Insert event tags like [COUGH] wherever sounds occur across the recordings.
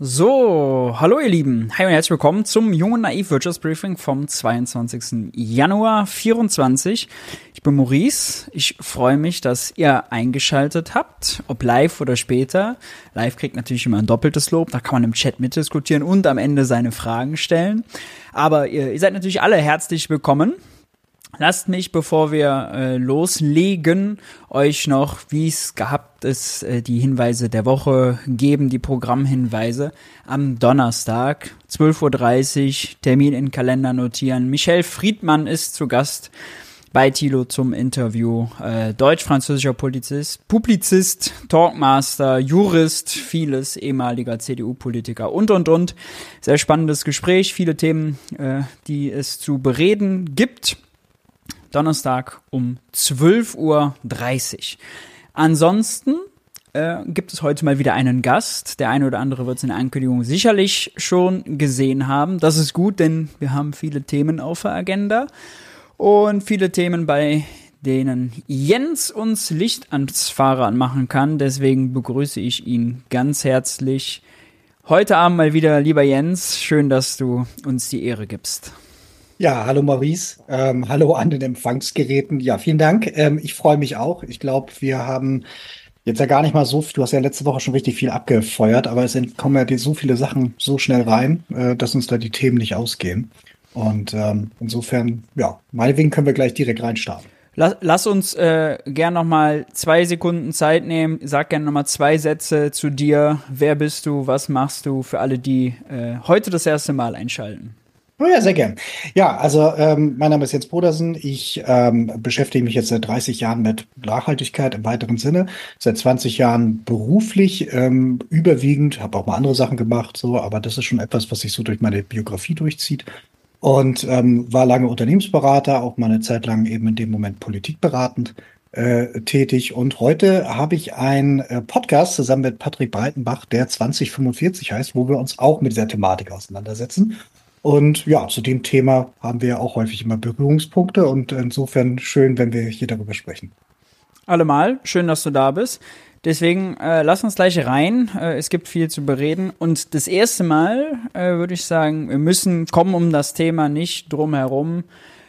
So, hallo ihr Lieben. Hi und herzlich willkommen zum Jungen Naiv Wirtschaftsbriefing vom 22. Januar 24. Ich bin Maurice. Ich freue mich, dass ihr eingeschaltet habt, ob live oder später. Live kriegt natürlich immer ein doppeltes Lob, da kann man im Chat mitdiskutieren und am Ende seine Fragen stellen. Aber ihr, ihr seid natürlich alle herzlich willkommen. Lasst mich, bevor wir äh, loslegen, euch noch, wie es gehabt ist, äh, die Hinweise der Woche geben, die Programmhinweise. Am Donnerstag, 12.30 Uhr, Termin in Kalender notieren. Michel Friedmann ist zu Gast bei Tilo zum Interview. Äh, Deutsch-französischer Publizist, Publizist, Talkmaster, Jurist, vieles, ehemaliger CDU-Politiker und, und, und. Sehr spannendes Gespräch, viele Themen, äh, die es zu bereden gibt. Donnerstag um 12.30 Uhr. Ansonsten äh, gibt es heute mal wieder einen Gast. Der eine oder andere wird es in der Ankündigung sicherlich schon gesehen haben. Das ist gut, denn wir haben viele Themen auf der Agenda und viele Themen, bei denen Jens uns Licht ans Fahrrad machen kann. Deswegen begrüße ich ihn ganz herzlich. Heute Abend mal wieder, lieber Jens. Schön, dass du uns die Ehre gibst. Ja, hallo Maurice. Ähm, hallo an den Empfangsgeräten. Ja, vielen Dank. Ähm, ich freue mich auch. Ich glaube, wir haben jetzt ja gar nicht mal so, du hast ja letzte Woche schon richtig viel abgefeuert, aber es kommen ja so viele Sachen so schnell rein, äh, dass uns da die Themen nicht ausgehen. Und ähm, insofern, ja, meinetwegen können wir gleich direkt reinstarten. Lass, lass uns äh, gern noch mal zwei Sekunden Zeit nehmen. Sag gern noch mal zwei Sätze zu dir. Wer bist du? Was machst du? Für alle, die äh, heute das erste Mal einschalten. Oh ja, sehr gern. Ja, also ähm, mein Name ist Jens Brodersen. Ich ähm, beschäftige mich jetzt seit 30 Jahren mit Nachhaltigkeit im weiteren Sinne. Seit 20 Jahren beruflich, ähm, überwiegend, habe auch mal andere Sachen gemacht, so, aber das ist schon etwas, was sich so durch meine Biografie durchzieht. Und ähm, war lange Unternehmensberater, auch mal eine Zeit lang eben in dem Moment politikberatend äh, tätig. Und heute habe ich einen äh, Podcast zusammen mit Patrick Breitenbach, der 2045 heißt, wo wir uns auch mit dieser Thematik auseinandersetzen. Und ja, zu dem Thema haben wir ja auch häufig immer Berührungspunkte und insofern schön, wenn wir hier darüber sprechen. Allemal, schön, dass du da bist. Deswegen äh, lass uns gleich rein. Äh, es gibt viel zu bereden. Und das erste Mal äh, würde ich sagen, wir müssen kommen um das Thema nicht drum herum.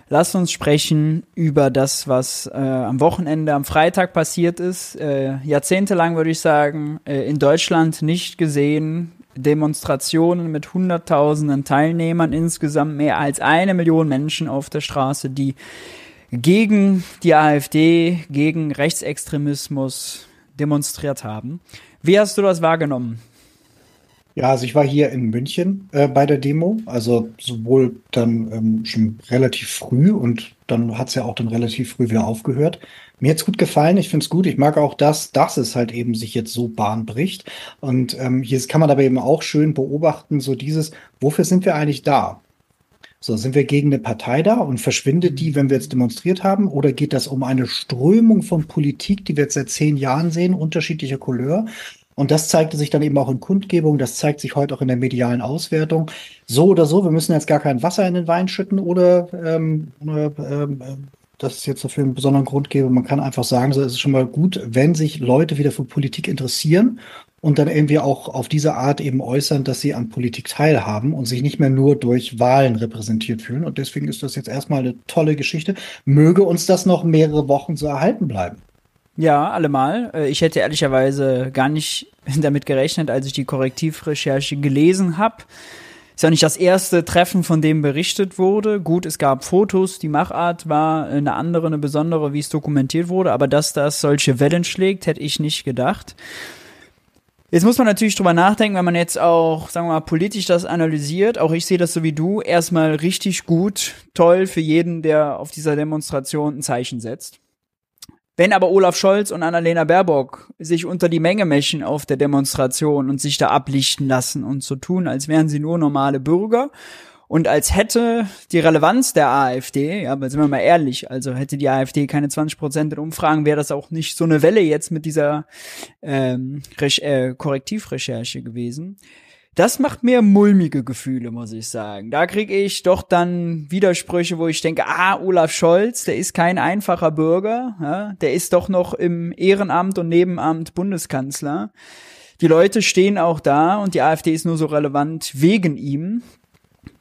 Lass uns sprechen über das, was äh, am Wochenende, am Freitag passiert ist. Äh, jahrzehntelang würde ich sagen, äh, in Deutschland nicht gesehen, Demonstrationen mit Hunderttausenden Teilnehmern, insgesamt mehr als eine Million Menschen auf der Straße, die gegen die AfD, gegen Rechtsextremismus demonstriert haben. Wie hast du das wahrgenommen? Ja, also ich war hier in München äh, bei der Demo, also sowohl dann ähm, schon relativ früh und dann hat es ja auch dann relativ früh wieder aufgehört. Mir hat's gut gefallen, ich finde es gut. Ich mag auch das, dass es halt eben sich jetzt so Bahn bricht. Und ähm, hier kann man aber eben auch schön beobachten, so dieses, wofür sind wir eigentlich da? So, sind wir gegen eine Partei da und verschwindet die, wenn wir jetzt demonstriert haben? Oder geht das um eine Strömung von Politik, die wir jetzt seit zehn Jahren sehen, unterschiedlicher Couleur? Und das zeigte sich dann eben auch in Kundgebung, das zeigt sich heute auch in der medialen Auswertung. So oder so, wir müssen jetzt gar kein Wasser in den Wein schütten oder, ähm, oder ähm, dass es jetzt dafür einen besonderen Grund gäbe. Man kann einfach sagen, so ist es schon mal gut, wenn sich Leute wieder für Politik interessieren und dann irgendwie auch auf diese Art eben äußern, dass sie an Politik teilhaben und sich nicht mehr nur durch Wahlen repräsentiert fühlen. Und deswegen ist das jetzt erstmal eine tolle Geschichte. Möge uns das noch mehrere Wochen so erhalten bleiben. Ja, allemal. Äh, ich hätte ehrlicherweise gar nicht [LAUGHS] damit gerechnet, als ich die Korrektivrecherche gelesen habe ist ja nicht das erste Treffen, von dem berichtet wurde. Gut, es gab Fotos, die Machart war eine andere, eine besondere, wie es dokumentiert wurde, aber dass das solche Wellen schlägt, hätte ich nicht gedacht. Jetzt muss man natürlich drüber nachdenken, wenn man jetzt auch, sagen wir mal, politisch das analysiert. Auch ich sehe das so wie du. Erstmal richtig gut, toll für jeden, der auf dieser Demonstration ein Zeichen setzt. Wenn aber Olaf Scholz und Annalena Baerbock sich unter die Menge mischen auf der Demonstration und sich da ablichten lassen und so tun, als wären sie nur normale Bürger und als hätte die Relevanz der AfD, ja, aber sind wir mal ehrlich, also hätte die AfD keine 20 Prozent in Umfragen, wäre das auch nicht so eine Welle jetzt mit dieser ähm, äh, Korrektivrecherche gewesen. Das macht mir mulmige Gefühle, muss ich sagen. Da kriege ich doch dann Widersprüche, wo ich denke, ah, Olaf Scholz, der ist kein einfacher Bürger, ja, der ist doch noch im Ehrenamt und Nebenamt Bundeskanzler. die Leute stehen auch da und die AfD ist nur so relevant wegen ihm.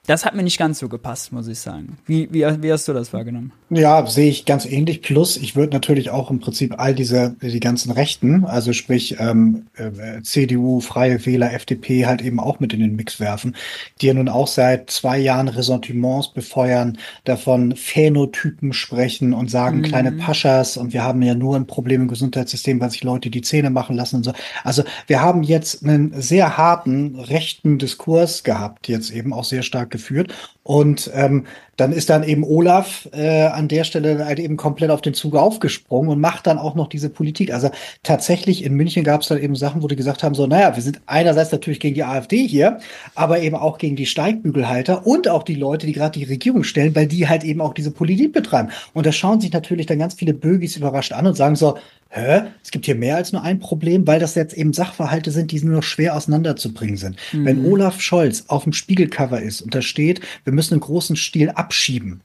Das hat mir nicht ganz so gepasst, muss ich sagen. Wie, wie, wie hast du das wahrgenommen? Ja, sehe ich ganz ähnlich. Plus, ich würde natürlich auch im Prinzip all diese, die ganzen Rechten, also sprich ähm, äh, CDU, Freie Wähler, FDP halt eben auch mit in den Mix werfen, die ja nun auch seit zwei Jahren Ressentiments befeuern, davon Phänotypen sprechen und sagen, mhm. kleine Paschas und wir haben ja nur ein Problem im Gesundheitssystem, weil sich Leute die Zähne machen lassen und so. Also wir haben jetzt einen sehr harten rechten Diskurs gehabt, jetzt eben auch sehr stark geführt. Und ähm, dann ist dann eben Olaf äh, an der Stelle halt eben komplett auf den Zug aufgesprungen und macht dann auch noch diese Politik. Also tatsächlich in München gab es dann eben Sachen, wo die gesagt haben, so, naja, wir sind einerseits natürlich gegen die AfD hier, aber eben auch gegen die Steigbügelhalter und auch die Leute, die gerade die Regierung stellen, weil die halt eben auch diese Politik betreiben. Und da schauen sich natürlich dann ganz viele Bögis überrascht an und sagen so, hä, es gibt hier mehr als nur ein Problem, weil das jetzt eben Sachverhalte sind, die nur noch schwer auseinanderzubringen sind. Mhm. Wenn Olaf Scholz auf dem Spiegelcover ist und da steht, wir müssen einen großen Stil abschieben,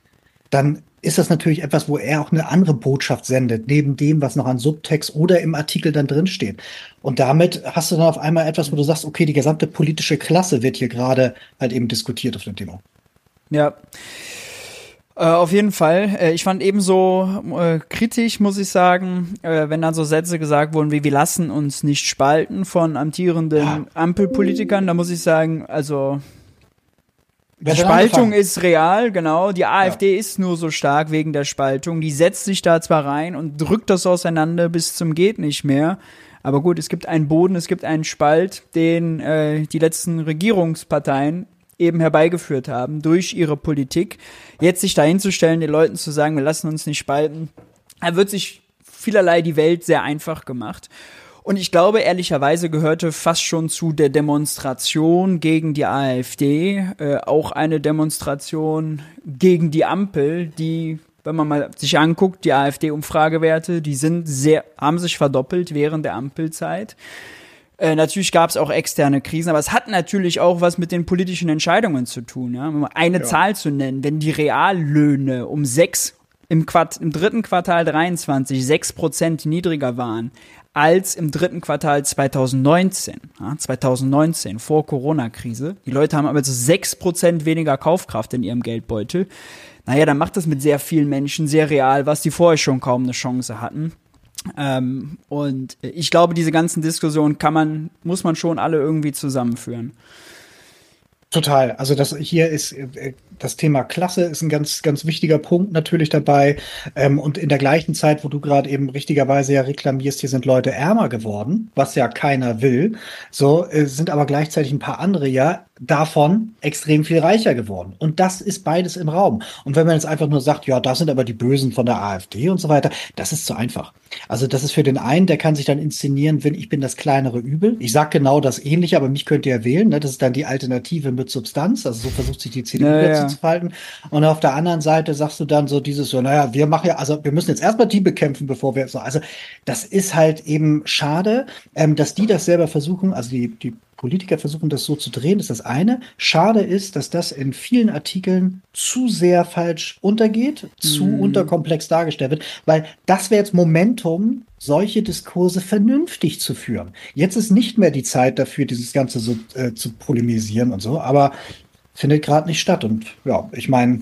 dann ist das natürlich etwas, wo er auch eine andere Botschaft sendet, neben dem, was noch an Subtext oder im Artikel dann drin steht. Und damit hast du dann auf einmal etwas, wo du sagst, okay, die gesamte politische Klasse wird hier gerade halt eben diskutiert auf dem Thema. Ja. Äh, auf jeden Fall. Äh, ich fand ebenso äh, kritisch, muss ich sagen, äh, wenn dann so Sätze gesagt wurden wie wir lassen uns nicht spalten von amtierenden ja. Ampelpolitikern. Da muss ich sagen, also die Spaltung ist real, genau. Die AfD ja. ist nur so stark wegen der Spaltung. Die setzt sich da zwar rein und drückt das auseinander bis zum geht nicht mehr. Aber gut, es gibt einen Boden, es gibt einen Spalt, den äh, die letzten Regierungsparteien eben herbeigeführt haben durch ihre Politik. Jetzt sich dahinzustellen, den Leuten zu sagen, wir lassen uns nicht spalten, da wird sich vielerlei die Welt sehr einfach gemacht. Und ich glaube, ehrlicherweise gehörte fast schon zu der Demonstration gegen die AfD äh, auch eine Demonstration gegen die Ampel, die, wenn man mal sich anguckt, die AfD-Umfragewerte, die sind sehr, haben sich verdoppelt während der Ampelzeit. Äh, natürlich gab es auch externe Krisen, aber es hat natürlich auch was mit den politischen Entscheidungen zu tun. Ja? Um eine ja. Zahl zu nennen, wenn die Reallöhne um sechs im, Quart im dritten Quartal 23 sechs Prozent niedriger waren als im dritten Quartal 2019. Ja, 2019, vor Corona-Krise. Die Leute haben aber so sechs Prozent weniger Kaufkraft in ihrem Geldbeutel. Naja, dann macht das mit sehr vielen Menschen sehr real, was die vorher schon kaum eine Chance hatten. Ähm, und ich glaube, diese ganzen Diskussionen kann man, muss man schon alle irgendwie zusammenführen. Total. Also das hier ist äh, das Thema Klasse ist ein ganz, ganz wichtiger Punkt natürlich dabei. Ähm, und in der gleichen Zeit, wo du gerade eben richtigerweise ja reklamierst, hier sind Leute ärmer geworden, was ja keiner will. So äh, sind aber gleichzeitig ein paar andere ja davon extrem viel reicher geworden. Und das ist beides im Raum. Und wenn man jetzt einfach nur sagt, ja, das sind aber die Bösen von der AfD und so weiter, das ist zu einfach. Also das ist für den einen, der kann sich dann inszenieren, wenn ich bin das kleinere Übel. Ich sag genau das Ähnliche, aber mich könnt ihr wählen. Ne? Das ist dann die Alternative mit Substanz. Also so versucht sich die CDU ja, ja. zu verhalten. Und auf der anderen Seite sagst du dann so dieses so, naja, wir machen ja, also wir müssen jetzt erstmal die bekämpfen, bevor wir so. Also das ist halt eben schade, ähm, dass die das selber versuchen, also die, die Politiker versuchen, das so zu drehen, ist das eine. Schade ist, dass das in vielen Artikeln zu sehr falsch untergeht, zu mm. unterkomplex dargestellt wird, weil das wäre jetzt Momentum, solche Diskurse vernünftig zu führen. Jetzt ist nicht mehr die Zeit dafür, dieses Ganze so äh, zu polemisieren und so, aber findet gerade nicht statt. Und ja, ich meine,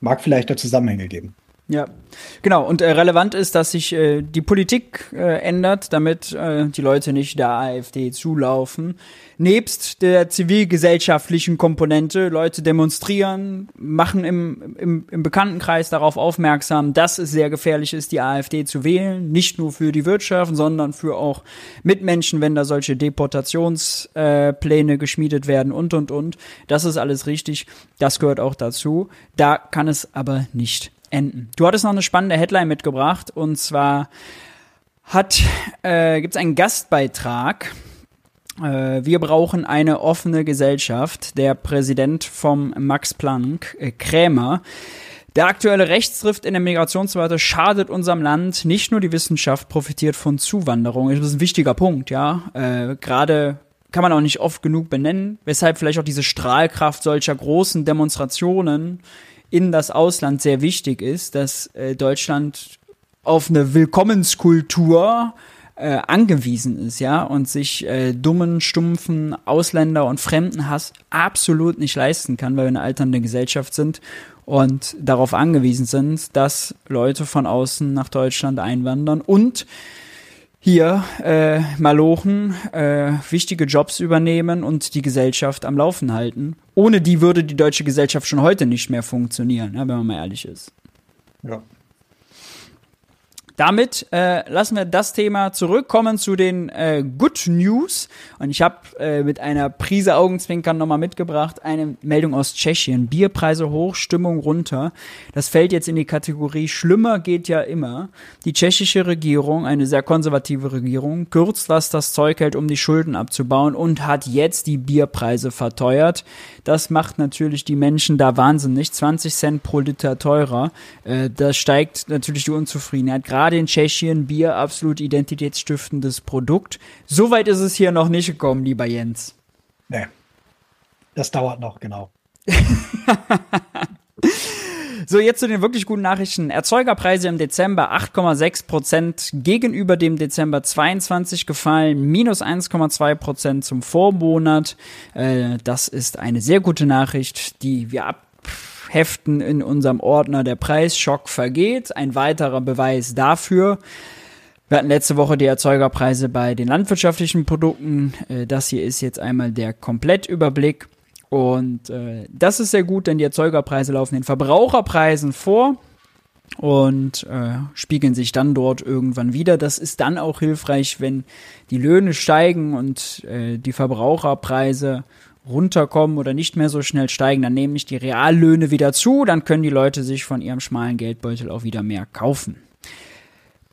mag vielleicht da Zusammenhänge geben. Ja, genau. Und äh, relevant ist, dass sich äh, die Politik äh, ändert, damit äh, die Leute nicht der AfD zulaufen. Nebst der zivilgesellschaftlichen Komponente, Leute demonstrieren, machen im, im, im Bekanntenkreis darauf aufmerksam, dass es sehr gefährlich ist, die AfD zu wählen. Nicht nur für die Wirtschaft, sondern für auch Mitmenschen, wenn da solche Deportationspläne äh, geschmiedet werden und, und, und. Das ist alles richtig. Das gehört auch dazu. Da kann es aber nicht enden. Du hattest noch eine spannende Headline mitgebracht und zwar hat äh, gibt es einen Gastbeitrag. Äh, wir brauchen eine offene Gesellschaft. Der Präsident vom Max Planck, äh, Krämer. Der aktuelle Rechtsdrift in der Migrationsdebatte schadet unserem Land. Nicht nur die Wissenschaft profitiert von Zuwanderung. Das ist ein wichtiger Punkt, ja. Äh, Gerade kann man auch nicht oft genug benennen, weshalb vielleicht auch diese Strahlkraft solcher großen Demonstrationen in das Ausland sehr wichtig ist, dass äh, Deutschland auf eine Willkommenskultur äh, angewiesen ist, ja, und sich äh, dummen, stumpfen Ausländer und Fremdenhass absolut nicht leisten kann, weil wir eine alternde Gesellschaft sind und darauf angewiesen sind, dass Leute von außen nach Deutschland einwandern und hier äh, Malochen äh, wichtige Jobs übernehmen und die Gesellschaft am Laufen halten. Ohne die würde die deutsche Gesellschaft schon heute nicht mehr funktionieren, ja, wenn man mal ehrlich ist. Ja. Damit äh, lassen wir das Thema zurückkommen zu den äh, Good News. Und ich habe äh, mit einer Prise Augenzwinkern nochmal mitgebracht eine Meldung aus Tschechien. Bierpreise hoch, Stimmung runter. Das fällt jetzt in die Kategorie Schlimmer geht ja immer. Die tschechische Regierung, eine sehr konservative Regierung, kürzt, was das Zeug hält, um die Schulden abzubauen und hat jetzt die Bierpreise verteuert. Das macht natürlich die Menschen da wahnsinnig. 20 Cent pro Liter teurer. Äh, da steigt natürlich die Unzufriedenheit. Gerade in Tschechien Bier absolut identitätsstiftendes Produkt. Soweit ist es hier noch nicht gekommen, lieber Jens. Nee. Das dauert noch, genau. [LAUGHS] So, jetzt zu den wirklich guten Nachrichten. Erzeugerpreise im Dezember 8,6 Prozent gegenüber dem Dezember 22 gefallen, minus 1,2 Prozent zum Vormonat. Äh, das ist eine sehr gute Nachricht, die wir abheften in unserem Ordner. Der Preisschock vergeht. Ein weiterer Beweis dafür. Wir hatten letzte Woche die Erzeugerpreise bei den landwirtschaftlichen Produkten. Äh, das hier ist jetzt einmal der Komplettüberblick. Und äh, das ist sehr gut, denn die Erzeugerpreise laufen den Verbraucherpreisen vor und äh, spiegeln sich dann dort irgendwann wieder. Das ist dann auch hilfreich, wenn die Löhne steigen und äh, die Verbraucherpreise runterkommen oder nicht mehr so schnell steigen, dann nehmen nicht die Reallöhne wieder zu, dann können die Leute sich von ihrem schmalen Geldbeutel auch wieder mehr kaufen.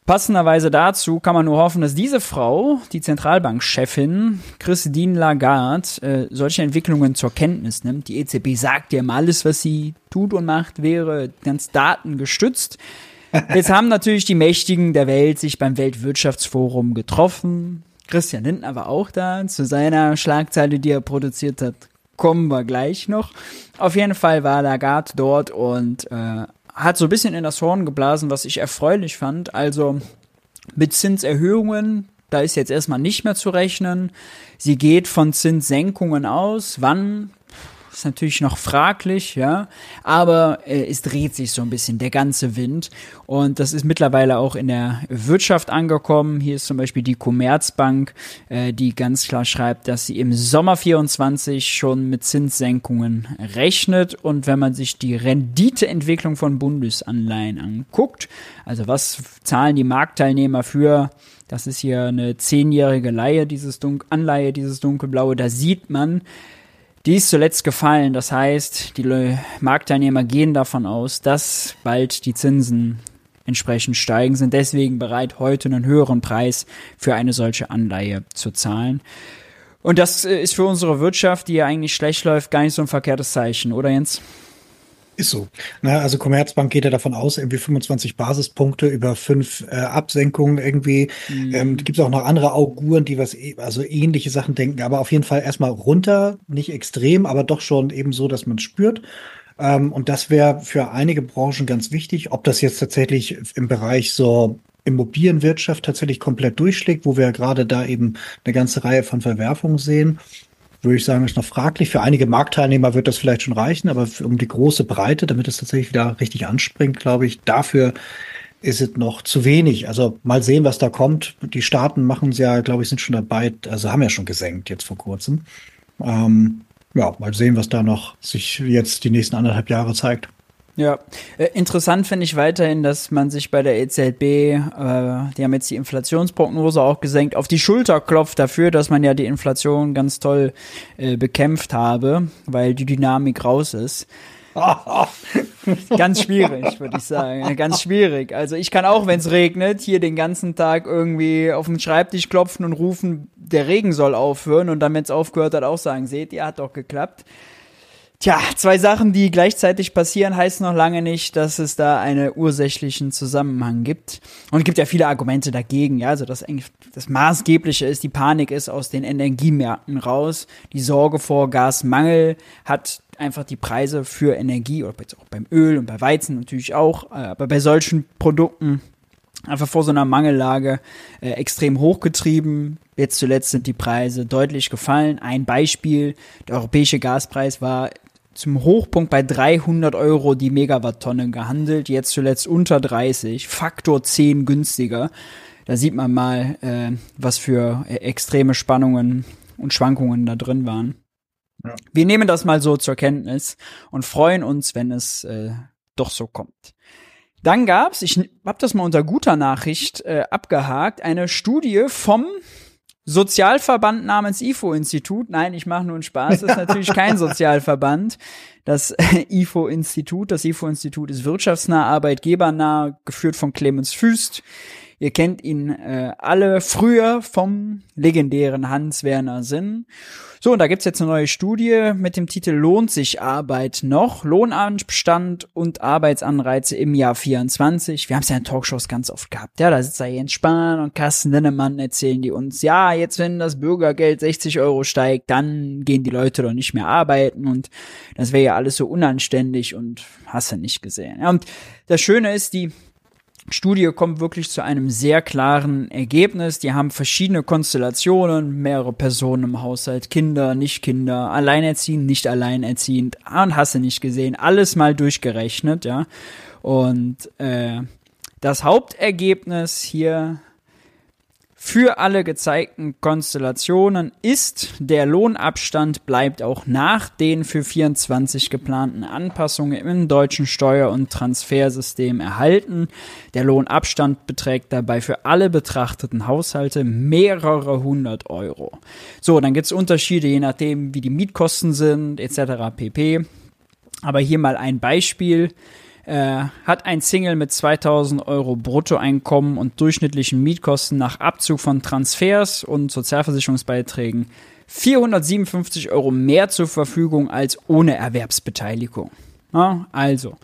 Passenderweise dazu kann man nur hoffen, dass diese Frau, die Zentralbankchefin Christine Lagarde, äh, solche Entwicklungen zur Kenntnis nimmt. Die EZB sagt ja immer, alles, was sie tut und macht, wäre ganz datengestützt. [LAUGHS] Jetzt haben natürlich die Mächtigen der Welt sich beim Weltwirtschaftsforum getroffen. Christian Lindner war auch da. Zu seiner Schlagzeile, die er produziert hat, kommen wir gleich noch. Auf jeden Fall war Lagarde dort und äh, hat so ein bisschen in das Horn geblasen, was ich erfreulich fand. Also mit Zinserhöhungen, da ist jetzt erstmal nicht mehr zu rechnen. Sie geht von Zinssenkungen aus. Wann? Ist natürlich noch fraglich, ja, aber äh, es dreht sich so ein bisschen der ganze Wind und das ist mittlerweile auch in der Wirtschaft angekommen. Hier ist zum Beispiel die Commerzbank, äh, die ganz klar schreibt, dass sie im Sommer 24 schon mit Zinssenkungen rechnet und wenn man sich die Renditeentwicklung von Bundesanleihen anguckt, also was zahlen die Marktteilnehmer für das ist hier eine zehnjährige Leihe, dieses Dun Anleihe, dieses dunkelblaue. Da sieht man, die ist zuletzt gefallen. Das heißt, die Marktteilnehmer gehen davon aus, dass bald die Zinsen entsprechend steigen, sind deswegen bereit, heute einen höheren Preis für eine solche Anleihe zu zahlen. Und das äh, ist für unsere Wirtschaft, die ja eigentlich schlecht läuft, gar nicht so ein verkehrtes Zeichen, oder Jens? Ist so. Na, also Commerzbank geht ja davon aus, irgendwie 25 Basispunkte über fünf äh, Absenkungen irgendwie. Mhm. Ähm, Gibt es auch noch andere Auguren, die was, e also ähnliche Sachen denken, aber auf jeden Fall erstmal runter, nicht extrem, aber doch schon eben so, dass man spürt. Ähm, und das wäre für einige Branchen ganz wichtig, ob das jetzt tatsächlich im Bereich so Immobilienwirtschaft tatsächlich komplett durchschlägt, wo wir gerade da eben eine ganze Reihe von Verwerfungen sehen würde ich sagen, ist noch fraglich. Für einige Marktteilnehmer wird das vielleicht schon reichen, aber um die große Breite, damit es tatsächlich wieder richtig anspringt, glaube ich, dafür ist es noch zu wenig. Also mal sehen, was da kommt. Die Staaten machen es ja, glaube ich, sind schon dabei, also haben ja schon gesenkt jetzt vor kurzem. Ähm, ja, mal sehen, was da noch sich jetzt die nächsten anderthalb Jahre zeigt. Ja, äh, interessant finde ich weiterhin, dass man sich bei der EZB, äh, die haben jetzt die Inflationsprognose auch gesenkt, auf die Schulter klopft dafür, dass man ja die Inflation ganz toll äh, bekämpft habe, weil die Dynamik raus ist. [LAUGHS] ganz schwierig, würde ich sagen. Ganz schwierig. Also ich kann auch, wenn es regnet, hier den ganzen Tag irgendwie auf den Schreibtisch klopfen und rufen, der Regen soll aufhören und dann, wenn es aufgehört hat, auch sagen, seht ihr, hat doch geklappt. Tja, zwei Sachen, die gleichzeitig passieren, heißt noch lange nicht, dass es da einen ursächlichen Zusammenhang gibt. Und es gibt ja viele Argumente dagegen, ja, also das eigentlich das Maßgebliche ist, die Panik ist aus den Energiemärkten raus. Die Sorge vor Gasmangel hat einfach die Preise für Energie oder auch beim Öl und bei Weizen natürlich auch, äh, aber bei solchen Produkten einfach vor so einer Mangellage äh, extrem hochgetrieben. Jetzt zuletzt sind die Preise deutlich gefallen. Ein Beispiel, der europäische Gaspreis war zum Hochpunkt bei 300 Euro die Megawatttonne gehandelt, jetzt zuletzt unter 30, Faktor 10 günstiger. Da sieht man mal, äh, was für äh, extreme Spannungen und Schwankungen da drin waren. Ja. Wir nehmen das mal so zur Kenntnis und freuen uns, wenn es äh, doch so kommt. Dann gab's, ich habe das mal unter guter Nachricht äh, abgehakt, eine Studie vom Sozialverband namens IFO-Institut. Nein, ich mache nur einen Spaß. Das ist natürlich kein [LAUGHS] Sozialverband. Das [LAUGHS] IFO-Institut, das IFO-Institut ist wirtschaftsnah, arbeitgebernah, geführt von Clemens Füst. Ihr kennt ihn äh, alle früher vom legendären Hans-Werner Sinn. So, und da gibt's jetzt eine neue Studie mit dem Titel Lohnt sich Arbeit noch? Lohnanstand und Arbeitsanreize im Jahr 24. Wir haben es ja in Talkshows ganz oft gehabt. Ja, da sitzt da Jens Spahn und Carsten Linnemann erzählen die uns, ja, jetzt wenn das Bürgergeld 60 Euro steigt, dann gehen die Leute doch nicht mehr arbeiten und das wäre ja alles so unanständig und hast du nicht gesehen. Ja, und das Schöne ist, die Studie kommt wirklich zu einem sehr klaren Ergebnis. Die haben verschiedene Konstellationen, mehrere Personen im Haushalt, Kinder, nicht Kinder, alleinerziehend, nicht alleinerziehend, und hast du nicht gesehen, alles mal durchgerechnet, ja. Und äh, das Hauptergebnis hier für alle gezeigten Konstellationen ist, der Lohnabstand bleibt auch nach den für 24 geplanten Anpassungen im deutschen Steuer- und Transfersystem erhalten. Der Lohnabstand beträgt dabei für alle betrachteten Haushalte mehrere hundert Euro. So, dann gibt es Unterschiede, je nachdem, wie die Mietkosten sind, etc. pp. Aber hier mal ein Beispiel äh, hat ein Single mit 2000 Euro Bruttoeinkommen und durchschnittlichen Mietkosten nach Abzug von Transfers und Sozialversicherungsbeiträgen 457 Euro mehr zur Verfügung als ohne Erwerbsbeteiligung. Ja, also,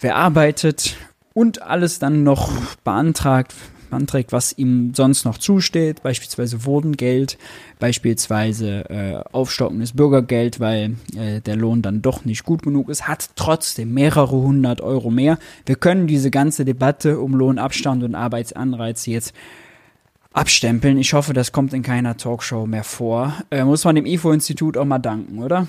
wer arbeitet und alles dann noch beantragt, anträgt, was ihm sonst noch zusteht, beispielsweise Wurdengeld, beispielsweise äh, aufstockendes Bürgergeld, weil äh, der Lohn dann doch nicht gut genug ist, hat trotzdem mehrere hundert Euro mehr. Wir können diese ganze Debatte um Lohnabstand und Arbeitsanreize jetzt abstempeln. Ich hoffe, das kommt in keiner Talkshow mehr vor. Äh, muss man dem IFO-Institut auch mal danken, oder?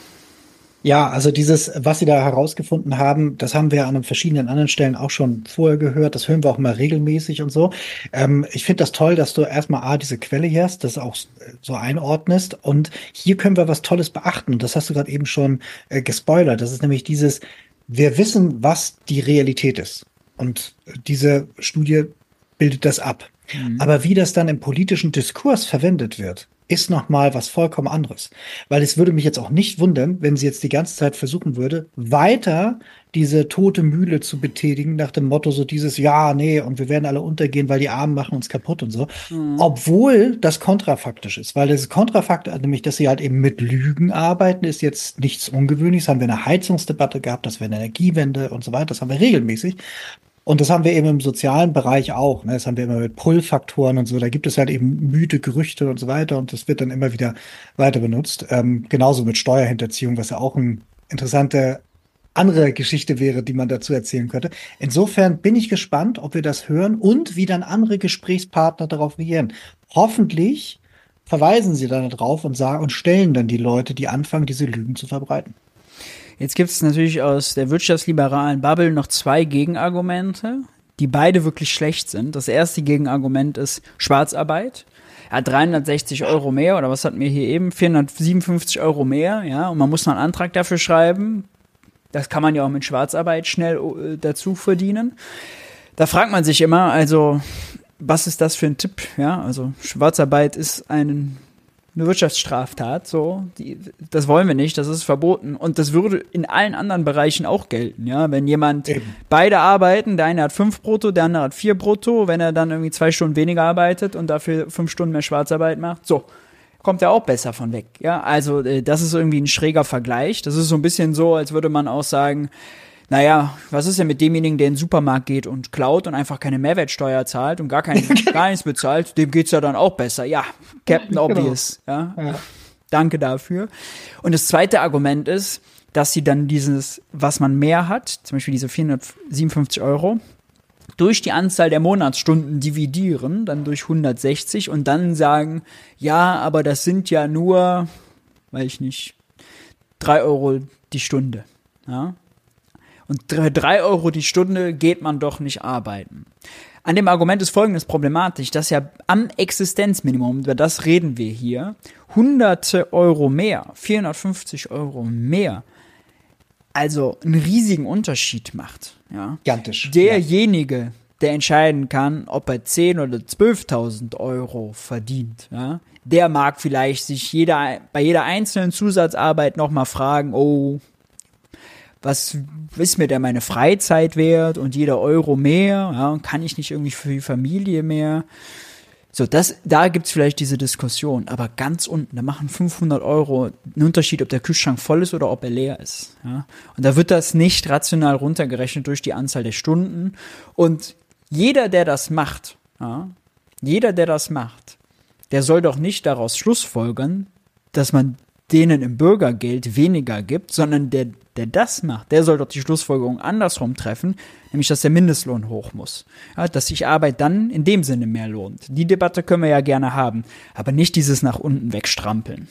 Ja, also dieses, was Sie da herausgefunden haben, das haben wir an verschiedenen anderen Stellen auch schon vorher gehört. Das hören wir auch mal regelmäßig und so. Ähm, ich finde das toll, dass du erstmal A, diese Quelle hier hast, das auch so einordnest. Und hier können wir was Tolles beachten. Das hast du gerade eben schon äh, gespoilert. Das ist nämlich dieses, wir wissen, was die Realität ist. Und diese Studie bildet das ab. Mhm. Aber wie das dann im politischen Diskurs verwendet wird, ist nochmal was vollkommen anderes. Weil es würde mich jetzt auch nicht wundern, wenn sie jetzt die ganze Zeit versuchen würde, weiter diese tote Mühle zu betätigen, nach dem Motto so dieses, ja, nee, und wir werden alle untergehen, weil die Armen machen uns kaputt und so. Mhm. Obwohl das kontrafaktisch ist, weil das Kontrafakt, nämlich, dass sie halt eben mit Lügen arbeiten, ist jetzt nichts Ungewöhnliches. Haben wir eine Heizungsdebatte gehabt, das wäre eine Energiewende und so weiter, das haben wir regelmäßig. Und das haben wir eben im sozialen Bereich auch. Ne? Das haben wir immer mit Pull-Faktoren und so. Da gibt es halt eben müde Gerüchte und so weiter und das wird dann immer wieder weiter benutzt. Ähm, genauso mit Steuerhinterziehung, was ja auch eine interessante andere Geschichte wäre, die man dazu erzählen könnte. Insofern bin ich gespannt, ob wir das hören und wie dann andere Gesprächspartner darauf reagieren. Hoffentlich verweisen sie dann darauf und sagen und stellen dann die Leute, die anfangen, diese Lügen zu verbreiten. Jetzt gibt es natürlich aus der wirtschaftsliberalen Bubble noch zwei Gegenargumente, die beide wirklich schlecht sind. Das erste Gegenargument ist Schwarzarbeit. Ja, 360 Euro mehr oder was hatten wir hier eben? 457 Euro mehr, ja, und man muss noch einen Antrag dafür schreiben. Das kann man ja auch mit Schwarzarbeit schnell äh, dazu verdienen. Da fragt man sich immer, also, was ist das für ein Tipp? Ja, also Schwarzarbeit ist ein eine Wirtschaftsstraftat, so, die, das wollen wir nicht, das ist verboten. Und das würde in allen anderen Bereichen auch gelten, ja. Wenn jemand Eben. beide arbeiten, der eine hat fünf brutto, der andere hat vier brutto, wenn er dann irgendwie zwei Stunden weniger arbeitet und dafür fünf Stunden mehr Schwarzarbeit macht, so, kommt er auch besser von weg, ja. Also, äh, das ist irgendwie ein schräger Vergleich. Das ist so ein bisschen so, als würde man auch sagen, naja, was ist denn mit demjenigen, der in den Supermarkt geht und klaut und einfach keine Mehrwertsteuer zahlt und gar, kein, [LAUGHS] gar nichts bezahlt, dem geht's ja dann auch besser. Ja, Captain genau. Obvious. Ja. ja. Danke dafür. Und das zweite Argument ist, dass sie dann dieses, was man mehr hat, zum Beispiel diese 457 Euro, durch die Anzahl der Monatsstunden dividieren, dann durch 160 und dann sagen, ja, aber das sind ja nur, weiß ich nicht, drei Euro die Stunde. Ja? Und drei Euro die Stunde geht man doch nicht arbeiten. An dem Argument ist folgendes problematisch, dass ja am Existenzminimum, über das reden wir hier, hunderte Euro mehr, 450 Euro mehr, also einen riesigen Unterschied macht. Ja. Gigantisch. Derjenige, der entscheiden kann, ob er 10 oder 12.000 Euro verdient, ja, der mag vielleicht sich jeder, bei jeder einzelnen Zusatzarbeit nochmal fragen, oh, was ist mir denn meine Freizeit wert und jeder Euro mehr, ja, kann ich nicht irgendwie für die Familie mehr. So, das, da gibt's vielleicht diese Diskussion, aber ganz unten, da machen 500 Euro einen Unterschied, ob der Kühlschrank voll ist oder ob er leer ist. Ja? Und da wird das nicht rational runtergerechnet durch die Anzahl der Stunden. Und jeder, der das macht, ja, jeder, der das macht, der soll doch nicht daraus schlussfolgern, dass man denen im Bürgergeld weniger gibt, sondern der, der das macht, der soll doch die Schlussfolgerung andersrum treffen, nämlich dass der Mindestlohn hoch muss. Ja, dass sich Arbeit dann in dem Sinne mehr lohnt. Die Debatte können wir ja gerne haben, aber nicht dieses nach unten wegstrampeln.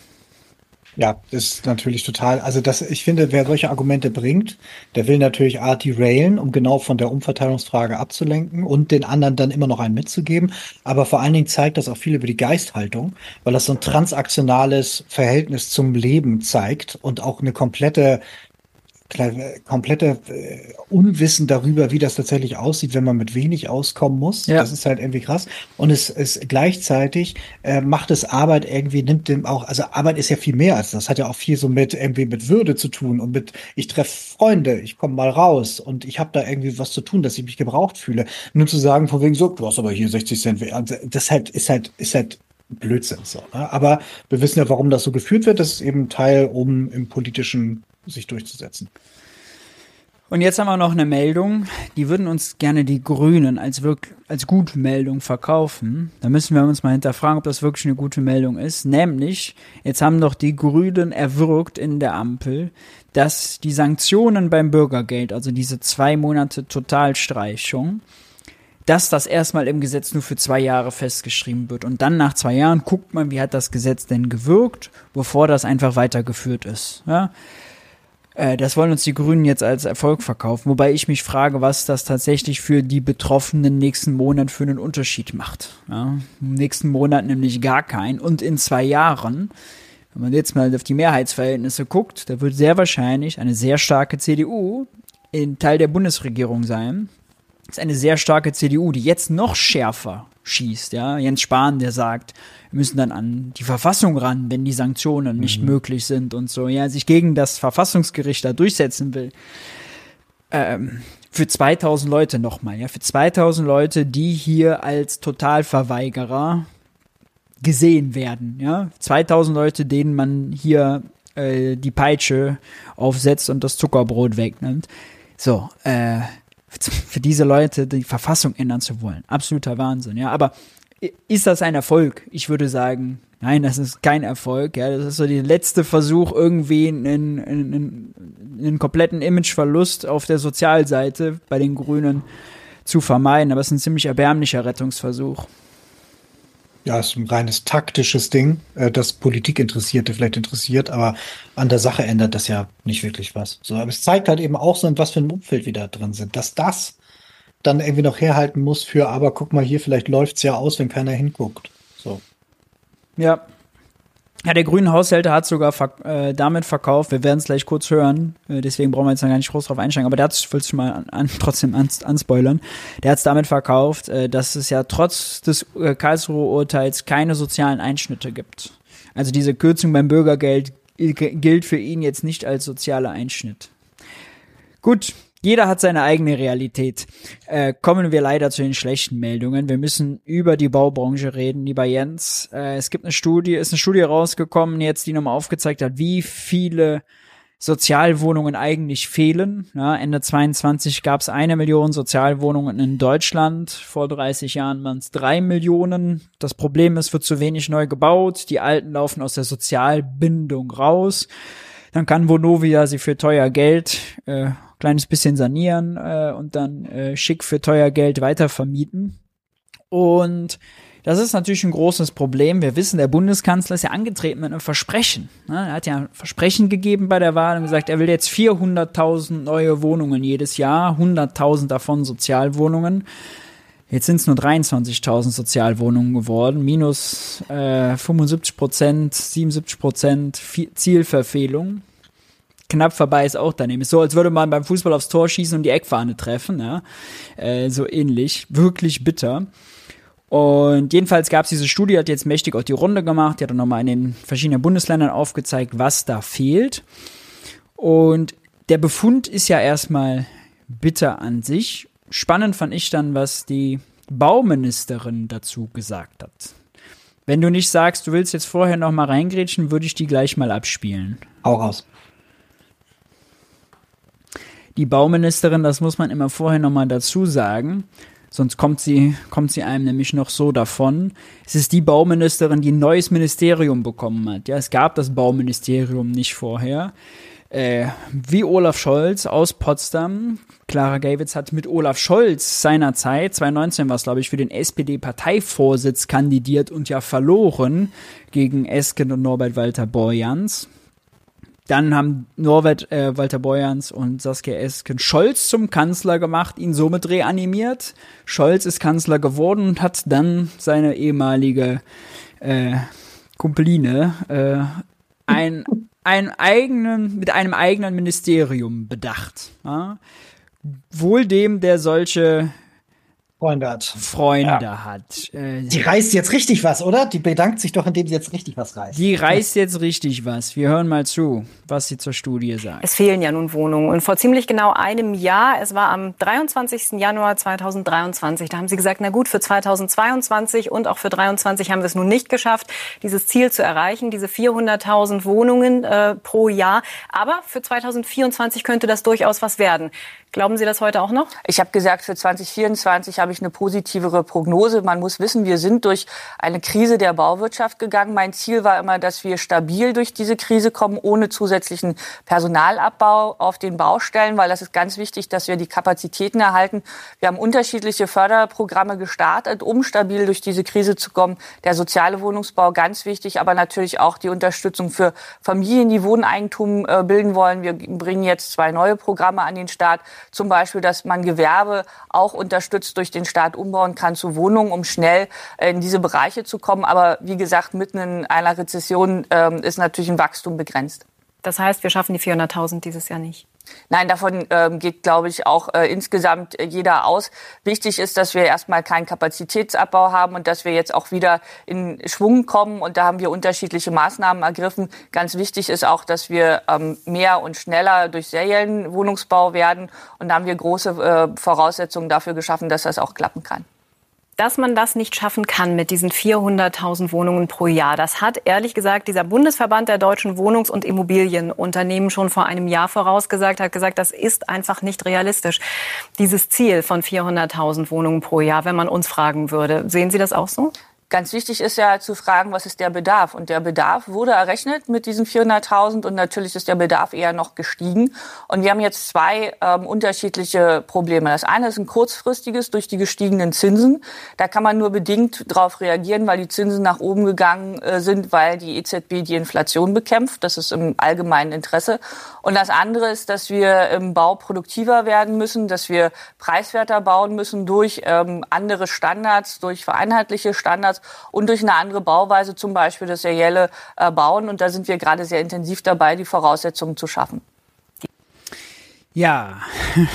Ja, ist natürlich total. Also das, ich finde, wer solche Argumente bringt, der will natürlich Art railen, um genau von der Umverteilungsfrage abzulenken und den anderen dann immer noch einen mitzugeben. Aber vor allen Dingen zeigt das auch viel über die Geisthaltung, weil das so ein transaktionales Verhältnis zum Leben zeigt und auch eine komplette komplette äh, Unwissen darüber, wie das tatsächlich aussieht, wenn man mit wenig auskommen muss. Ja. Das ist halt irgendwie krass. Und es ist gleichzeitig äh, macht es Arbeit irgendwie, nimmt dem auch, also Arbeit ist ja viel mehr als das. das hat ja auch viel so mit irgendwie mit Würde zu tun und mit, ich treffe Freunde, ich komme mal raus und ich habe da irgendwie was zu tun, dass ich mich gebraucht fühle. Nur zu sagen, von wegen so, du hast aber hier 60 Cent, also das halt, ist halt, ist halt Blödsinn so. Ne? Aber wir wissen ja, warum das so geführt wird. Das ist eben Teil, um im politischen sich durchzusetzen. Und jetzt haben wir noch eine Meldung, die würden uns gerne die Grünen als, wirk als gute verkaufen. Da müssen wir uns mal hinterfragen, ob das wirklich eine gute Meldung ist. Nämlich, jetzt haben doch die Grünen erwirkt in der Ampel, dass die Sanktionen beim Bürgergeld, also diese zwei Monate Totalstreichung, dass das erstmal im Gesetz nur für zwei Jahre festgeschrieben wird. Und dann nach zwei Jahren guckt man, wie hat das Gesetz denn gewirkt, bevor das einfach weitergeführt ist. Ja? Äh, das wollen uns die Grünen jetzt als Erfolg verkaufen, wobei ich mich frage, was das tatsächlich für die Betroffenen nächsten Monat für einen Unterschied macht. Ja, Im nächsten Monat nämlich gar keinen und in zwei Jahren, wenn man jetzt mal auf die Mehrheitsverhältnisse guckt, da wird sehr wahrscheinlich eine sehr starke CDU in Teil der Bundesregierung sein. Das ist eine sehr starke CDU, die jetzt noch schärfer schießt. Ja, Jens Spahn, der sagt, müssen dann an die Verfassung ran, wenn die Sanktionen nicht mhm. möglich sind und so. Ja, sich gegen das Verfassungsgericht da durchsetzen will. Ähm, für 2000 Leute nochmal, ja, für 2000 Leute, die hier als Totalverweigerer gesehen werden, ja, 2000 Leute, denen man hier äh, die Peitsche aufsetzt und das Zuckerbrot wegnimmt. So, äh, für diese Leute die Verfassung ändern zu wollen. Absoluter Wahnsinn, ja. Aber ist das ein Erfolg? Ich würde sagen, nein, das ist kein Erfolg. Ja, das ist so der letzte Versuch, irgendwie einen, einen, einen kompletten Imageverlust auf der Sozialseite bei den Grünen zu vermeiden. Aber es ist ein ziemlich erbärmlicher Rettungsversuch ja, ist ein reines taktisches Ding, äh, das Politikinteressierte vielleicht interessiert, aber an der Sache ändert das ja nicht wirklich was. So, aber es zeigt halt eben auch so, in was für ein Umfeld wir da drin sind, dass das dann irgendwie noch herhalten muss für, aber guck mal hier, vielleicht läuft's ja aus, wenn keiner hinguckt. So. Ja, ja, der grüne Haushälter hat sogar verk äh, damit verkauft, wir werden es gleich kurz hören, äh, deswegen brauchen wir jetzt noch gar nicht groß drauf einsteigen, aber der hat es, ich schon mal an, an, [LAUGHS] trotzdem ans, anspoilern, der hat es damit verkauft, äh, dass es ja trotz des äh, Karlsruher Urteils keine sozialen Einschnitte gibt. Also diese Kürzung beim Bürgergeld gilt für ihn jetzt nicht als sozialer Einschnitt. Gut, jeder hat seine eigene Realität. Äh, kommen wir leider zu den schlechten Meldungen. Wir müssen über die Baubranche reden, lieber Jens. Äh, es gibt eine Studie, ist eine Studie rausgekommen, jetzt die nochmal aufgezeigt hat, wie viele Sozialwohnungen eigentlich fehlen. Ja, Ende 22 gab es eine Million Sozialwohnungen in Deutschland. Vor 30 Jahren waren es drei Millionen. Das Problem ist, wird zu wenig neu gebaut. Die Alten laufen aus der Sozialbindung raus. Dann kann Vonovia sie für teuer Geld äh, kleines bisschen sanieren äh, und dann äh, schick für teuer Geld weiter vermieten. Und das ist natürlich ein großes Problem. Wir wissen, der Bundeskanzler ist ja angetreten mit einem Versprechen. Ne? Er hat ja ein Versprechen gegeben bei der Wahl und gesagt, er will jetzt 400.000 neue Wohnungen jedes Jahr, 100.000 davon Sozialwohnungen. Jetzt sind es nur 23.000 Sozialwohnungen geworden, minus äh, 75 Prozent, 77 Prozent Zielverfehlung. Knapp vorbei ist auch daneben. Ist so, als würde man beim Fußball aufs Tor schießen und die Eckfahne treffen. Ja? Äh, so ähnlich. Wirklich bitter. Und jedenfalls gab es diese Studie, hat jetzt mächtig auch die Runde gemacht, die hat dann nochmal in den verschiedenen Bundesländern aufgezeigt, was da fehlt. Und der Befund ist ja erstmal bitter an sich. Spannend fand ich dann, was die Bauministerin dazu gesagt hat. Wenn du nicht sagst, du willst jetzt vorher noch mal reingrätschen, würde ich die gleich mal abspielen. Hau raus. Die Bauministerin, das muss man immer vorher noch mal dazu sagen, sonst kommt sie, kommt sie einem nämlich noch so davon. Es ist die Bauministerin, die ein neues Ministerium bekommen hat. Ja, es gab das Bauministerium nicht vorher. Äh, wie Olaf Scholz aus Potsdam. Clara Gavitz hat mit Olaf Scholz seinerzeit, 2019 war es, glaube ich, für den SPD-Parteivorsitz kandidiert und ja verloren gegen Esken und Norbert Walter Borjans. Dann haben Norbert äh, Walter Borjans und Saskia Esken Scholz zum Kanzler gemacht, ihn somit reanimiert. Scholz ist Kanzler geworden und hat dann seine ehemalige äh, Kumpeline äh, ein einen eigenen, mit einem eigenen Ministerium bedacht. Ja? Wohl dem, der solche Freunde hat. Freunde ja. hat. Äh, die reißt jetzt richtig was, oder? Die bedankt sich doch, indem sie jetzt richtig was reißt. Die reißt jetzt richtig was. Wir hören mal zu, was sie zur Studie sagt. Es fehlen ja nun Wohnungen. Und vor ziemlich genau einem Jahr, es war am 23. Januar 2023, da haben sie gesagt, na gut, für 2022 und auch für 2023 haben wir es nun nicht geschafft, dieses Ziel zu erreichen, diese 400.000 Wohnungen äh, pro Jahr. Aber für 2024 könnte das durchaus was werden. Glauben Sie das heute auch noch? Ich habe gesagt, für 2024 habe ich eine positivere Prognose. Man muss wissen, wir sind durch eine Krise der Bauwirtschaft gegangen. Mein Ziel war immer, dass wir stabil durch diese Krise kommen, ohne zusätzlichen Personalabbau auf den Baustellen, weil das ist ganz wichtig, dass wir die Kapazitäten erhalten. Wir haben unterschiedliche Förderprogramme gestartet, um stabil durch diese Krise zu kommen. Der soziale Wohnungsbau ganz wichtig, aber natürlich auch die Unterstützung für Familien, die Wohneigentum äh, bilden wollen. Wir bringen jetzt zwei neue Programme an den Start zum Beispiel, dass man Gewerbe auch unterstützt durch den Staat umbauen kann zu Wohnungen, um schnell äh, in diese Bereiche zu kommen. Aber wie gesagt, mitten in einer Rezession äh, ist natürlich ein Wachstum begrenzt. Das heißt, wir schaffen die 400.000 dieses Jahr nicht. Nein, davon ähm, geht, glaube ich, auch äh, insgesamt äh, jeder aus. Wichtig ist, dass wir erstmal keinen Kapazitätsabbau haben und dass wir jetzt auch wieder in Schwung kommen. Und da haben wir unterschiedliche Maßnahmen ergriffen. Ganz wichtig ist auch, dass wir ähm, mehr und schneller durch seriellen Wohnungsbau werden. Und da haben wir große äh, Voraussetzungen dafür geschaffen, dass das auch klappen kann dass man das nicht schaffen kann mit diesen 400.000 Wohnungen pro Jahr. Das hat ehrlich gesagt dieser Bundesverband der deutschen Wohnungs- und Immobilienunternehmen schon vor einem Jahr vorausgesagt, hat gesagt, das ist einfach nicht realistisch. Dieses Ziel von 400.000 Wohnungen pro Jahr, wenn man uns fragen würde. Sehen Sie das auch so? Ganz wichtig ist ja zu fragen, was ist der Bedarf? Und der Bedarf wurde errechnet mit diesen 400.000 und natürlich ist der Bedarf eher noch gestiegen. Und wir haben jetzt zwei ähm, unterschiedliche Probleme. Das eine ist ein kurzfristiges durch die gestiegenen Zinsen. Da kann man nur bedingt darauf reagieren, weil die Zinsen nach oben gegangen äh, sind, weil die EZB die Inflation bekämpft. Das ist im allgemeinen Interesse. Und das andere ist, dass wir im Bau produktiver werden müssen, dass wir preiswerter bauen müssen durch ähm, andere Standards, durch vereinheitliche Standards und durch eine andere Bauweise, zum Beispiel das serielle äh, Bauen. Und da sind wir gerade sehr intensiv dabei, die Voraussetzungen zu schaffen. Ja,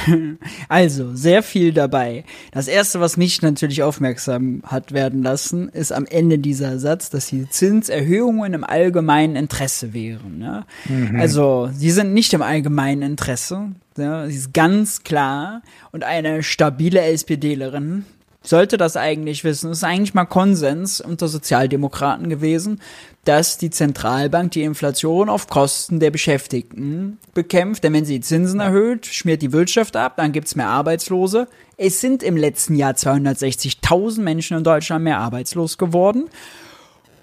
[LAUGHS] also sehr viel dabei. Das erste, was mich natürlich aufmerksam hat werden lassen, ist am Ende dieser Satz, dass die Zinserhöhungen im allgemeinen Interesse wären. Ja? Mhm. Also sie sind nicht im allgemeinen Interesse. Ja? Sie ist ganz klar. Und eine stabile SPDlerin sollte das eigentlich wissen. Es ist eigentlich mal Konsens unter Sozialdemokraten gewesen, dass die Zentralbank die Inflation auf Kosten der Beschäftigten bekämpft. Denn wenn sie die Zinsen erhöht, schmiert die Wirtschaft ab, dann gibt's mehr Arbeitslose. Es sind im letzten Jahr 260.000 Menschen in Deutschland mehr arbeitslos geworden.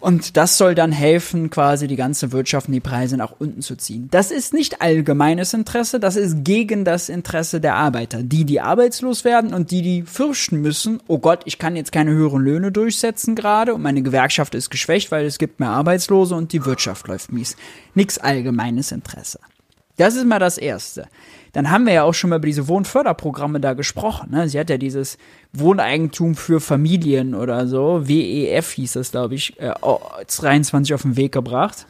Und das soll dann helfen, quasi die ganze Wirtschaft und die Preise nach unten zu ziehen. Das ist nicht allgemeines Interesse, das ist gegen das Interesse der Arbeiter. Die, die arbeitslos werden und die, die fürchten müssen, oh Gott, ich kann jetzt keine höheren Löhne durchsetzen gerade und meine Gewerkschaft ist geschwächt, weil es gibt mehr Arbeitslose und die Wirtschaft läuft mies. Nix allgemeines Interesse. Das ist mal das Erste dann haben wir ja auch schon mal über diese Wohnförderprogramme da gesprochen. Ne? Sie hat ja dieses Wohneigentum für Familien oder so, WEF hieß das, glaube ich, äh, 23 auf den Weg gebracht.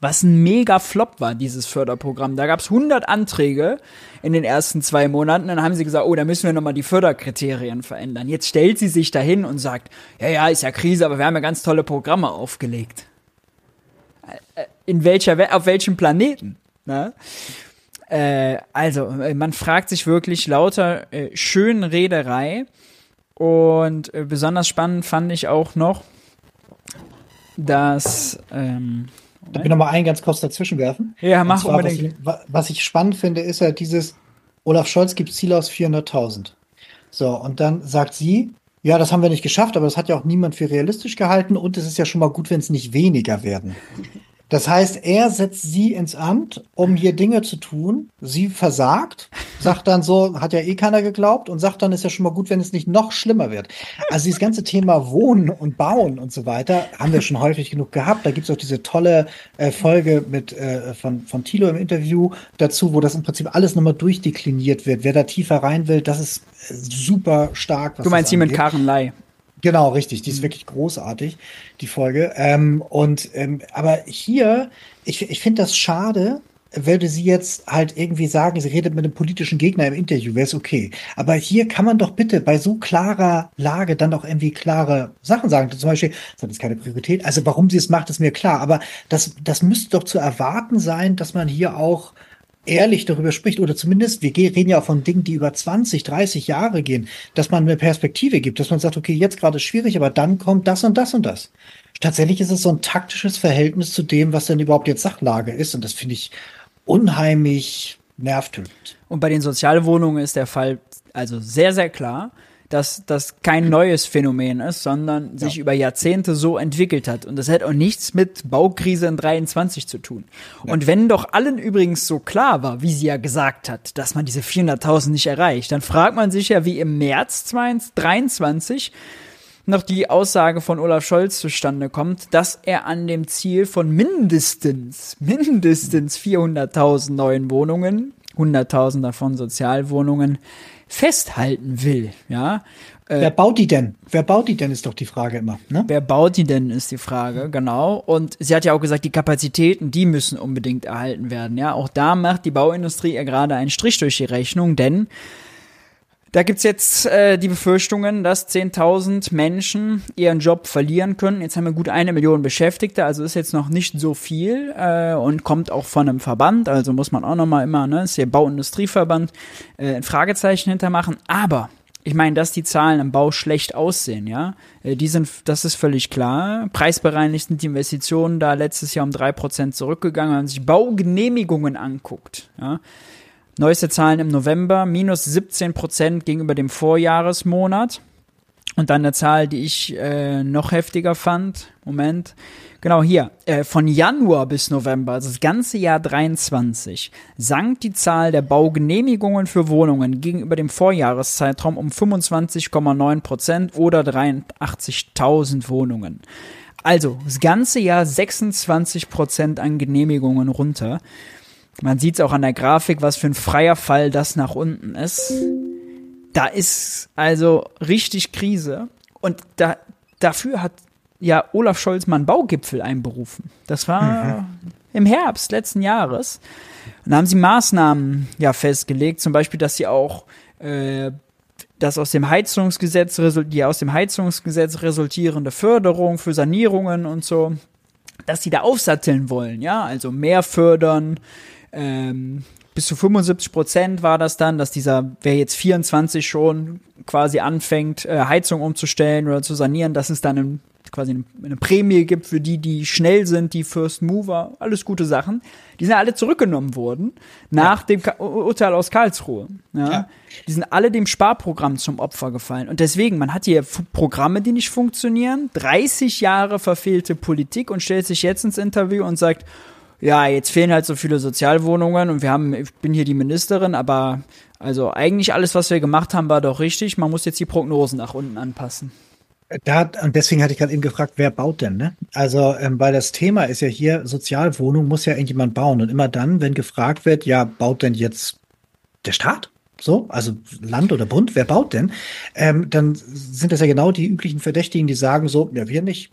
Was ein mega Flop war, dieses Förderprogramm. Da gab es 100 Anträge in den ersten zwei Monaten. Dann haben sie gesagt, oh, da müssen wir nochmal die Förderkriterien verändern. Jetzt stellt sie sich dahin und sagt, ja, ja, ist ja Krise, aber wir haben ja ganz tolle Programme aufgelegt. Äh, äh, in welcher, auf welchem Planeten? Ne? Äh, also, äh, man fragt sich wirklich lauter äh, Schönrederei. Und äh, besonders spannend fand ich auch noch, dass. Ähm, Darf ich nochmal einen ganz kurz dazwischen werfen? Ja, mach zwar, unbedingt. Was ich, was ich spannend finde, ist ja dieses, Olaf Scholz gibt Ziele aus 400.000. So, und dann sagt sie, ja, das haben wir nicht geschafft, aber das hat ja auch niemand für realistisch gehalten und es ist ja schon mal gut, wenn es nicht weniger werden. Das heißt, er setzt sie ins Amt, um hier Dinge zu tun. Sie versagt, sagt dann so, hat ja eh keiner geglaubt und sagt dann, ist ja schon mal gut, wenn es nicht noch schlimmer wird. Also dieses ganze Thema Wohnen und Bauen und so weiter haben wir schon häufig genug gehabt. Da gibt's auch diese tolle äh, Folge mit äh, von, von Thilo im Interview dazu, wo das im Prinzip alles nochmal durchdekliniert wird. Wer da tiefer rein will, das ist äh, super stark. du meinst sie mit Karen Lai? Genau, richtig. Die ist mhm. wirklich großartig, die Folge. Ähm, und ähm, aber hier, ich, ich finde das schade, würde sie jetzt halt irgendwie sagen, sie redet mit einem politischen Gegner im Interview, wäre es okay. Aber hier kann man doch bitte bei so klarer Lage dann doch irgendwie klare Sachen sagen. Zum Beispiel, das hat jetzt keine Priorität. Also warum sie es macht, ist mir klar. Aber das, das müsste doch zu erwarten sein, dass man hier auch ehrlich darüber spricht oder zumindest, wir reden ja auch von Dingen, die über 20, 30 Jahre gehen, dass man eine Perspektive gibt, dass man sagt, okay, jetzt gerade ist schwierig, aber dann kommt das und das und das. Tatsächlich ist es so ein taktisches Verhältnis zu dem, was denn überhaupt jetzt Sachlage ist und das finde ich unheimlich nervtötend. Und bei den Sozialwohnungen ist der Fall also sehr, sehr klar dass das kein neues Phänomen ist, sondern ja. sich über Jahrzehnte so entwickelt hat. Und das hat auch nichts mit Baukrise in 23 zu tun. Ja. Und wenn doch allen übrigens so klar war, wie sie ja gesagt hat, dass man diese 400.000 nicht erreicht, dann fragt man sich ja, wie im März 23 noch die Aussage von Olaf Scholz zustande kommt, dass er an dem Ziel von mindestens, mindestens 400.000 neuen Wohnungen, 100.000 davon Sozialwohnungen, festhalten will, ja. Äh, wer baut die denn? Wer baut die denn, ist doch die Frage immer. Ne? Wer baut die denn, ist die Frage, genau. Und sie hat ja auch gesagt, die Kapazitäten, die müssen unbedingt erhalten werden. Ja, auch da macht die Bauindustrie ja gerade einen Strich durch die Rechnung, denn da gibt's jetzt äh, die Befürchtungen, dass 10.000 Menschen ihren Job verlieren können. Jetzt haben wir gut eine Million Beschäftigte, also ist jetzt noch nicht so viel äh, und kommt auch von einem Verband, also muss man auch nochmal immer, ne, ist der Bauindustrieverband, äh, ein Fragezeichen hintermachen. Aber ich meine, dass die Zahlen im Bau schlecht aussehen, ja, äh, die sind, das ist völlig klar. Preisbereinigt sind die Investitionen da letztes Jahr um drei Prozent zurückgegangen, wenn man sich Baugenehmigungen anguckt, ja Neueste Zahlen im November, minus 17 Prozent gegenüber dem Vorjahresmonat. Und dann eine Zahl, die ich äh, noch heftiger fand. Moment. Genau hier. Äh, von Januar bis November, also das ganze Jahr 23, sank die Zahl der Baugenehmigungen für Wohnungen gegenüber dem Vorjahreszeitraum um 25,9 Prozent oder 83.000 Wohnungen. Also das ganze Jahr 26 Prozent an Genehmigungen runter. Man sieht es auch an der Grafik, was für ein freier Fall das nach unten ist. Da ist also richtig Krise. Und da, dafür hat ja Olaf Scholz mal einen Baugipfel einberufen. Das war mhm. im Herbst letzten Jahres. Und da haben sie Maßnahmen ja festgelegt, zum Beispiel, dass sie auch äh, das aus dem Heizungsgesetz, die aus dem Heizungsgesetz resultierende Förderung für Sanierungen und so, dass sie da aufsatteln wollen, ja, also mehr fördern, ähm, bis zu 75 Prozent war das dann, dass dieser, wer jetzt 24 schon quasi anfängt, äh, Heizung umzustellen oder zu sanieren, dass es dann in quasi eine, eine, Prämie gibt für die, die schnell sind, die First Mover, alles gute Sachen. Die sind alle zurückgenommen worden nach ja. dem Ka Urteil aus Karlsruhe. Ja? ja? Die sind alle dem Sparprogramm zum Opfer gefallen. Und deswegen, man hat hier Programme, die nicht funktionieren, 30 Jahre verfehlte Politik und stellt sich jetzt ins Interview und sagt, ja, jetzt fehlen halt so viele Sozialwohnungen und wir haben, ich bin hier die Ministerin, aber also eigentlich alles, was wir gemacht haben, war doch richtig. Man muss jetzt die Prognosen nach unten anpassen. Da, und deswegen hatte ich gerade eben gefragt, wer baut denn, ne? Also, ähm, weil das Thema ist ja hier, Sozialwohnung muss ja irgendjemand bauen. Und immer dann, wenn gefragt wird, ja, baut denn jetzt der Staat? So, also Land oder Bund, wer baut denn? Ähm, dann sind das ja genau die üblichen Verdächtigen, die sagen so, ja, wir nicht.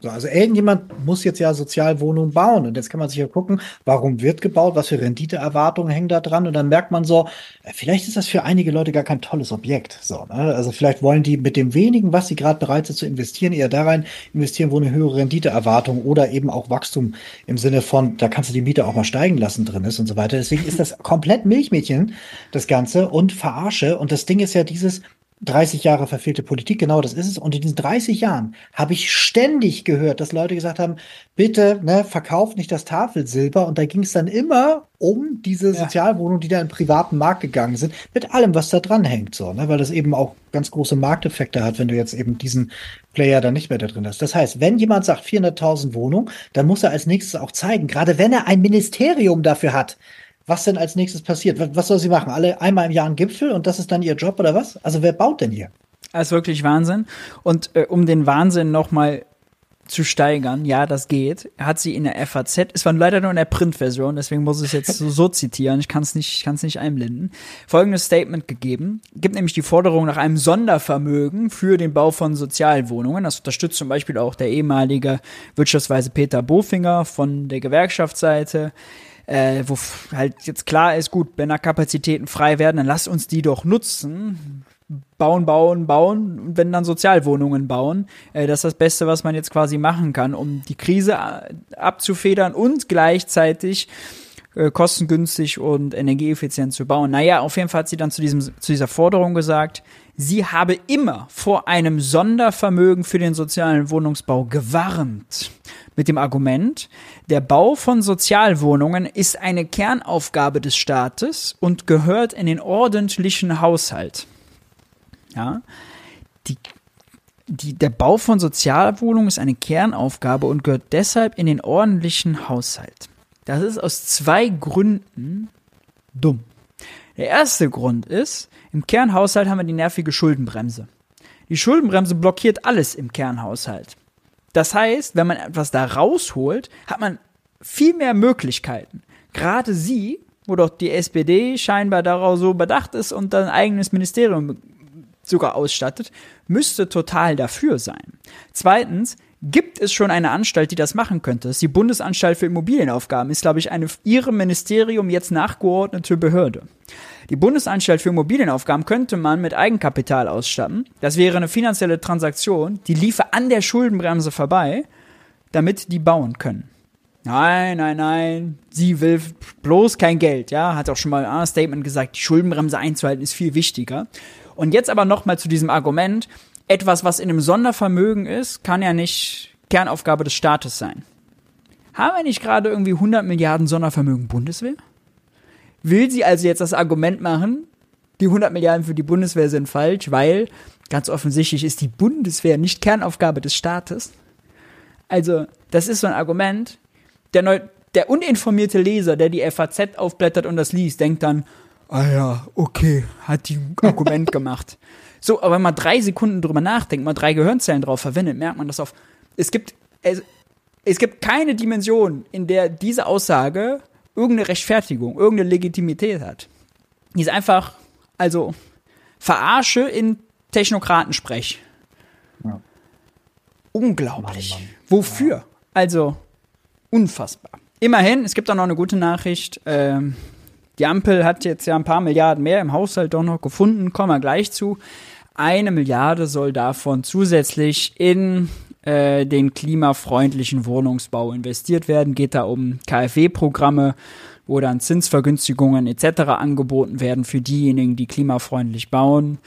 So, also irgendjemand muss jetzt ja Sozialwohnungen bauen. Und jetzt kann man sich ja gucken, warum wird gebaut, was für Renditeerwartungen hängen da dran. Und dann merkt man so, äh, vielleicht ist das für einige Leute gar kein tolles Objekt. So, ne? Also vielleicht wollen die mit dem wenigen, was sie gerade bereit sind zu investieren, eher da rein investieren, wo eine höhere Renditeerwartung oder eben auch Wachstum im Sinne von, da kannst du die Miete auch mal steigen lassen drin ist und so weiter. Deswegen ist das komplett Milchmädchen, das Ganze, und Verarsche. Und das Ding ist ja dieses, 30 Jahre verfehlte Politik, genau das ist es. Und in diesen 30 Jahren habe ich ständig gehört, dass Leute gesagt haben, bitte, ne, verkauft nicht das Tafelsilber. Und da ging es dann immer um diese ja. Sozialwohnungen, die da in privaten Markt gegangen sind, mit allem, was da dran hängt, so, ne, weil das eben auch ganz große Markteffekte hat, wenn du jetzt eben diesen Player dann nicht mehr da drin hast. Das heißt, wenn jemand sagt 400.000 Wohnungen, dann muss er als nächstes auch zeigen, gerade wenn er ein Ministerium dafür hat, was denn als nächstes passiert. Was soll sie machen? Alle einmal im Jahr einen Gipfel und das ist dann ihr Job oder was? Also wer baut denn hier? Das ist wirklich Wahnsinn. Und äh, um den Wahnsinn nochmal zu steigern, ja, das geht, hat sie in der FAZ, es war leider nur in der Printversion, deswegen muss ich es jetzt so, so zitieren, ich kann es nicht, kann's nicht einblenden, folgendes Statement gegeben, gibt nämlich die Forderung nach einem Sondervermögen für den Bau von Sozialwohnungen, das unterstützt zum Beispiel auch der ehemalige Wirtschaftsweise Peter Bofinger von der Gewerkschaftsseite, äh, wo halt jetzt klar ist, gut, wenn da Kapazitäten frei werden, dann lass uns die doch nutzen. Bauen, bauen, bauen und wenn dann Sozialwohnungen bauen. Äh, das ist das Beste, was man jetzt quasi machen kann, um die Krise äh, abzufedern und gleichzeitig äh, kostengünstig und energieeffizient zu bauen. Naja, auf jeden Fall hat sie dann zu, diesem, zu dieser Forderung gesagt, sie habe immer vor einem Sondervermögen für den sozialen Wohnungsbau gewarnt mit dem Argument, der Bau von Sozialwohnungen ist eine Kernaufgabe des Staates und gehört in den ordentlichen Haushalt. Ja, die, die, der Bau von Sozialwohnungen ist eine Kernaufgabe und gehört deshalb in den ordentlichen Haushalt. Das ist aus zwei Gründen dumm. Der erste Grund ist, im Kernhaushalt haben wir die nervige Schuldenbremse. Die Schuldenbremse blockiert alles im Kernhaushalt. Das heißt, wenn man etwas da rausholt, hat man viel mehr Möglichkeiten. Gerade sie, wo doch die SPD scheinbar darauf so bedacht ist und ein eigenes Ministerium sogar ausstattet, müsste total dafür sein. Zweitens, gibt es schon eine Anstalt, die das machen könnte. Das ist die Bundesanstalt für Immobilienaufgaben, ist, glaube ich, eine ihrem Ministerium jetzt nachgeordnete Behörde. Die Bundesanstalt für Immobilienaufgaben könnte man mit Eigenkapital ausstatten. Das wäre eine finanzielle Transaktion, die liefe an der Schuldenbremse vorbei, damit die bauen können. Nein, nein, nein, sie will bloß kein Geld, ja, hat auch schon mal ein Statement gesagt, die Schuldenbremse einzuhalten ist viel wichtiger. Und jetzt aber nochmal zu diesem Argument, etwas, was in einem Sondervermögen ist, kann ja nicht Kernaufgabe des Staates sein. Haben wir nicht gerade irgendwie 100 Milliarden Sondervermögen Bundeswehr? Will sie also jetzt das Argument machen, die 100 Milliarden für die Bundeswehr sind falsch, weil ganz offensichtlich ist die Bundeswehr nicht Kernaufgabe des Staates? Also, das ist so ein Argument. Der, neu, der uninformierte Leser, der die FAZ aufblättert und das liest, denkt dann, ah ja, okay, hat die Argument gemacht. So, aber wenn man drei Sekunden drüber nachdenkt, mal drei Gehirnzellen drauf verwendet, merkt man das auf. Es gibt, es, es gibt keine Dimension, in der diese Aussage irgendeine Rechtfertigung, irgendeine Legitimität hat. Die ist einfach, also, Verarsche in Technokratensprech. Ja. Unglaublich. Mann, Mann. Wofür? Ja. Also, unfassbar. Immerhin, es gibt auch noch eine gute Nachricht. Ähm, die Ampel hat jetzt ja ein paar Milliarden mehr im Haushalt doch noch gefunden, kommen wir gleich zu. Eine Milliarde soll davon zusätzlich in äh, den klimafreundlichen Wohnungsbau investiert werden. Geht da um KfW-Programme, wo dann Zinsvergünstigungen etc. angeboten werden für diejenigen, die klimafreundlich bauen.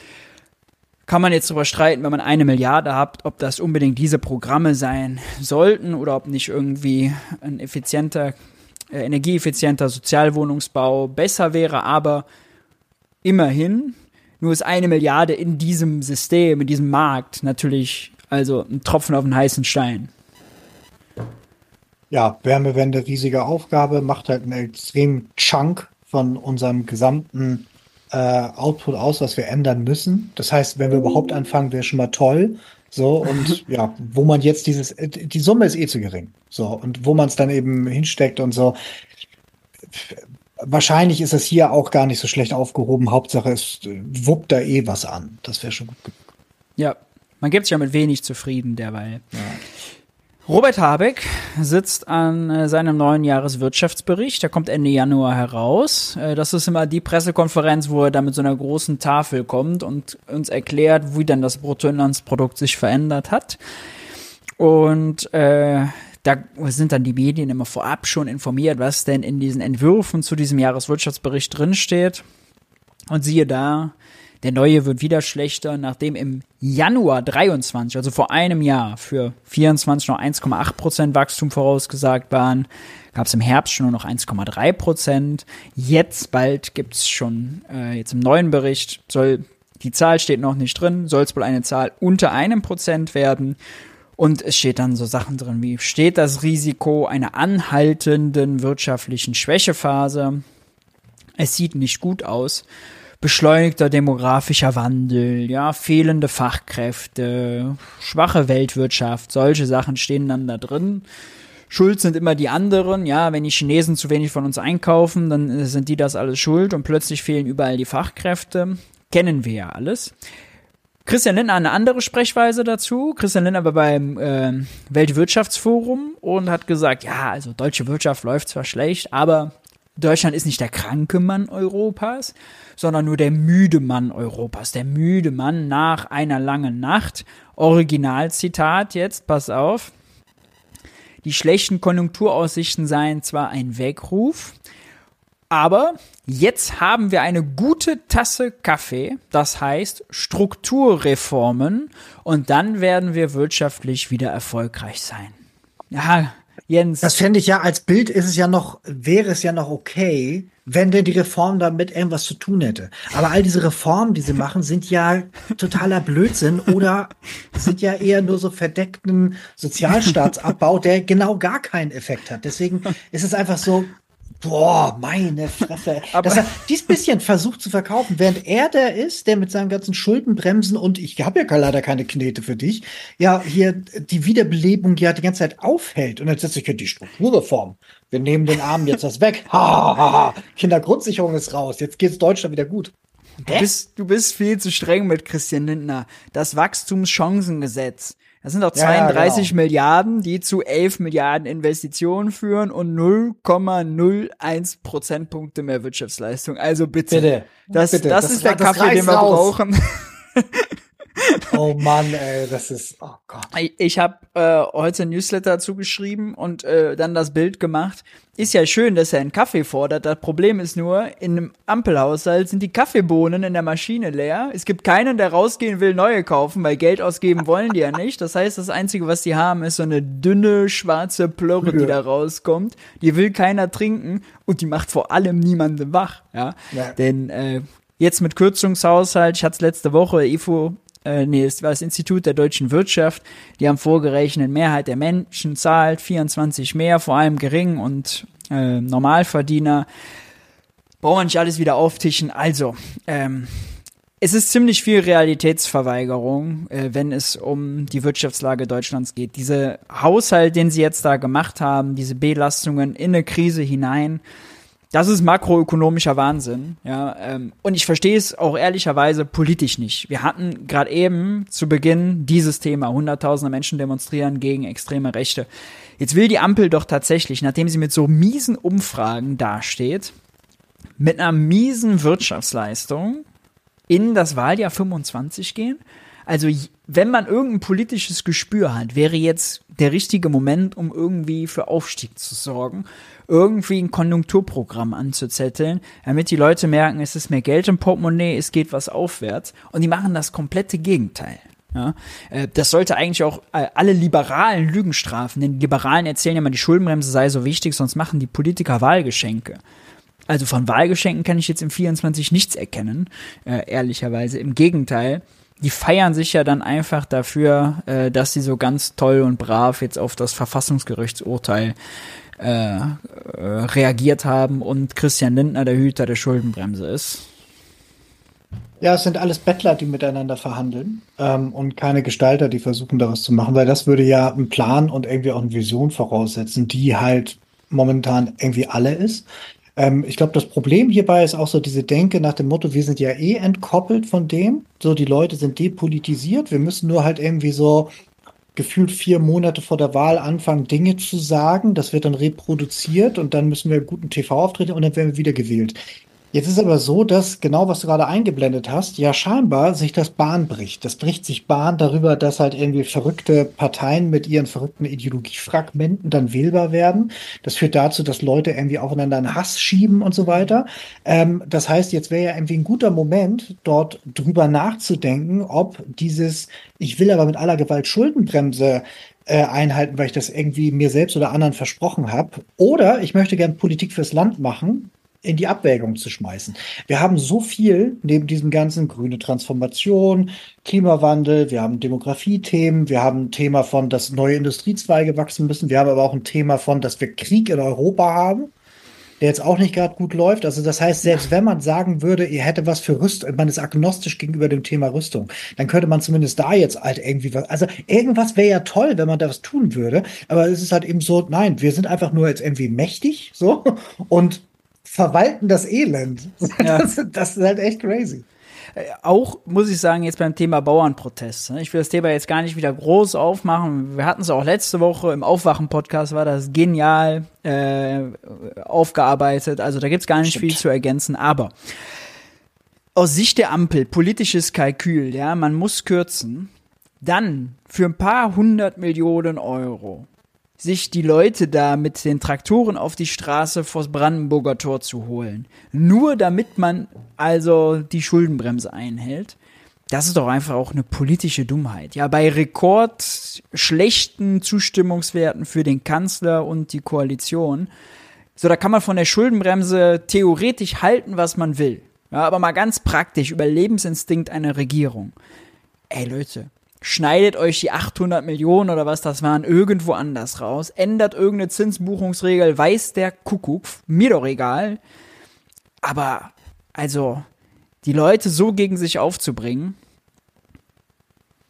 kann man jetzt darüber streiten, wenn man eine Milliarde hat, ob das unbedingt diese Programme sein sollten oder ob nicht irgendwie ein effizienter, äh, energieeffizienter Sozialwohnungsbau besser wäre, aber immerhin, nur ist eine Milliarde in diesem System, in diesem Markt natürlich also ein Tropfen auf den heißen Stein. Ja, Wärmewende, riesige Aufgabe, macht halt einen extremen Chunk von unserem gesamten äh, Output aus, was wir ändern müssen. Das heißt, wenn wir überhaupt anfangen, wäre schon mal toll. So, und [LAUGHS] ja, wo man jetzt dieses, die Summe ist eh zu gering. So, und wo man es dann eben hinsteckt und so. Wahrscheinlich ist es hier auch gar nicht so schlecht aufgehoben. Hauptsache, es wuppt da eh was an. Das wäre schon gut. Ja, man gibt sich ja mit wenig zufrieden derweil. Ja. Robert Habeck sitzt an äh, seinem neuen Jahreswirtschaftsbericht. Der kommt Ende Januar heraus. Äh, das ist immer die Pressekonferenz, wo er da mit so einer großen Tafel kommt und uns erklärt, wie dann das Bruttoinlandsprodukt sich verändert hat. Und äh, da sind dann die Medien immer vorab schon informiert, was denn in diesen Entwürfen zu diesem Jahreswirtschaftsbericht drinsteht. Und siehe da, der neue wird wieder schlechter, nachdem im Januar 23, also vor einem Jahr, für 24 noch 1,8 Prozent Wachstum vorausgesagt waren, gab es im Herbst schon nur noch 1,3 Prozent. Jetzt bald gibt es schon, äh, jetzt im neuen Bericht soll, die Zahl steht noch nicht drin, soll es wohl eine Zahl unter einem Prozent werden. Und es steht dann so Sachen drin wie, steht das Risiko einer anhaltenden wirtschaftlichen Schwächephase? Es sieht nicht gut aus beschleunigter demografischer Wandel, ja, fehlende Fachkräfte, schwache Weltwirtschaft, solche Sachen stehen dann da drin. Schuld sind immer die anderen, ja, wenn die Chinesen zu wenig von uns einkaufen, dann sind die das alles schuld und plötzlich fehlen überall die Fachkräfte. Kennen wir ja alles. Christian Lindner eine andere Sprechweise dazu. Christian Lindner war beim äh, Weltwirtschaftsforum und hat gesagt, ja, also deutsche Wirtschaft läuft zwar schlecht, aber Deutschland ist nicht der kranke Mann Europas, sondern nur der müde Mann Europas. Der müde Mann nach einer langen Nacht. Originalzitat jetzt, pass auf. Die schlechten Konjunkturaussichten seien zwar ein Weckruf, aber jetzt haben wir eine gute Tasse Kaffee, das heißt Strukturreformen, und dann werden wir wirtschaftlich wieder erfolgreich sein. Ja, Jens. Das fände ich ja, als Bild ist es ja noch, wäre es ja noch okay, wenn denn die Reform damit irgendwas zu tun hätte. Aber all diese Reformen, die sie machen, sind ja totaler Blödsinn oder sind ja eher nur so verdeckten Sozialstaatsabbau, der genau gar keinen Effekt hat. Deswegen ist es einfach so, Boah, meine Fresse. [LAUGHS] Aber Dass er dies bisschen versucht zu verkaufen, während er der ist, der mit seinen ganzen Schuldenbremsen und ich habe ja leider keine Knete für dich, ja, hier die Wiederbelebung ja die ganze Zeit aufhält. Und dann setzt sich die Strukturreform. Wir nehmen den Armen jetzt das weg. Ha, ha, ha. Kindergrundsicherung ist raus. Jetzt geht's Deutschland wieder gut. Du bist, du bist viel zu streng mit Christian Lindner. Das Wachstumschancengesetz das sind doch 32 ja, genau. Milliarden, die zu 11 Milliarden Investitionen führen und 0,01 Prozentpunkte mehr Wirtschaftsleistung. Also bitte. Bitte. Das, bitte. das, das ist der Kaffee, den wir raus. brauchen. [LAUGHS] Oh Mann, ey, das ist, oh Gott. Ich habe äh, heute ein Newsletter zugeschrieben und äh, dann das Bild gemacht. Ist ja schön, dass er einen Kaffee fordert. Das Problem ist nur, in einem Ampelhaushalt sind die Kaffeebohnen in der Maschine leer. Es gibt keinen, der rausgehen will, neue kaufen, weil Geld ausgeben wollen die ja nicht. Das heißt, das Einzige, was die haben, ist so eine dünne, schwarze Plörre, die da rauskommt. Die will keiner trinken und die macht vor allem niemanden wach. Ja, ja. denn äh, jetzt mit Kürzungshaushalt, ich hatte es letzte Woche, IFO äh, nee, es war das Institut der deutschen Wirtschaft, die haben vorgerechnet, Mehrheit der Menschen zahlt 24 mehr, vor allem gering und äh, Normalverdiener. Brauchen wir nicht alles wieder auftischen. Also, ähm, es ist ziemlich viel Realitätsverweigerung, äh, wenn es um die Wirtschaftslage Deutschlands geht. Diese Haushalt, den sie jetzt da gemacht haben, diese Belastungen in eine Krise hinein, das ist makroökonomischer Wahnsinn, ja. Ähm, und ich verstehe es auch ehrlicherweise politisch nicht. Wir hatten gerade eben zu Beginn dieses Thema: Hunderttausende Menschen demonstrieren gegen extreme Rechte. Jetzt will die Ampel doch tatsächlich, nachdem sie mit so miesen Umfragen dasteht, mit einer miesen Wirtschaftsleistung in das Wahljahr 25 gehen. Also wenn man irgendein politisches Gespür hat, wäre jetzt der richtige Moment, um irgendwie für Aufstieg zu sorgen irgendwie ein Konjunkturprogramm anzuzetteln, damit die Leute merken, es ist mehr Geld im Portemonnaie, es geht was aufwärts. Und die machen das komplette Gegenteil. Ja, äh, das sollte eigentlich auch äh, alle liberalen Lügen strafen, denn die Liberalen erzählen ja mal, die Schuldenbremse sei so wichtig, sonst machen die Politiker Wahlgeschenke. Also von Wahlgeschenken kann ich jetzt im 24 nichts erkennen, äh, ehrlicherweise. Im Gegenteil, die feiern sich ja dann einfach dafür, äh, dass sie so ganz toll und brav jetzt auf das Verfassungsgerichtsurteil äh, äh, reagiert haben und Christian Lindner der Hüter der Schuldenbremse ist. Ja, es sind alles Bettler, die miteinander verhandeln ähm, und keine Gestalter, die versuchen, daraus zu machen, weil das würde ja einen Plan und irgendwie auch eine Vision voraussetzen, die halt momentan irgendwie alle ist. Ähm, ich glaube, das Problem hierbei ist auch so diese Denke nach dem Motto, wir sind ja eh entkoppelt von dem. So, die Leute sind depolitisiert. Wir müssen nur halt irgendwie so gefühlt vier Monate vor der Wahl anfangen, Dinge zu sagen. Das wird dann reproduziert und dann müssen wir guten TV-Auftritte und dann werden wir wieder gewählt. Jetzt ist aber so, dass genau was du gerade eingeblendet hast, ja scheinbar sich das Bahn bricht. Das bricht sich Bahn darüber, dass halt irgendwie verrückte Parteien mit ihren verrückten Ideologiefragmenten dann wählbar werden. Das führt dazu, dass Leute irgendwie aufeinander einen Hass schieben und so weiter. Ähm, das heißt, jetzt wäre ja irgendwie ein guter Moment, dort drüber nachzudenken, ob dieses, ich will aber mit aller Gewalt Schuldenbremse äh, einhalten, weil ich das irgendwie mir selbst oder anderen versprochen habe. Oder ich möchte gern Politik fürs Land machen in die Abwägung zu schmeißen. Wir haben so viel neben diesem ganzen grüne Transformation, Klimawandel, wir haben Demografiethemen, wir haben ein Thema von, dass neue Industriezweige wachsen müssen, wir haben aber auch ein Thema von, dass wir Krieg in Europa haben, der jetzt auch nicht gerade gut läuft. Also das heißt, selbst wenn man sagen würde, ihr hätte was für Rüstung, man ist agnostisch gegenüber dem Thema Rüstung, dann könnte man zumindest da jetzt halt irgendwie was, also irgendwas wäre ja toll, wenn man da was tun würde, aber es ist halt eben so, nein, wir sind einfach nur jetzt irgendwie mächtig, so, und verwalten das Elend. Ja. [LAUGHS] Das, das, ist halt echt crazy. Äh, auch muss ich sagen, jetzt beim Thema Bauernprotest. Ne? Ich will das Thema jetzt gar nicht wieder groß aufmachen. Wir hatten es auch letzte Woche im Aufwachen-Podcast, war das genial äh, aufgearbeitet. Also da gibt es gar nicht Stimmt. viel zu ergänzen. Aber aus Sicht der Ampel, politisches Kalkül, ja, man muss kürzen. Dann für ein paar hundert Millionen Euro sich die Leute da mit den Traktoren auf die Straße vors Brandenburger Tor zu holen. Nur damit man also die Schuldenbremse einhält. Das ist doch einfach auch eine politische Dummheit. Ja, bei rekordschlechten Zustimmungswerten für den Kanzler und die Koalition. So, da kann man von der Schuldenbremse theoretisch halten, was man will. Ja, aber mal ganz praktisch, Überlebensinstinkt einer Regierung. Ey Leute, schneidet euch die 800 Millionen oder was das waren irgendwo anders raus, ändert irgendeine Zinsbuchungsregel, weiß der Kuckuck, mir doch egal. Aber, also, die Leute so gegen sich aufzubringen,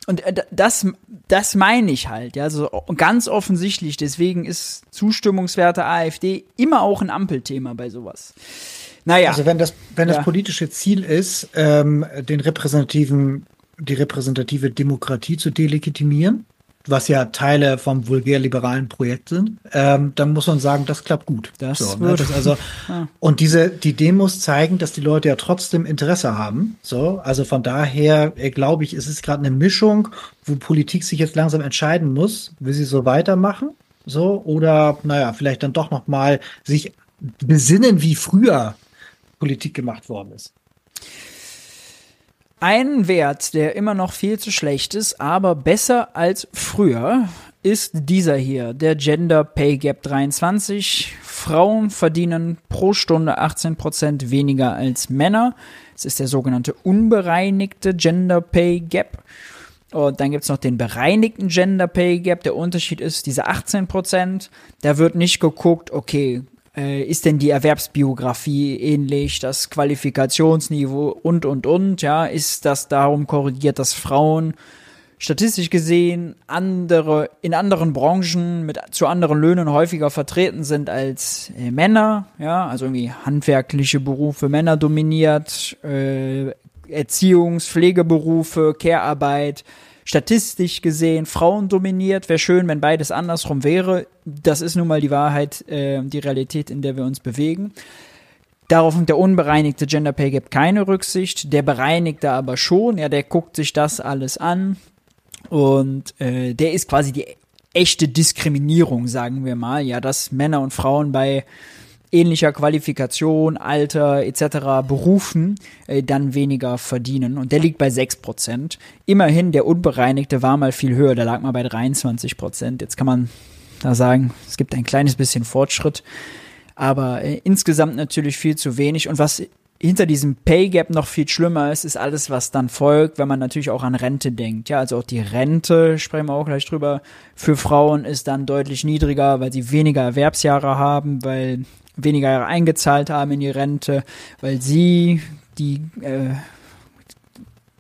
und äh, das, das meine ich halt, ja, so ganz offensichtlich. Deswegen ist Zustimmungswerte AfD immer auch ein Ampelthema bei sowas. Naja. Also wenn das, wenn das ja. politische Ziel ist, ähm, den repräsentativen die repräsentative Demokratie zu delegitimieren, was ja Teile vom vulgär-liberalen Projekt sind, ähm, dann muss man sagen, das klappt gut. Das, so, ne? das also [LAUGHS] ja. und diese die Demos zeigen, dass die Leute ja trotzdem Interesse haben. So, also von daher äh, glaube ich, ist es gerade eine Mischung, wo Politik sich jetzt langsam entscheiden muss, will sie so weitermachen, so oder naja, vielleicht dann doch noch mal sich besinnen, wie früher Politik gemacht worden ist. Ein Wert, der immer noch viel zu schlecht ist, aber besser als früher, ist dieser hier, der Gender Pay Gap 23. Frauen verdienen pro Stunde 18% weniger als Männer. Es ist der sogenannte unbereinigte Gender Pay Gap. Und dann gibt's noch den bereinigten Gender Pay Gap. Der Unterschied ist, diese 18%, da wird nicht geguckt, okay, äh, ist denn die Erwerbsbiografie ähnlich, das Qualifikationsniveau und, und, und, ja, ist das darum korrigiert, dass Frauen statistisch gesehen andere, in anderen Branchen mit zu anderen Löhnen häufiger vertreten sind als äh, Männer, ja, also irgendwie handwerkliche Berufe Männer dominiert, äh, Erziehungs-, Pflegeberufe, Care-Arbeit, statistisch gesehen Frauen dominiert. Wäre schön, wenn beides andersrum wäre. Das ist nun mal die Wahrheit, äh, die Realität, in der wir uns bewegen. Darauf nimmt der unbereinigte Gender Pay Gap keine Rücksicht, der bereinigte aber schon. Ja, der guckt sich das alles an und äh, der ist quasi die echte Diskriminierung, sagen wir mal, ja, dass Männer und Frauen bei ähnlicher Qualifikation, Alter etc. Berufen äh, dann weniger verdienen. Und der liegt bei 6%. Immerhin, der Unbereinigte war mal viel höher, der lag mal bei 23%. Jetzt kann man da sagen, es gibt ein kleines bisschen Fortschritt, aber äh, insgesamt natürlich viel zu wenig. Und was hinter diesem Pay Gap noch viel schlimmer ist, ist alles, was dann folgt, wenn man natürlich auch an Rente denkt. Ja, also auch die Rente, sprechen wir auch gleich drüber, für Frauen ist dann deutlich niedriger, weil sie weniger Erwerbsjahre haben, weil weniger eingezahlt haben in die Rente, weil sie die äh,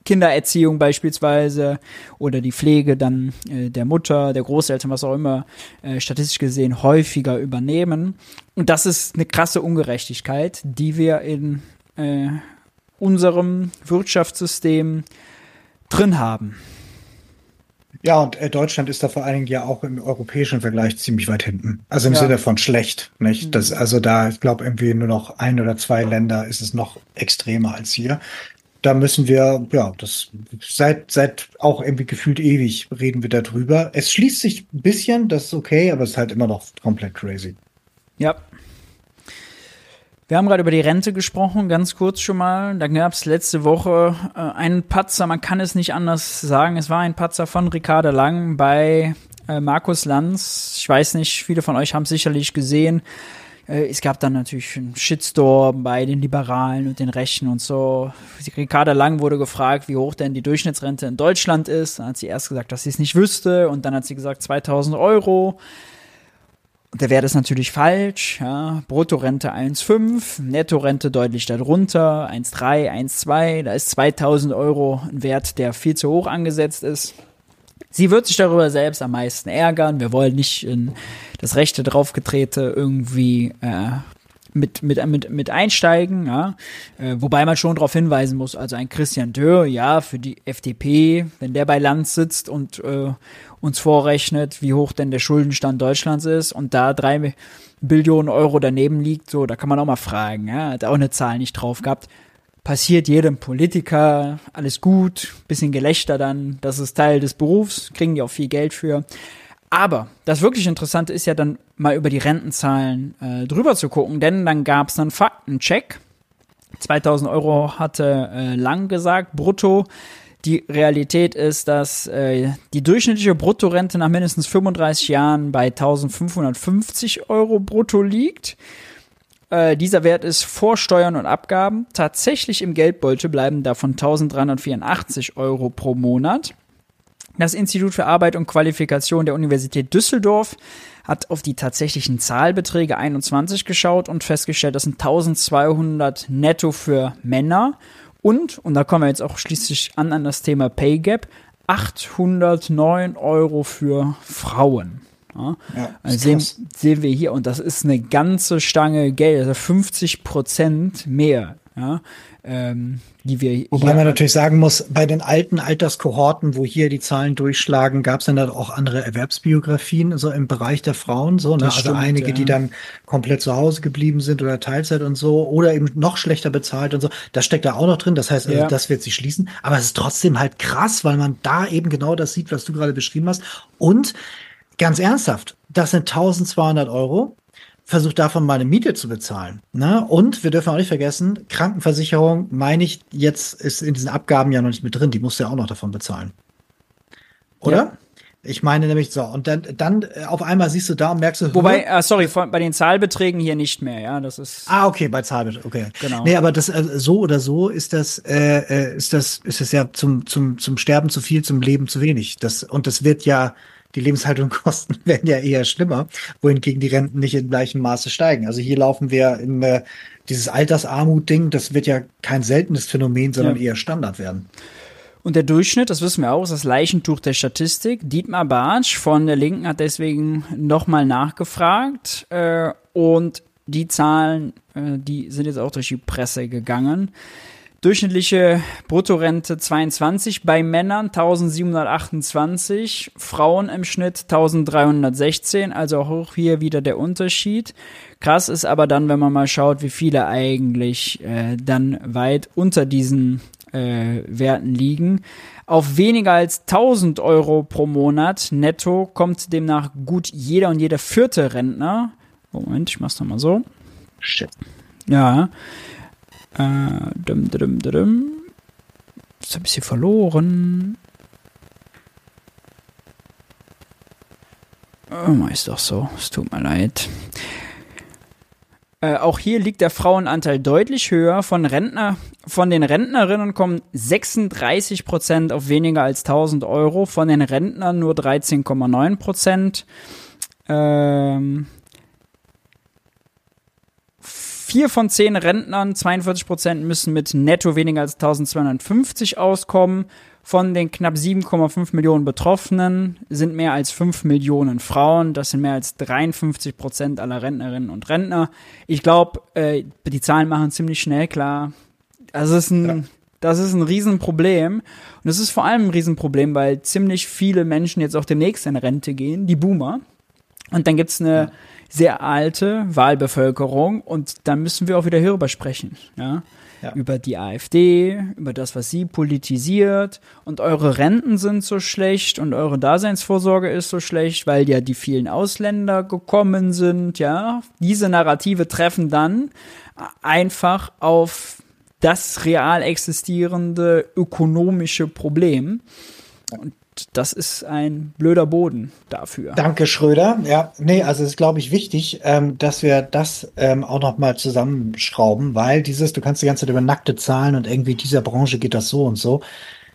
Kindererziehung beispielsweise oder die Pflege dann äh, der Mutter, der Großeltern, was auch immer, äh, statistisch gesehen häufiger übernehmen. Und das ist eine krasse Ungerechtigkeit, die wir in äh, unserem Wirtschaftssystem drin haben. Ja, und äh, Deutschland ist da vor allen Dingen ja auch im europäischen Vergleich ziemlich weit hinten. Also im ja. Sinne von schlecht, nicht? Mhm. Das, also da, ich glaube, irgendwie nur noch ein oder zwei Länder ist es noch extremer als hier. Da müssen wir, ja, das seit, seit auch irgendwie gefühlt ewig reden wir darüber. Es schließt sich ein bisschen, das ist okay, aber es ist halt immer noch komplett crazy. Ja, wir haben gerade über die Rente gesprochen, ganz kurz schon mal. Da gab es letzte Woche äh, einen Patzer, man kann es nicht anders sagen. Es war ein Patzer von Ricarda Lang bei äh, Markus Lanz. Ich weiß nicht, viele von euch haben es sicherlich gesehen. Äh, es gab dann natürlich einen Shitstorm bei den Liberalen und den Rechten und so. Ricarda Lang wurde gefragt, wie hoch denn die Durchschnittsrente in Deutschland ist. Dann hat sie erst gesagt, dass sie es nicht wüsste und dann hat sie gesagt 2000 Euro. Und der Wert ist natürlich falsch. Ja. Bruttorente 1,5, Nettorente deutlich darunter, 1,3, 1,2. Da ist 2000 Euro ein Wert, der viel zu hoch angesetzt ist. Sie wird sich darüber selbst am meisten ärgern. Wir wollen nicht in das rechte draufgetrete irgendwie äh, mit, mit, mit, mit einsteigen, ja. Äh, wobei man schon darauf hinweisen muss, also ein Christian Dörr, ja, für die FDP, wenn der bei Land sitzt und äh, uns vorrechnet, wie hoch denn der Schuldenstand Deutschlands ist und da drei Billionen Euro daneben liegt, so, da kann man auch mal fragen, ja, hat auch eine Zahl nicht drauf gehabt. Passiert jedem Politiker, alles gut, bisschen Gelächter dann, das ist Teil des Berufs, kriegen die auch viel Geld für. Aber das wirklich Interessante ist ja dann mal über die Rentenzahlen äh, drüber zu gucken, denn dann gab es einen Faktencheck. 2000 Euro hatte äh, Lang gesagt, brutto. Die Realität ist, dass äh, die durchschnittliche Bruttorente nach mindestens 35 Jahren bei 1550 Euro brutto liegt. Äh, dieser Wert ist vor Steuern und Abgaben. Tatsächlich im Geldbeutel bleiben davon 1384 Euro pro Monat. Das Institut für Arbeit und Qualifikation der Universität Düsseldorf hat auf die tatsächlichen Zahlbeträge 21 geschaut und festgestellt, das sind 1200 netto für Männer und, und da kommen wir jetzt auch schließlich an an das Thema Pay Gap, 809 Euro für Frauen. Ja, ja also sehen, sehen, wir hier, und das ist eine ganze Stange Geld, also 50 Prozent mehr. Ja, ähm, die wir Wobei man natürlich sagen muss, bei den alten Alterskohorten, wo hier die Zahlen durchschlagen, gab es dann halt auch andere Erwerbsbiografien, so im Bereich der Frauen, so, ne? also einige, ja. die dann komplett zu Hause geblieben sind oder Teilzeit und so, oder eben noch schlechter bezahlt und so. Das steckt da auch noch drin, das heißt, also, ja. das wird sich schließen. Aber es ist trotzdem halt krass, weil man da eben genau das sieht, was du gerade beschrieben hast. Und ganz ernsthaft, das sind 1200 Euro versucht davon mal eine Miete zu bezahlen. Ne? Und wir dürfen auch nicht vergessen, Krankenversicherung, meine ich, jetzt ist in diesen Abgaben ja noch nicht mit drin, die musst du ja auch noch davon bezahlen. Oder? Ja. Ich meine nämlich so, und dann, dann äh, auf einmal siehst du da und merkst du. Wobei, äh, sorry, von, bei den Zahlbeträgen hier nicht mehr, ja, das ist. Ah, okay, bei Zahlbeträgen, okay. Genau. Nee, aber das, äh, so oder so ist das, äh, äh ist das, ist das ja zum, zum, zum Sterben zu viel, zum Leben zu wenig. Das, und das wird ja, die Lebenshaltungskosten [LAUGHS] werden ja eher schlimmer, wohingegen die Renten nicht in gleichem Maße steigen. Also hier laufen wir in äh, dieses Altersarmut-Ding, das wird ja kein seltenes Phänomen, sondern ja. eher Standard werden. Und der Durchschnitt, das wissen wir auch, ist das Leichentuch der Statistik. Dietmar Bartsch von der Linken hat deswegen nochmal nachgefragt äh, und die Zahlen, äh, die sind jetzt auch durch die Presse gegangen. Durchschnittliche Bruttorente 22 bei Männern 1728, Frauen im Schnitt 1316, also auch hier wieder der Unterschied. Krass ist aber dann, wenn man mal schaut, wie viele eigentlich äh, dann weit unter diesen äh, Werten liegen. Auf weniger als 1000 Euro pro Monat netto kommt demnach gut jeder und jeder vierte Rentner. Moment, ich mach's nochmal so. Shit. Ja. Äh, dum, dum, dum, dum. Das hab ich hier verloren. Oh, ist doch so. Es tut mir leid. Äh, auch hier liegt der Frauenanteil deutlich höher. Von, Rentner, von den Rentnerinnen kommen 36 Prozent auf weniger als 1000 Euro, von den Rentnern nur 13,9 Prozent. Ähm, vier von zehn Rentnern, 42 Prozent, müssen mit netto weniger als 1250 auskommen. Von den knapp 7,5 Millionen Betroffenen sind mehr als 5 Millionen Frauen. Das sind mehr als 53 Prozent aller Rentnerinnen und Rentner. Ich glaube, äh, die Zahlen machen ziemlich schnell klar. Das ist ein, ja. das ist ein Riesenproblem. Und es ist vor allem ein Riesenproblem, weil ziemlich viele Menschen jetzt auch demnächst in Rente gehen, die Boomer. Und dann gibt's eine ja. Sehr alte Wahlbevölkerung und da müssen wir auch wieder hierüber sprechen. Ja? ja. über die AfD, über das, was sie politisiert und eure Renten sind so schlecht und eure Daseinsvorsorge ist so schlecht, weil ja die vielen Ausländer gekommen sind, ja. Diese Narrative treffen dann einfach auf das real existierende ökonomische Problem. Und das ist ein blöder Boden dafür. Danke, Schröder. Ja, nee, also es ist, glaube ich, wichtig, ähm, dass wir das ähm, auch noch mal zusammenschrauben, weil dieses, du kannst die ganze Zeit über nackte Zahlen und irgendwie dieser Branche geht das so und so.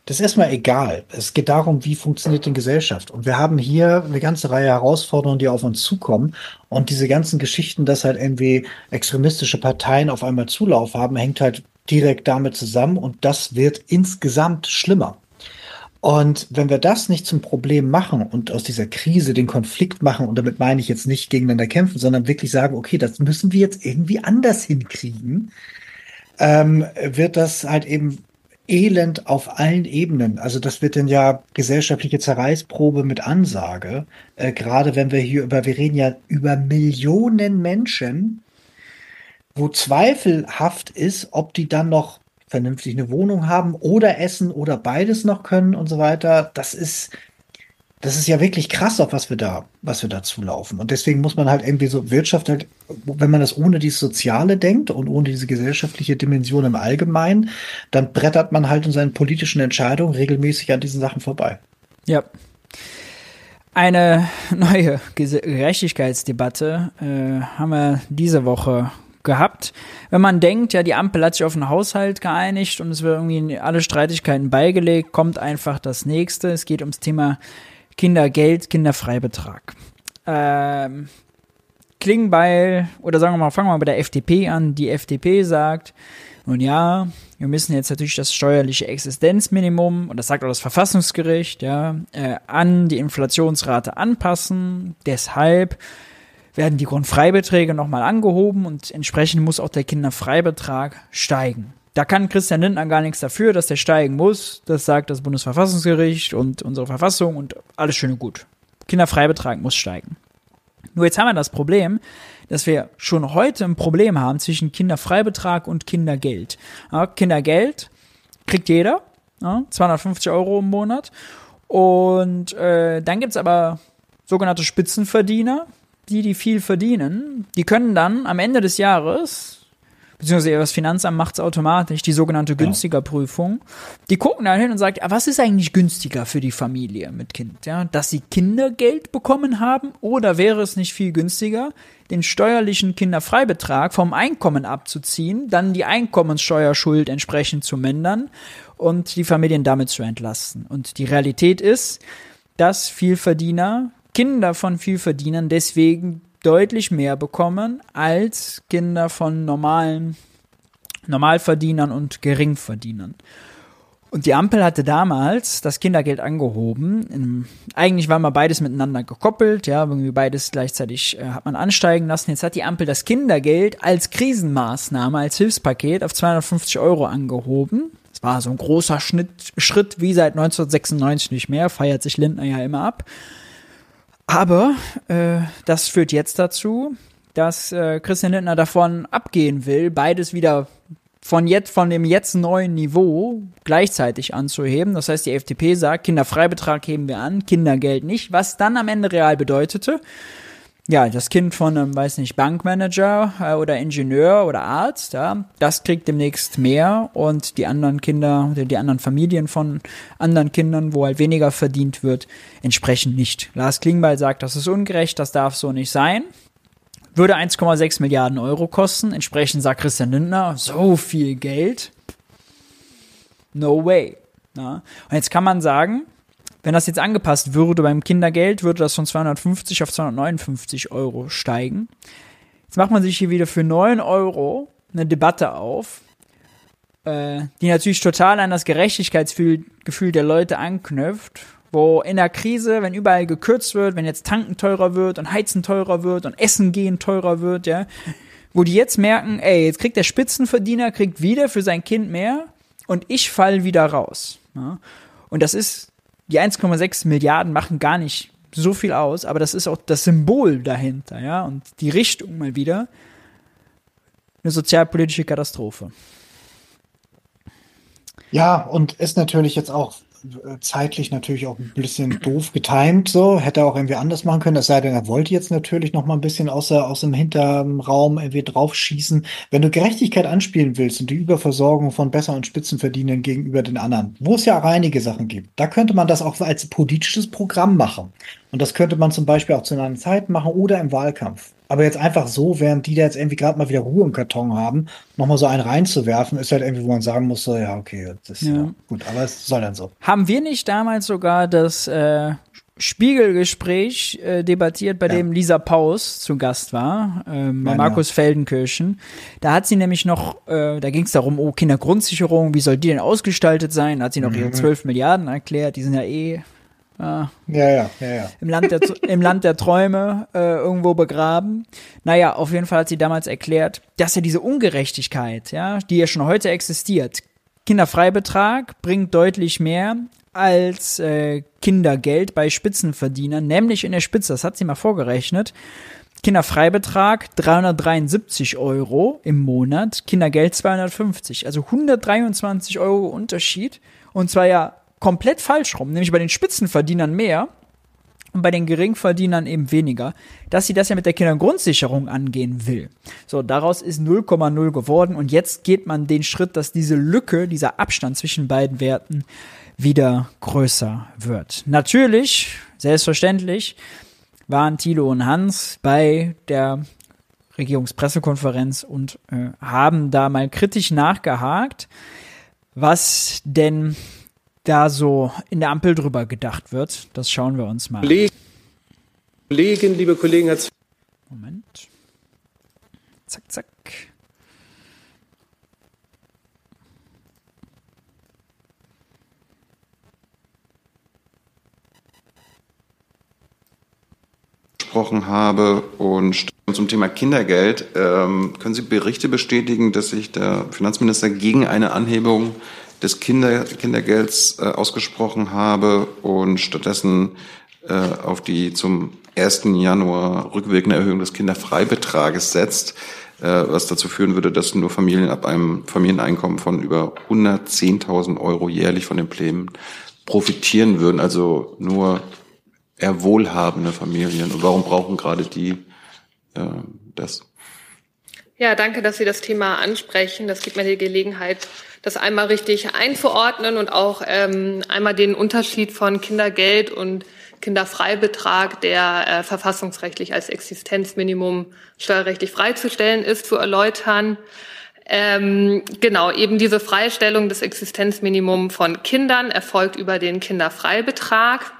Das ist erstmal egal. Es geht darum, wie funktioniert die Gesellschaft. Und wir haben hier eine ganze Reihe Herausforderungen, die auf uns zukommen. Und diese ganzen Geschichten, dass halt irgendwie extremistische Parteien auf einmal Zulauf haben, hängt halt direkt damit zusammen. Und das wird insgesamt schlimmer. Und wenn wir das nicht zum Problem machen und aus dieser Krise den Konflikt machen, und damit meine ich jetzt nicht gegeneinander kämpfen, sondern wirklich sagen, okay, das müssen wir jetzt irgendwie anders hinkriegen, ähm, wird das halt eben elend auf allen Ebenen. Also das wird dann ja gesellschaftliche Zerreißprobe mit Ansage. Äh, Gerade wenn wir hier über, wir reden ja über Millionen Menschen, wo zweifelhaft ist, ob die dann noch vernünftig eine Wohnung haben oder essen oder beides noch können und so weiter. Das ist, das ist ja wirklich krass, auf was wir da, was wir da zulaufen. Und deswegen muss man halt irgendwie so Wirtschaft halt, wenn man das ohne dieses Soziale denkt und ohne diese gesellschaftliche Dimension im Allgemeinen, dann brettert man halt in seinen politischen Entscheidungen regelmäßig an diesen Sachen vorbei. Ja. Eine [LAUGHS] neue Gerechtigkeitsdebatte äh, haben wir diese Woche gehabt. Wenn man denkt, ja, die Ampel hat sich auf einen Haushalt geeinigt und es wird irgendwie alle Streitigkeiten beigelegt, kommt einfach das nächste. Es geht ums Thema Kindergeld, Kinderfreibetrag. Ähm, Klingbeil, oder sagen wir mal, fangen wir mal bei der FDP an. Die FDP sagt, nun ja, wir müssen jetzt natürlich das steuerliche Existenzminimum, und das sagt auch das Verfassungsgericht, ja, äh, an die Inflationsrate anpassen. Deshalb werden die Grundfreibeträge nochmal angehoben und entsprechend muss auch der Kinderfreibetrag steigen. Da kann Christian Lindner gar nichts dafür, dass der steigen muss. Das sagt das Bundesverfassungsgericht und unsere Verfassung und alles schön und gut. Kinderfreibetrag muss steigen. Nur jetzt haben wir das Problem, dass wir schon heute ein Problem haben zwischen Kinderfreibetrag und Kindergeld. Ja, Kindergeld kriegt jeder, ja, 250 Euro im Monat. Und äh, dann gibt's aber sogenannte Spitzenverdiener, die, die viel verdienen, die können dann am Ende des Jahres, beziehungsweise das Finanzamt macht es automatisch, die sogenannte günstiger Prüfung, die gucken dann hin und sagen, was ist eigentlich günstiger für die Familie mit Kind? Ja, dass sie Kindergeld bekommen haben oder wäre es nicht viel günstiger, den steuerlichen Kinderfreibetrag vom Einkommen abzuziehen, dann die Einkommenssteuerschuld entsprechend zu mindern und die Familien damit zu entlasten. Und die Realität ist, dass Vielverdiener Kinder von Vielverdienern deswegen deutlich mehr bekommen als Kinder von normalen Normalverdienern und Geringverdienern. Und die Ampel hatte damals das Kindergeld angehoben. eigentlich war mal beides miteinander gekoppelt, ja, irgendwie beides gleichzeitig äh, hat man ansteigen lassen. Jetzt hat die Ampel das Kindergeld als Krisenmaßnahme, als Hilfspaket auf 250 Euro angehoben. Das war so ein großer Schnitt, Schritt wie seit 1996 nicht mehr, feiert sich Lindner ja immer ab. Aber äh, das führt jetzt dazu, dass äh, Christian Lindner davon abgehen will, beides wieder von jetzt, von dem jetzt neuen Niveau gleichzeitig anzuheben. Das heißt, die FDP sagt, Kinderfreibetrag heben wir an, Kindergeld nicht, was dann am Ende real bedeutete, ja, das Kind von einem, weiß nicht, Bankmanager äh, oder Ingenieur oder Arzt, ja, das kriegt demnächst mehr und die anderen Kinder oder die anderen Familien von anderen Kindern, wo halt weniger verdient wird, entsprechend nicht. Lars Klingbeil sagt, das ist ungerecht, das darf so nicht sein. Würde 1,6 Milliarden Euro kosten. Entsprechend sagt Christian Lindner, so viel Geld. No way. Ja. Und jetzt kann man sagen, wenn das jetzt angepasst würde beim Kindergeld, würde das von 250 auf 259 Euro steigen. Jetzt macht man sich hier wieder für 9 Euro eine Debatte auf, äh, die natürlich total an das Gerechtigkeitsgefühl der Leute anknüpft, wo in der Krise, wenn überall gekürzt wird, wenn jetzt Tanken teurer wird und Heizen teurer wird und Essen gehen teurer wird, ja, wo die jetzt merken, ey, jetzt kriegt der Spitzenverdiener, kriegt wieder für sein Kind mehr und ich fall wieder raus. Ja. Und das ist die 1,6 Milliarden machen gar nicht so viel aus, aber das ist auch das Symbol dahinter, ja, und die Richtung mal wieder. Eine sozialpolitische Katastrophe. Ja, und ist natürlich jetzt auch zeitlich natürlich auch ein bisschen doof getimt, so. Hätte auch irgendwie anders machen können, es sei denn, er wollte jetzt natürlich noch mal ein bisschen aus, aus dem Hinterraum irgendwie draufschießen. Wenn du Gerechtigkeit anspielen willst und die Überversorgung von Besser- und Spitzenverdienern gegenüber den anderen, wo es ja auch einige Sachen gibt, da könnte man das auch als politisches Programm machen. Und das könnte man zum Beispiel auch zu einer Zeit machen oder im Wahlkampf. Aber jetzt einfach so, während die da jetzt irgendwie gerade mal wieder Ruhe im Karton haben, nochmal so einen reinzuwerfen, ist halt irgendwie, wo man sagen muss, so, ja, okay, das ist ja. ja gut, aber es soll dann so. Haben wir nicht damals sogar das äh, Spiegelgespräch äh, debattiert, bei ja. dem Lisa Paus zu Gast war, ähm, bei Markus ja. Feldenkirchen. Da hat sie nämlich noch, äh, da ging es darum, oh, Kindergrundsicherung, wie soll die denn ausgestaltet sein? Da hat sie noch mhm. ihre 12 Milliarden erklärt, die sind ja eh ja, ja, ja, ja, Im, Land der, Im Land der Träume äh, irgendwo begraben. Naja, auf jeden Fall hat sie damals erklärt, dass ja diese Ungerechtigkeit, ja, die ja schon heute existiert, Kinderfreibetrag bringt deutlich mehr als äh, Kindergeld bei Spitzenverdienern, nämlich in der Spitze, das hat sie mal vorgerechnet. Kinderfreibetrag 373 Euro im Monat, Kindergeld 250, also 123 Euro Unterschied. Und zwar ja komplett falsch rum, nämlich bei den Spitzenverdienern mehr und bei den Geringverdienern eben weniger, dass sie das ja mit der Kindergrundsicherung angehen will. So, daraus ist 0,0 geworden und jetzt geht man den Schritt, dass diese Lücke, dieser Abstand zwischen beiden Werten wieder größer wird. Natürlich, selbstverständlich, waren Thilo und Hans bei der Regierungspressekonferenz und äh, haben da mal kritisch nachgehakt, was denn da so in der Ampel drüber gedacht wird. Das schauen wir uns mal an. Kolleginnen, liebe Kollegen, Herr Moment. Zack, zack. gesprochen habe und zum Thema Kindergeld. Ähm, können Sie Berichte bestätigen, dass sich der Finanzminister gegen eine Anhebung des Kinder, Kindergelds äh, ausgesprochen habe und stattdessen äh, auf die zum 1. Januar rückwirkende Erhöhung des Kinderfreibetrages setzt, äh, was dazu führen würde, dass nur Familien ab einem Familieneinkommen von über 110.000 Euro jährlich von den Plänen profitieren würden, also nur eher wohlhabende Familien. Und warum brauchen gerade die äh, das? Ja, danke, dass Sie das Thema ansprechen. Das gibt mir die Gelegenheit, das einmal richtig einzuordnen und auch ähm, einmal den Unterschied von Kindergeld und Kinderfreibetrag, der äh, verfassungsrechtlich als Existenzminimum steuerrechtlich freizustellen ist, zu erläutern. Ähm, genau, eben diese Freistellung des Existenzminimums von Kindern erfolgt über den Kinderfreibetrag.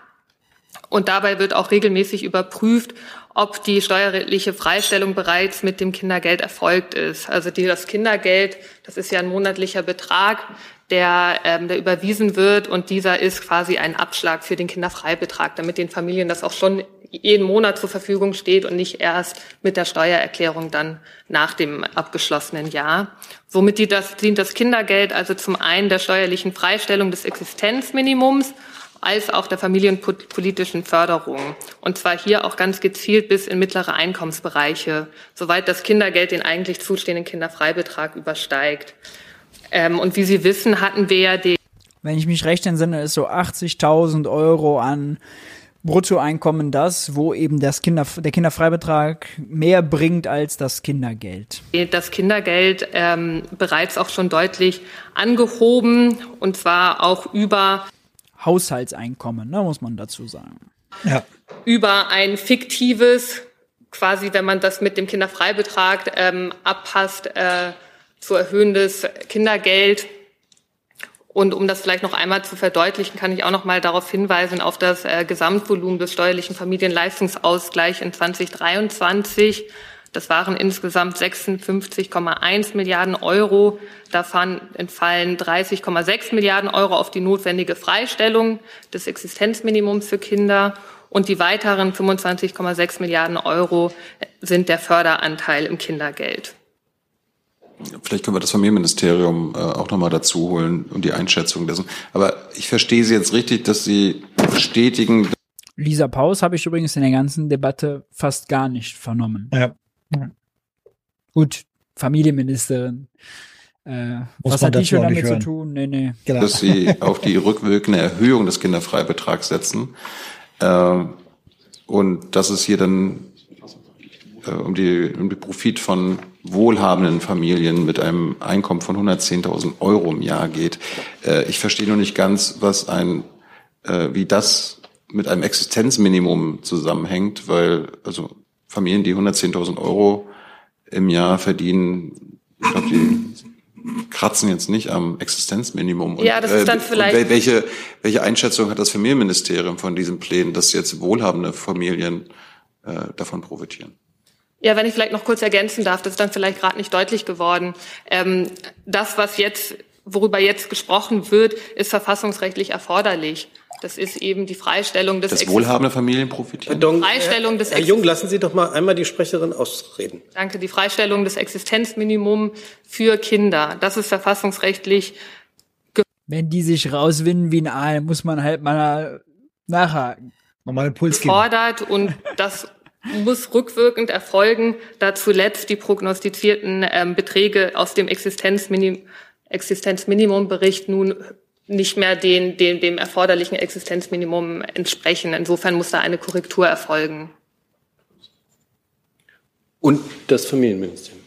Und dabei wird auch regelmäßig überprüft, ob die steuerliche Freistellung bereits mit dem Kindergeld erfolgt ist. Also die, das Kindergeld, das ist ja ein monatlicher Betrag, der, ähm, der überwiesen wird und dieser ist quasi ein Abschlag für den Kinderfreibetrag, damit den Familien das auch schon jeden Monat zur Verfügung steht und nicht erst mit der Steuererklärung dann nach dem abgeschlossenen Jahr. Somit dient das, dient das Kindergeld also zum einen der steuerlichen Freistellung des Existenzminimums als auch der familienpolitischen Förderung. Und zwar hier auch ganz gezielt bis in mittlere Einkommensbereiche, soweit das Kindergeld den eigentlich zustehenden Kinderfreibetrag übersteigt. Ähm, und wie Sie wissen, hatten wir ja den. Wenn ich mich recht entsinne, ist so 80.000 Euro an Bruttoeinkommen das, wo eben das Kinder, der Kinderfreibetrag mehr bringt als das Kindergeld. Das Kindergeld ähm, bereits auch schon deutlich angehoben und zwar auch über Haushaltseinkommen, ne, muss man dazu sagen. Ja. Über ein fiktives, quasi, wenn man das mit dem Kinderfreibetrag ähm, abpasst, äh, zu erhöhendes Kindergeld und um das vielleicht noch einmal zu verdeutlichen, kann ich auch noch mal darauf hinweisen, auf das äh, Gesamtvolumen des steuerlichen Familienleistungsausgleichs in 2023. Das waren insgesamt 56,1 Milliarden Euro. Davon entfallen 30,6 Milliarden Euro auf die notwendige Freistellung des Existenzminimums für Kinder. Und die weiteren 25,6 Milliarden Euro sind der Förderanteil im Kindergeld. Vielleicht können wir das Familienministerium äh, auch nochmal dazu holen und die Einschätzung dessen. Aber ich verstehe Sie jetzt richtig, dass Sie bestätigen. Lisa Paus habe ich übrigens in der ganzen Debatte fast gar nicht vernommen. Ja. Ja. Gut, Familienministerin. Äh, was hat die schon damit zu tun? Nee, nee. Genau. Dass Sie auf die rückwirkende Erhöhung des Kinderfreibetrags setzen. Äh, und dass es hier dann äh, um, die, um die Profit von wohlhabenden Familien mit einem Einkommen von 110.000 Euro im Jahr geht. Äh, ich verstehe nur nicht ganz, was ein, äh, wie das mit einem Existenzminimum zusammenhängt, weil also Familien, die 110.000 Euro im Jahr verdienen, ich glaube, die kratzen jetzt nicht am Existenzminimum. Und, ja, das ist dann äh, vielleicht. welche, welche Einschätzung hat das Familienministerium von diesen Plänen, dass jetzt wohlhabende Familien äh, davon profitieren? Ja, wenn ich vielleicht noch kurz ergänzen darf, das ist dann vielleicht gerade nicht deutlich geworden. Ähm, das, was jetzt, worüber jetzt gesprochen wird, ist verfassungsrechtlich erforderlich. Das ist eben die Freistellung des Das wohlhabende Familien profitieren. Pardon, Freistellung des Herr Jung, lassen Sie doch mal einmal die Sprecherin ausreden. Danke. Die Freistellung des Existenzminimum für Kinder. Das ist verfassungsrechtlich. Wenn die sich rauswinden wie ein Aal, muss man halt mal nachhaken. Nochmal einen Puls geben. Fordert und das muss rückwirkend erfolgen, da zuletzt die prognostizierten ähm, Beträge aus dem Existenzminim Existenzminimumbericht nun nicht mehr den, den, dem erforderlichen Existenzminimum entsprechen. Insofern muss da eine Korrektur erfolgen. Und das Familienministerium.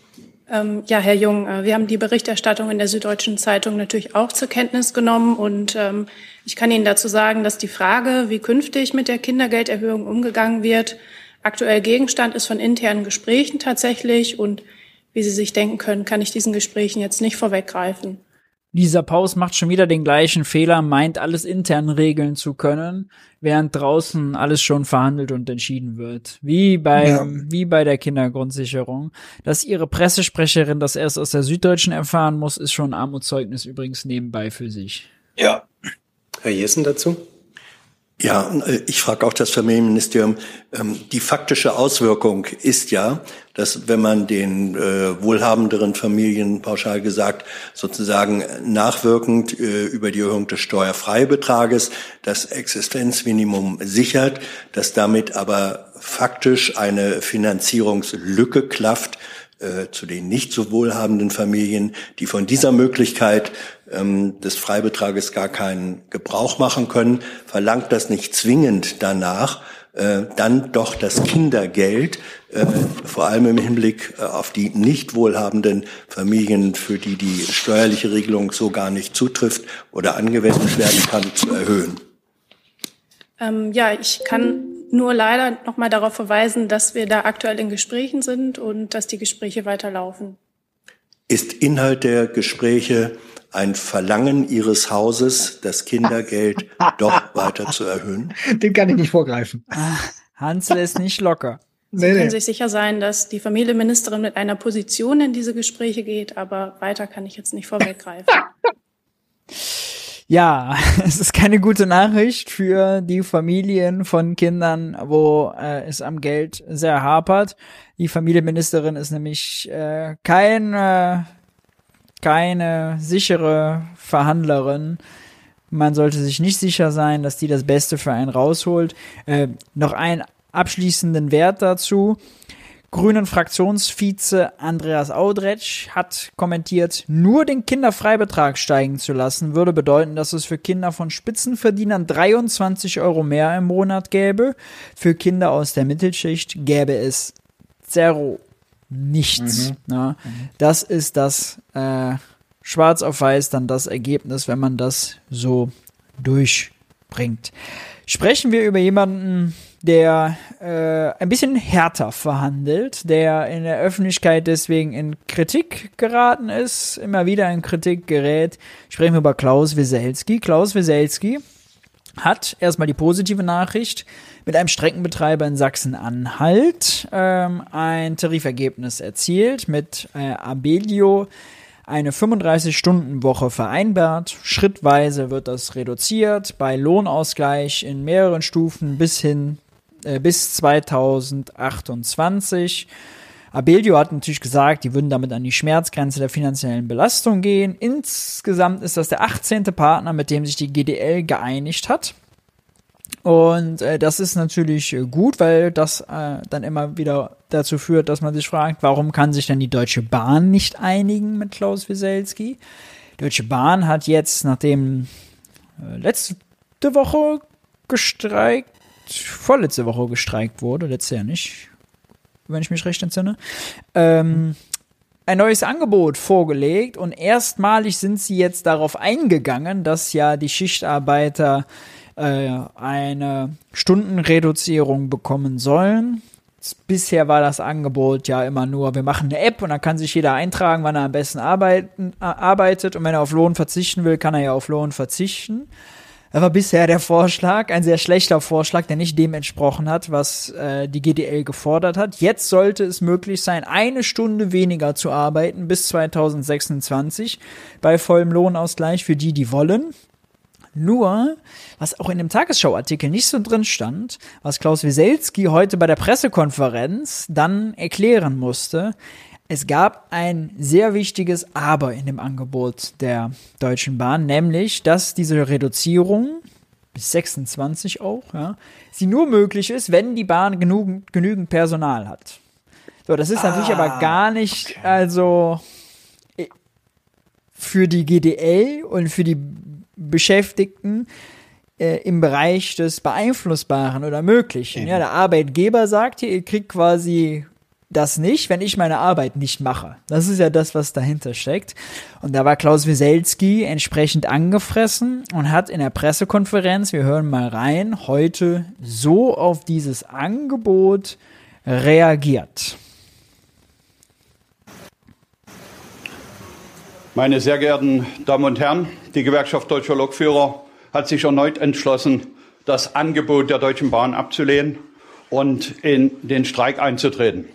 Ähm, ja, Herr Jung, äh, wir haben die Berichterstattung in der Süddeutschen Zeitung natürlich auch zur Kenntnis genommen und ähm, ich kann Ihnen dazu sagen, dass die Frage, wie künftig mit der Kindergelderhöhung umgegangen wird, aktuell Gegenstand ist von internen Gesprächen tatsächlich und wie Sie sich denken können, kann ich diesen Gesprächen jetzt nicht vorweggreifen. Lisa Paus macht schon wieder den gleichen Fehler, meint alles intern regeln zu können, während draußen alles schon verhandelt und entschieden wird. Wie beim, ja. wie bei der Kindergrundsicherung. Dass ihre Pressesprecherin das erst aus der Süddeutschen erfahren muss, ist schon ein Armutszeugnis übrigens nebenbei für sich. Ja. Herr Jessen dazu? Ja, äh, ich frage auch das Familienministerium. Ähm, die faktische Auswirkung ist ja, dass wenn man den äh, wohlhabenderen Familien pauschal gesagt sozusagen nachwirkend äh, über die Erhöhung des Steuerfreibetrages das Existenzminimum sichert, dass damit aber faktisch eine Finanzierungslücke klafft zu den nicht so wohlhabenden Familien, die von dieser Möglichkeit ähm, des Freibetrages gar keinen Gebrauch machen können, verlangt das nicht zwingend danach, äh, dann doch das Kindergeld, äh, vor allem im Hinblick äh, auf die nicht wohlhabenden Familien, für die die steuerliche Regelung so gar nicht zutrifft oder angewendet werden kann, zu erhöhen. Ähm, ja, ich kann nur leider noch mal darauf verweisen, dass wir da aktuell in Gesprächen sind und dass die Gespräche weiterlaufen. Ist Inhalt der Gespräche ein Verlangen Ihres Hauses, das Kindergeld [LAUGHS] doch weiter zu erhöhen? Dem kann ich nicht vorgreifen. Hansel ist nicht locker. Sie nee, können nee. sich sicher sein, dass die Familienministerin mit einer Position in diese Gespräche geht, aber weiter kann ich jetzt nicht vorweggreifen. [LAUGHS] Ja, [LAUGHS] es ist keine gute Nachricht für die Familien von Kindern, wo äh, es am Geld sehr hapert. Die Familienministerin ist nämlich äh, kein, äh, keine sichere Verhandlerin. Man sollte sich nicht sicher sein, dass die das Beste für einen rausholt. Äh, noch einen abschließenden Wert dazu. Grünen Fraktionsvize Andreas Audretsch hat kommentiert, nur den Kinderfreibetrag steigen zu lassen, würde bedeuten, dass es für Kinder von Spitzenverdienern 23 Euro mehr im Monat gäbe. Für Kinder aus der Mittelschicht gäbe es zero nichts. Mhm. Ja, das ist das äh, schwarz auf weiß dann das Ergebnis, wenn man das so durchbringt. Sprechen wir über jemanden, der äh, ein bisschen härter verhandelt, der in der Öffentlichkeit deswegen in Kritik geraten ist, immer wieder in Kritik gerät. Sprechen wir über Klaus Wieselski. Klaus Wieselski hat erstmal die positive Nachricht mit einem Streckenbetreiber in Sachsen-Anhalt ähm, ein Tarifergebnis erzielt mit äh, Abelio eine 35-Stunden-Woche vereinbart. Schrittweise wird das reduziert bei Lohnausgleich in mehreren Stufen bis hin äh, bis 2028. Abelio hat natürlich gesagt, die würden damit an die Schmerzgrenze der finanziellen Belastung gehen. Insgesamt ist das der 18. Partner, mit dem sich die GDL geeinigt hat. Und äh, das ist natürlich äh, gut, weil das äh, dann immer wieder dazu führt, dass man sich fragt, warum kann sich denn die Deutsche Bahn nicht einigen mit Klaus Wieselski? Die Deutsche Bahn hat jetzt, nachdem äh, letzte Woche gestreikt, vorletzte Woche gestreikt wurde, letztes Jahr nicht, wenn ich mich recht entsinne, ähm, ein neues Angebot vorgelegt und erstmalig sind sie jetzt darauf eingegangen, dass ja die Schichtarbeiter äh, eine Stundenreduzierung bekommen sollen. Bisher war das Angebot ja immer nur, wir machen eine App und dann kann sich jeder eintragen, wann er am besten arbeiten, äh, arbeitet und wenn er auf Lohn verzichten will, kann er ja auf Lohn verzichten. War bisher der Vorschlag, ein sehr schlechter Vorschlag, der nicht dem entsprochen hat, was äh, die GDL gefordert hat. Jetzt sollte es möglich sein, eine Stunde weniger zu arbeiten bis 2026 bei vollem Lohnausgleich für die, die wollen. Nur, was auch in dem Tagesschau-Artikel nicht so drin stand, was Klaus Wieselski heute bei der Pressekonferenz dann erklären musste, es gab ein sehr wichtiges Aber in dem Angebot der Deutschen Bahn, nämlich, dass diese Reduzierung bis 26 auch, ja, sie nur möglich ist, wenn die Bahn genug, genügend Personal hat. So, das ist ah, natürlich aber ah, gar nicht, okay. also für die GDL und für die Beschäftigten äh, im Bereich des Beeinflussbaren oder Möglichen. Ja, der Arbeitgeber sagt hier, ihr kriegt quasi das nicht, wenn ich meine Arbeit nicht mache. Das ist ja das, was dahinter steckt. Und da war Klaus Wieselski entsprechend angefressen und hat in der Pressekonferenz, wir hören mal rein, heute so auf dieses Angebot reagiert. Meine sehr geehrten Damen und Herren, die Gewerkschaft Deutscher Lokführer hat sich erneut entschlossen, das Angebot der Deutschen Bahn abzulehnen und in den Streik einzutreten.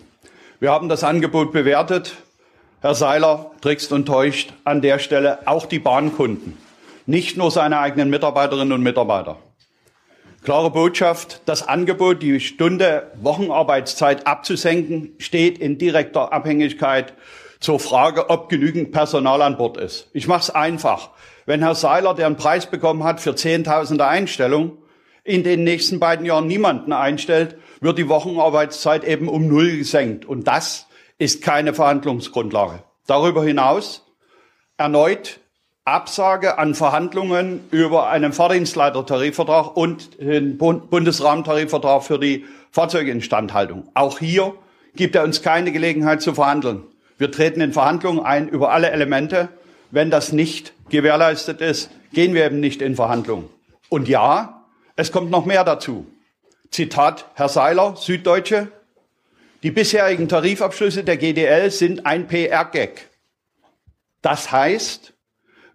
Wir haben das Angebot bewertet. Herr Seiler trickst und täuscht an der Stelle auch die Bahnkunden, nicht nur seine eigenen Mitarbeiterinnen und Mitarbeiter. Klare Botschaft, das Angebot, die Stunde Wochenarbeitszeit abzusenken, steht in direkter Abhängigkeit zur Frage, ob genügend Personal an Bord ist. Ich mache es einfach. Wenn Herr Seiler, der einen Preis bekommen hat für Zehntausende Einstellungen, in den nächsten beiden Jahren niemanden einstellt, wird die Wochenarbeitszeit eben um null gesenkt. Und das ist keine Verhandlungsgrundlage. Darüber hinaus erneut Absage an Verhandlungen über einen Fahrdienstleitertarifvertrag und den Bundesrahmentarifvertrag für die Fahrzeuginstandhaltung. Auch hier gibt er uns keine Gelegenheit zu verhandeln. Wir treten in Verhandlungen ein über alle Elemente. Wenn das nicht gewährleistet ist, gehen wir eben nicht in Verhandlungen. Und ja, es kommt noch mehr dazu. Zitat Herr Seiler, Süddeutsche. Die bisherigen Tarifabschlüsse der GDL sind ein PR-Gag. Das heißt,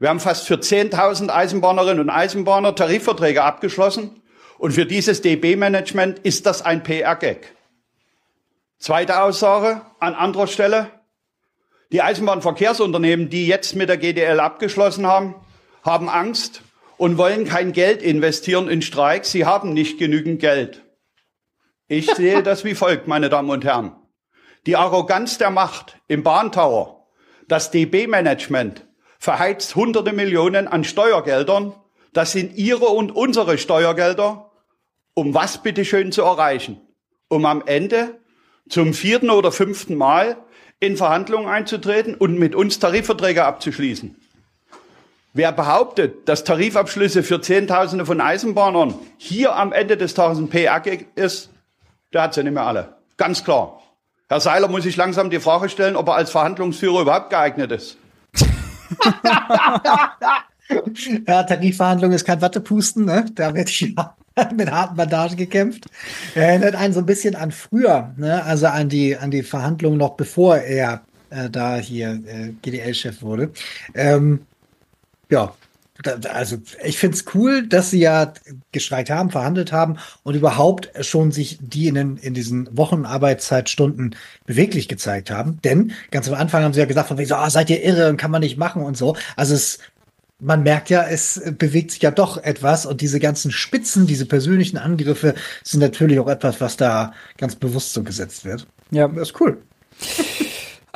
wir haben fast für 10.000 Eisenbahnerinnen und Eisenbahner Tarifverträge abgeschlossen und für dieses DB-Management ist das ein PR-Gag. Zweite Aussage an anderer Stelle. Die Eisenbahnverkehrsunternehmen, die jetzt mit der GDL abgeschlossen haben, haben Angst und wollen kein Geld investieren in Streiks. Sie haben nicht genügend Geld. Ich sehe das wie folgt, meine Damen und Herren. Die Arroganz der Macht im Bahntower, das DB-Management verheizt hunderte Millionen an Steuergeldern. Das sind Ihre und unsere Steuergelder. Um was bitteschön zu erreichen? Um am Ende zum vierten oder fünften Mal in Verhandlungen einzutreten und mit uns Tarifverträge abzuschließen. Wer behauptet, dass Tarifabschlüsse für Zehntausende von Eisenbahnern hier am Ende des Tages ein ist, der hat sie nicht mehr alle. Ganz klar. Herr Seiler muss sich langsam die Frage stellen, ob er als Verhandlungsführer überhaupt geeignet ist. [LAUGHS] ja, Tarifverhandlung ist kein Wattepusten, ne? Da wird ja [LAUGHS] mit harten Bandagen gekämpft. Er erinnert einen so ein bisschen an früher, ne? Also an die, an die Verhandlungen noch bevor er äh, da hier äh, GDL-Chef wurde. Ähm, ja, also ich finde es cool, dass sie ja gestreikt haben, verhandelt haben und überhaupt schon sich die in, den, in diesen Wochenarbeitszeitstunden beweglich gezeigt haben. Denn ganz am Anfang haben sie ja gesagt, von wegen so, ah, seid ihr irre und kann man nicht machen und so. Also es, man merkt ja, es bewegt sich ja doch etwas und diese ganzen Spitzen, diese persönlichen Angriffe sind natürlich auch etwas, was da ganz bewusst so gesetzt wird. Ja, das ist cool.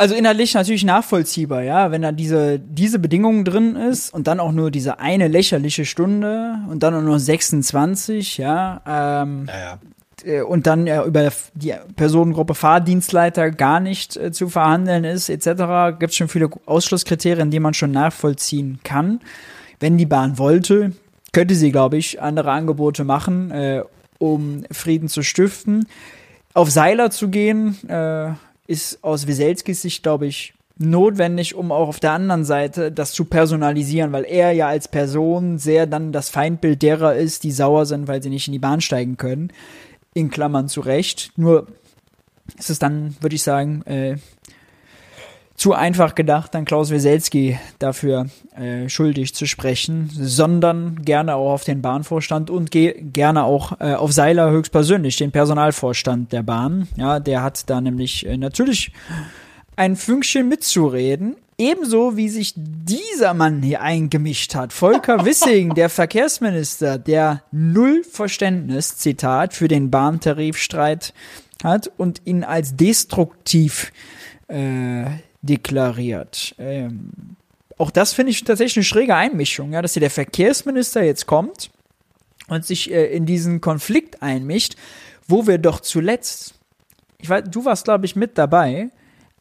Also innerlich natürlich nachvollziehbar, ja, wenn da diese, diese Bedingungen drin ist und dann auch nur diese eine lächerliche Stunde und dann auch nur 26, ja, ähm, ja, ja. Äh, und dann ja, über die Personengruppe Fahrdienstleiter gar nicht äh, zu verhandeln ist, etc., gibt es schon viele Ausschlusskriterien, die man schon nachvollziehen kann. Wenn die Bahn wollte, könnte sie, glaube ich, andere Angebote machen, äh, um Frieden zu stiften. Auf Seiler zu gehen, äh, ist aus Wieselskis Sicht, glaube ich, notwendig, um auch auf der anderen Seite das zu personalisieren, weil er ja als Person sehr dann das Feindbild derer ist, die sauer sind, weil sie nicht in die Bahn steigen können. In Klammern zu Recht. Nur ist es dann, würde ich sagen, äh, zu einfach gedacht, dann Klaus Weselski dafür äh, schuldig zu sprechen, sondern gerne auch auf den Bahnvorstand und ge gerne auch äh, auf Seiler höchstpersönlich, den Personalvorstand der Bahn. Ja, der hat da nämlich äh, natürlich ein Fünkchen mitzureden. Ebenso wie sich dieser Mann hier eingemischt hat. Volker [LAUGHS] Wissing, der Verkehrsminister, der null Verständnis, Zitat, für den Bahntarifstreit hat und ihn als destruktiv äh, deklariert. Ähm, auch das finde ich tatsächlich eine schräge Einmischung, ja, dass hier der Verkehrsminister jetzt kommt und sich äh, in diesen Konflikt einmischt, wo wir doch zuletzt, ich weiß, du warst glaube ich mit dabei,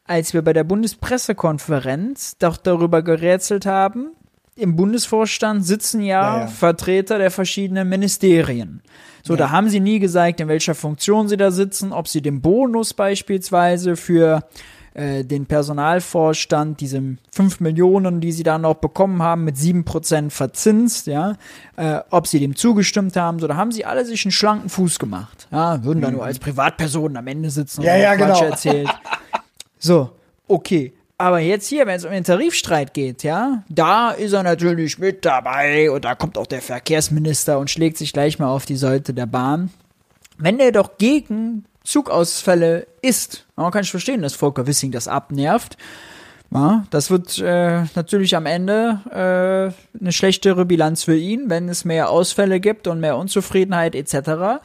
als wir bei der Bundespressekonferenz doch darüber gerätselt haben, im Bundesvorstand sitzen ja, ja, ja, Vertreter der verschiedenen Ministerien. So, ja. da haben sie nie gesagt, in welcher Funktion sie da sitzen, ob sie den Bonus beispielsweise für äh, den Personalvorstand, diese 5 Millionen, die sie da noch bekommen haben, mit 7% verzinst, ja, äh, ob sie dem zugestimmt haben, so, da haben sie alle sich einen schlanken Fuß gemacht, ja, würden mhm. da nur als Privatpersonen am Ende sitzen und ja, ja, Quatsch genau. erzählt. [LAUGHS] so, okay. Aber jetzt hier, wenn es um den Tarifstreit geht, ja, da ist er natürlich mit dabei und da kommt auch der Verkehrsminister und schlägt sich gleich mal auf die Seite der Bahn. Wenn der doch gegen Zugausfälle ist. Man kann ich verstehen, dass Volker Wissing das abnervt. Ja, das wird äh, natürlich am Ende äh, eine schlechtere Bilanz für ihn, wenn es mehr Ausfälle gibt und mehr Unzufriedenheit etc.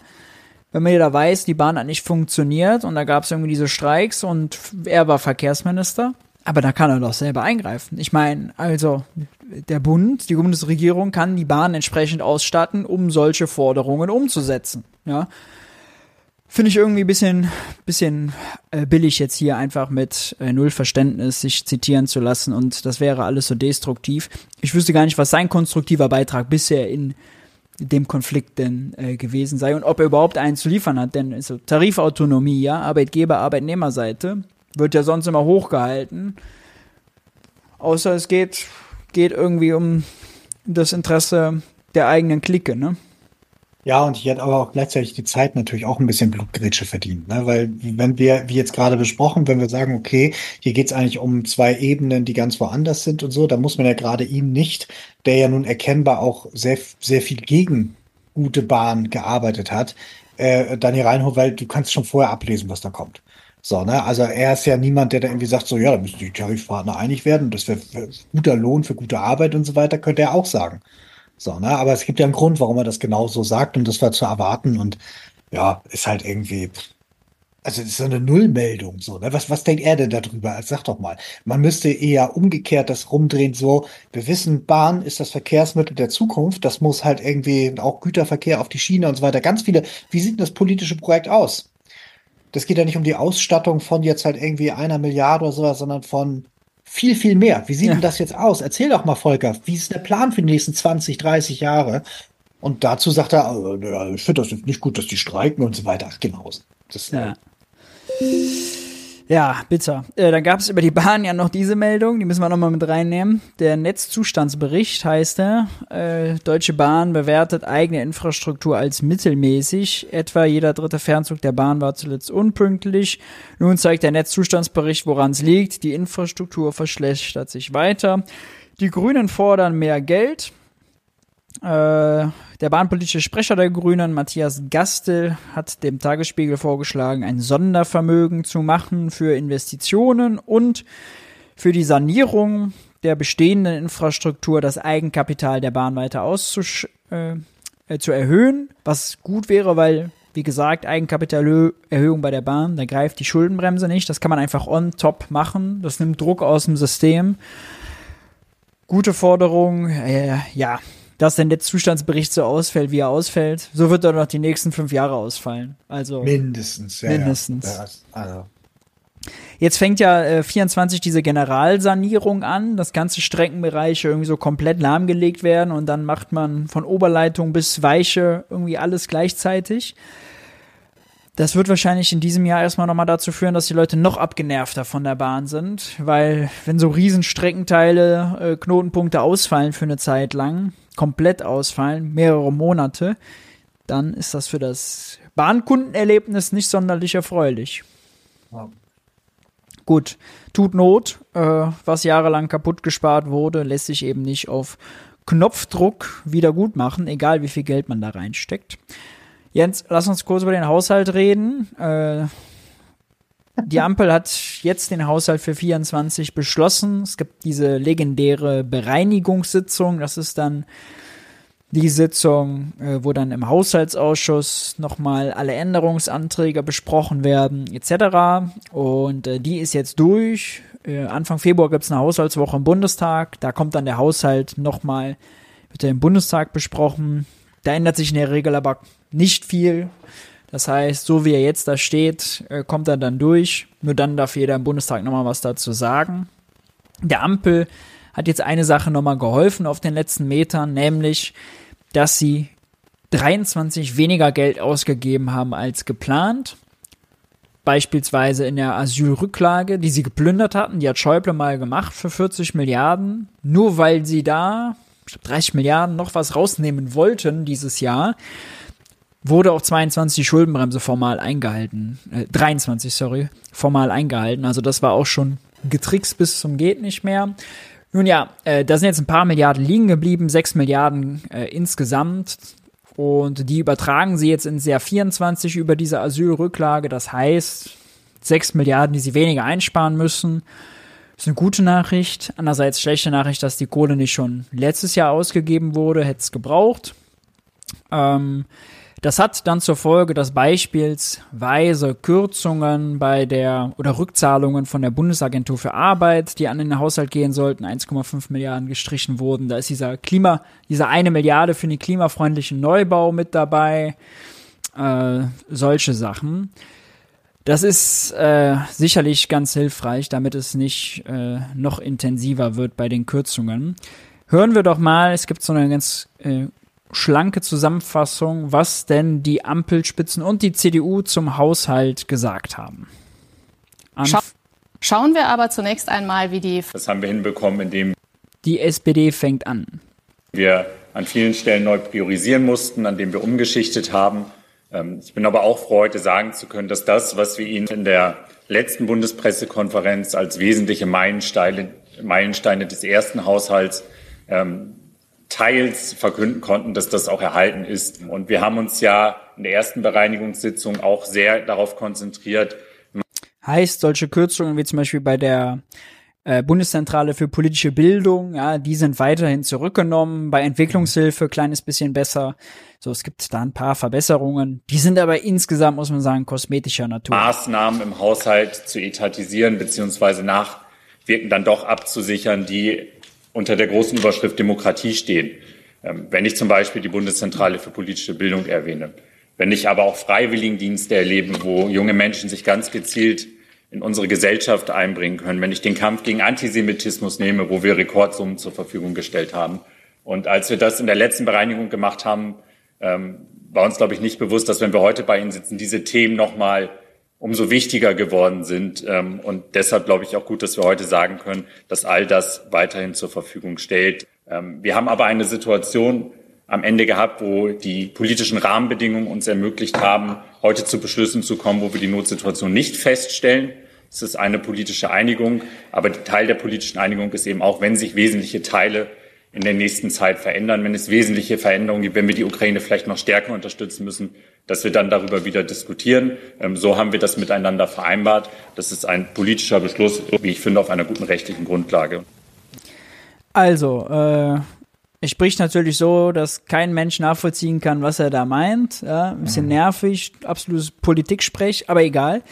Wenn man ja da weiß, die Bahn hat nicht funktioniert und da gab es irgendwie diese Streiks und er war Verkehrsminister, aber da kann er doch selber eingreifen. Ich meine, also der Bund, die Bundesregierung kann die Bahn entsprechend ausstatten, um solche Forderungen umzusetzen. Ja, Finde ich irgendwie ein bisschen, bisschen äh, billig jetzt hier einfach mit äh, null Verständnis sich zitieren zu lassen und das wäre alles so destruktiv. Ich wüsste gar nicht, was sein konstruktiver Beitrag bisher in dem Konflikt denn äh, gewesen sei und ob er überhaupt einen zu liefern hat, denn also Tarifautonomie, ja, Arbeitgeber, Arbeitnehmerseite wird ja sonst immer hochgehalten. Außer es geht, geht irgendwie um das Interesse der eigenen Clique, ne? Ja, und ich hätte aber auch gleichzeitig die Zeit natürlich auch ein bisschen Blutgrätsche verdient, ne? weil wenn wir, wie jetzt gerade besprochen, wenn wir sagen, okay, hier geht's eigentlich um zwei Ebenen, die ganz woanders sind und so, dann muss man ja gerade ihm nicht, der ja nun erkennbar auch sehr, sehr viel gegen gute Bahn gearbeitet hat, äh, dann hier reinholen, weil du kannst schon vorher ablesen, was da kommt. So, ne? Also er ist ja niemand, der da irgendwie sagt, so ja, da müssen die Tarifpartner einig werden, das wäre guter Lohn für gute Arbeit und so weiter, könnte er auch sagen. So, ne? Aber es gibt ja einen Grund, warum er das genau so sagt und das war zu erwarten und ja, ist halt irgendwie, also es ist so eine Nullmeldung, so, ne? Was, was denkt er denn darüber? Also sag doch mal. Man müsste eher umgekehrt das rumdrehen, so, wir wissen, Bahn ist das Verkehrsmittel der Zukunft, das muss halt irgendwie auch Güterverkehr auf die Schiene und so weiter. Ganz viele, wie sieht das politische Projekt aus? das geht ja nicht um die Ausstattung von jetzt halt irgendwie einer Milliarde oder sowas, sondern von viel, viel mehr. Wie sieht ja. denn das jetzt aus? Erzähl doch mal, Volker, wie ist der Plan für die nächsten 20, 30 Jahre? Und dazu sagt er, äh, ich finde das nicht gut, dass die streiken und so weiter. Ach, genau. Das, ja. Ja, bitter. Äh, dann gab es über die Bahn ja noch diese Meldung, die müssen wir nochmal mit reinnehmen. Der Netzzustandsbericht heißt er, äh, Deutsche Bahn bewertet eigene Infrastruktur als mittelmäßig. Etwa jeder dritte Fernzug der Bahn war zuletzt unpünktlich. Nun zeigt der Netzzustandsbericht, woran es liegt. Die Infrastruktur verschlechtert sich weiter. Die Grünen fordern mehr Geld. Äh, der bahnpolitische Sprecher der Grünen, Matthias Gastel, hat dem Tagesspiegel vorgeschlagen, ein Sondervermögen zu machen für Investitionen und für die Sanierung der bestehenden Infrastruktur das Eigenkapital der Bahn weiter auszusch äh, äh, zu erhöhen, was gut wäre, weil, wie gesagt, Eigenkapitalerhöhung bei der Bahn, da greift die Schuldenbremse nicht. Das kann man einfach on top machen. Das nimmt Druck aus dem System. Gute Forderung, äh, ja, dass denn der Zustandsbericht so ausfällt, wie er ausfällt, so wird er noch die nächsten fünf Jahre ausfallen. Also mindestens, ja. Mindestens. Ja, also. Jetzt fängt ja äh, 24 diese Generalsanierung an, dass ganze Streckenbereiche irgendwie so komplett lahmgelegt werden und dann macht man von Oberleitung bis Weiche irgendwie alles gleichzeitig. Das wird wahrscheinlich in diesem Jahr erstmal nochmal dazu führen, dass die Leute noch abgenervter von der Bahn sind, weil wenn so Riesenstreckenteile, äh, Knotenpunkte ausfallen für eine Zeit lang, komplett ausfallen, mehrere Monate, dann ist das für das Bahnkundenerlebnis nicht sonderlich erfreulich. Ja. Gut, tut Not, äh, was jahrelang kaputt gespart wurde, lässt sich eben nicht auf Knopfdruck wieder gut machen, egal wie viel Geld man da reinsteckt. Jens, lass uns kurz über den Haushalt reden. Äh, die Ampel hat jetzt den Haushalt für 24 beschlossen. Es gibt diese legendäre Bereinigungssitzung. Das ist dann die Sitzung, äh, wo dann im Haushaltsausschuss nochmal alle Änderungsanträge besprochen werden, etc. Und äh, die ist jetzt durch. Äh, Anfang Februar gibt es eine Haushaltswoche im Bundestag. Da kommt dann der Haushalt nochmal, wird er im Bundestag besprochen. Da ändert sich in der Regel aber nicht viel. Das heißt, so wie er jetzt da steht, äh, kommt er dann durch. Nur dann darf jeder im Bundestag nochmal was dazu sagen. Der Ampel hat jetzt eine Sache nochmal geholfen auf den letzten Metern, nämlich, dass sie 23 weniger Geld ausgegeben haben als geplant. Beispielsweise in der Asylrücklage, die sie geplündert hatten. Die hat Schäuble mal gemacht für 40 Milliarden. Nur weil sie da 30 Milliarden noch was rausnehmen wollten dieses Jahr, wurde auch 22 die Schuldenbremse formal eingehalten. Äh, 23, sorry, formal eingehalten. Also das war auch schon getrickst bis zum geht nicht mehr. Nun ja, äh, da sind jetzt ein paar Milliarden liegen geblieben, 6 Milliarden äh, insgesamt. Und die übertragen sie jetzt ins Jahr 24 über diese Asylrücklage. Das heißt, 6 Milliarden, die sie weniger einsparen müssen. Ist eine gute Nachricht. Andererseits schlechte Nachricht, dass die Kohle nicht schon letztes Jahr ausgegeben wurde, hätte es gebraucht. Ähm, das hat dann zur Folge, dass beispielsweise Kürzungen bei der oder Rückzahlungen von der Bundesagentur für Arbeit, die an den Haushalt gehen sollten, 1,5 Milliarden gestrichen wurden. Da ist dieser Klima, diese eine Milliarde für den klimafreundlichen Neubau mit dabei. Äh, solche Sachen. Das ist äh, sicherlich ganz hilfreich, damit es nicht äh, noch intensiver wird bei den Kürzungen. Hören wir doch mal, es gibt so eine ganz äh, schlanke Zusammenfassung, was denn die Ampelspitzen und die CDU zum Haushalt gesagt haben. Scha Schauen wir aber zunächst einmal, wie die. Das haben wir hinbekommen, indem die SPD fängt an. Wir an vielen Stellen neu priorisieren mussten, an dem wir umgeschichtet haben. Ähm, ich bin aber auch froh, heute sagen zu können, dass das, was wir Ihnen in der letzten Bundespressekonferenz als wesentliche Meilensteine, Meilensteine des ersten Haushalts ähm, teils verkünden konnten, dass das auch erhalten ist. Und wir haben uns ja in der ersten Bereinigungssitzung auch sehr darauf konzentriert. Heißt, solche Kürzungen wie zum Beispiel bei der äh, Bundeszentrale für politische Bildung, ja, die sind weiterhin zurückgenommen. Bei Entwicklungshilfe kleines bisschen besser. So, es gibt da ein paar Verbesserungen. Die sind aber insgesamt, muss man sagen, kosmetischer Natur. Maßnahmen im Haushalt zu etatisieren, beziehungsweise nachwirken dann doch abzusichern, die unter der großen Überschrift Demokratie stehen. Ähm, wenn ich zum Beispiel die Bundeszentrale für politische Bildung erwähne. Wenn ich aber auch Freiwilligendienste erlebe, wo junge Menschen sich ganz gezielt in unsere Gesellschaft einbringen können, wenn ich den Kampf gegen Antisemitismus nehme, wo wir Rekordsummen zur Verfügung gestellt haben. Und als wir das in der letzten Bereinigung gemacht haben, ähm, war uns, glaube ich, nicht bewusst, dass wenn wir heute bei Ihnen sitzen, diese Themen nochmal umso wichtiger geworden sind. Ähm, und deshalb glaube ich auch gut, dass wir heute sagen können, dass all das weiterhin zur Verfügung steht. Ähm, wir haben aber eine Situation am Ende gehabt, wo die politischen Rahmenbedingungen uns ermöglicht haben, heute zu Beschlüssen zu kommen, wo wir die Notsituation nicht feststellen. Es ist eine politische Einigung, aber Teil der politischen Einigung ist eben auch, wenn sich wesentliche Teile in der nächsten Zeit verändern, wenn es wesentliche Veränderungen gibt, wenn wir die Ukraine vielleicht noch stärker unterstützen müssen, dass wir dann darüber wieder diskutieren. Ähm, so haben wir das miteinander vereinbart. Das ist ein politischer Beschluss, wie ich finde, auf einer guten rechtlichen Grundlage. Also, äh, es spricht natürlich so, dass kein Mensch nachvollziehen kann, was er da meint. Ja, ein bisschen mhm. nervig, absolutes Politiksprech, aber egal.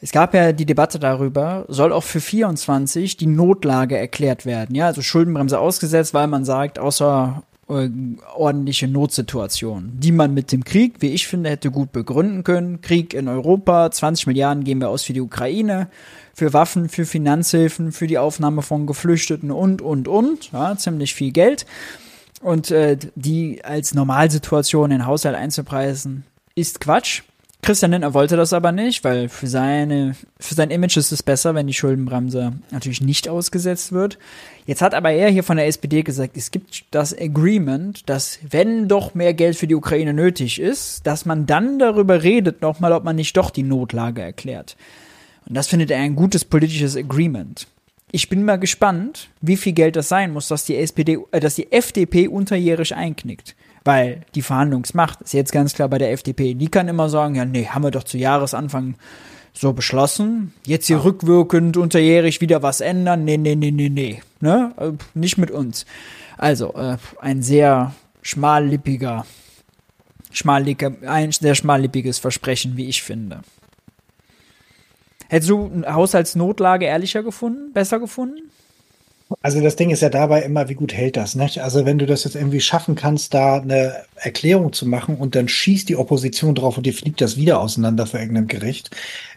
Es gab ja die Debatte darüber, soll auch für 24 die Notlage erklärt werden. Ja, also Schuldenbremse ausgesetzt, weil man sagt, außer äh, ordentliche Notsituation, die man mit dem Krieg, wie ich finde, hätte gut begründen können. Krieg in Europa, 20 Milliarden geben wir aus für die Ukraine, für Waffen, für Finanzhilfen, für die Aufnahme von Geflüchteten und, und, und. Ja, ziemlich viel Geld. Und äh, die als Normalsituation in den Haushalt einzupreisen, ist Quatsch. Christian Lindner wollte das aber nicht, weil für seine, für sein Image ist es besser, wenn die Schuldenbremse natürlich nicht ausgesetzt wird. Jetzt hat aber er hier von der SPD gesagt, es gibt das Agreement, dass wenn doch mehr Geld für die Ukraine nötig ist, dass man dann darüber redet nochmal, ob man nicht doch die Notlage erklärt. Und das findet er ein gutes politisches Agreement. Ich bin mal gespannt, wie viel Geld das sein muss, dass die SPD, äh, dass die FDP unterjährig einknickt. Weil die Verhandlungsmacht ist jetzt ganz klar bei der FDP. Die kann immer sagen, ja, nee, haben wir doch zu Jahresanfang so beschlossen. Jetzt hier ah. rückwirkend unterjährig wieder was ändern. Nee, nee, nee, nee, nee. Ne? Äh, nicht mit uns. Also, äh, ein sehr schmallippiger, schmallippiger, ein sehr schmallippiges Versprechen, wie ich finde. Hättest du eine Haushaltsnotlage ehrlicher gefunden, besser gefunden? Also das Ding ist ja dabei immer, wie gut hält das, nicht? Also wenn du das jetzt irgendwie schaffen kannst, da eine Erklärung zu machen und dann schießt die Opposition drauf und dir fliegt das wieder auseinander für irgendein Gericht,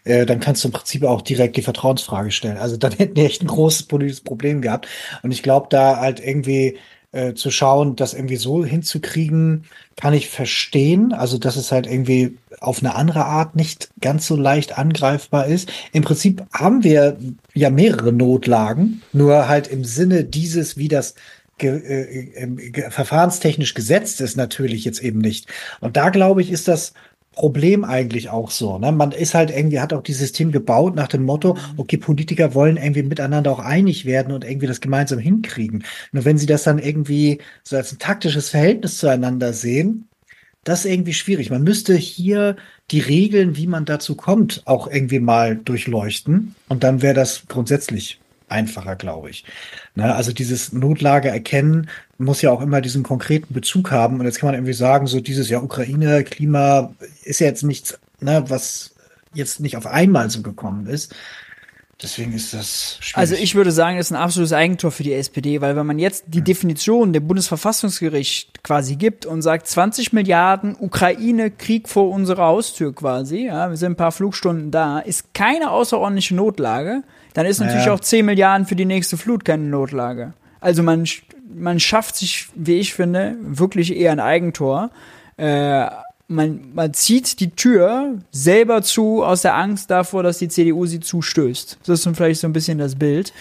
äh, dann kannst du im Prinzip auch direkt die Vertrauensfrage stellen. Also dann hätten die echt ein großes politisches Problem gehabt. Und ich glaube, da halt irgendwie äh, zu schauen, das irgendwie so hinzukriegen, kann ich verstehen. Also, dass es halt irgendwie auf eine andere Art nicht ganz so leicht angreifbar ist. Im Prinzip haben wir ja mehrere Notlagen, nur halt im Sinne dieses, wie das ge äh, äh, verfahrenstechnisch gesetzt ist, natürlich jetzt eben nicht. Und da glaube ich, ist das Problem eigentlich auch so. Ne? Man ist halt irgendwie, hat auch dieses System gebaut nach dem Motto, okay, Politiker wollen irgendwie miteinander auch einig werden und irgendwie das gemeinsam hinkriegen. Nur wenn sie das dann irgendwie so als ein taktisches Verhältnis zueinander sehen, das ist irgendwie schwierig. Man müsste hier die Regeln, wie man dazu kommt, auch irgendwie mal durchleuchten. Und dann wäre das grundsätzlich einfacher, glaube ich. Ne, also dieses Notlage erkennen muss ja auch immer diesen konkreten Bezug haben. Und jetzt kann man irgendwie sagen, so dieses Jahr Ukraine, Klima ist ja jetzt nichts, ne, was jetzt nicht auf einmal so gekommen ist. Deswegen ist das schwierig. Also ich würde sagen, es ist ein absolutes Eigentor für die SPD, weil wenn man jetzt die Definition der Bundesverfassungsgericht quasi gibt und sagt 20 Milliarden Ukraine Krieg vor unserer Haustür quasi, ja, wir sind ein paar Flugstunden da, ist keine außerordentliche Notlage, dann ist natürlich naja. auch 10 Milliarden für die nächste Flut keine Notlage. Also man, man schafft sich, wie ich finde, wirklich eher ein Eigentor. Äh, man, man zieht die Tür selber zu aus der Angst davor, dass die CDU sie zustößt. Das ist vielleicht so ein bisschen das Bild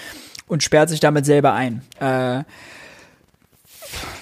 und sperrt sich damit selber ein. Äh,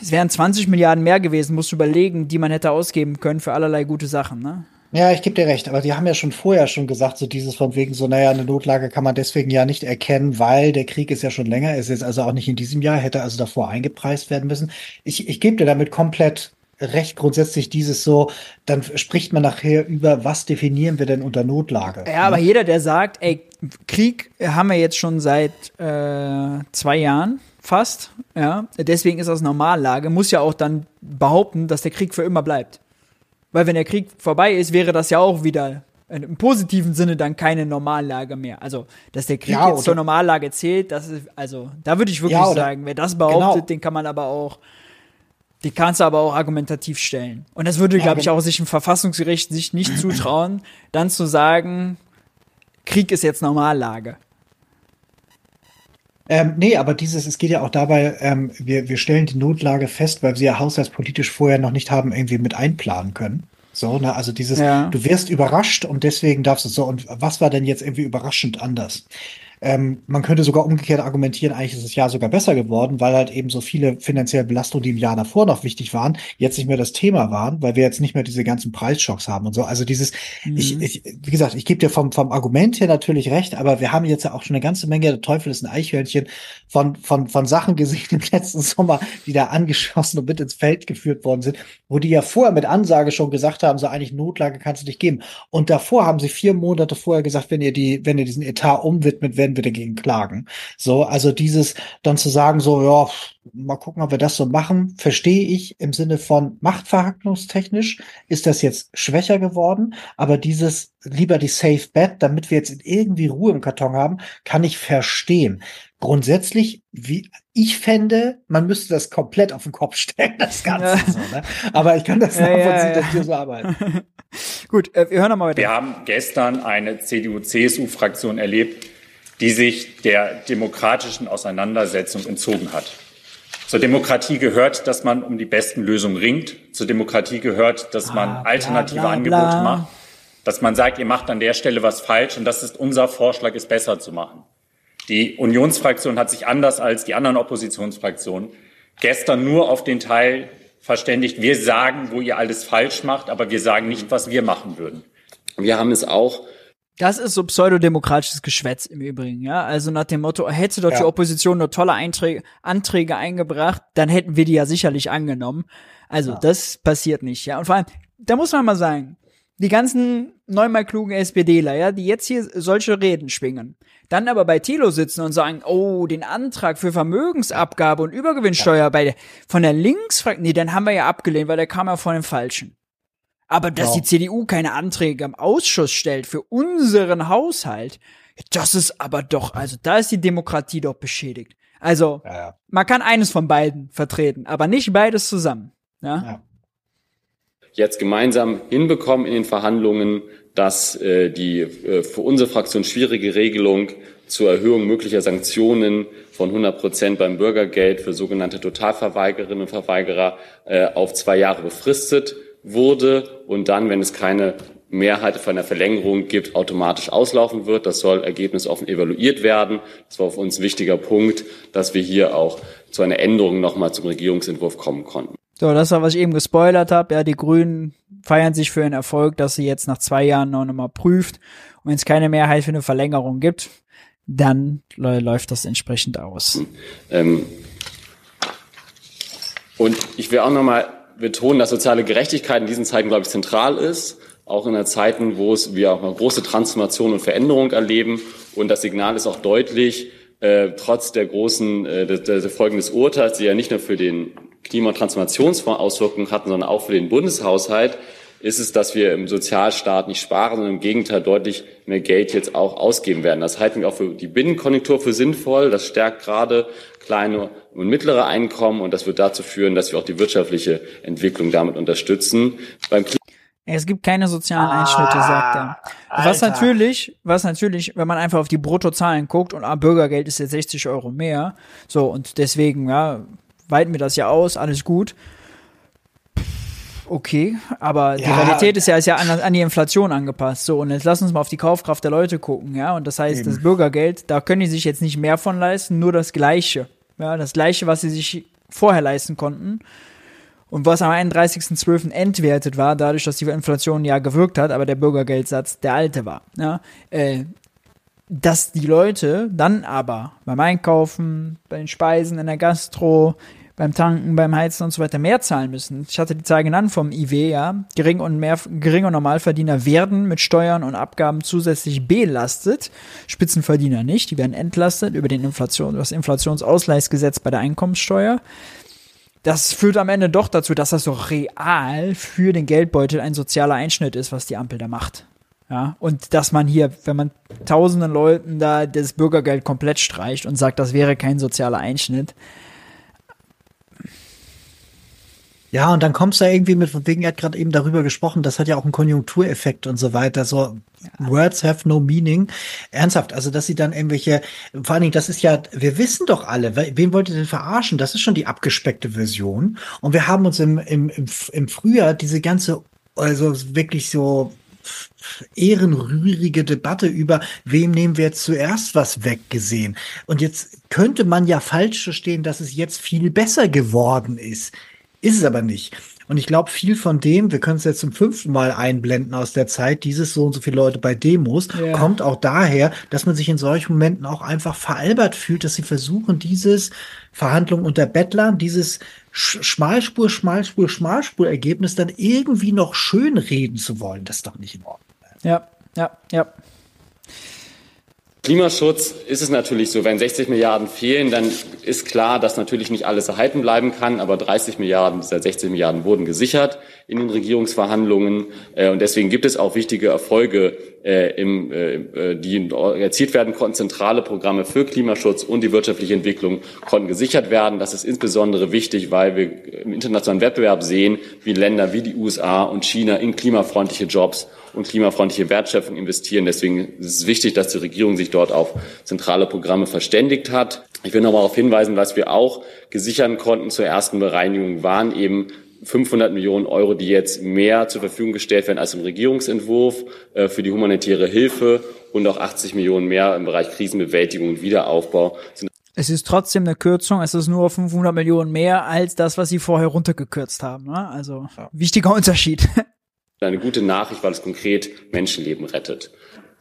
es wären 20 Milliarden mehr gewesen, musst du überlegen, die man hätte ausgeben können für allerlei gute Sachen, ne? Ja, ich gebe dir recht, aber die haben ja schon vorher schon gesagt, so dieses von wegen so, naja, eine Notlage kann man deswegen ja nicht erkennen, weil der Krieg ist ja schon länger, ist jetzt also auch nicht in diesem Jahr, hätte also davor eingepreist werden müssen. Ich, ich gebe dir damit komplett recht grundsätzlich dieses so, dann spricht man nachher über, was definieren wir denn unter Notlage. Ja, aber jeder, der sagt, ey, Krieg haben wir jetzt schon seit äh, zwei Jahren fast, ja, deswegen ist das Normallage, muss ja auch dann behaupten, dass der Krieg für immer bleibt. Weil wenn der Krieg vorbei ist, wäre das ja auch wieder im positiven Sinne dann keine Normallage mehr. Also, dass der Krieg ja, jetzt zur Normallage zählt, das ist, also, da würde ich wirklich ja, sagen, wer das behauptet, genau. den kann man aber auch Die kannst du aber auch argumentativ stellen. Und das würde, glaube ich, auch sich im Verfassungsgericht sich nicht zutrauen, dann zu sagen, Krieg ist jetzt Normallage. Ähm, nee, aber dieses, es geht ja auch dabei, ähm, wir, wir stellen die Notlage fest, weil wir sie ja haushaltspolitisch vorher noch nicht haben irgendwie mit einplanen können. So, ne, also dieses, ja. du wirst überrascht und deswegen darfst du so. Und was war denn jetzt irgendwie überraschend anders? Ähm, man könnte sogar umgekehrt argumentieren, eigentlich ist das Jahr sogar besser geworden, weil halt eben so viele finanzielle Belastungen, die im Jahr davor noch wichtig waren, jetzt nicht mehr das Thema waren, weil wir jetzt nicht mehr diese ganzen Preisschocks haben und so. Also dieses, mhm. ich, ich, wie gesagt, ich gebe dir vom, vom Argument her natürlich recht, aber wir haben jetzt ja auch schon eine ganze Menge, der Teufel ist ein Eichhörnchen, von, von, von Sachen gesehen im letzten Sommer, die da angeschossen und mit ins Feld geführt worden sind, wo die ja vorher mit Ansage schon gesagt haben, so eigentlich Notlage kannst du nicht geben. Und davor haben sie vier Monate vorher gesagt, wenn ihr die, wenn ihr diesen Etat umwidmet, werden wir dagegen klagen. So, also dieses dann zu sagen, so, ja, mal gucken, ob wir das so machen, verstehe ich im Sinne von machtverhandlungstechnisch ist das jetzt schwächer geworden, aber dieses lieber die Safe Bet, damit wir jetzt irgendwie Ruhe im Karton haben, kann ich verstehen. Grundsätzlich, wie ich fände, man müsste das komplett auf den Kopf stellen, das Ganze. Ja. So, ne? Aber ich kann das nachvollziehen, ja, ja, dass wir so arbeiten. [LAUGHS] Gut, äh, wir hören nochmal weiter. Wir haben gestern eine CDU-CSU-Fraktion erlebt, die sich der demokratischen Auseinandersetzung entzogen hat. Zur Demokratie gehört, dass man um die besten Lösungen ringt. Zur Demokratie gehört, dass man ah, alternative bla, bla, bla. Angebote macht. Dass man sagt, ihr macht an der Stelle was falsch und das ist unser Vorschlag, es besser zu machen. Die Unionsfraktion hat sich anders als die anderen Oppositionsfraktionen gestern nur auf den Teil verständigt, wir sagen, wo ihr alles falsch macht, aber wir sagen nicht, was wir machen würden. Wir haben es auch das ist so pseudodemokratisches Geschwätz im Übrigen, ja. Also nach dem Motto, hätte doch ja. die Opposition nur tolle Einträge, Anträge eingebracht, dann hätten wir die ja sicherlich angenommen. Also ja. das passiert nicht, ja. Und vor allem, da muss man mal sagen, die ganzen neunmal klugen SPDler, ja, die jetzt hier solche Reden schwingen, dann aber bei Thilo sitzen und sagen, oh, den Antrag für Vermögensabgabe und Übergewinnsteuer ja. bei der, von der Linksfraktion, nee, dann haben wir ja abgelehnt, weil der kam ja von den Falschen. Aber dass ja. die CDU keine Anträge im Ausschuss stellt für unseren Haushalt, das ist aber doch, also da ist die Demokratie doch beschädigt. Also, ja, ja. man kann eines von beiden vertreten, aber nicht beides zusammen. Ja? Jetzt gemeinsam hinbekommen in den Verhandlungen, dass äh, die äh, für unsere Fraktion schwierige Regelung zur Erhöhung möglicher Sanktionen von 100 Prozent beim Bürgergeld für sogenannte Totalverweigerinnen und Verweigerer äh, auf zwei Jahre befristet wurde und dann, wenn es keine Mehrheit für eine Verlängerung gibt, automatisch auslaufen wird. Das soll ergebnisoffen evaluiert werden. Das war für uns ein wichtiger Punkt, dass wir hier auch zu einer Änderung nochmal zum Regierungsentwurf kommen konnten. So, das war, was ich eben gespoilert habe. Ja, die Grünen feiern sich für den Erfolg, dass sie jetzt nach zwei Jahren noch einmal prüft. Und wenn es keine Mehrheit für eine Verlängerung gibt, dann läuft das entsprechend aus. Ähm, und ich will auch nochmal betonen, dass soziale Gerechtigkeit in diesen Zeiten, glaube ich, zentral ist. Auch in der Zeiten, wo es wir auch mal große Transformation und Veränderung erleben. Und das Signal ist auch deutlich, äh, trotz der großen, äh, der, der Folgen des Urteils, die ja nicht nur für den Klima- und Transformationsfonds Auswirkungen hatten, sondern auch für den Bundeshaushalt, ist es, dass wir im Sozialstaat nicht sparen, sondern im Gegenteil deutlich mehr Geld jetzt auch ausgeben werden. Das halten wir auch für die Binnenkonjunktur für sinnvoll. Das stärkt gerade kleine und mittlere Einkommen und das wird dazu führen, dass wir auch die wirtschaftliche Entwicklung damit unterstützen. Beim es gibt keine sozialen Einschnitte, ah, sagt er. Was Alter. natürlich, was natürlich, wenn man einfach auf die Bruttozahlen guckt und ah, Bürgergeld ist jetzt 60 Euro mehr, so und deswegen, ja, weiten wir das ja aus, alles gut okay, aber die Realität ist ja, ist ja an, an, die Inflation angepasst. So, und jetzt lass uns mal auf die Kaufkraft der Leute gucken, ja. Und das heißt, Eben. das Bürgergeld, da können die sich jetzt nicht mehr von leisten, nur das Gleiche. Ja, das Gleiche, was sie sich vorher leisten konnten. Und was am 31.12. entwertet war, dadurch, dass die Inflation ja gewirkt hat, aber der Bürgergeldsatz der alte war. Ja, äh, dass die Leute dann aber beim Einkaufen, bei den Speisen in der Gastro, beim Tanken, beim Heizen und so weiter mehr zahlen müssen. Ich hatte die Zahl genannt vom IW, ja. Gering und mehr, Gering- und Normalverdiener werden mit Steuern und Abgaben zusätzlich belastet. Spitzenverdiener nicht. Die werden entlastet über den Inflation, das Inflationsausgleichsgesetz bei der Einkommenssteuer. Das führt am Ende doch dazu, dass das so real für den Geldbeutel ein sozialer Einschnitt ist, was die Ampel da macht. Ja, und dass man hier, wenn man tausenden Leuten da das Bürgergeld komplett streicht und sagt, das wäre kein sozialer Einschnitt, Ja, und dann kommst du ja irgendwie mit, von wegen, er hat gerade eben darüber gesprochen, das hat ja auch einen Konjunktureffekt und so weiter. So, Words have no meaning. Ernsthaft, also dass sie dann irgendwelche, vor allen Dingen, das ist ja, wir wissen doch alle, wen wollt ihr denn verarschen? Das ist schon die abgespeckte Version. Und wir haben uns im, im, im, im Frühjahr diese ganze, also wirklich so ehrenrührige Debatte über, wem nehmen wir jetzt zuerst was weggesehen. Und jetzt könnte man ja falsch verstehen, dass es jetzt viel besser geworden ist. Ist es aber nicht. Und ich glaube, viel von dem, wir können es jetzt zum fünften Mal einblenden aus der Zeit, dieses so und so viele Leute bei Demos, ja. kommt auch daher, dass man sich in solchen Momenten auch einfach veralbert fühlt, dass sie versuchen, dieses Verhandlung unter Bettlern, dieses Schmalspur, Schmalspur, Schmalspur-Ergebnis dann irgendwie noch schön reden zu wollen. Das ist doch nicht in Ordnung. Ja, ja, ja. Klimaschutz ist es natürlich so, wenn 60 Milliarden fehlen, dann ist klar, dass natürlich nicht alles erhalten bleiben kann, aber 30 Milliarden dieser 60 Milliarden wurden gesichert in den Regierungsverhandlungen äh, und deswegen gibt es auch wichtige Erfolge, äh, im, äh, die erzielt werden konnten. Zentrale Programme für Klimaschutz und die wirtschaftliche Entwicklung konnten gesichert werden. Das ist insbesondere wichtig, weil wir im internationalen Wettbewerb sehen, wie Länder wie die USA und China in klimafreundliche Jobs und klimafreundliche Wertschöpfung investieren. Deswegen ist es wichtig, dass die Regierung sich dort auf zentrale Programme verständigt hat. Ich will noch mal darauf hinweisen, was wir auch gesichern konnten zur ersten Bereinigung, waren eben 500 Millionen Euro, die jetzt mehr zur Verfügung gestellt werden als im Regierungsentwurf äh, für die humanitäre Hilfe und auch 80 Millionen mehr im Bereich Krisenbewältigung und Wiederaufbau. Es ist trotzdem eine Kürzung, es ist nur 500 Millionen mehr als das, was sie vorher runtergekürzt haben. Ne? Also ja. wichtiger Unterschied. [LAUGHS] Eine gute Nachricht, weil es konkret Menschenleben rettet.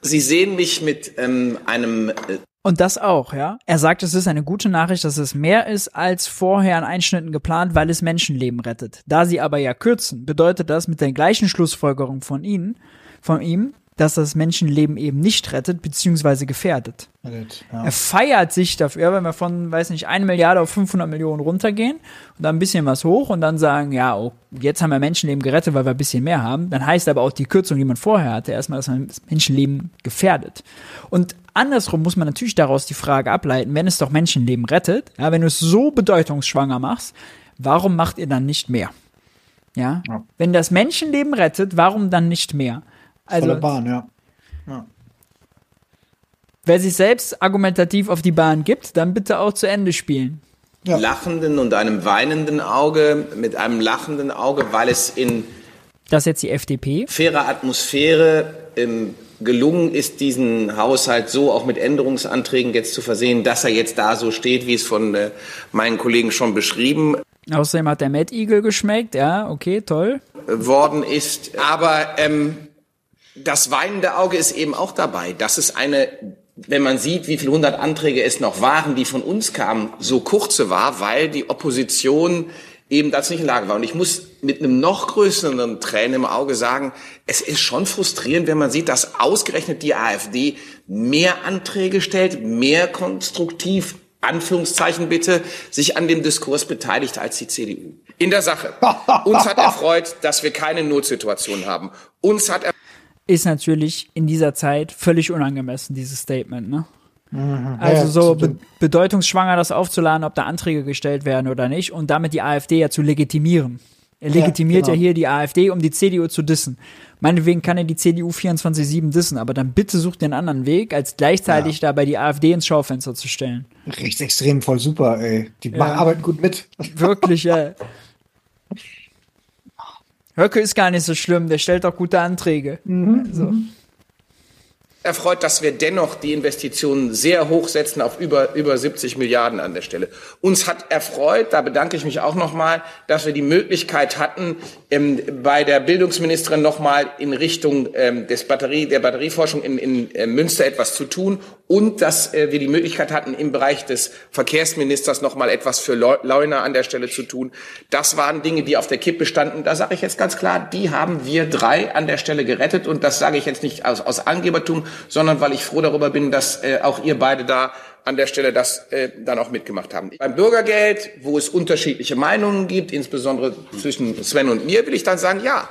Sie sehen mich mit ähm, einem. Äh und das auch, ja. Er sagt, es ist eine gute Nachricht, dass es mehr ist als vorher an Einschnitten geplant, weil es Menschenleben rettet. Da sie aber ja kürzen, bedeutet das mit der gleichen Schlussfolgerung von ihnen, von ihm, dass das Menschenleben eben nicht rettet, beziehungsweise gefährdet. Ja. Er feiert sich dafür, wenn wir von, weiß nicht, eine Milliarde auf 500 Millionen runtergehen und dann ein bisschen was hoch und dann sagen, ja, oh, jetzt haben wir Menschenleben gerettet, weil wir ein bisschen mehr haben. Dann heißt aber auch die Kürzung, die man vorher hatte, erstmal, dass man das Menschenleben gefährdet. Und andersrum muss man natürlich daraus die Frage ableiten, wenn es doch Menschenleben rettet, ja, wenn du es so bedeutungsschwanger machst, warum macht ihr dann nicht mehr? Ja? ja. Wenn das Menschenleben rettet, warum dann nicht mehr? Also, Volle Bahn, ja. ja. Wer sich selbst argumentativ auf die Bahn gibt, dann bitte auch zu Ende spielen. Ja. Lachenden und einem weinenden Auge, mit einem lachenden Auge, weil es in das ist jetzt die FDP. Fairer Atmosphäre ähm, gelungen ist, diesen Haushalt so auch mit Änderungsanträgen jetzt zu versehen, dass er jetzt da so steht, wie es von äh, meinen Kollegen schon beschrieben. Außerdem hat der Mad Eagle geschmeckt, ja, okay, toll. Worden ist. Aber ähm, das weinende Auge ist eben auch dabei. Das ist eine, wenn man sieht, wie viele hundert Anträge es noch waren, die von uns kamen, so kurze war, weil die Opposition eben dazu nicht in der Lage war. Und ich muss mit einem noch größeren Tränen im Auge sagen, es ist schon frustrierend, wenn man sieht, dass ausgerechnet die AfD mehr Anträge stellt, mehr konstruktiv, Anführungszeichen bitte, sich an dem Diskurs beteiligt als die CDU. In der Sache. Uns hat [LAUGHS] erfreut, dass wir keine Notsituation haben. Uns hat ist natürlich in dieser Zeit völlig unangemessen, dieses Statement, ne? Mhm. Also ja, so be bedeutungsschwanger das aufzuladen, ob da Anträge gestellt werden oder nicht und damit die AfD ja zu legitimieren. Er legitimiert ja, genau. ja hier die AfD, um die CDU zu dissen. Meinetwegen kann er die CDU 24-7 dissen, aber dann bitte sucht den anderen Weg, als gleichzeitig ja. dabei die AfD ins Schaufenster zu stellen. Rechtsextrem voll super, ey. Die ja. arbeiten gut mit. Wirklich, ja. [LAUGHS] Höcke ist gar nicht so schlimm, der stellt auch gute Anträge. Mhm. Also. Mhm erfreut, dass wir dennoch die Investitionen sehr hoch setzen auf über, über 70 Milliarden an der Stelle. Uns hat erfreut, da bedanke ich mich auch nochmal, dass wir die Möglichkeit hatten, ähm, bei der Bildungsministerin nochmal in Richtung ähm, des Batterie, der Batterieforschung in, in äh, Münster etwas zu tun und dass äh, wir die Möglichkeit hatten, im Bereich des Verkehrsministers nochmal etwas für Leuna an der Stelle zu tun. Das waren Dinge, die auf der Kippe standen. Da sage ich jetzt ganz klar, die haben wir drei an der Stelle gerettet und das sage ich jetzt nicht aus, aus Angebertum, sondern weil ich froh darüber bin, dass äh, auch ihr beide da an der Stelle das äh, dann auch mitgemacht haben. Beim Bürgergeld, wo es unterschiedliche Meinungen gibt, insbesondere zwischen Sven und mir, will ich dann sagen, ja.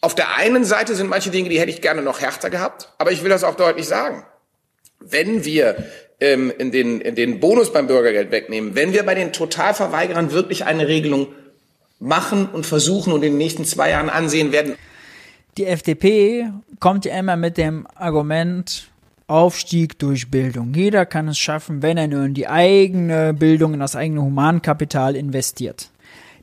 Auf der einen Seite sind manche Dinge, die hätte ich gerne noch härter gehabt, aber ich will das auch deutlich sagen. Wenn wir ähm, in den, in den Bonus beim Bürgergeld wegnehmen, wenn wir bei den Totalverweigerern wirklich eine Regelung machen und versuchen und in den nächsten zwei Jahren ansehen werden. Die FDP kommt ja immer mit dem Argument, Aufstieg durch Bildung. Jeder kann es schaffen, wenn er nur in die eigene Bildung, in das eigene Humankapital investiert.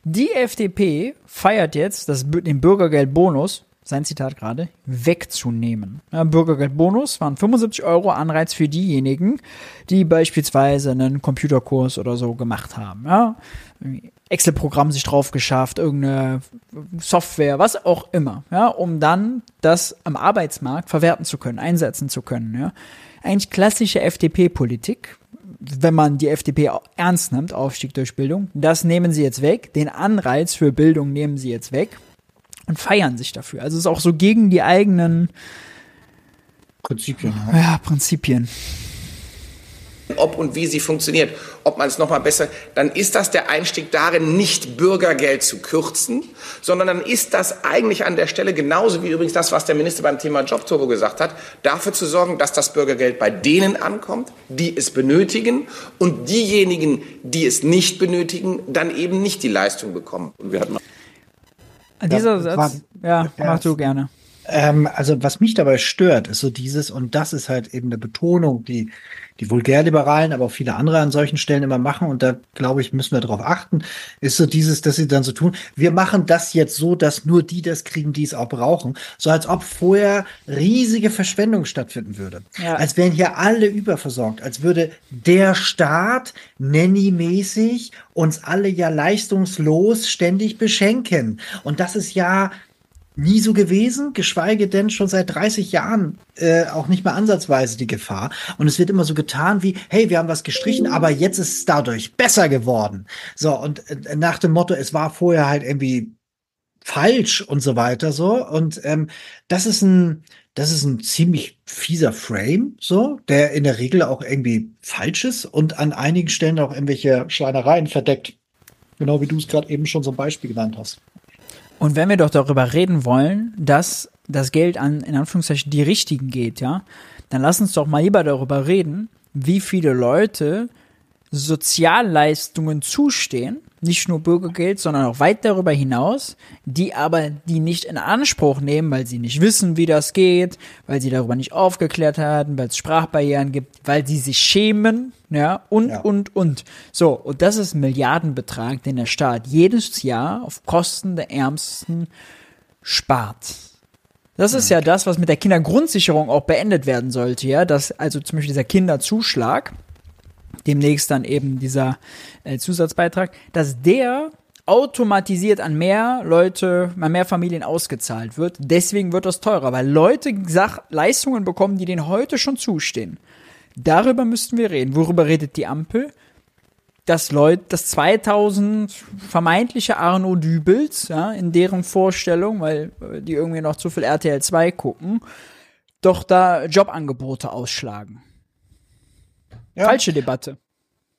Die FDP feiert jetzt das, den Bürgergeldbonus, sein Zitat gerade, wegzunehmen. Ja, Bürgergeldbonus waren 75 Euro Anreiz für diejenigen, die beispielsweise einen Computerkurs oder so gemacht haben. Ja, Excel-Programm sich drauf geschafft, irgendeine Software, was auch immer, ja, um dann das am Arbeitsmarkt verwerten zu können, einsetzen zu können. Ja. Eigentlich klassische FDP-Politik, wenn man die FDP ernst nimmt, Aufstieg durch Bildung, das nehmen sie jetzt weg, den Anreiz für Bildung nehmen sie jetzt weg und feiern sich dafür. Also es ist auch so gegen die eigenen Prinzipien. Ja, Prinzipien ob und wie sie funktioniert, ob man es noch mal besser, dann ist das der Einstieg darin, nicht Bürgergeld zu kürzen, sondern dann ist das eigentlich an der Stelle genauso wie übrigens das, was der Minister beim Thema Jobturbo gesagt hat, dafür zu sorgen, dass das Bürgergeld bei denen ankommt, die es benötigen und diejenigen, die es nicht benötigen, dann eben nicht die Leistung bekommen. Und wir hatten dieser Satz, ja, mach du gerne. Ähm, also was mich dabei stört, ist so dieses, und das ist halt eben eine Betonung, die die Vulgärliberalen, aber auch viele andere an solchen Stellen immer machen. Und da, glaube ich, müssen wir darauf achten, ist so dieses, dass sie dann so tun, wir machen das jetzt so, dass nur die das kriegen, die es auch brauchen. So als ob vorher riesige Verschwendung stattfinden würde. Ja. Als wären hier alle überversorgt, als würde der Staat Nanny-mäßig uns alle ja leistungslos ständig beschenken. Und das ist ja nie so gewesen, geschweige denn schon seit 30 Jahren äh, auch nicht mehr ansatzweise die Gefahr. Und es wird immer so getan wie, hey, wir haben was gestrichen, aber jetzt ist es dadurch besser geworden. So, und äh, nach dem Motto, es war vorher halt irgendwie falsch und so weiter so. Und ähm, das ist ein, das ist ein ziemlich fieser Frame, so, der in der Regel auch irgendwie falsch ist und an einigen Stellen auch irgendwelche Schleinereien verdeckt. Genau wie du es gerade eben schon so ein Beispiel genannt hast. Und wenn wir doch darüber reden wollen, dass das Geld an, in Anführungszeichen, die Richtigen geht, ja, dann lass uns doch mal lieber darüber reden, wie viele Leute Sozialleistungen zustehen, nicht nur Bürgergeld, sondern auch weit darüber hinaus, die aber die nicht in Anspruch nehmen, weil sie nicht wissen, wie das geht, weil sie darüber nicht aufgeklärt haben, weil es Sprachbarrieren gibt, weil sie sich schämen, ja, und, ja. und, und. So, und das ist ein Milliardenbetrag, den der Staat jedes Jahr auf Kosten der Ärmsten spart. Das ist ja das, was mit der Kindergrundsicherung auch beendet werden sollte, ja, dass also zum Beispiel dieser Kinderzuschlag, demnächst dann eben dieser äh, Zusatzbeitrag, dass der automatisiert an mehr Leute, an mehr Familien ausgezahlt wird. Deswegen wird das teurer, weil Leute Sach Leistungen bekommen, die denen heute schon zustehen. Darüber müssten wir reden. Worüber redet die Ampel? Dass Leute, dass 2000 vermeintliche Arno Dübels, ja, in deren Vorstellung, weil äh, die irgendwie noch zu viel RTL 2 gucken, doch da Jobangebote ausschlagen. Ja. Falsche Debatte.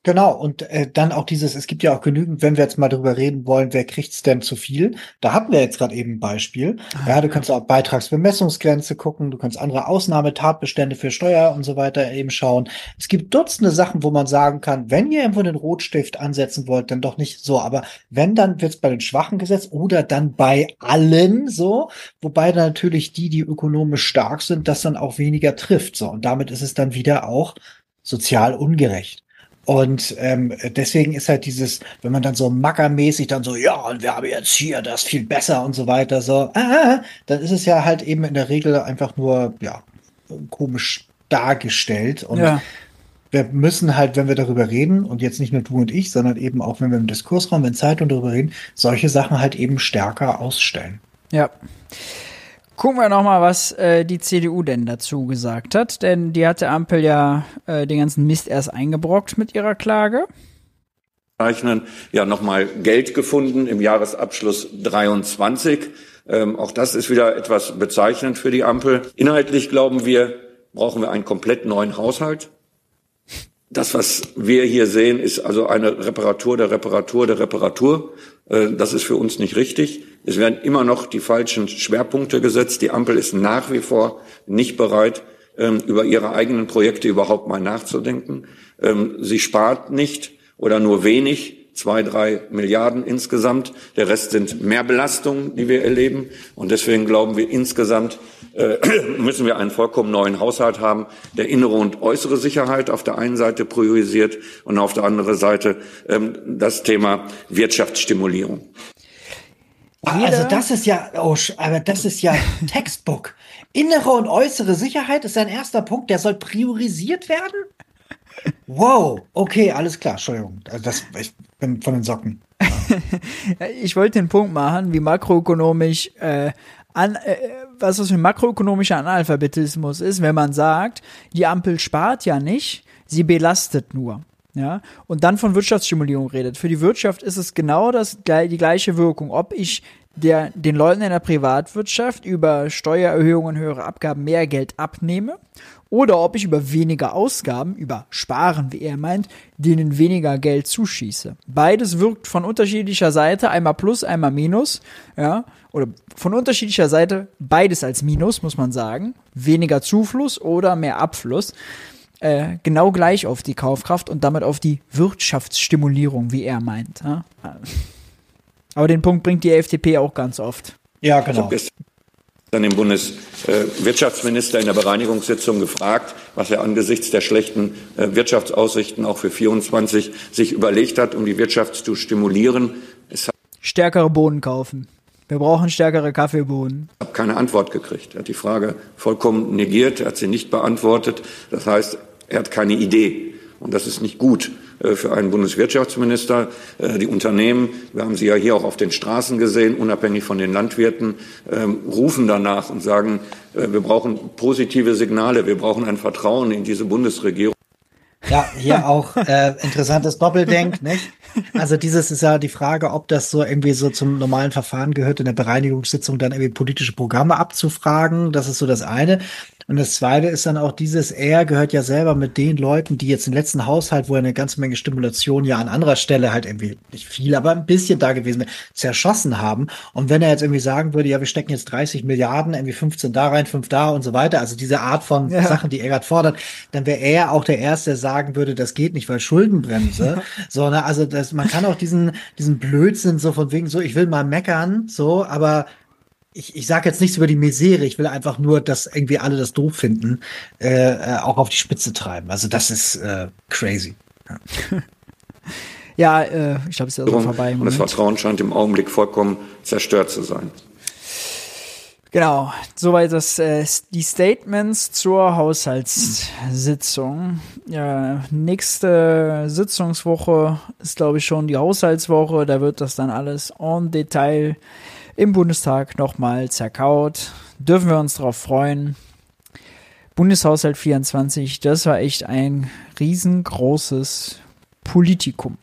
Genau, und äh, dann auch dieses, es gibt ja auch genügend, wenn wir jetzt mal darüber reden wollen, wer kriegt's denn zu viel? Da hatten wir jetzt gerade eben ein Beispiel. Ah, ja, du kannst auch Beitragsbemessungsgrenze gucken, du kannst andere Ausnahmetatbestände für Steuer und so weiter eben schauen. Es gibt Dutzende Sachen, wo man sagen kann, wenn ihr irgendwo den Rotstift ansetzen wollt, dann doch nicht so. Aber wenn, dann wird's bei den Schwachen gesetzt oder dann bei allen so, wobei dann natürlich die, die ökonomisch stark sind, das dann auch weniger trifft. So, und damit ist es dann wieder auch sozial ungerecht. Und ähm, deswegen ist halt dieses, wenn man dann so mackermäßig dann so, ja, und wir haben jetzt hier das viel besser und so weiter, so, ah, dann ist es ja halt eben in der Regel einfach nur, ja, komisch dargestellt. Und ja. wir müssen halt, wenn wir darüber reden, und jetzt nicht nur du und ich, sondern eben auch, wenn wir im Diskursraum, in Zeitung darüber reden, solche Sachen halt eben stärker ausstellen. Ja. Gucken wir nochmal, was äh, die CDU denn dazu gesagt hat, denn die hatte Ampel ja äh, den ganzen Mist erst eingebrockt mit ihrer Klage. Ja, nochmal Geld gefunden im Jahresabschluss 23. Ähm, auch das ist wieder etwas bezeichnend für die Ampel. Inhaltlich glauben wir, brauchen wir einen komplett neuen Haushalt. Das, was wir hier sehen, ist also eine Reparatur der Reparatur der Reparatur. Äh, das ist für uns nicht richtig. Es werden immer noch die falschen Schwerpunkte gesetzt. Die Ampel ist nach wie vor nicht bereit, ähm, über ihre eigenen Projekte überhaupt mal nachzudenken. Ähm, sie spart nicht oder nur wenig zwei, drei Milliarden insgesamt. Der Rest sind Mehrbelastungen, die wir erleben. Und deswegen glauben wir insgesamt, äh, [CLEARS THROAT] müssen wir einen vollkommen neuen Haushalt haben, der innere und äußere Sicherheit auf der einen Seite priorisiert und auf der anderen Seite ähm, das Thema Wirtschaftsstimulierung. Also das ist ja, oh, aber das ist ja [LAUGHS] Textbook. Innere und äußere Sicherheit ist sein erster Punkt, der soll priorisiert werden? Wow, okay, alles klar, Entschuldigung. Also das, ich bin von den Socken. [LAUGHS] ich wollte den Punkt machen, wie makroökonomisch äh, an, äh, was das für makroökonomischer Analphabetismus ist, wenn man sagt, die Ampel spart ja nicht, sie belastet nur. Ja, und dann von Wirtschaftsstimulierung redet. Für die Wirtschaft ist es genau das, die gleiche Wirkung. Ob ich der, den Leuten in der Privatwirtschaft über Steuererhöhungen, höhere Abgaben mehr Geld abnehme oder ob ich über weniger Ausgaben, über Sparen, wie er meint, denen weniger Geld zuschieße. Beides wirkt von unterschiedlicher Seite, einmal plus, einmal minus, ja, oder von unterschiedlicher Seite beides als Minus, muss man sagen. Weniger Zufluss oder mehr Abfluss äh, genau gleich auf die Kaufkraft und damit auf die Wirtschaftsstimulierung, wie er meint. Ja? Aber den Punkt bringt die FDP auch ganz oft. Ja, genau. Dann den Bundeswirtschaftsminister in der Bereinigungssitzung gefragt, was er angesichts der schlechten äh, Wirtschaftsaussichten auch für 24 sich überlegt hat, um die Wirtschaft zu stimulieren. Stärkere Bohnen kaufen. Wir brauchen stärkere Kaffeebohnen. Ich habe keine Antwort gekriegt. Er hat die Frage vollkommen negiert, er hat sie nicht beantwortet. Das heißt, er hat keine Idee. Und das ist nicht gut für einen Bundeswirtschaftsminister. Äh, die Unternehmen, wir haben sie ja hier auch auf den Straßen gesehen, unabhängig von den Landwirten, ähm, rufen danach und sagen, äh, wir brauchen positive Signale, wir brauchen ein Vertrauen in diese Bundesregierung. Ja, hier auch äh, interessantes Doppeldenk, nicht? Also dieses ist ja die Frage, ob das so irgendwie so zum normalen Verfahren gehört, in der Bereinigungssitzung dann irgendwie politische Programme abzufragen. Das ist so das eine. Und das zweite ist dann auch dieses, er gehört ja selber mit den Leuten, die jetzt im letzten Haushalt, wo er eine ganze Menge Stimulation ja an anderer Stelle halt irgendwie nicht viel, aber ein bisschen da gewesen wäre, zerschossen haben. Und wenn er jetzt irgendwie sagen würde, ja, wir stecken jetzt 30 Milliarden, irgendwie 15 da rein, 5 da und so weiter, also diese Art von ja. Sachen, die er gerade fordert, dann wäre er auch der Erste, der sagen würde, das geht nicht, weil Schuldenbremse. Ja. So, ne, also das, man kann auch diesen, diesen Blödsinn so von wegen so, ich will mal meckern, so, aber ich, ich sage jetzt nichts über die Misere, ich will einfach nur, dass irgendwie alle das doof finden, äh, äh, auch auf die Spitze treiben. Also das ist äh, crazy. Ja, [LAUGHS] ja äh, ich glaube, es ist ja so vorbei. Und das Vertrauen scheint im Augenblick vollkommen zerstört zu sein. Genau, soweit das, äh, die Statements zur Haushaltssitzung. Ja, nächste Sitzungswoche ist, glaube ich, schon die Haushaltswoche. Da wird das dann alles en Detail im Bundestag nochmal zerkaut. Dürfen wir uns darauf freuen. Bundeshaushalt 24, das war echt ein riesengroßes Politikum.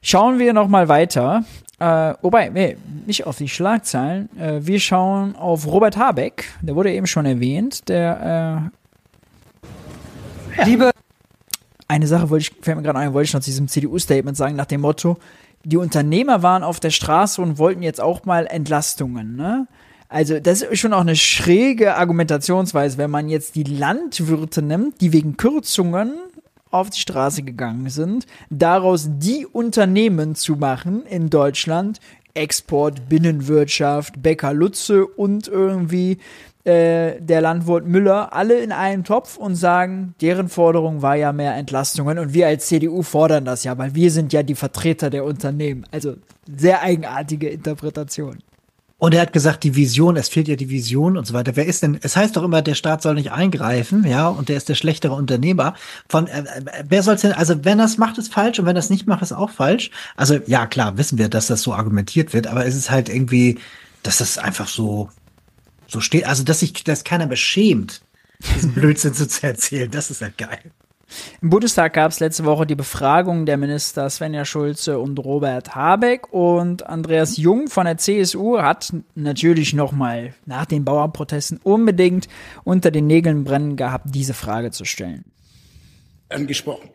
Schauen wir nochmal weiter. Äh, wobei, nee, nicht auf die Schlagzeilen. Äh, wir schauen auf Robert Habeck. Der wurde eben schon erwähnt. Der äh, ja. Liebe. Eine Sache wollte ich, fällt mir gerade ein, wollte ich noch zu diesem CDU-Statement sagen, nach dem Motto, die Unternehmer waren auf der Straße und wollten jetzt auch mal Entlastungen, ne? Also, das ist schon auch eine schräge Argumentationsweise, wenn man jetzt die Landwirte nimmt, die wegen Kürzungen auf die Straße gegangen sind, daraus die Unternehmen zu machen in Deutschland, Export, Binnenwirtschaft, Bäcker Lutze und irgendwie äh, der Landwirt Müller alle in einen Topf und sagen, deren Forderung war ja mehr Entlastungen und wir als CDU fordern das ja, weil wir sind ja die Vertreter der Unternehmen. Also sehr eigenartige Interpretation. Und er hat gesagt, die Vision, es fehlt ja die Vision und so weiter. Wer ist denn, es heißt doch immer, der Staat soll nicht eingreifen, ja, und der ist der schlechtere Unternehmer. Von, äh, wer soll's denn, also wenn das macht, ist falsch und wenn das nicht macht, ist auch falsch. Also ja, klar, wissen wir, dass das so argumentiert wird, aber es ist halt irgendwie, dass das einfach so, so steht, also dass sich dass keiner beschämt, diesen [LAUGHS] Blödsinn zu erzählen, das ist halt geil. Im Bundestag gab es letzte Woche die Befragung der Minister Svenja Schulze und Robert Habeck und Andreas Jung von der CSU hat natürlich nochmal nach den Bauernprotesten unbedingt unter den Nägeln brennen gehabt, diese Frage zu stellen. Angesprochen.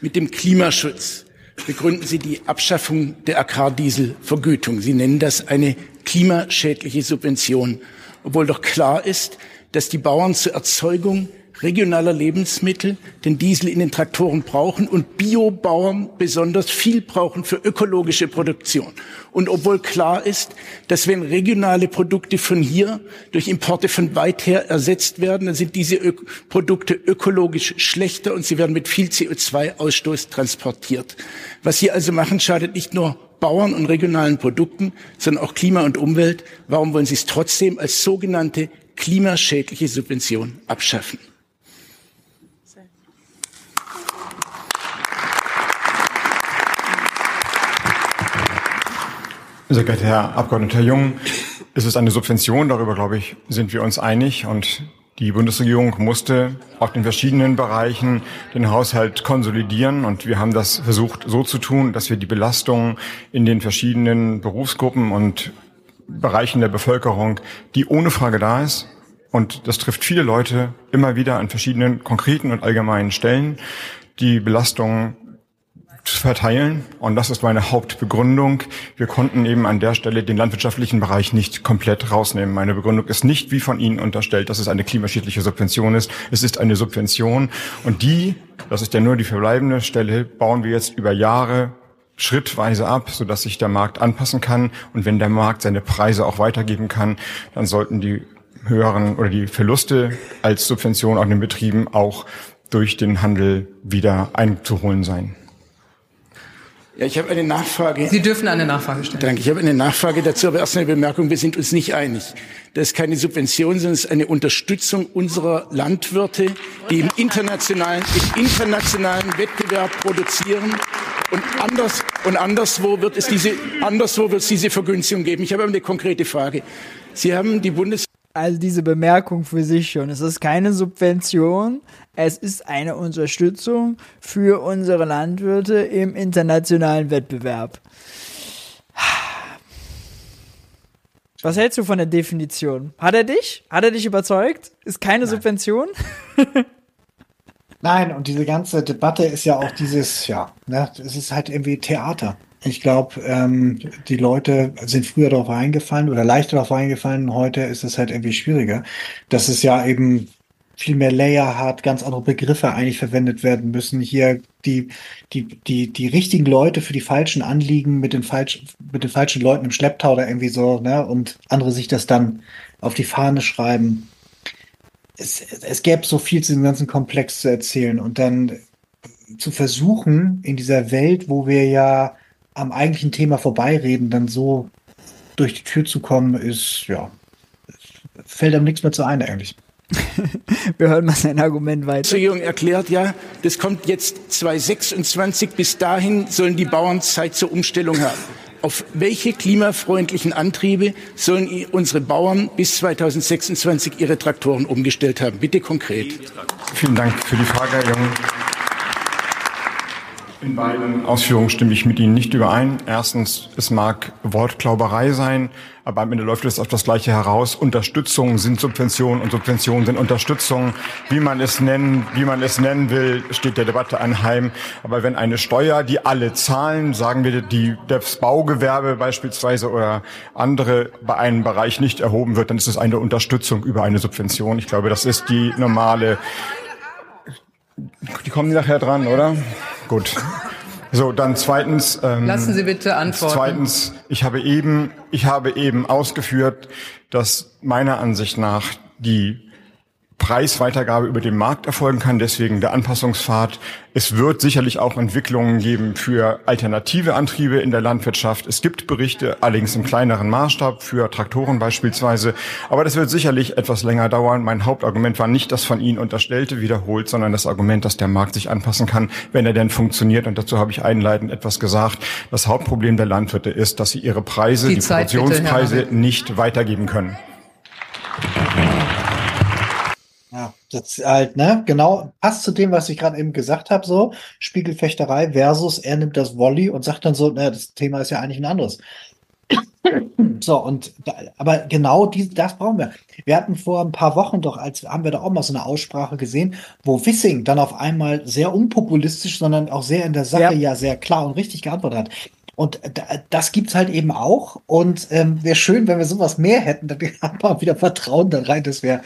Mit dem Klimaschutz begründen Sie die Abschaffung der Agrardieselvergütung. Sie nennen das eine klimaschädliche Subvention obwohl doch klar ist, dass die Bauern zur Erzeugung regionaler Lebensmittel den Diesel in den Traktoren brauchen und Biobauern besonders viel brauchen für ökologische Produktion. Und obwohl klar ist, dass wenn regionale Produkte von hier durch Importe von weit her ersetzt werden, dann sind diese Ö Produkte ökologisch schlechter und sie werden mit viel CO2-Ausstoß transportiert. Was Sie also machen, schadet nicht nur Bauern und regionalen Produkten, sondern auch Klima und Umwelt. Warum wollen Sie es trotzdem als sogenannte klimaschädliche Subvention abschaffen? Sehr geehrter Herr Abgeordneter Jung, es ist eine Subvention, darüber glaube ich, sind wir uns einig und die Bundesregierung musste auf den verschiedenen Bereichen den Haushalt konsolidieren und wir haben das versucht so zu tun, dass wir die Belastungen in den verschiedenen Berufsgruppen und Bereichen der Bevölkerung, die ohne Frage da ist, und das trifft viele Leute immer wieder an verschiedenen konkreten und allgemeinen Stellen, die Belastungen verteilen. Und das ist meine Hauptbegründung. Wir konnten eben an der Stelle den landwirtschaftlichen Bereich nicht komplett rausnehmen. Meine Begründung ist nicht, wie von Ihnen unterstellt, dass es eine klimaschädliche Subvention ist. Es ist eine Subvention. Und die, das ist ja nur die verbleibende Stelle, bauen wir jetzt über Jahre schrittweise ab, sodass sich der Markt anpassen kann. Und wenn der Markt seine Preise auch weitergeben kann, dann sollten die höheren oder die Verluste als Subvention an den Betrieben auch durch den Handel wieder einzuholen sein. Ja, ich habe eine Nachfrage. Sie dürfen eine Nachfrage stellen. Danke. Ich habe eine Nachfrage dazu, aber erst eine Bemerkung. Wir sind uns nicht einig. Das ist keine Subvention, sondern es ist eine Unterstützung unserer Landwirte, die im internationalen, im internationalen Wettbewerb produzieren. Und, anders, und anderswo wird es diese, anderswo wird es diese Vergünstigung geben. Ich habe eine konkrete Frage. Sie haben die Bundes also diese Bemerkung für sich schon. Es ist keine Subvention, es ist eine Unterstützung für unsere Landwirte im internationalen Wettbewerb. Was hältst du von der Definition? Hat er dich? Hat er dich überzeugt? Ist keine Nein. Subvention? [LAUGHS] Nein, und diese ganze Debatte ist ja auch dieses, ja, ne, es ist halt irgendwie Theater. Ich glaube, ähm, die Leute sind früher darauf eingefallen oder leichter darauf eingefallen. Heute ist es halt irgendwie schwieriger. Das ist ja eben viel mehr Layer hat, ganz andere Begriffe eigentlich verwendet werden müssen. Hier die, die, die, die richtigen Leute für die falschen Anliegen mit den falschen, mit den falschen Leuten im Schlepptau oder irgendwie so, ne, und andere sich das dann auf die Fahne schreiben. Es, es gäbe so viel zu dem ganzen Komplex zu erzählen und dann zu versuchen, in dieser Welt, wo wir ja am eigentlichen Thema vorbeireden, dann so durch die Tür zu kommen, ist, ja, fällt einem nichts mehr zu ein eigentlich. [LAUGHS] Wir hören mal sein Argument weiter. Die Regierung erklärt ja, das kommt jetzt 2026. Bis dahin sollen die Bauern Zeit zur Umstellung haben. Auf welche klimafreundlichen Antriebe sollen unsere Bauern bis 2026 ihre Traktoren umgestellt haben? Bitte konkret. Vielen Dank für die Frage, Herr Jung. In beiden Ausführungen stimme ich mit Ihnen nicht überein. Erstens, es mag Wortklauberei sein, aber am Ende läuft es auf das Gleiche heraus. Unterstützungen sind Subventionen und Subventionen sind Unterstützungen. Wie man es nennen, wie man es nennen will, steht der Debatte anheim. Aber wenn eine Steuer, die alle zahlen, sagen wir, die, das Baugewerbe beispielsweise oder andere bei einem Bereich nicht erhoben wird, dann ist es eine Unterstützung über eine Subvention. Ich glaube, das ist die normale die kommen nachher dran, oder? Gut. So, dann zweitens. Ähm, Lassen Sie bitte antworten. Zweitens, ich habe eben, ich habe eben ausgeführt, dass meiner Ansicht nach die Preisweitergabe über den Markt erfolgen kann, deswegen der Anpassungspfad. Es wird sicherlich auch Entwicklungen geben für alternative Antriebe in der Landwirtschaft. Es gibt Berichte, allerdings im kleineren Maßstab, für Traktoren beispielsweise. Aber das wird sicherlich etwas länger dauern. Mein Hauptargument war nicht das von Ihnen unterstellte wiederholt, sondern das Argument, dass der Markt sich anpassen kann, wenn er denn funktioniert. Und dazu habe ich einleitend etwas gesagt. Das Hauptproblem der Landwirte ist, dass sie ihre Preise, die, die Produktionspreise bitte, nicht weitergeben können. Ja, das halt, ne, genau, passt zu dem, was ich gerade eben gesagt habe, so, Spiegelfechterei versus er nimmt das Volley und sagt dann so, ne, das Thema ist ja eigentlich ein anderes. [COUGHS] So, und aber genau die, das brauchen wir. Wir hatten vor ein paar Wochen doch, als haben wir da auch mal so eine Aussprache gesehen, wo Wissing dann auf einmal sehr unpopulistisch, sondern auch sehr in der Sache ja, ja sehr klar und richtig geantwortet hat. Und das gibt's halt eben auch. Und ähm, wäre schön, wenn wir sowas mehr hätten, dann haben wir [LAUGHS] wieder Vertrauen da rein, dass wir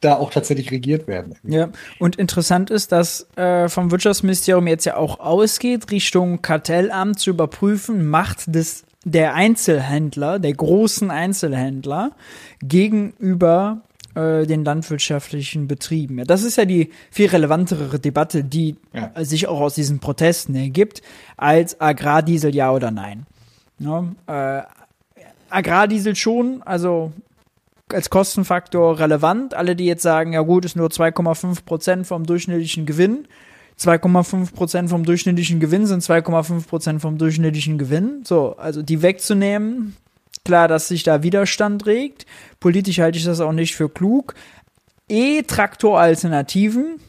da auch tatsächlich regiert werden. Ja, und interessant ist, dass äh, vom Wirtschaftsministerium jetzt ja auch ausgeht, Richtung Kartellamt zu überprüfen, Macht des der Einzelhändler, der großen Einzelhändler gegenüber äh, den landwirtschaftlichen Betrieben. Ja, das ist ja die viel relevantere Debatte, die ja. sich auch aus diesen Protesten ergibt, als Agrardiesel ja oder nein. Ja, äh, Agrardiesel schon, also als Kostenfaktor relevant. Alle, die jetzt sagen, ja gut, ist nur 2,5 Prozent vom durchschnittlichen Gewinn. 2,5 Prozent vom durchschnittlichen Gewinn sind 2,5 Prozent vom durchschnittlichen Gewinn. So, also die wegzunehmen, klar, dass sich da Widerstand regt. Politisch halte ich das auch nicht für klug. E-Traktor-Alternativen,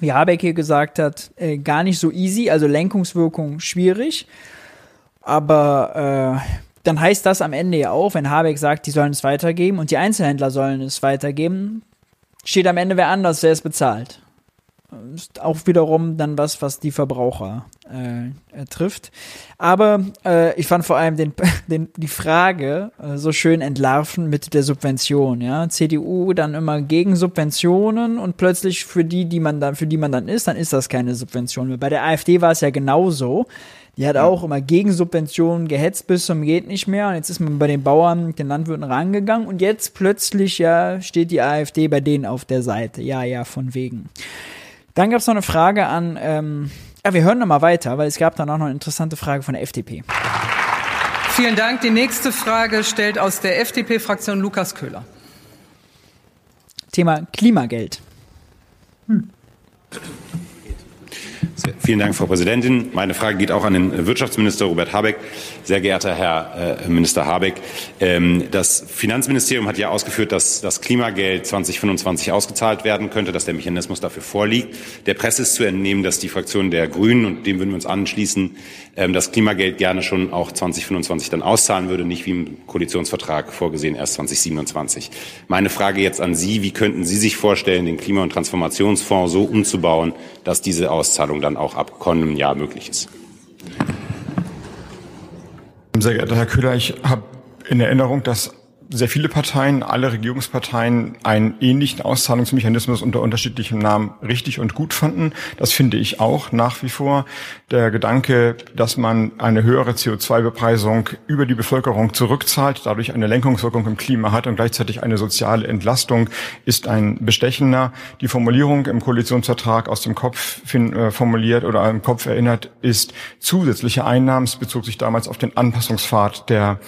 wie Habeck hier gesagt hat, äh, gar nicht so easy, also Lenkungswirkung schwierig. Aber äh, dann heißt das am Ende ja auch, wenn Habeck sagt, die sollen es weitergeben und die Einzelhändler sollen es weitergeben, steht am Ende wer anders, der es bezahlt ist auch wiederum dann was, was die Verbraucher äh, äh, trifft. Aber äh, ich fand vor allem den, [LAUGHS] den, die Frage äh, so schön entlarven mit der Subvention. Ja, CDU dann immer gegen Subventionen und plötzlich für die, die man dann für die man dann ist, dann ist das keine Subvention mehr. Bei der AfD war es ja genauso. Die hat auch immer gegen Subventionen gehetzt bis zum geht nicht mehr. Und jetzt ist man bei den Bauern, den Landwirten rangegangen und jetzt plötzlich ja steht die AfD bei denen auf der Seite. Ja, ja, von wegen. Dann gab es noch eine Frage an, ähm, ja, wir hören noch mal weiter, weil es gab dann auch noch eine interessante Frage von der FDP. Vielen Dank. Die nächste Frage stellt aus der FDP-Fraktion Lukas Köhler. Thema Klimageld. Hm. Vielen Dank, Frau Präsidentin. Meine Frage geht auch an den Wirtschaftsminister Robert Habeck. Sehr geehrter Herr äh, Minister Habeck, ähm, das Finanzministerium hat ja ausgeführt, dass das Klimageld 2025 ausgezahlt werden könnte, dass der Mechanismus dafür vorliegt. Der Presse ist zu entnehmen, dass die Fraktion der Grünen, und dem würden wir uns anschließen, ähm, das Klimageld gerne schon auch 2025 dann auszahlen würde, nicht wie im Koalitionsvertrag vorgesehen erst 2027. Meine Frage jetzt an Sie, wie könnten Sie sich vorstellen, den Klima- und Transformationsfonds so umzubauen, dass diese Auszahlung dann auch ab kommendem Jahr möglich ist? Sehr geehrter Herr Köhler, ich habe in Erinnerung, dass sehr viele Parteien, alle Regierungsparteien einen ähnlichen Auszahlungsmechanismus unter unterschiedlichem Namen richtig und gut fanden. Das finde ich auch nach wie vor. Der Gedanke, dass man eine höhere CO2-Bepreisung über die Bevölkerung zurückzahlt, dadurch eine Lenkungswirkung im Klima hat und gleichzeitig eine soziale Entlastung, ist ein bestechender. Die Formulierung im Koalitionsvertrag aus dem Kopf äh, formuliert oder im Kopf erinnert ist zusätzliche Einnahmen. Es bezog sich damals auf den Anpassungspfad der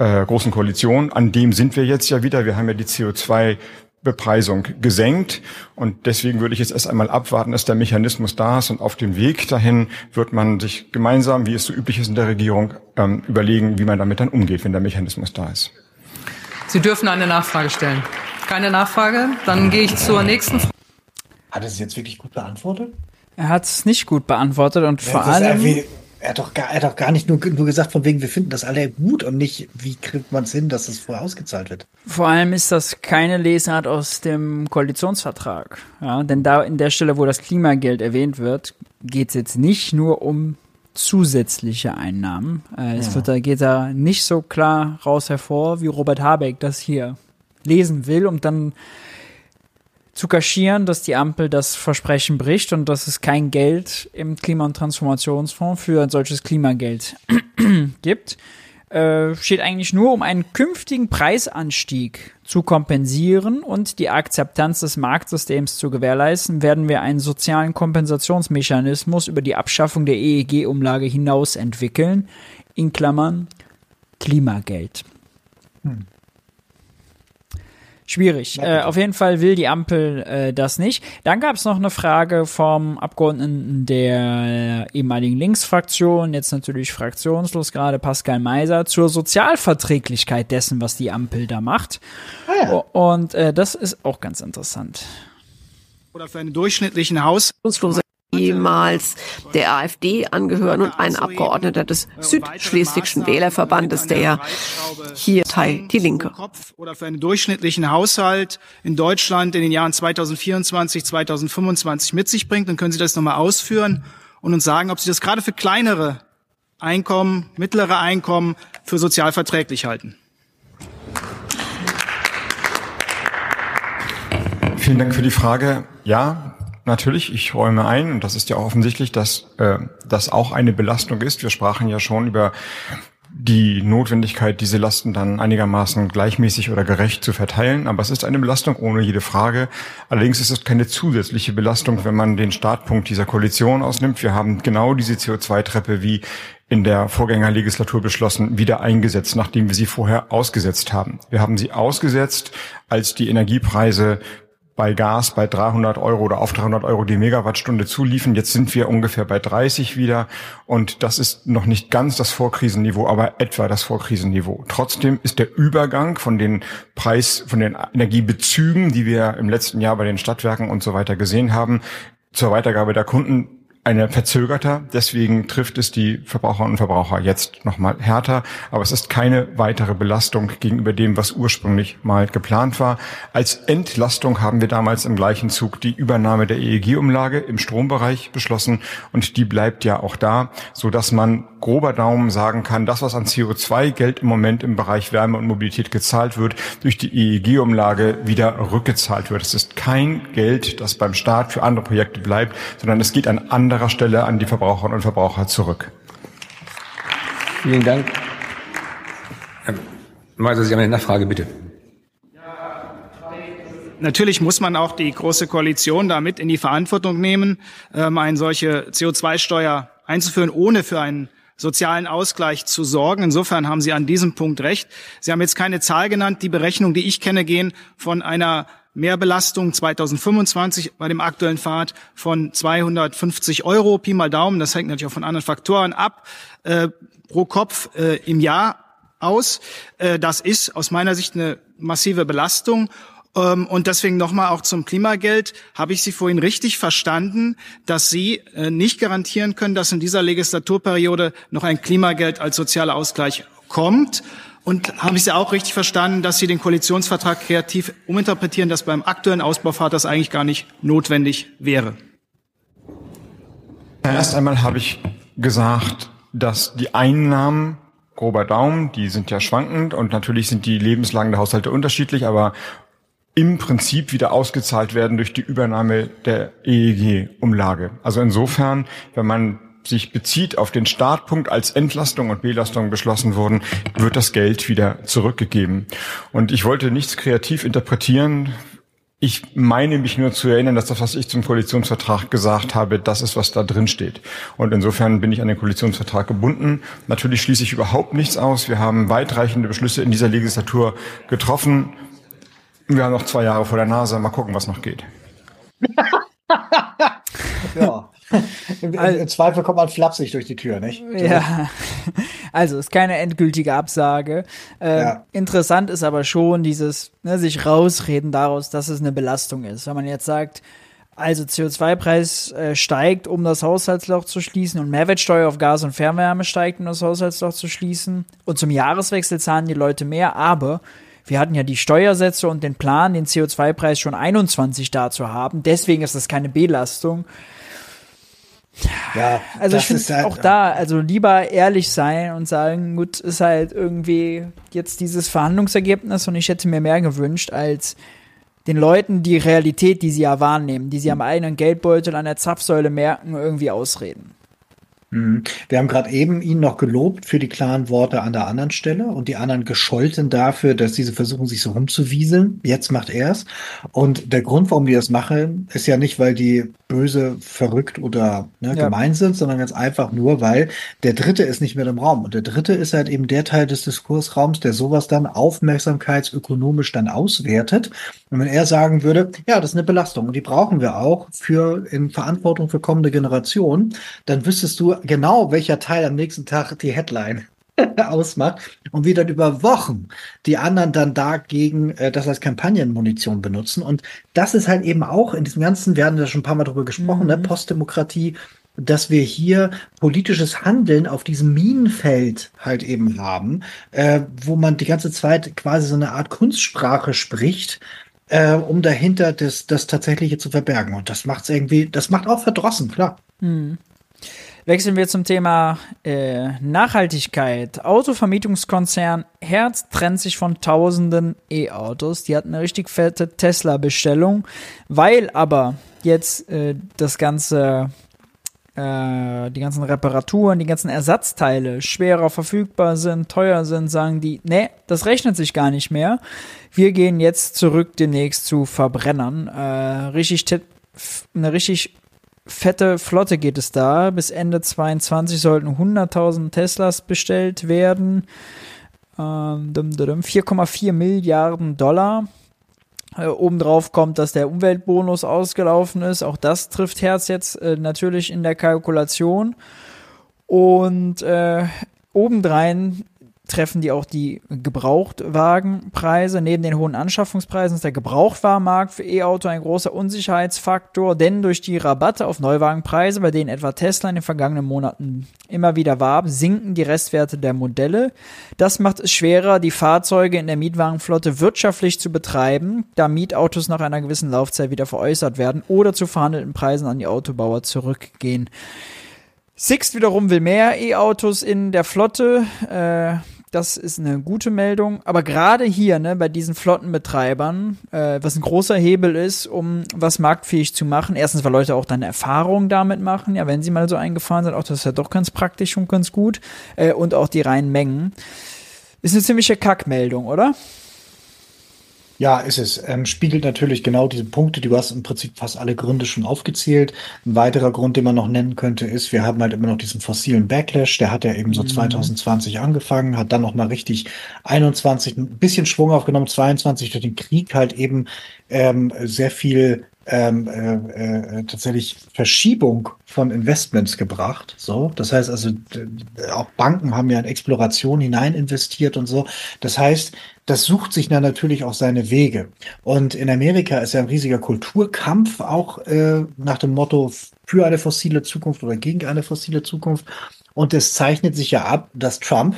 äh, großen Koalition. An dem sind wir jetzt ja wieder. Wir haben ja die CO2 Bepreisung gesenkt. Und deswegen würde ich jetzt erst einmal abwarten, dass der Mechanismus da ist. Und auf dem Weg dahin wird man sich gemeinsam, wie es so üblich ist in der Regierung, ähm, überlegen, wie man damit dann umgeht, wenn der Mechanismus da ist. Sie dürfen eine Nachfrage stellen. Keine Nachfrage? Dann gehe ich zur nächsten Frage. Hat er es jetzt wirklich gut beantwortet? Er hat es nicht gut beantwortet und ja, vor allem er hat doch gar, er hat doch gar nicht nur, nur gesagt, von wegen, wir finden das alle gut und nicht, wie kriegt man es hin, dass es vorher ausgezahlt wird. Vor allem ist das keine Lesart aus dem Koalitionsvertrag. Ja, denn da in der Stelle, wo das Klimageld erwähnt wird, geht es jetzt nicht nur um zusätzliche Einnahmen. Äh, es wird, da geht da nicht so klar raus hervor, wie Robert Habeck das hier lesen will und dann zu kaschieren, dass die Ampel das Versprechen bricht und dass es kein Geld im Klima- und Transformationsfonds für ein solches Klimageld [CLEARS THROAT] gibt, äh, steht eigentlich nur, um einen künftigen Preisanstieg zu kompensieren und die Akzeptanz des Marktsystems zu gewährleisten, werden wir einen sozialen Kompensationsmechanismus über die Abschaffung der EEG-Umlage hinaus entwickeln, in Klammern Klimageld. Hm. Schwierig. Äh, auf jeden Fall will die Ampel äh, das nicht. Dann gab es noch eine Frage vom Abgeordneten der ehemaligen Linksfraktion, jetzt natürlich fraktionslos gerade, Pascal Meiser, zur Sozialverträglichkeit dessen, was die Ampel da macht. Ah ja. Und äh, das ist auch ganz interessant. Oder für einen durchschnittlichen Haushaltslose ehemals der AfD angehören und ein Abgeordneter des Südschleswigschen Wählerverbandes, der ja hier Teil die Linke. Oder für einen durchschnittlichen Haushalt in Deutschland in den Jahren 2024, 2025 mit sich bringt, dann können Sie das nochmal ausführen und uns sagen, ob Sie das gerade für kleinere Einkommen, mittlere Einkommen für sozial verträglich halten. Vielen Dank für die Frage. Ja, natürlich, ich räume ein, und das ist ja auch offensichtlich, dass äh, das auch eine Belastung ist. Wir sprachen ja schon über die Notwendigkeit, diese Lasten dann einigermaßen gleichmäßig oder gerecht zu verteilen. Aber es ist eine Belastung ohne jede Frage. Allerdings ist es keine zusätzliche Belastung, wenn man den Startpunkt dieser Koalition ausnimmt. Wir haben genau diese CO2-Treppe wie in der Vorgängerlegislatur beschlossen, wieder eingesetzt, nachdem wir sie vorher ausgesetzt haben. Wir haben sie ausgesetzt, als die Energiepreise bei Gas bei 300 Euro oder auf 300 Euro die Megawattstunde zuliefen. Jetzt sind wir ungefähr bei 30 wieder und das ist noch nicht ganz das Vorkrisenniveau, aber etwa das Vorkrisenniveau. Trotzdem ist der Übergang von den Preis, von den Energiebezügen, die wir im letzten Jahr bei den Stadtwerken und so weiter gesehen haben, zur Weitergabe der Kunden eine verzögerter. Deswegen trifft es die Verbraucherinnen und Verbraucher jetzt nochmal härter. Aber es ist keine weitere Belastung gegenüber dem, was ursprünglich mal geplant war. Als Entlastung haben wir damals im gleichen Zug die Übernahme der EEG-Umlage im Strombereich beschlossen. Und die bleibt ja auch da, so dass man grober Daumen sagen kann, das, was an CO2-Geld im Moment im Bereich Wärme und Mobilität gezahlt wird, durch die EEG-Umlage wieder rückgezahlt wird. Es ist kein Geld, das beim Staat für andere Projekte bleibt, sondern es geht an anderer Stelle an die Verbraucherinnen und Verbraucher zurück. Vielen Dank. Herr Meiser, Sie haben eine Nachfrage, bitte. Natürlich muss man auch die Große Koalition damit in die Verantwortung nehmen, ähm, eine solche CO2-Steuer einzuführen, ohne für einen sozialen Ausgleich zu sorgen. Insofern haben Sie an diesem Punkt recht. Sie haben jetzt keine Zahl genannt. Die Berechnungen, die ich kenne, gehen von einer Mehrbelastung 2025 bei dem aktuellen Pfad von 250 Euro, Pi mal Daumen, das hängt natürlich auch von anderen Faktoren ab, äh, pro Kopf äh, im Jahr aus. Äh, das ist aus meiner Sicht eine massive Belastung. Ähm, und deswegen nochmal auch zum Klimageld. Habe ich Sie vorhin richtig verstanden, dass Sie äh, nicht garantieren können, dass in dieser Legislaturperiode noch ein Klimageld als sozialer Ausgleich kommt? Und habe ich Sie auch richtig verstanden, dass Sie den Koalitionsvertrag kreativ uminterpretieren, dass beim aktuellen Ausbaufahrt das eigentlich gar nicht notwendig wäre? Erst einmal habe ich gesagt, dass die Einnahmen grober Daumen, die sind ja schwankend und natürlich sind die Lebenslagen der Haushalte unterschiedlich, aber im Prinzip wieder ausgezahlt werden durch die Übernahme der EEG-Umlage. Also insofern, wenn man sich bezieht auf den Startpunkt als Entlastung und Belastung beschlossen wurden, wird das Geld wieder zurückgegeben. Und ich wollte nichts kreativ interpretieren. Ich meine mich nur zu erinnern, dass das, was ich zum Koalitionsvertrag gesagt habe, das ist, was da drin steht. Und insofern bin ich an den Koalitionsvertrag gebunden. Natürlich schließe ich überhaupt nichts aus. Wir haben weitreichende Beschlüsse in dieser Legislatur getroffen. Wir haben noch zwei Jahre vor der Nase. Mal gucken, was noch geht. [LAUGHS] ja. [LAUGHS] Im, Im, Zweifel kommt man flapsig durch die Tür, nicht? Ja, also ist keine endgültige Absage. Äh, ja. Interessant ist aber schon dieses, ne, sich rausreden daraus, dass es eine Belastung ist. Wenn man jetzt sagt, also CO2-Preis äh, steigt, um das Haushaltsloch zu schließen und Mehrwertsteuer auf Gas und Fernwärme steigt, um das Haushaltsloch zu schließen und zum Jahreswechsel zahlen die Leute mehr, aber wir hatten ja die Steuersätze und den Plan, den CO2-Preis schon 21 da zu haben. Deswegen ist das keine Belastung. Ja, also ich finde halt, auch da, also lieber ehrlich sein und sagen, gut, ist halt irgendwie jetzt dieses Verhandlungsergebnis und ich hätte mir mehr gewünscht, als den Leuten die Realität, die sie ja wahrnehmen, die sie am eigenen Geldbeutel an der Zapfsäule merken, irgendwie ausreden. Mhm. Wir haben gerade eben ihn noch gelobt für die klaren Worte an der anderen Stelle und die anderen gescholten dafür, dass diese versuchen, sich so rumzuwieseln. Jetzt macht er es. Und der Grund, warum die das machen, ist ja nicht, weil die böse, verrückt oder ne, ja. gemein sind, sondern ganz einfach nur, weil der Dritte ist nicht mehr im Raum. Und der Dritte ist halt eben der Teil des Diskursraums, der sowas dann aufmerksamkeitsökonomisch dann auswertet. Und wenn er sagen würde, ja, das ist eine Belastung und die brauchen wir auch für in Verantwortung für kommende Generationen, dann wüsstest du genau, welcher Teil am nächsten Tag die Headline [LAUGHS] ausmacht und wie dann über Wochen die anderen dann dagegen äh, das als Kampagnenmunition benutzen. Und das ist halt eben auch in diesem ganzen, wir hatten ja schon ein paar Mal darüber gesprochen, ne, mhm. ne, Postdemokratie, dass wir hier politisches Handeln auf diesem Minenfeld halt eben haben, äh, wo man die ganze Zeit quasi so eine Art Kunstsprache spricht, äh, um dahinter das, das Tatsächliche zu verbergen. Und das macht's irgendwie, das macht auch verdrossen, klar. Mhm. Wechseln wir zum Thema äh, Nachhaltigkeit. Autovermietungskonzern Herz trennt sich von tausenden E-Autos. Die hatten eine richtig fette Tesla-Bestellung, weil aber jetzt äh, das ganze äh, die ganzen Reparaturen, die ganzen Ersatzteile schwerer verfügbar sind, teuer sind, sagen die, nee, das rechnet sich gar nicht mehr. Wir gehen jetzt zurück demnächst zu Verbrennern. Äh, richtig eine richtig fette Flotte geht es da. Bis Ende 22 sollten 100.000 Teslas bestellt werden. Ähm, 4,4 Milliarden Dollar. Äh, obendrauf kommt, dass der Umweltbonus ausgelaufen ist. Auch das trifft Herz jetzt äh, natürlich in der Kalkulation. Und äh, obendrein treffen die auch die Gebrauchtwagenpreise. Neben den hohen Anschaffungspreisen ist der Gebrauchtwagenmarkt für E-Auto ein großer Unsicherheitsfaktor, denn durch die Rabatte auf Neuwagenpreise, bei denen etwa Tesla in den vergangenen Monaten immer wieder warb, sinken die Restwerte der Modelle. Das macht es schwerer, die Fahrzeuge in der Mietwagenflotte wirtschaftlich zu betreiben, da Mietautos nach einer gewissen Laufzeit wieder veräußert werden oder zu verhandelten Preisen an die Autobauer zurückgehen. Sixt wiederum will mehr E-Autos in der Flotte. Äh, das ist eine gute Meldung. Aber gerade hier, ne, bei diesen Flottenbetreibern, äh, was ein großer Hebel ist, um was marktfähig zu machen. Erstens, weil Leute auch dann Erfahrung damit machen, ja, wenn sie mal so eingefahren sind, auch das ist ja doch ganz praktisch und ganz gut. Äh, und auch die reinen Mengen. Ist eine ziemliche Kackmeldung, oder? Ja, ist es. Ähm, spiegelt natürlich genau diese Punkte. Du hast im Prinzip fast alle Gründe schon aufgezählt. Ein weiterer Grund, den man noch nennen könnte, ist, wir haben halt immer noch diesen fossilen Backlash. Der hat ja eben so mhm. 2020 angefangen, hat dann noch mal richtig 21 ein bisschen Schwung aufgenommen, 22 durch den Krieg halt eben ähm, sehr viel ähm, äh, äh, tatsächlich Verschiebung von Investments gebracht. So, das heißt also, auch Banken haben ja in Exploration hinein investiert und so. Das heißt, das sucht sich dann natürlich auch seine Wege. Und in Amerika ist ja ein riesiger Kulturkampf auch äh, nach dem Motto für eine fossile Zukunft oder gegen eine fossile Zukunft. Und es zeichnet sich ja ab, dass Trump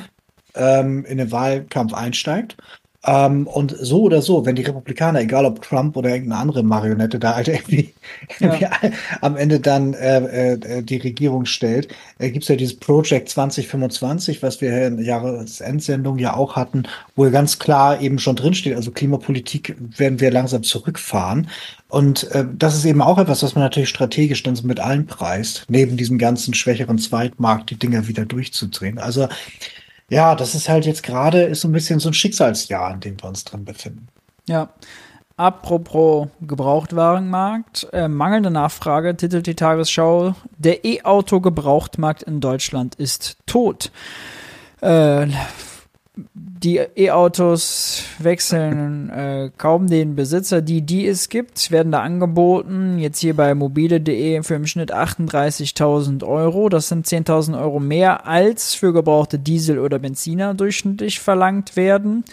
ähm, in den Wahlkampf einsteigt ähm, und so oder so, wenn die Republikaner, egal ob Trump oder irgendeine andere Marionette, da halt [LAUGHS] irgendwie, ja. irgendwie am Ende dann äh, äh, die Regierung stellt, äh, gibt es ja dieses Project 2025, was wir in der Jahresendsendung ja auch hatten, wo ganz klar eben schon drinsteht, also Klimapolitik werden wir langsam zurückfahren. Und äh, das ist eben auch etwas, was man natürlich strategisch dann so mit allen preist, neben diesem ganzen schwächeren Zweitmarkt die Dinger wieder durchzudrehen. Also ja, das ist halt jetzt gerade ist so ein bisschen so ein Schicksalsjahr, in dem wir uns drin befinden. Ja. Apropos Gebrauchtwarenmarkt, äh, mangelnde Nachfrage, titelt die Tagesschau. Der E-Auto-Gebrauchtmarkt in Deutschland ist tot. Äh, die E-Autos wechseln äh, kaum den Besitzer. Die, die es gibt, werden da angeboten. Jetzt hier bei mobile.de für im Schnitt 38.000 Euro. Das sind 10.000 Euro mehr als für gebrauchte Diesel- oder Benziner durchschnittlich verlangt werden.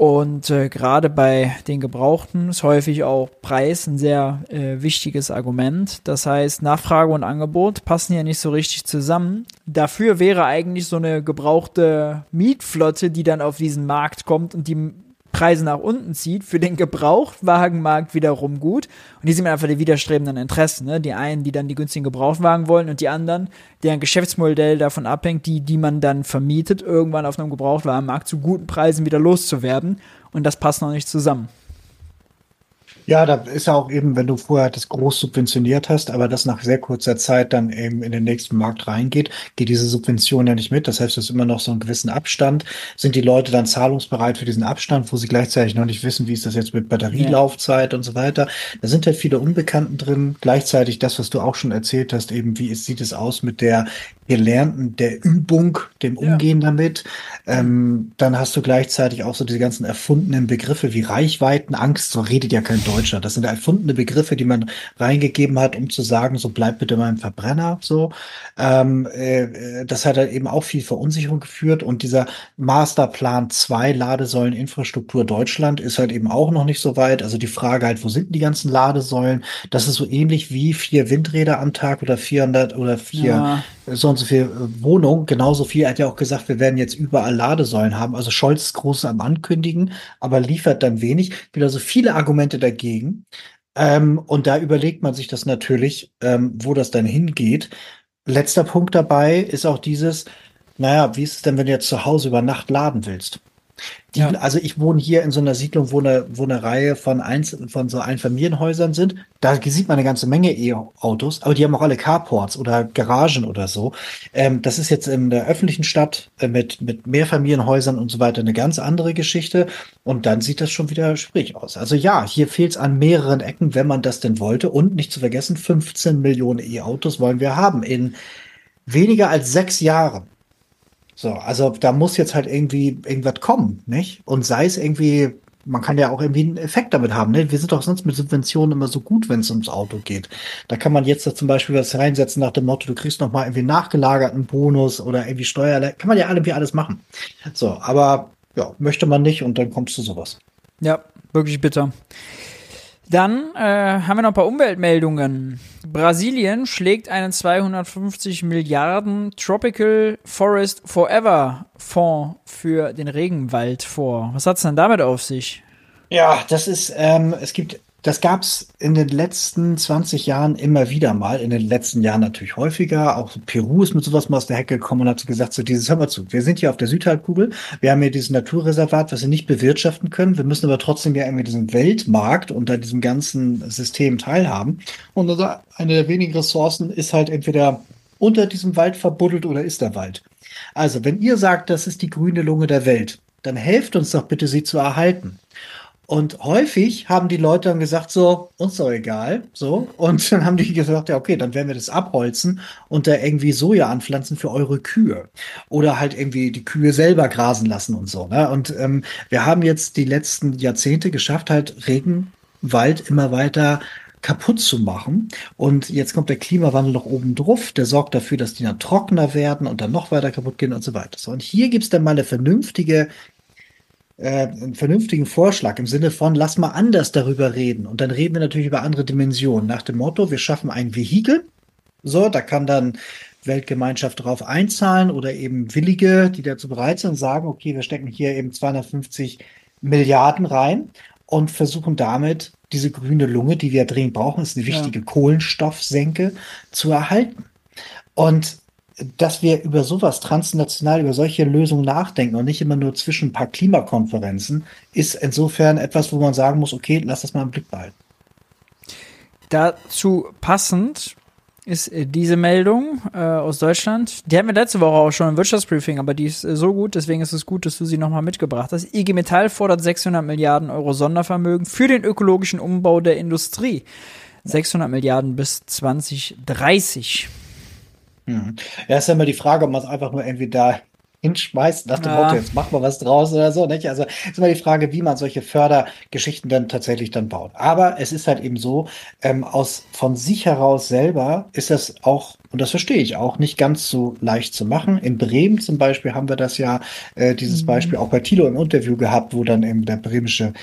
Und äh, gerade bei den Gebrauchten ist häufig auch Preis ein sehr äh, wichtiges Argument. Das heißt, Nachfrage und Angebot passen ja nicht so richtig zusammen. Dafür wäre eigentlich so eine gebrauchte Mietflotte, die dann auf diesen Markt kommt und die Preise nach unten zieht, für den Gebrauchtwagenmarkt wiederum gut. Und die sind einfach die widerstrebenden Interessen. Ne? Die einen, die dann die günstigen Gebrauchtwagen wollen und die anderen, deren Geschäftsmodell davon abhängt, die, die man dann vermietet, irgendwann auf einem Gebrauchtwagenmarkt zu guten Preisen wieder loszuwerden. Und das passt noch nicht zusammen. Ja, da ist ja auch eben, wenn du vorher das groß subventioniert hast, aber das nach sehr kurzer Zeit dann eben in den nächsten Markt reingeht, geht diese Subvention ja nicht mit. Das heißt, es ist immer noch so einen gewissen Abstand. Sind die Leute dann zahlungsbereit für diesen Abstand, wo sie gleichzeitig noch nicht wissen, wie ist das jetzt mit Batterielaufzeit ja. und so weiter? Da sind halt viele Unbekannten drin. Gleichzeitig das, was du auch schon erzählt hast, eben wie ist, sieht es aus mit der Gelernten, der Übung, dem Umgehen ja. damit. Ähm, dann hast du gleichzeitig auch so diese ganzen erfundenen Begriffe wie Reichweitenangst. So redet ja kein Deutscher. Das sind erfundene Begriffe, die man reingegeben hat, um zu sagen, so bleib bitte im Verbrenner. So, ähm, äh, das hat eben auch viel Verunsicherung geführt. Und dieser Masterplan 2 Ladesäuleninfrastruktur Deutschland ist halt eben auch noch nicht so weit. Also die Frage halt, wo sind die ganzen Ladesäulen? Das ist so ähnlich wie vier Windräder am Tag oder 400 oder vier ja so und so viel äh, Wohnung, genauso viel. Er hat ja auch gesagt, wir werden jetzt überall Ladesäulen haben. Also Scholz ist groß am Ankündigen, aber liefert dann wenig. Wieder so viele Argumente dagegen. Ähm, und da überlegt man sich das natürlich, ähm, wo das dann hingeht. letzter Punkt dabei ist auch dieses, naja, wie ist es denn, wenn du jetzt zu Hause über Nacht laden willst? Die, ja. Also ich wohne hier in so einer Siedlung, wo eine, wo eine Reihe von, Einz von so Einfamilienhäusern sind. Da sieht man eine ganze Menge E-Autos, aber die haben auch alle Carports oder Garagen oder so. Ähm, das ist jetzt in der öffentlichen Stadt äh, mit, mit Mehrfamilienhäusern und so weiter eine ganz andere Geschichte. Und dann sieht das schon wieder schwierig aus. Also ja, hier fehlt es an mehreren Ecken, wenn man das denn wollte. Und nicht zu vergessen, 15 Millionen E-Autos wollen wir haben in weniger als sechs Jahren. So, also da muss jetzt halt irgendwie irgendwas kommen, nicht? Und sei es irgendwie, man kann ja auch irgendwie einen Effekt damit haben, ne? Wir sind doch sonst mit Subventionen immer so gut, wenn es ums Auto geht. Da kann man jetzt da zum Beispiel was reinsetzen nach dem Motto, du kriegst noch mal irgendwie nachgelagerten Bonus oder irgendwie Steuer, kann man ja irgendwie alles machen. So, aber ja, möchte man nicht und dann kommst du sowas. Ja, wirklich bitter. Dann äh, haben wir noch ein paar Umweltmeldungen. Brasilien schlägt einen 250 Milliarden Tropical Forest Forever Fonds für den Regenwald vor. Was hat es denn damit auf sich? Ja, das ist, ähm, es gibt das gab es in den letzten 20 Jahren immer wieder mal, in den letzten Jahren natürlich häufiger. Auch Peru ist mit sowas mal aus der Hecke gekommen und hat gesagt, so dieses, hör mal zu, wir sind hier auf der Südhalbkugel, wir haben hier dieses Naturreservat, was wir nicht bewirtschaften können, wir müssen aber trotzdem ja irgendwie diesen Weltmarkt unter diesem ganzen System teilhaben. Und eine der wenigen Ressourcen ist halt entweder unter diesem Wald verbuddelt oder ist der Wald. Also, wenn ihr sagt, das ist die grüne Lunge der Welt, dann helft uns doch bitte, sie zu erhalten. Und häufig haben die Leute dann gesagt, so, uns doch egal, so. Und dann haben die gesagt, ja, okay, dann werden wir das abholzen und da irgendwie Soja anpflanzen für eure Kühe. Oder halt irgendwie die Kühe selber grasen lassen und so. Ne? Und ähm, wir haben jetzt die letzten Jahrzehnte geschafft, halt Regenwald immer weiter kaputt zu machen. Und jetzt kommt der Klimawandel noch oben drauf. Der sorgt dafür, dass die dann trockener werden und dann noch weiter kaputt gehen und so weiter. So, und hier gibt's dann mal eine vernünftige äh, einen vernünftigen Vorschlag im Sinne von, lass mal anders darüber reden. Und dann reden wir natürlich über andere Dimensionen. Nach dem Motto, wir schaffen ein Vehikel. So, da kann dann Weltgemeinschaft drauf einzahlen oder eben Willige, die dazu bereit sind, sagen, okay, wir stecken hier eben 250 Milliarden rein und versuchen damit diese grüne Lunge, die wir dringend brauchen, ist eine wichtige ja. Kohlenstoffsenke, zu erhalten. Und dass wir über sowas transnational, über solche Lösungen nachdenken und nicht immer nur zwischen ein paar Klimakonferenzen, ist insofern etwas, wo man sagen muss, okay, lass das mal im Blick behalten. Dazu passend ist äh, diese Meldung äh, aus Deutschland. Die hatten wir letzte Woche auch schon im Wirtschaftsbriefing, aber die ist äh, so gut, deswegen ist es gut, dass du sie nochmal mitgebracht hast. IG Metall fordert 600 Milliarden Euro Sondervermögen für den ökologischen Umbau der Industrie. 600 Milliarden bis 2030. Mhm. Ja, ist ja immer die Frage, ob man es einfach nur irgendwie da hinschmeißt, nach dem ja. Motto, jetzt macht man was draus oder so, nicht? Also, ist immer die Frage, wie man solche Fördergeschichten dann tatsächlich dann baut. Aber es ist halt eben so, ähm, aus, von sich heraus selber ist das auch, und das verstehe ich auch, nicht ganz so leicht zu machen. In Bremen zum Beispiel haben wir das ja, äh, dieses mhm. Beispiel auch bei Thilo im Interview gehabt, wo dann eben der bremische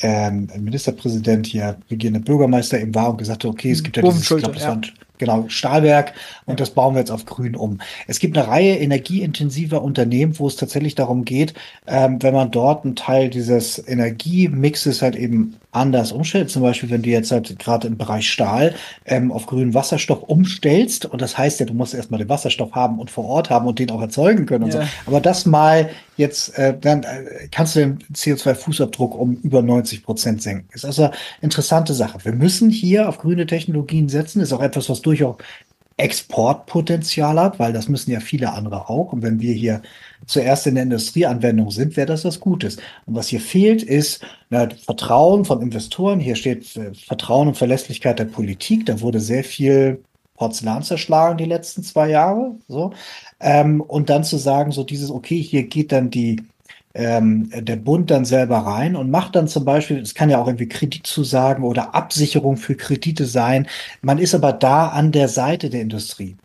ähm, Ministerpräsident hier, regierende Bürgermeister eben war und gesagt hat, okay, es gibt ja dieses, ich glaube, das ja. war ein Genau, Stahlwerk und das bauen wir jetzt auf grün um. Es gibt eine Reihe energieintensiver Unternehmen, wo es tatsächlich darum geht, ähm, wenn man dort einen Teil dieses Energiemixes halt eben anders umstellt. Zum Beispiel, wenn du jetzt halt gerade im Bereich Stahl ähm, auf grünen Wasserstoff umstellst. Und das heißt ja, du musst erstmal den Wasserstoff haben und vor Ort haben und den auch erzeugen können und ja. so. Aber das mal jetzt, äh, dann äh, kannst du den CO2-Fußabdruck um über 90 Prozent senken. Ist also eine interessante Sache. Wir müssen hier auf grüne Technologien setzen. Ist auch etwas, was durchaus Exportpotenzial hat, weil das müssen ja viele andere auch. Und wenn wir hier zuerst in der Industrieanwendung sind, wäre das was Gutes. Und was hier fehlt, ist na, Vertrauen von Investoren. Hier steht äh, Vertrauen und Verlässlichkeit der Politik. Da wurde sehr viel Porzellan zerschlagen die letzten zwei Jahre. So. Ähm, und dann zu sagen, so dieses, okay, hier geht dann die ähm, der Bund dann selber rein und macht dann zum Beispiel, es kann ja auch irgendwie Kreditzusagen oder Absicherung für Kredite sein. Man ist aber da an der Seite der Industrie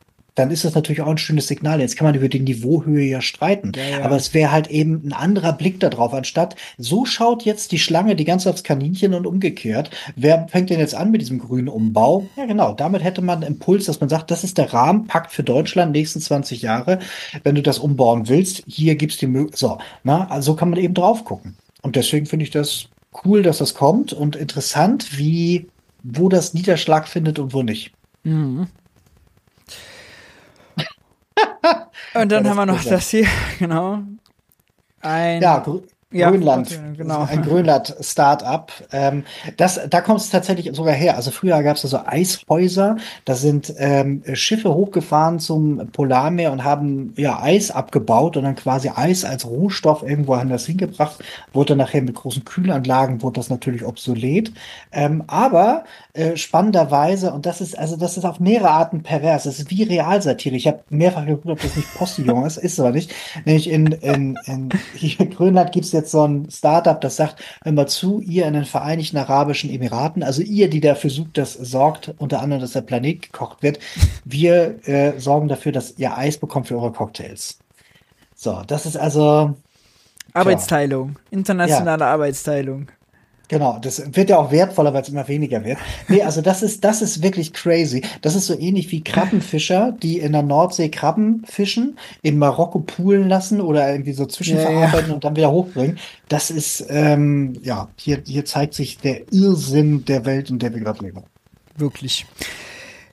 dann ist das natürlich auch ein schönes Signal. Jetzt kann man über die Niveauhöhe ja streiten. Ja, ja. Aber es wäre halt eben ein anderer Blick darauf, anstatt so schaut jetzt die Schlange die ganze aufs Kaninchen und umgekehrt. Wer fängt denn jetzt an mit diesem grünen Umbau? Ja, genau. Damit hätte man einen Impuls, dass man sagt, das ist der Rahmenpakt für Deutschland nächsten 20 Jahre. Wenn du das umbauen willst, hier gibt's die Möglichkeit. So, na, also kann man eben drauf gucken. Und deswegen finde ich das cool, dass das kommt und interessant, wie, wo das Niederschlag findet und wo nicht. Mhm. Und dann haben wir noch das hier, [LAUGHS] genau. Ein, Ja, Grö Ja, Grönland, genau. ein Grönland-Startup. Ähm, das, da kommt es tatsächlich sogar her. Also früher gab es so Eishäuser, da sind ähm, Schiffe hochgefahren zum Polarmeer und haben ja Eis abgebaut und dann quasi Eis als Rohstoff irgendwo anders hingebracht. Wurde dann nachher mit großen Kühlanlagen, wurde das natürlich obsolet. Ähm, aber äh, spannenderweise, und das ist, also das ist auf mehrere Arten pervers, das ist wie Realsatire. Ich habe mehrfach geguckt, ob das nicht Postillon ist, ist aber nicht. Nämlich in, in, in in Grönland gibt es jetzt so ein Startup, das sagt, hör mal zu, ihr in den Vereinigten Arabischen Emiraten, also ihr, die dafür sucht, das sorgt unter anderem, dass der Planet gekocht wird, wir äh, sorgen dafür, dass ihr Eis bekommt für eure Cocktails. So, das ist also Arbeitsteilung, internationale Arbeitsteilung. Genau, das wird ja auch wertvoller, weil es immer weniger wird. Nee, also das ist, das ist wirklich crazy. Das ist so ähnlich wie Krabbenfischer, die in der Nordsee Krabben fischen, in Marokko poolen lassen oder irgendwie so zwischenverarbeiten Ja, und dann wieder hochbringen. Das ist, ähm, ja, hier, hier zeigt sich der Irrsinn der Welt, in der wir gerade leben. Wirklich.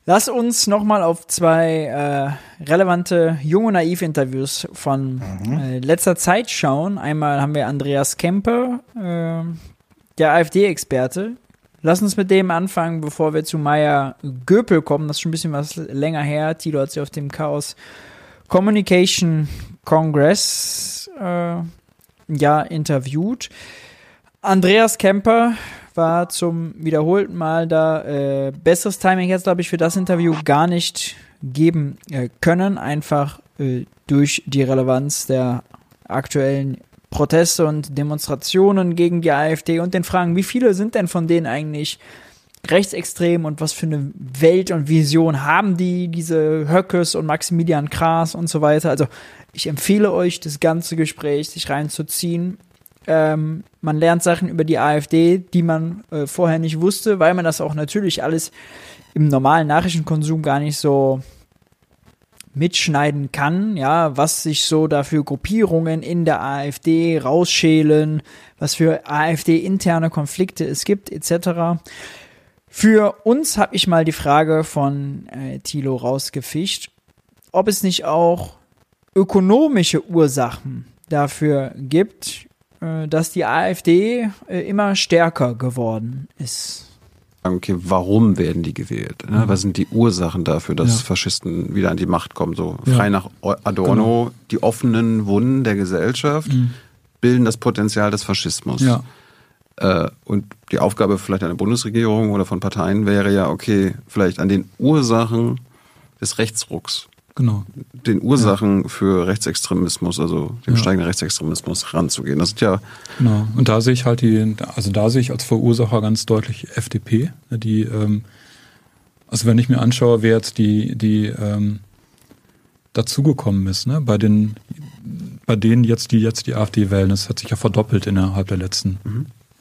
Lass uns nochmal auf zwei äh, relevante junge Naiv-Interviews von äh, letzter Zeit schauen. Einmal haben wir Andreas Kemper, äh, der AfD-Experte. Lass uns mit dem anfangen, bevor wir zu Maya Göpel kommen. Das ist schon ein bisschen was länger her. Tilo hat sie auf dem Chaos Communication Congress äh, ja interviewt. Andreas Kemper war zum wiederholten Mal da. Äh, besseres Timing jetzt, glaube ich, für das Interview gar nicht geben äh, können, einfach äh, durch die Relevanz der aktuellen Proteste und Demonstrationen gegen die AfD und den Fragen, wie viele sind denn von denen eigentlich rechtsextrem und was für eine Welt und Vision haben die, diese Höckes und Maximilian Kraas und so weiter. Also ich empfehle euch, das ganze Gespräch sich reinzuziehen. Ähm, man lernt Sachen über die AfD, die man äh, vorher nicht wusste, weil man das auch natürlich alles im normalen Nachrichtenkonsum gar nicht so mitschneiden kann, ja, was sich so dafür Gruppierungen in der AfD rausschälen, was für AfD-interne Konflikte es gibt, etc. Für uns habe ich mal die Frage von äh, Thilo rausgefischt, ob es nicht auch ökonomische Ursachen dafür gibt, äh, dass die AfD äh, immer stärker geworden ist. Okay, warum werden die gewählt? Ne? Mhm. Was sind die Ursachen dafür, dass Ja. Faschisten wieder an die Macht kommen? So Ja. frei nach Adorno, Genau. die offenen Wunden der Gesellschaft Mhm. bilden das Potenzial des Faschismus. Ja. Äh, und die Aufgabe vielleicht einer Bundesregierung oder von Parteien wäre ja, okay, vielleicht an den Ursachen des Rechtsrucks, Genau. den Ursachen für Rechtsextremismus, also dem Ja. steigenden Rechtsextremismus ranzugehen. Das sind ja Genau. Und da sehe ich halt die, also da sehe ich als Verursacher ganz deutlich FDP, ne, die, ähm, also wenn ich mir anschaue, wer jetzt die, die ähm, dazugekommen ist, ne, bei den, bei denen jetzt, die jetzt die AfD wählen, das hat sich ja verdoppelt innerhalb der letzten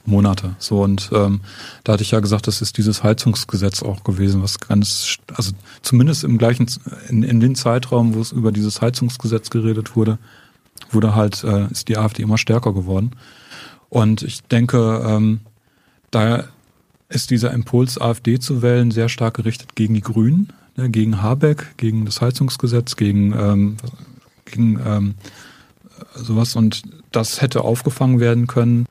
Monate. So und ähm, da hatte ich ja gesagt, das ist dieses Heizungsgesetz auch gewesen, was ganz, also zumindest im gleichen, in, in den Zeitraum, wo es über dieses Heizungsgesetz geredet wurde, wurde halt, äh, ist die AfD immer stärker geworden. Und ich denke, ähm, da ist dieser Impuls, AfD zu wählen, sehr stark gerichtet gegen die Grünen, ne, gegen Habeck, gegen das Heizungsgesetz, gegen, ähm, gegen ähm, sowas. Und das hätte aufgefangen werden können.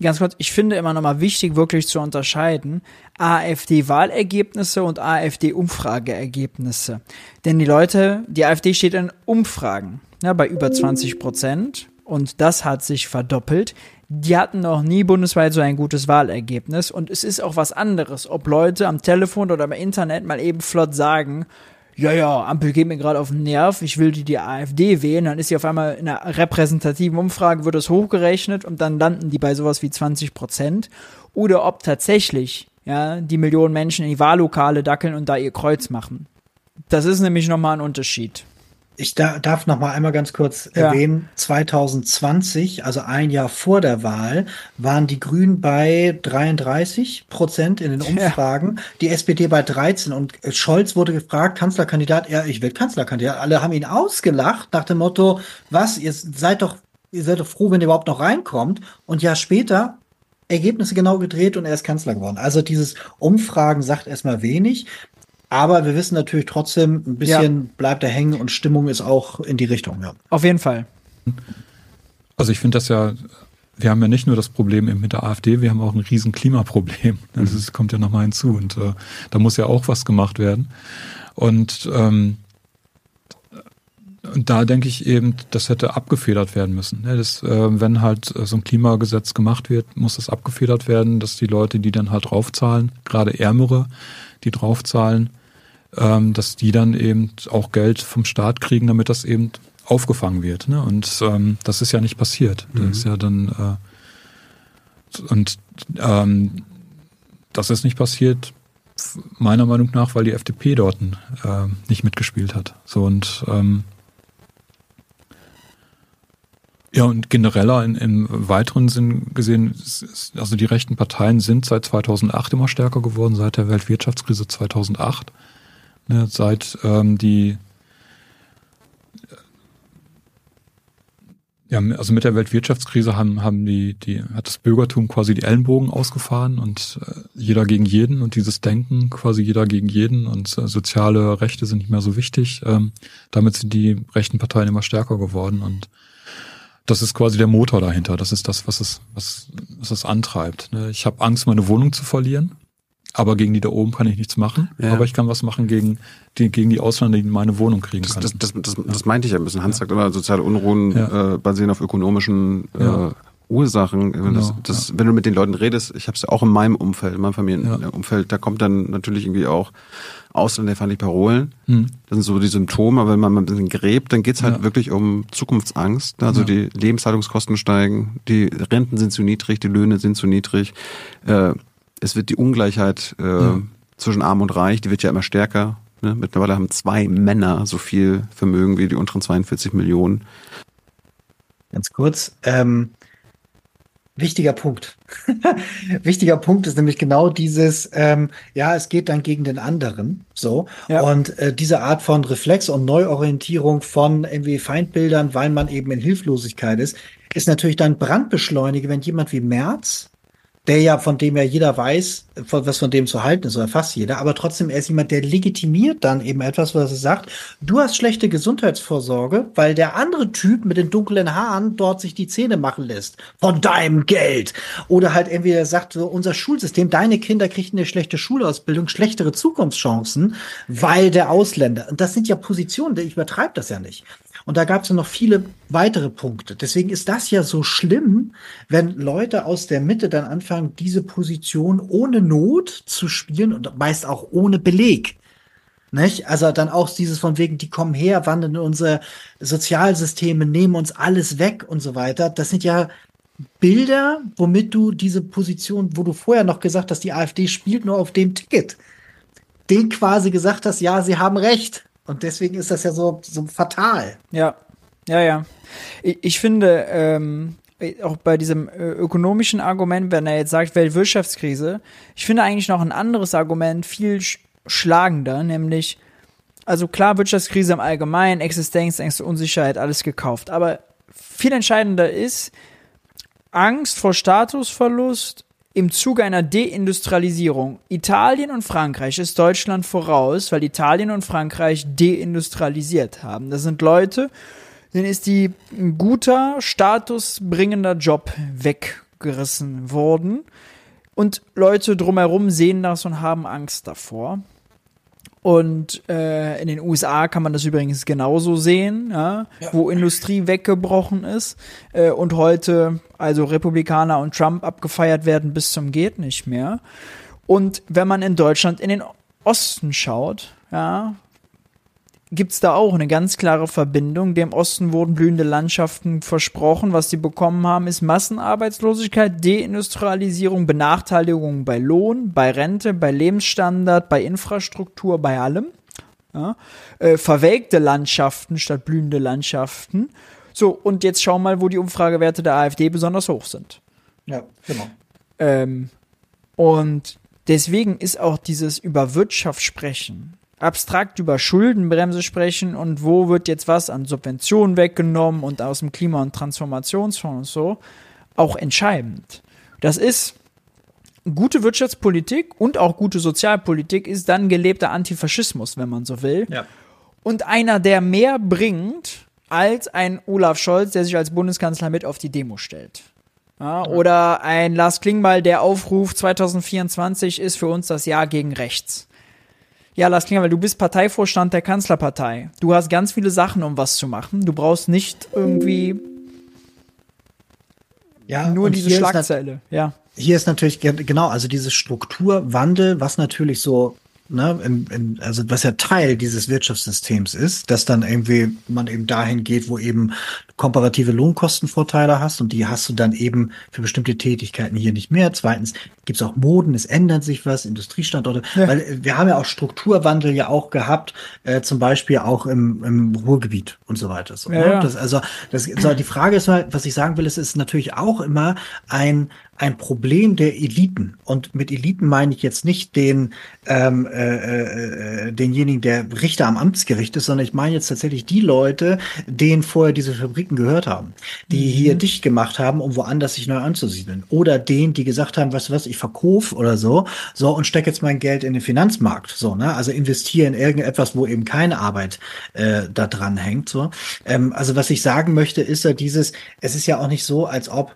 Ganz kurz, ich finde immer nochmal wichtig, wirklich zu unterscheiden AfD-Wahlergebnisse und AfD-Umfrageergebnisse. Denn die Leute, die AfD steht in Umfragen ja, bei über 20 Prozent und das hat sich verdoppelt. Die hatten noch nie bundesweit so ein gutes Wahlergebnis und es ist auch was anderes, ob Leute am Telefon oder im Internet mal eben flott sagen, ja, ja, Ampel geht mir gerade auf den Nerv, ich will die, die AfD wählen, dann ist sie auf einmal in einer repräsentativen Umfrage, wird das hochgerechnet und dann landen die bei sowas wie 20 Prozent. Oder ob tatsächlich, ja, die Millionen Menschen in die Wahllokale dackeln und da ihr Kreuz machen. Das ist nämlich nochmal ein Unterschied. Ich da, darf noch mal einmal ganz kurz Ja. erwähnen, 2020, also ein Jahr vor der Wahl, waren die Grünen bei 33 Prozent in den Umfragen, die SPD bei 13 und Scholz wurde gefragt, Kanzlerkandidat, ja, ich will Kanzlerkandidat. Alle haben ihn ausgelacht nach dem Motto, was, ihr seid doch, ihr seid doch froh, wenn ihr überhaupt noch reinkommt. Und ja später Ergebnisse genau gedreht und er ist Kanzler geworden. Also dieses Umfragen sagt erstmal wenig. Aber wir wissen natürlich trotzdem, ein bisschen Ja. bleibt er hängen und Stimmung ist auch in die Richtung, ja. Auf jeden Fall. Also ich finde das ja, wir haben ja nicht nur das Problem eben mit der AfD, wir haben auch ein riesen Klimaproblem. [LAUGHS] Das ist, kommt ja nochmal hinzu und äh, da muss ja auch was gemacht werden. Und, ähm, und da denke ich eben, das hätte abgefedert werden müssen. Ne? Das, äh, wenn halt so ein Klimagesetz gemacht wird, muss das abgefedert werden, dass die Leute, die dann halt draufzahlen, gerade Ärmere, die draufzahlen, ähm, dass die dann eben auch Geld vom Staat kriegen, damit das eben aufgefangen wird. Ne? Und ähm, das ist ja nicht passiert. Das Mhm. ist ja dann äh, und ähm, das ist nicht passiert, meiner Meinung nach, weil die FDP dort äh, nicht mitgespielt hat. So und ähm, ja, und genereller in, im weiteren Sinn gesehen, also die rechten Parteien sind seit 2008 immer stärker geworden, seit der Weltwirtschaftskrise 2008. Ne, seit ähm, die ja, also mit der Weltwirtschaftskrise haben, haben die, die, hat das Bürgertum quasi die Ellenbogen ausgefahren und äh, jeder gegen jeden und dieses Denken quasi jeder gegen jeden und äh, soziale Rechte sind nicht mehr so wichtig. Ähm, damit sind die rechten Parteien immer stärker geworden und das ist quasi der Motor dahinter. Das ist das, was es, was, was es antreibt. ne? Ich habe Angst, meine Wohnung zu verlieren, aber gegen die da oben kann ich nichts machen. Ja. Aber ich kann was machen gegen die, gegen die Ausländer, die meine Wohnung kriegen Das, können. das, das, das, das meinte ich ja ein bisschen. Hans sagt immer, soziale Unruhen Ja. äh, basieren auf ökonomischen äh, Ja. Ursachen. Genau, Wenn du mit den Leuten redest, ich habe es ja auch in meinem Umfeld, in meinem Familienumfeld, da kommt dann natürlich irgendwie auch ausländerfeindliche Parolen. Hm. Das sind so die Symptome, aber wenn man mal ein bisschen gräbt, dann geht's halt wirklich um Zukunftsangst. Also Ja. die Lebenshaltungskosten steigen, die Renten sind zu niedrig, die Löhne sind zu niedrig. Äh, es wird die Ungleichheit äh, Ja. zwischen Arm und Reich, die wird ja immer stärker. Ne? Mittlerweile haben zwei Männer so viel Vermögen wie die unteren 42 Millionen. Ganz kurz. Ähm, wichtiger Punkt. [LAUGHS] wichtiger Punkt ist nämlich genau dieses, ähm, ja, es geht dann gegen den anderen. So. Und äh, diese Art von Reflex und Neuorientierung von irgendwie Feindbildern, weil man eben in Hilflosigkeit ist, ist natürlich dann Brandbeschleuniger, wenn jemand wie Merz der ja, von dem ja jeder weiß, was von dem zu halten ist, oder fast jeder, aber trotzdem, er ist jemand, der legitimiert dann eben etwas, was er sagt, du hast schlechte Gesundheitsvorsorge, weil der andere Typ mit den dunklen Haaren dort sich die Zähne machen lässt. Von deinem Geld. Oder halt irgendwie der sagt, so, unser Schulsystem, deine Kinder kriegen eine schlechte Schulausbildung, schlechtere Zukunftschancen, weil der Ausländer. Und das sind ja Positionen, der übertreibt das ja nicht. Und da gab es ja noch viele weitere Punkte. Deswegen ist das ja so schlimm, wenn Leute aus der Mitte dann anfangen, diese Position ohne Not zu spielen und meist auch ohne Beleg. Nicht? Also dann auch dieses von wegen, die kommen her, wandern in unsere Sozialsysteme, nehmen uns alles weg und so weiter. Das sind ja Bilder, womit du diese Position, wo du vorher noch gesagt hast, die AfD spielt nur auf dem Ticket, den quasi gesagt hast, ja, sie haben recht. Und deswegen ist das ja so, so fatal. Ja, ja, ja. Ich, ich finde, ähm, auch bei diesem äh, ökonomischen Argument, wenn er jetzt sagt, Weltwirtschaftskrise, ich finde eigentlich noch ein anderes Argument viel sch schlagender, nämlich, also klar, Wirtschaftskrise im Allgemeinen, Existenzängste, Unsicherheit, alles gekauft. Aber viel entscheidender ist Angst vor Statusverlust im Zuge einer Deindustrialisierung. Italien und Frankreich ist Deutschland voraus, weil Italien und Frankreich deindustrialisiert haben. Das sind Leute, denen ist die ein guter, statusbringender Job weggerissen worden. Und Leute drumherum sehen das und haben Angst davor. Und äh, in den USA kann man das übrigens genauso sehen, ja, wo Industrie weggebrochen ist äh, und heute also Republikaner und Trump abgefeiert werden bis zum geht nicht mehr. Und wenn man in Deutschland in den Osten schaut, ja, gibt's da auch eine ganz klare Verbindung. Dem Osten wurden blühende Landschaften versprochen. Was sie bekommen haben, ist Massenarbeitslosigkeit, Deindustrialisierung, Benachteiligung bei Lohn, bei Rente, bei Lebensstandard, bei Infrastruktur, bei allem. Ja? Äh, verwelkte Landschaften statt blühende Landschaften. So, und jetzt schau mal, wo die Umfragewerte der AfD besonders hoch sind. Ja, genau. Ähm, und deswegen ist auch dieses über Wirtschaft sprechen, abstrakt über Schuldenbremse sprechen und wo wird jetzt was an Subventionen weggenommen und aus dem Klima- und Transformationsfonds und so, auch entscheidend. Das ist gute Wirtschaftspolitik und auch gute Sozialpolitik ist dann gelebter Antifaschismus, wenn man so will. Ja. Und einer, der mehr bringt als ein Olaf Scholz, der sich als Bundeskanzler mit auf die Demo stellt. Ja, oder ein Lars Klingbeil, der aufruft, 2024 ist für uns das Jahr gegen rechts. Ja, Lars Klingbeil, du bist Parteivorstand der Kanzlerpartei. Du hast ganz viele Sachen, um was zu machen. Du brauchst nicht irgendwie Ja, nur diese Schlagzeile. Ja. Hier ist natürlich ge- genau, also dieses Strukturwandel, was natürlich so, ne, in, in, also was ja Teil dieses Wirtschaftssystems ist, dass dann irgendwie man eben dahin geht, wo eben komparative Lohnkostenvorteile hast und die hast du dann eben für bestimmte Tätigkeiten hier nicht mehr. Zweitens gibt's auch Moden, es ändert sich was, Industriestandorte, weil äh, wir haben ja auch Strukturwandel ja auch gehabt, äh, zum Beispiel auch im, im Ruhrgebiet und so weiter. So, Ja, ne? ja. Das, also das, so, die Frage ist mal, was ich sagen will, es ist natürlich auch immer ein ein Problem der Eliten. Und mit Eliten meine ich jetzt nicht den ähm, äh, äh, denjenigen, der Richter am Amtsgericht ist, sondern ich meine jetzt tatsächlich die Leute, denen vorher diese Fabriken gehört haben, die Mhm. hier dicht gemacht haben, um woanders sich neu anzusiedeln. Oder denen, die gesagt haben, weißt du was, ich verkauf oder so, so und stecke jetzt mein Geld in den Finanzmarkt. So, ne? Also investiere in irgendetwas, wo eben keine Arbeit äh, da dran hängt. So. Ähm, also was ich sagen möchte, ist ja dieses, es ist ja auch nicht so, als ob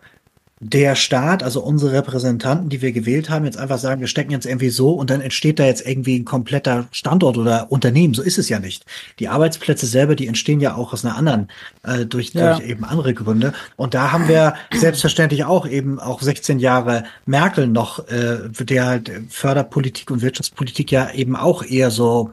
der Staat, also unsere Repräsentanten, die wir gewählt haben, jetzt einfach sagen, wir stecken jetzt irgendwie so und dann entsteht da jetzt irgendwie ein kompletter Standort oder Unternehmen. So ist es ja nicht. Die Arbeitsplätze selber, die entstehen ja auch aus einer anderen, äh, durch, Ja. durch eben andere Gründe. Und da haben wir selbstverständlich auch eben auch 16 Jahre Merkel noch, äh, der halt Förderpolitik und Wirtschaftspolitik ja eben auch eher so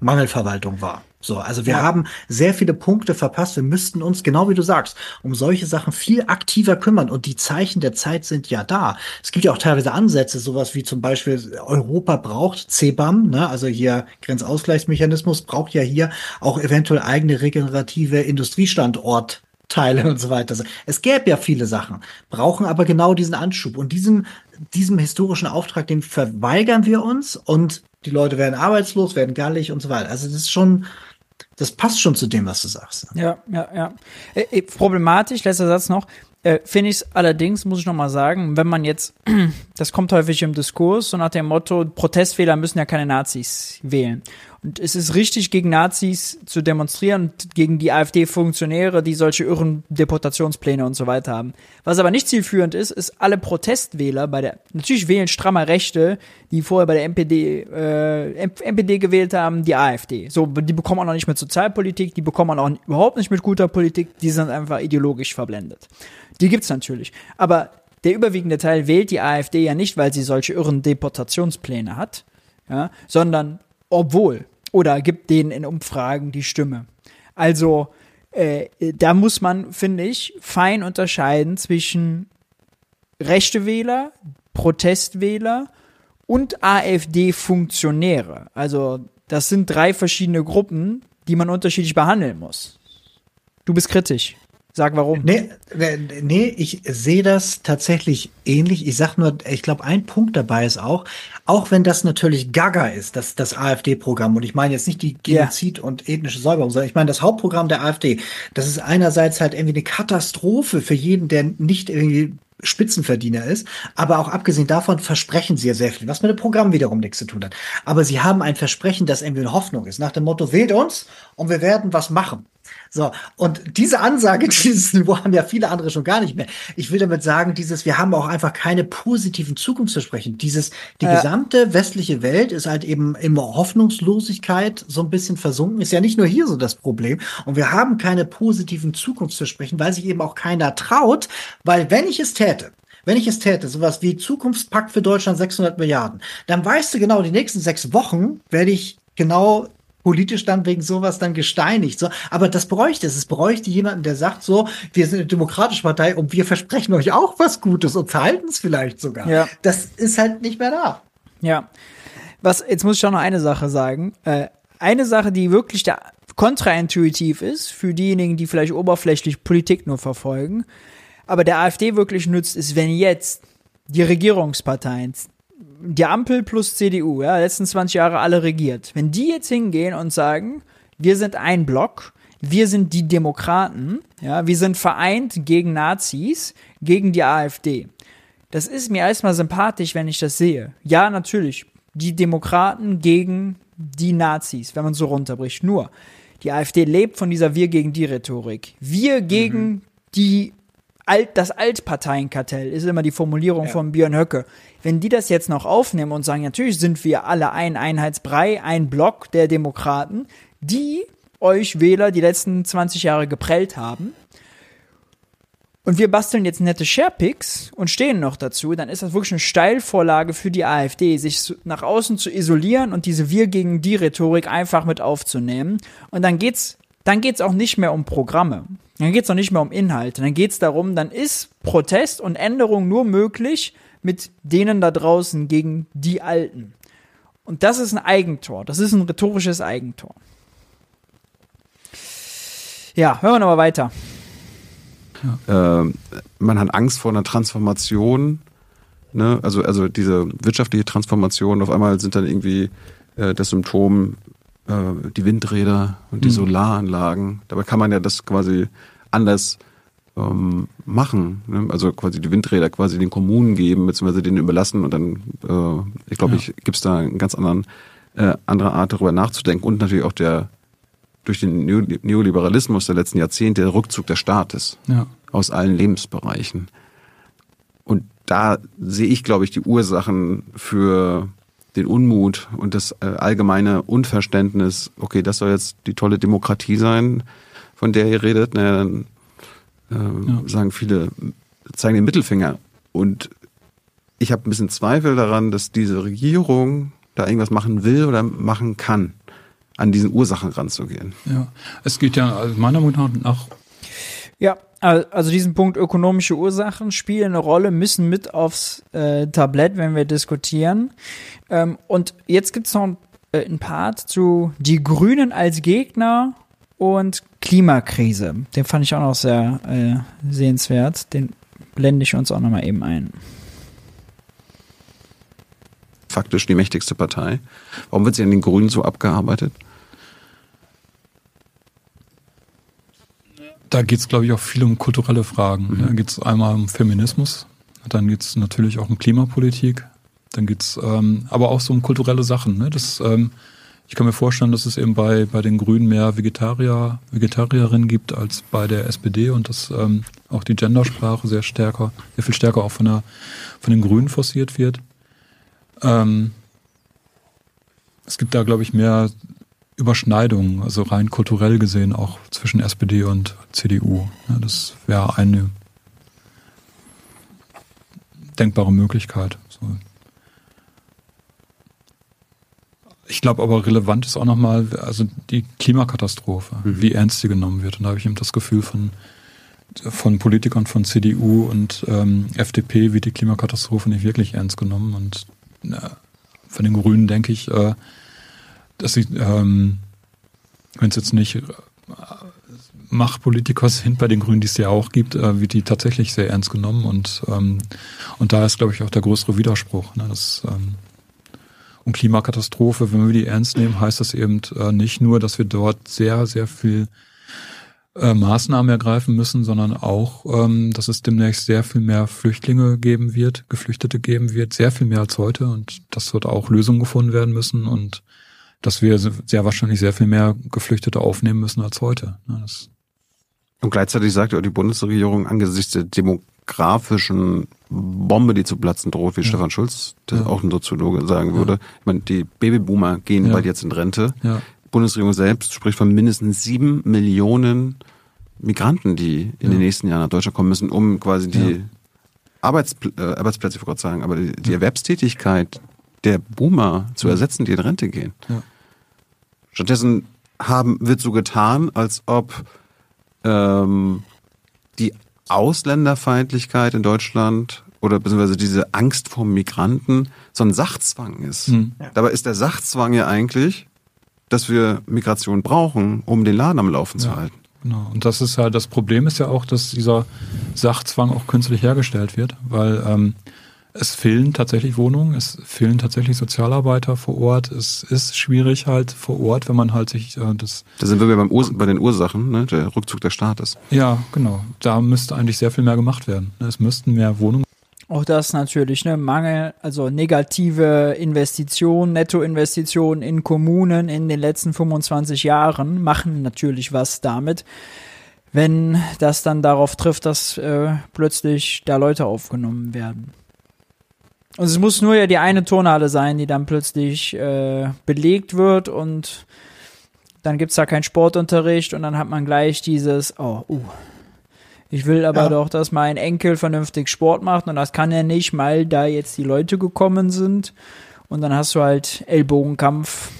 Mangelverwaltung war. So, also wir Ja. haben sehr viele Punkte verpasst. Wir müssten uns, genau wie du sagst, um solche Sachen viel aktiver kümmern. Und die Zeichen der Zeit sind ja da. Es gibt ja auch teilweise Ansätze, sowas wie zum Beispiel Europa braucht CBAM, ne? also hier Grenzausgleichsmechanismus, braucht ja hier auch eventuell eigene regenerative Industriestandort. Teile [LAUGHS] und so weiter. Also Es gäbe ja viele Sachen, brauchen aber genau diesen Anschub. Und diesem, diesem historischen Auftrag, den verweigern wir uns und die Leute werden arbeitslos, werden gallig und so weiter. Also das ist schon, das passt schon zu dem, was du sagst. Ja, ja, ja. Äh, äh, problematisch, letzter Satz noch, äh, finde ich es allerdings, muss ich noch mal sagen, wenn man jetzt, [CLEARS THROAT] das kommt häufig im Diskurs, so nach dem Motto, Protestwähler müssen ja keine Nazis wählen. Und es ist richtig, gegen Nazis zu demonstrieren gegen die AfD-Funktionäre, die solche irren Deportationspläne und so weiter haben. Was aber nicht zielführend ist, ist alle Protestwähler bei der, natürlich wählen strammer Rechte, die vorher bei der NPD, äh, M- NPD gewählt haben, die AfD. So, die bekommen auch nicht mit Sozialpolitik, die bekommen auch überhaupt nicht mit guter Politik, die sind einfach ideologisch verblendet. Die gibt's natürlich. Aber der überwiegende Teil wählt die AfD ja nicht, weil sie solche irren Deportationspläne hat, ja, sondern obwohl oder gibt denen in Umfragen die Stimme. Also äh, da muss man, finde ich, fein unterscheiden zwischen rechte Wähler, Protestwähler und AfD-Funktionäre. Also das sind drei verschiedene Gruppen, die man unterschiedlich behandeln muss. Du bist kritisch. Sag warum. Nee, nee, nee, ich sehe das tatsächlich ähnlich. Ich sag nur, ich glaube, ein Punkt dabei ist auch, auch wenn das natürlich gaga ist, das, das AfD-Programm, und ich meine jetzt nicht die Genozid und ethnische Säuberung, sondern ich meine das Hauptprogramm der AfD, das ist einerseits halt irgendwie eine Katastrophe für jeden, der nicht irgendwie Spitzenverdiener ist. Aber auch abgesehen davon versprechen sie ja sehr viel, was mit dem Programm wiederum nichts zu tun hat. Aber sie haben ein Versprechen, das irgendwie eine Hoffnung ist, nach dem Motto, wählt uns und wir werden was machen. So, und diese Ansage, [LAUGHS] dieses Niveau haben ja viele andere schon gar nicht mehr. Ich will damit sagen, dieses, wir haben auch einfach keine positiven Zukunftsversprechen. Dieses, die Ja. gesamte westliche Welt ist halt eben in Hoffnungslosigkeit so ein bisschen versunken. Ist ja nicht nur hier so das Problem. Und wir haben keine positiven Zukunftsversprechen, weil sich eben auch keiner traut, weil wenn ich es täte, wenn ich es täte, sowas wie Zukunftspakt für Deutschland 600 Milliarden, dann weißt du genau, die nächsten sechs Wochen werde ich genau politisch dann wegen sowas dann gesteinigt. So, aber das bräuchte es. Es bräuchte jemanden, der sagt so, wir sind eine demokratische Partei und wir versprechen euch auch was Gutes und verhalten es vielleicht sogar. Ja. Das ist halt nicht mehr da. Ja. Was, jetzt muss ich auch noch eine Sache sagen. Äh, eine Sache, die wirklich da kontraintuitiv ist, für diejenigen, die vielleicht oberflächlich Politik nur verfolgen, aber der AfD wirklich nützt, ist, wenn jetzt die Regierungsparteien, die Ampel plus CDU, ja, letzten 20 Jahre alle regiert, wenn die jetzt hingehen und sagen, wir sind ein Block, wir sind die Demokraten, ja, wir sind vereint gegen Nazis, gegen die AfD. Das ist mir erstmal sympathisch, wenn ich das sehe. Ja, natürlich. Die Demokraten gegen die Nazis, wenn man so runterbricht. Nur, die AfD lebt von dieser Wir gegen die Rhetorik. Wir gegen mhm. die Alt, das Altparteienkartell ist immer die Formulierung ja. von Björn Höcke. Wenn die das jetzt noch aufnehmen und sagen, natürlich sind wir alle ein Einheitsbrei, ein Block der Demokraten, die euch Wähler die letzten 20 Jahre geprellt haben, und wir basteln jetzt nette Sharepics und stehen noch dazu, dann ist das wirklich eine Steilvorlage für die AfD, sich nach außen zu isolieren und diese Wir gegen die Rhetorik einfach mit aufzunehmen. Und dann geht's, dann geht's auch nicht mehr um Programme. Dann geht's auch nicht mehr um Inhalte. Dann geht's darum, dann ist Protest und Änderung nur möglich mit denen da draußen gegen die Alten. Und das ist ein Eigentor. Das ist ein rhetorisches Eigentor. Ja, hören wir nochmal weiter. Ja. Äh, man hat Angst vor einer Transformation. Ne? Also, also diese wirtschaftliche Transformation, auf einmal sind dann irgendwie äh, das Symptom äh, die Windräder und die mhm. Solaranlagen. Dabei kann man ja das quasi anders ähm, machen. Ne? Also quasi die Windräder quasi den Kommunen geben, beziehungsweise denen überlassen und dann, äh, ich glaube, ja. ich gibt es da einen ganz anderen, äh, andere Art darüber nachzudenken und natürlich auch der durch den Neoliberalismus der letzten Jahrzehnte der Rückzug des Staates ja. aus allen Lebensbereichen. Und da sehe ich, glaube ich, die Ursachen für den Unmut und das äh, allgemeine Unverständnis, okay, das soll jetzt die tolle Demokratie sein, von der ihr redet, naja, dann äh, ja. sagen viele, zeigen den Mittelfinger. Und ich habe ein bisschen Zweifel daran, dass diese Regierung da irgendwas machen will oder machen kann an diesen Ursachen ranzugehen. Ja, es geht ja also meiner Meinung nach ja, also diesen Punkt ökonomische Ursachen spielen eine Rolle, müssen mit aufs äh, Tablett, wenn wir diskutieren. Ähm, und jetzt gibt es noch äh, ein Part zu die Grünen als Gegner und Klimakrise. Den fand ich auch noch sehr äh, sehenswert. Den blende ich uns auch nochmal eben ein. Faktisch die mächtigste Partei. Warum wird sie an den Grünen so abgearbeitet? Da geht es, glaube ich, auch viel um kulturelle Fragen. Mhm. Da geht es einmal um Feminismus, dann geht es natürlich auch um Klimapolitik, dann geht es ähm, aber auch so um kulturelle Sachen. Ne? Das, ähm, ich kann mir vorstellen, dass es eben bei, bei den Grünen mehr Vegetarier, Vegetarierinnen gibt als bei der SPD und dass ähm, auch die Gendersprache sehr stärker, sehr viel stärker auch von, der, von den Grünen forciert wird. Ähm, es gibt da, glaube ich, mehr Überschneidungen, also rein kulturell gesehen auch zwischen SPD und CDU. Ja, das wäre eine denkbare Möglichkeit. So. Ich glaube aber relevant ist auch nochmal, also die Klimakatastrophe, mhm. wie ernst sie genommen wird. Und da habe ich eben das Gefühl von, von Politikern von CDU und ähm, FDP wird die Klimakatastrophe nicht wirklich ernst genommen. Und äh, von den Grünen denke ich, äh, dass sie, ähm, wenn es jetzt nicht äh, Machtpolitiker [LAUGHS] sind bei den Grünen, die es ja auch gibt, äh, wird die tatsächlich sehr ernst genommen und ähm, und da ist, glaube ich, auch der größere Widerspruch. Ne, dass, ähm, und Klimakatastrophe, wenn wir die ernst nehmen, heißt das eben äh, nicht nur, dass wir dort sehr, sehr viel äh, Maßnahmen ergreifen müssen, sondern auch, ähm, dass es demnächst sehr viel mehr Flüchtlinge geben wird, Geflüchtete geben wird, sehr viel mehr als heute und dass dort auch Lösungen gefunden werden müssen und dass wir sehr wahrscheinlich sehr viel mehr Geflüchtete aufnehmen müssen als heute. Das und gleichzeitig sagt ja die Bundesregierung angesichts der demografischen Bombe, die zu platzen droht, wie ja. Stefan Schulz, der ja. auch ein Soziologe sagen würde. Ich meine, die Babyboomer gehen bald jetzt in Rente. Die Bundesregierung selbst spricht von mindestens sieben Millionen Migranten, die in den nächsten Jahren nach Deutschland kommen müssen, um quasi die Arbeitspl äh, Arbeitsplätze, ich wollte sagen, aber die, die Erwerbstätigkeit der Boomer zu ersetzen, die in Rente gehen. Stattdessen haben, wird so getan, als ob ähm, Ausländerfeindlichkeit in Deutschland oder beziehungsweise diese Angst vor Migranten so ein Sachzwang ist. Mhm. Dabei ist der Sachzwang ja eigentlich, dass wir Migration brauchen, um den Laden am Laufen ja. zu halten. Genau. Und das ist ja, das Problem ist ja auch, dass dieser Sachzwang auch künstlich hergestellt wird, weil ähm, es fehlen tatsächlich Wohnungen, es fehlen tatsächlich Sozialarbeiter vor Ort. Es ist schwierig halt vor Ort, wenn man halt sich äh, das. Da sind wir beim Ur bei den Ursachen, ne? der Rückzug des Staates. Ja, genau. Da müsste eigentlich sehr viel mehr gemacht werden. Es müssten mehr Wohnungen. Auch das natürlich, ne, Mangel, also negative Investitionen, Nettoinvestitionen in Kommunen in den letzten 25 Jahren machen natürlich was damit, wenn das dann darauf trifft, dass äh, plötzlich da Leute aufgenommen werden. Und es muss nur ja die eine Turnhalle sein, die dann plötzlich äh, belegt wird und dann gibt's da keinen Sportunterricht und dann hat man gleich dieses, oh, uh, ich will aber ja. doch, dass mein Enkel vernünftig Sport macht und das kann er nicht, weil da jetzt die Leute gekommen sind. Und dann hast du halt Ellbogenkampf.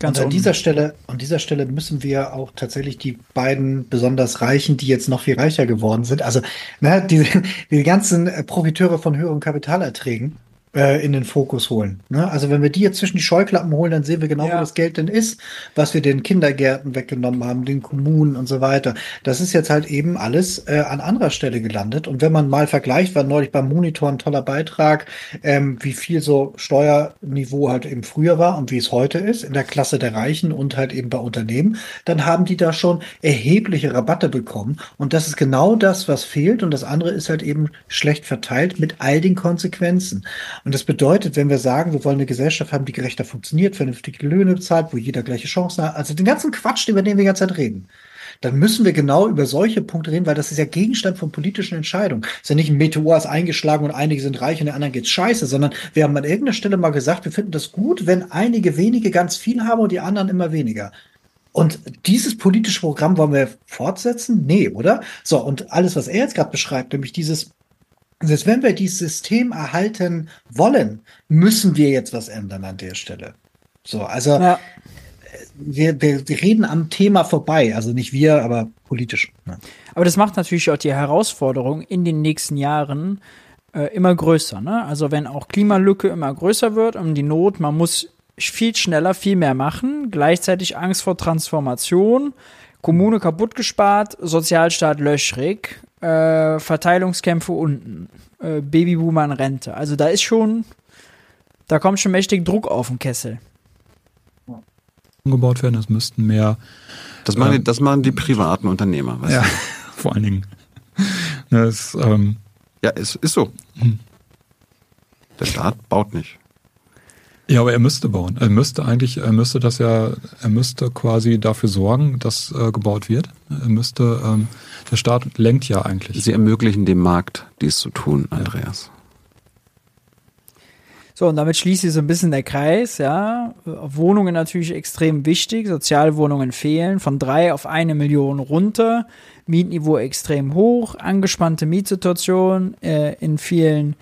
Ganz und an dieser Stelle, an dieser Stelle müssen wir auch tatsächlich die beiden besonders Reichen, die jetzt noch viel reicher geworden sind, also ne, die, die ganzen Profiteure von höheren Kapitalerträgen, äh, in den Fokus holen. Ne? Also wenn wir die jetzt zwischen die Scheuklappen holen, dann sehen wir genau, ja. wo das Geld denn ist, was wir den Kindergärten weggenommen haben, den Kommunen und so weiter. Das ist jetzt halt eben alles äh, an anderer Stelle gelandet. Und wenn man mal vergleicht, war neulich beim Monitor ein toller Beitrag, ähm, wie viel so Steuerniveau halt eben früher war und wie es heute ist, in der Klasse der Reichen und halt eben bei Unternehmen, dann haben die da schon erhebliche Rabatte bekommen. Und das ist genau das, was fehlt. Und das andere ist halt eben schlecht verteilt mit all den Konsequenzen. Und das bedeutet, wenn wir sagen, wir wollen eine Gesellschaft haben, die gerechter funktioniert, vernünftige Löhne bezahlt, wo jeder gleiche Chancen hat, also den ganzen Quatsch, über den wir die ganze Zeit reden, dann müssen wir genau über solche Punkte reden, weil das ist ja Gegenstand von politischen Entscheidungen. Es ist ja nicht ein Meteor ist eingeschlagen und einige sind reich und den anderen geht's scheiße, sondern wir haben an irgendeiner Stelle mal gesagt, wir finden das gut, wenn einige wenige ganz viel haben und die anderen immer weniger. Und dieses politische Programm wollen wir fortsetzen? Nee, oder? So, und alles, was er jetzt gerade beschreibt, nämlich dieses selbst wenn wir dieses System erhalten wollen, müssen wir jetzt was ändern an der Stelle. So, also ja. wir, wir, reden am Thema vorbei, also nicht wir, aber politisch. Ja. Aber das macht natürlich auch die Herausforderung in den nächsten Jahren äh, immer größer. Ne? Also wenn auch Klimalücke immer größer wird und die Not, man muss viel schneller, viel mehr machen, gleichzeitig Angst vor Transformation, Kommune kaputt gespart, Sozialstaat löchrig, äh, Verteilungskämpfe unten, äh, Babyboomer in Rente. Also da ist schon, da kommt schon mächtig Druck auf den Kessel. Umgebaut werden, es müssten mehr. Das machen, ähm, die, das machen die privaten Unternehmer. ja, du? [LAUGHS] vor allen Dingen. Das, ähm, ja, es ist so. Hm. Der Staat baut nicht. Ja, aber er müsste bauen. Er müsste eigentlich, er müsste das ja, er müsste quasi dafür sorgen, dass äh, gebaut wird. Er müsste, ähm, der Staat lenkt ja eigentlich. Sie ermöglichen dem Markt, dies zu tun, Andreas. So, und damit schließt sich so ein bisschen der Kreis, ja. Wohnungen natürlich extrem wichtig. Sozialwohnungen fehlen von drei auf eine Million runter. Mietniveau extrem hoch. Angespannte Mietsituation äh, in vielen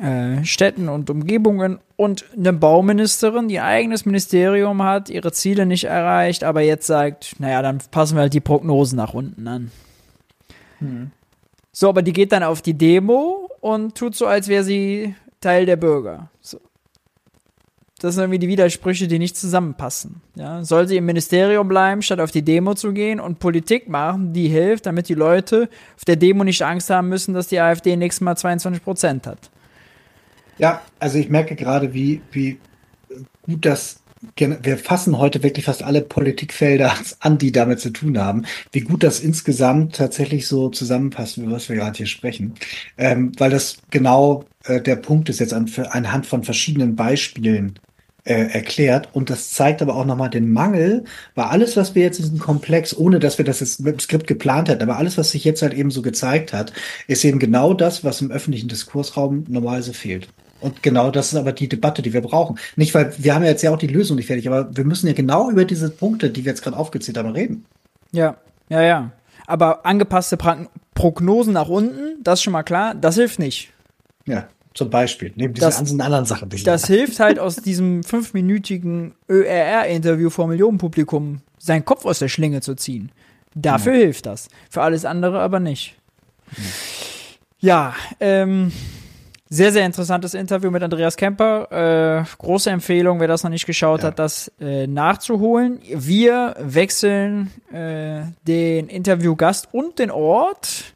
äh, Städten und Umgebungen und eine Bauministerin, die ein eigenes Ministerium hat, ihre Ziele nicht erreicht, aber jetzt sagt, naja, dann passen wir halt die Prognosen nach unten an. Hm. So, aber die geht dann auf die Demo und tut so, als wäre sie Teil der Bürger. So. Das sind irgendwie die Widersprüche, die nicht zusammenpassen. Ja, soll sie im Ministerium bleiben, statt auf die Demo zu gehen und Politik machen, die hilft, damit die Leute auf der Demo nicht Angst haben müssen, dass die AfD nächstes Mal 22 Prozent hat. Ja, also ich merke gerade, wie, wie gut das wir fassen heute wirklich fast alle Politikfelder [LAUGHS] an, die damit zu tun haben, wie gut das insgesamt tatsächlich so zusammenpasst, über was wir gerade hier sprechen. Ähm, weil das genau äh, der Punkt ist jetzt an, anhand von verschiedenen Beispielen äh, erklärt. Und das zeigt aber auch nochmal den Mangel, weil alles, was wir jetzt in diesem Komplex, ohne dass wir das jetzt mit dem Skript geplant hätten, aber alles, was sich jetzt halt eben so gezeigt hat, ist eben genau das, was im öffentlichen Diskursraum normalerweise fehlt. Und genau das ist aber die Debatte, die wir brauchen. Nicht, weil wir haben ja jetzt ja auch die Lösung nicht fertig, aber wir müssen ja genau über diese Punkte, die wir jetzt gerade aufgezählt haben, reden. Ja, ja, ja. Aber angepasste Prognosen nach unten, das ist schon mal klar, das hilft nicht. Ja, zum Beispiel. Neben diesen das, ganzen anderen Sachen. Die das hilft halt aus diesem fünfminütigen ÖRR-Interview vor Millionenpublikum seinen Kopf aus der Schlinge zu ziehen. Dafür ja. hilft das. Für alles andere aber nicht. Ja, ähm, sehr, sehr interessantes Interview mit Andreas Kemper. Äh, große Empfehlung, wer das noch nicht geschaut ja. hat, das äh, nachzuholen. Wir wechseln äh, den Interviewgast und den Ort.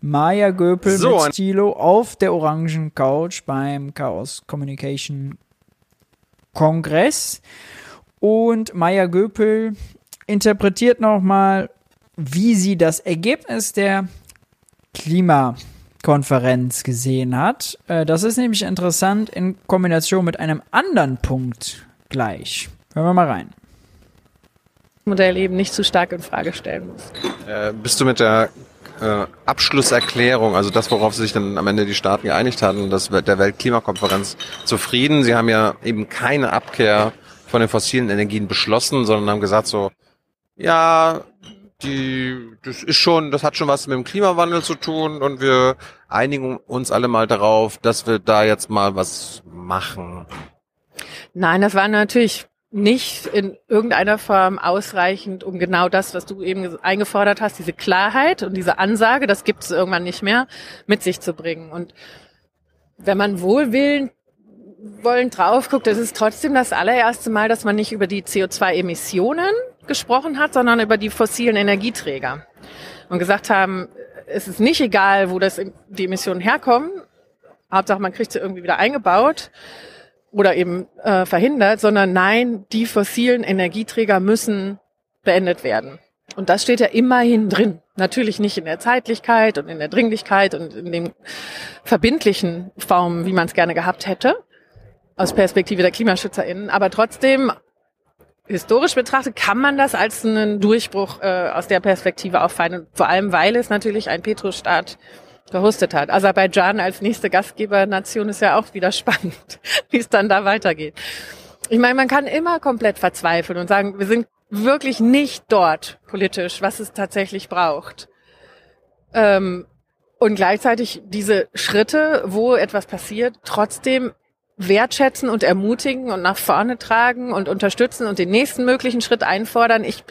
Maya Göpel so, mit Stilo auf der orangen Couch beim Chaos Communication Kongress. Und Maya Göpel interpretiert nochmal, wie sie das Ergebnis der Klima Konferenz gesehen hat. Äh, das ist nämlich interessant in Kombination mit einem anderen Punkt gleich. Hören wir mal rein. Modell eben nicht zu stark in Frage stellen muss. Äh, bist du mit der äh, Abschlusserklärung, also das, worauf sich dann am Ende die Staaten geeinigt hatten, das der Weltklimakonferenz zufrieden? Sie haben ja eben keine Abkehr von den fossilen Energien beschlossen, sondern haben gesagt so, ja, die, das ist schon, das hat schon was mit dem Klimawandel zu tun und wir einigen uns alle mal darauf, dass wir da jetzt mal was machen. Nein, das war natürlich nicht in irgendeiner Form ausreichend, um genau das, was du eben eingefordert hast, diese Klarheit und diese Ansage, das gibt es irgendwann nicht mehr, mit sich zu bringen. Und wenn man wohlwillend wollen drauf guckt, das ist trotzdem das allererste Mal, dass man nicht über die CO2-Emissionen gesprochen hat, sondern über die fossilen Energieträger. Und gesagt haben, es ist nicht egal, wo das die Emissionen herkommen, Hauptsache man kriegt sie irgendwie wieder eingebaut oder eben äh, verhindert, sondern nein, die fossilen Energieträger müssen beendet werden. Und das steht ja immerhin drin. Natürlich nicht in der Zeitlichkeit und in der Dringlichkeit und in den verbindlichen Formen, wie man es gerne gehabt hätte, aus Perspektive der KlimaschützerInnen. Aber trotzdem, historisch betrachtet, kann man das als einen Durchbruch äh, aus der Perspektive auffallen. vor allem, weil es natürlich ein Petrostaat gehostet hat. Aserbaidschan als nächste Gastgebernation ist ja auch wieder [LAUGHS] spannend, wie es dann da weitergeht. Ich meine, man kann immer komplett verzweifeln und sagen, wir sind wirklich nicht dort politisch, was es tatsächlich braucht. Ähm, und gleichzeitig diese Schritte, wo etwas passiert, trotzdem wertschätzen und ermutigen und nach vorne tragen und unterstützen und den nächsten möglichen Schritt einfordern. Ich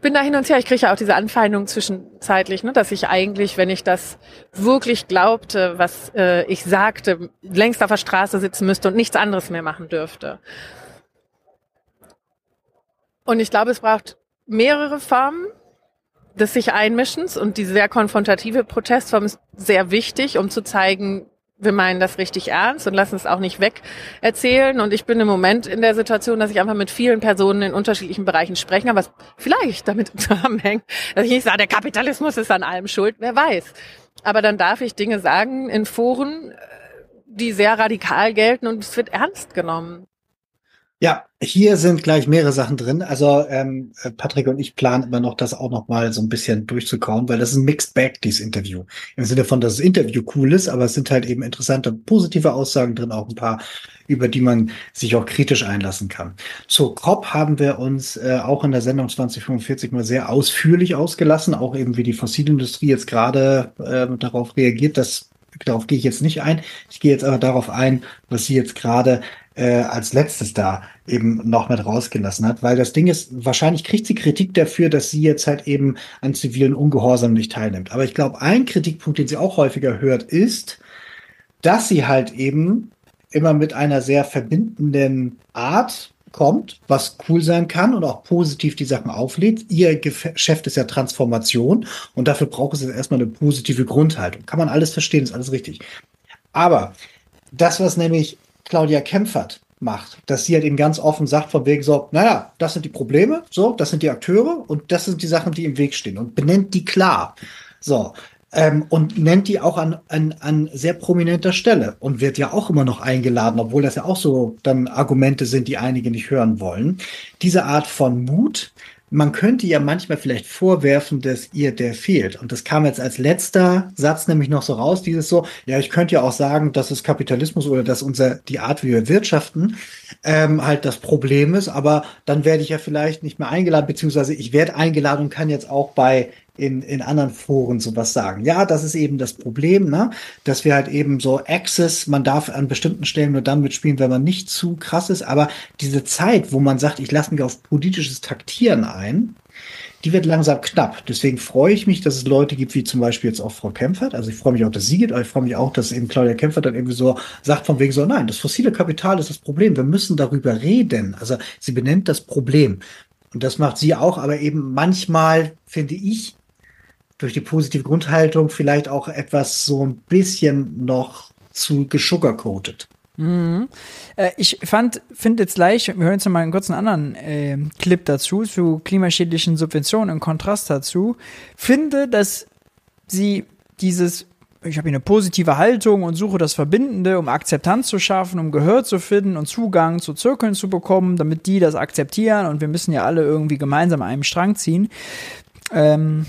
bin da hin und her. Ich kriege ja auch diese Anfeindung zwischenzeitlich, ne, dass ich eigentlich, wenn ich das wirklich glaubte, was äh, ich sagte, längst auf der Straße sitzen müsste und nichts anderes mehr machen dürfte. Und ich glaube, es braucht mehrere Formen des sich Einmischens und die sehr konfrontative Protestform ist sehr wichtig, um zu zeigen, wir meinen das richtig ernst und lassen es auch nicht weg erzählen. Und ich bin im Moment in der Situation, dass ich einfach mit vielen Personen in unterschiedlichen Bereichen sprechen kann, was vielleicht damit [LAUGHS] zusammenhängt, dass ich nicht sage, der Kapitalismus ist an allem schuld, wer weiß. Aber dann darf ich Dinge sagen in Foren, die sehr radikal gelten und es wird ernst genommen. Ja, hier sind gleich mehrere Sachen drin. Also ähm, Patrick und ich planen immer noch, das auch noch mal so ein bisschen durchzukauen, weil das ist ein Mixed Bag, dieses Interview. Im Sinne von, dass das Interview cool ist, aber es sind halt eben interessante, positive Aussagen drin, auch ein paar, über die man sich auch kritisch einlassen kann. Zur COP haben wir uns äh, auch in der Sendung 2045 mal sehr ausführlich ausgelassen, auch eben wie die Fossilindustrie jetzt gerade äh, darauf reagiert. Das darauf gehe ich jetzt nicht ein. Ich gehe jetzt aber darauf ein, was sie jetzt gerade äh, als letztes da eben noch mit rausgelassen hat, weil das Ding ist, wahrscheinlich kriegt sie Kritik dafür, dass sie jetzt halt eben an zivilen Ungehorsam nicht teilnimmt. Aber ich glaube, ein Kritikpunkt, den sie auch häufiger hört, ist, dass sie halt eben immer mit einer sehr verbindenden Art kommt, was cool sein kann und auch positiv die Sachen auflädt. Ihr Geschäft ist ja Transformation und dafür braucht es jetzt erstmal eine positive Grundhaltung. Kann man alles verstehen, ist alles richtig. Aber das, was nämlich Claudia Kempfert macht, dass sie halt eben ganz offen sagt, von wegen so, naja, das sind die Probleme, so, das sind die Akteure und das sind die Sachen, die im Weg stehen und benennt die klar. So, ähm, und nennt die auch an, an, an sehr prominenter Stelle und wird ja auch immer noch eingeladen, obwohl das ja auch so dann Argumente sind, die einige nicht hören wollen. Diese Art von Mut, man könnte ja manchmal vielleicht vorwerfen, dass ihr der fehlt. Und das kam jetzt als letzter Satz nämlich noch so raus, dieses so, ja, ich könnte ja auch sagen, dass es Kapitalismus oder dass unser, die Art, wie wir wirtschaften, ähm, halt das Problem ist, aber dann werde ich ja vielleicht nicht mehr eingeladen, beziehungsweise ich werde eingeladen und kann jetzt auch bei in, in anderen Foren sowas sagen. Ja, das ist eben das Problem, ne? dass wir halt eben so Access, man darf an bestimmten Stellen nur dann mitspielen, wenn man nicht zu krass ist, aber diese Zeit, wo man sagt, ich lasse mich auf politisches Taktieren ein, die wird langsam knapp. Deswegen freue ich mich, dass es Leute gibt, wie zum Beispiel jetzt auch Frau Kempfert. Also ich freue mich auch, dass sie geht, aber ich freue mich auch, dass eben Claudia Kempfert dann irgendwie so sagt von wegen so, nein, das fossile Kapital ist das Problem. Wir müssen darüber reden. Also sie benennt das Problem. Und das macht sie auch, aber eben manchmal, finde ich, durch die positive Grundhaltung vielleicht auch etwas so ein bisschen noch zu gesugarcoated. Mhm. Äh, ich fand, finde jetzt gleich, wir hören jetzt mal einen kurzen anderen äh, Clip dazu, zu klimaschädlichen Subventionen im Kontrast dazu, finde, dass sie dieses ich habe hier eine positive Haltung und suche das Verbindende, um Akzeptanz zu schaffen, um Gehör zu finden und Zugang zu Zirkeln zu bekommen, damit die das akzeptieren und wir müssen ja alle irgendwie gemeinsam an einem Strang ziehen. Ähm,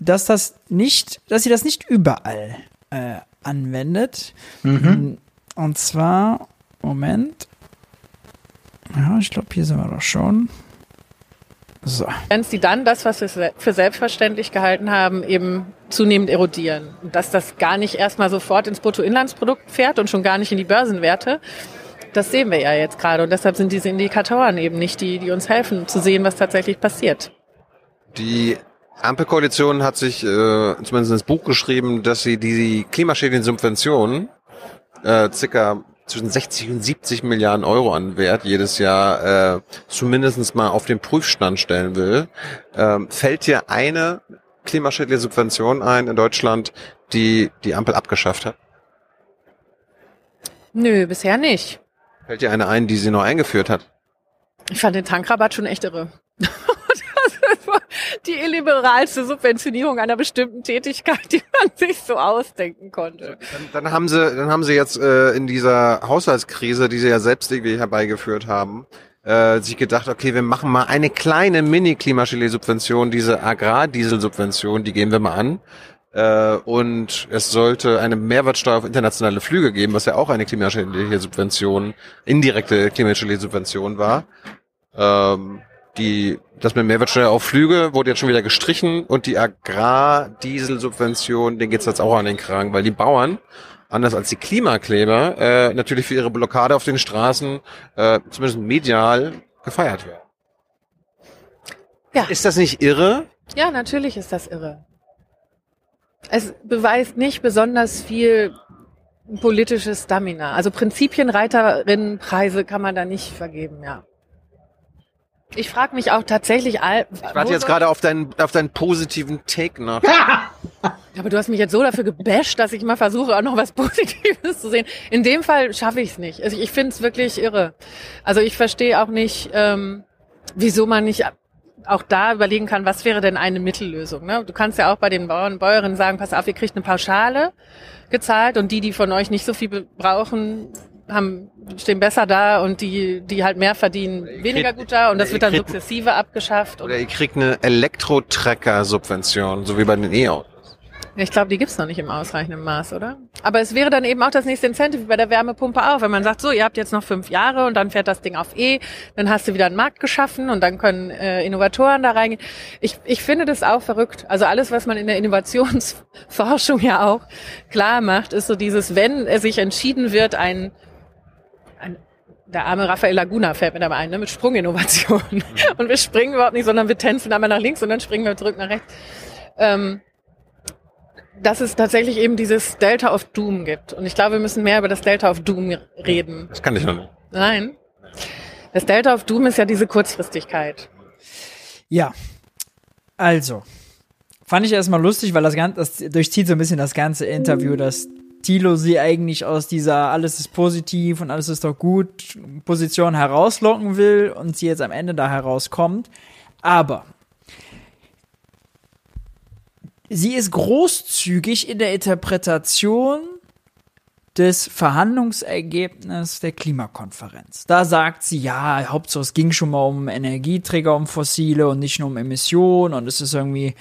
dass das nicht, dass sie das nicht überall äh, anwendet. Mhm. Und zwar, Moment. Ja, ich glaube, hier sind wir doch schon. So. Trends, die dann das, was wir für selbstverständlich gehalten haben, eben zunehmend erodieren. Und dass das gar nicht erstmal sofort ins Bruttoinlandsprodukt fährt und schon gar nicht in die Börsenwerte. Das sehen wir ja jetzt gerade. Und deshalb sind diese Indikatoren eben nicht die, die uns helfen zu sehen, was tatsächlich passiert. Die Ampelkoalition hat sich äh, zumindest ins Buch geschrieben, dass sie die klimaschädlichen Subventionen äh, circa zwischen 60 und 70 Milliarden Euro an Wert jedes Jahr äh, zumindest mal auf den Prüfstand stellen will. Ähm, fällt dir eine klimaschädliche Subvention ein in Deutschland, die die Ampel abgeschafft hat? Nö, bisher nicht. Fällt dir eine ein, die sie noch eingeführt hat? Ich fand den Tankrabatt schon echt irre. Die illiberalste Subventionierung einer bestimmten Tätigkeit, die man sich so ausdenken konnte. Dann, dann haben sie, dann haben sie jetzt äh, in dieser Haushaltskrise, die sie ja selbst irgendwie herbeigeführt haben, äh, sich gedacht, okay, wir machen mal eine kleine Mini-Klimaschädlich-Subvention, diese Agrardiesel-Subvention, die gehen wir mal an. Äh, und es sollte eine Mehrwertsteuer auf internationale Flüge geben, was ja auch eine klimaschädliche Subvention, indirekte klimaschädliche Subvention war. Ähm, die, das mit Mehrwertsteuer auf Flüge wurde jetzt schon wieder gestrichen und die Agrardieselsubvention, den geht's jetzt auch an den Kragen, weil die Bauern, anders als die Klimakleber, äh, natürlich für ihre Blockade auf den Straßen, äh, zumindest medial, gefeiert werden. Ja. Ist das nicht irre? Ja, natürlich ist das irre. Es beweist nicht besonders viel politisches Stamina. Also Prinzipienreiterinnenpreise kann man da nicht vergeben, ja. Ich frage mich auch tatsächlich all. Ich warte jetzt gerade auf deinen, auf deinen positiven Take noch. Aber du hast mich jetzt so dafür gebasht, dass ich mal versuche, auch noch was [LAUGHS] Positives zu sehen. In dem Fall schaffe ich es nicht. Also ich finde es wirklich irre. Also ich verstehe auch nicht, ähm, wieso man nicht auch da überlegen kann, was wäre denn eine Mittellösung. Ne? Du kannst ja auch bei den Bauern und Bäuerinnen sagen, pass auf, ihr kriegt eine Pauschale gezahlt und die, die von euch nicht so viel brauchen, haben, stehen besser da und die, die halt mehr verdienen, weniger gut da und das wird dann sukzessive abgeschafft. Oder ihr kriegt eine Elektro-Tracker-Subvention, so wie bei den E-Autos. Ich glaube, die gibt's noch nicht im ausreichenden Maß, oder? Aber es wäre dann eben auch das nächste Incentive bei der Wärmepumpe auch, wenn man sagt, so, ihr habt jetzt noch fünf Jahre und dann fährt das Ding auf E, dann hast du wieder einen Markt geschaffen und dann können äh, Innovatoren da reingehen. Ich, ich finde das auch verrückt. Also alles, was man in der Innovationsforschung [LAUGHS] ja auch klar macht, ist so dieses, wenn es sich entschieden wird, ein der arme Raphael Laguna fällt mir dabei ein, ne, mit Sprunginnovation. Mhm. Und wir springen überhaupt nicht, sondern wir tänzen einmal nach links und dann springen wir zurück nach rechts. Ähm, dass es tatsächlich eben dieses Delta of Doom gibt. Und ich glaube, wir müssen mehr über das Delta of Doom reden. Das kann ich noch nicht. Nein. Das Delta of Doom ist ja diese Kurzfristigkeit. Ja. Also. Fand ich erstmal lustig, weil das Ganze, das durchzieht so ein bisschen das ganze Interview, dass Tilo sie eigentlich aus dieser alles ist positiv und alles ist doch gut Position herauslocken will und sie jetzt am Ende da herauskommt. Aber sie ist großzügig in der Interpretation des Verhandlungsergebnisses der Klimakonferenz. Da sagt sie, ja, Hauptsache es ging schon mal um Energieträger, um fossile und nicht nur um Emissionen und es ist irgendwie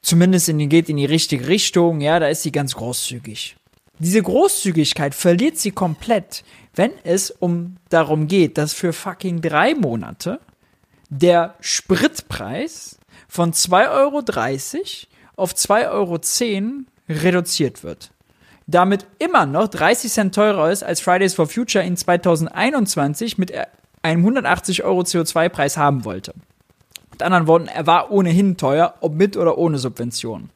zumindest in geht in die richtige Richtung. Ja, da ist sie ganz großzügig. Diese Großzügigkeit verliert sie komplett, wenn es um darum geht, dass für fucking drei Monate der Spritpreis von 2,30 Euro auf 2,10 Euro reduziert wird. Damit immer noch 30 Cent teurer ist, als Fridays for Future in 2021 mit einem 180 Euro CO2-Preis haben wollte. Mit anderen Worten, er war ohnehin teuer, ob mit oder ohne Subvention.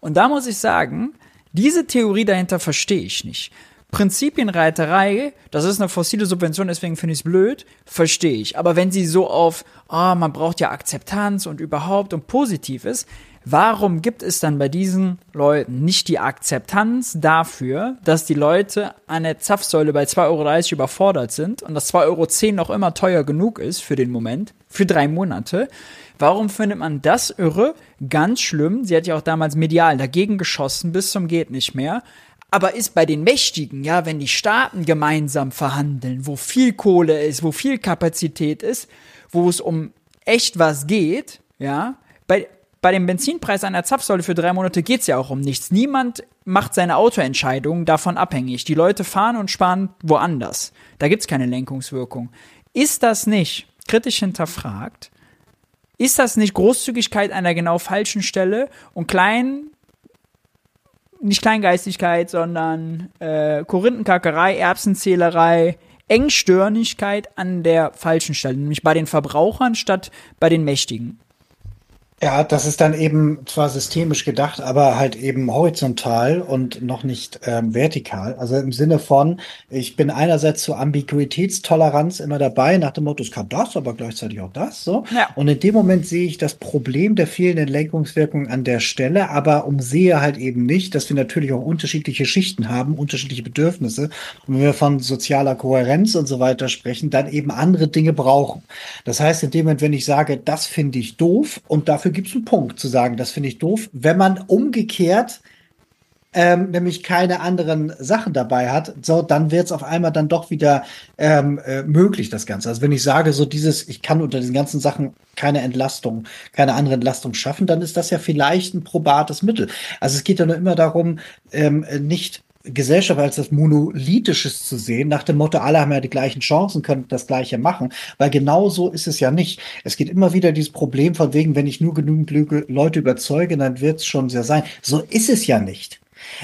Und da muss ich sagen, diese Theorie dahinter verstehe ich nicht. Prinzipienreiterei, das ist eine fossile Subvention, deswegen finde ich es blöd, verstehe ich. Aber wenn sie so auf, ah, oh, man braucht ja Akzeptanz und überhaupt und positiv ist, warum gibt es dann bei diesen Leuten nicht die Akzeptanz dafür, dass die Leute an der Zapfsäule bei 2,30 Euro überfordert sind und dass 2,10 Euro noch immer teuer genug ist für den Moment, für drei Monate? Warum findet man das irre? Ganz schlimm. Sie hat ja auch damals medial dagegen geschossen, bis zum geht nicht mehr. Aber ist bei den Mächtigen, ja, wenn die Staaten gemeinsam verhandeln, wo viel Kohle ist, wo viel Kapazität ist, wo es um echt was geht, ja, bei, bei dem Benzinpreis einer Zapfsäule für drei Monate geht's ja auch um nichts. Niemand macht seine Autoentscheidungen davon abhängig. Die Leute fahren und sparen woanders. Da gibt's keine Lenkungswirkung. Ist das nicht kritisch hinterfragt? Ist das nicht Großzügigkeit an der genau falschen Stelle und klein, nicht Kleingeistigkeit, sondern äh, Korinthenkackerei, Erbsenzählerei, Engstirnigkeit an der falschen Stelle, nämlich bei den Verbrauchern statt bei den Mächtigen? Ja, das ist dann eben zwar systemisch gedacht, aber halt eben horizontal und noch nicht ähm, vertikal. Also im Sinne von, ich bin einerseits zur Ambiguitätstoleranz immer dabei, nach dem Motto, es kann das, aber gleichzeitig auch das. So. Ja. Und in dem Moment sehe ich das Problem der fehlenden Lenkungswirkung an der Stelle, aber umsehe halt eben nicht, dass wir natürlich auch unterschiedliche Schichten haben, unterschiedliche Bedürfnisse. Und wenn wir von sozialer Kohärenz und so weiter sprechen, dann eben andere Dinge brauchen. Das heißt, in dem Moment, wenn ich sage, das finde ich doof und dafür dafür gibt es einen Punkt zu sagen, das finde ich doof. Wenn man umgekehrt ähm, nämlich keine anderen Sachen dabei hat, so dann wird es auf einmal dann doch wieder ähm, äh, möglich, das Ganze. Also wenn ich sage, so dieses, ich kann unter diesen ganzen Sachen keine Entlastung, keine andere Entlastung schaffen, dann ist das ja vielleicht ein probates Mittel. Also es geht ja nur immer darum, ähm, nicht Gesellschaft als das Monolithisches zu sehen, nach dem Motto, alle haben ja die gleichen Chancen, können das Gleiche machen, weil genau so ist es ja nicht. Es geht immer wieder dieses Problem von wegen, wenn ich nur genügend Leute überzeuge, dann wird es schon sehr sein. So ist es ja nicht.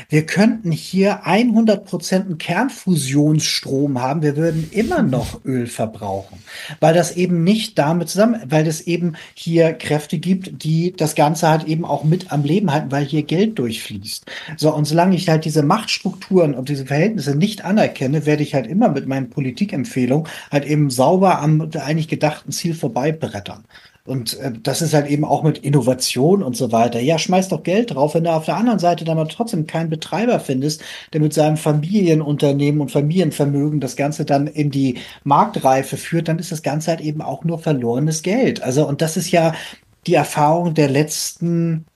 Wir könnten hier 100% Kernfusionsstrom haben. Wir würden immer noch Öl verbrauchen, weil das eben nicht damit zusammen, weil es eben hier Kräfte gibt, die das Ganze halt eben auch mit am Leben halten, weil hier Geld durchfließt. So, und solange ich halt diese Machtstrukturen und diese Verhältnisse nicht anerkenne, werde ich halt immer mit meinen Politikempfehlungen halt eben sauber am eigentlich gedachten Ziel vorbeibrettern. Und äh, das ist halt eben auch mit Innovation und so weiter. Ja, schmeiß doch Geld drauf, wenn du auf der anderen Seite dann mal trotzdem keinen Betreiber findest, der mit seinem Familienunternehmen und Familienvermögen das Ganze dann in die Marktreife führt, dann ist das Ganze halt eben auch nur verlorenes Geld. Also, und das ist ja die Erfahrung der letzten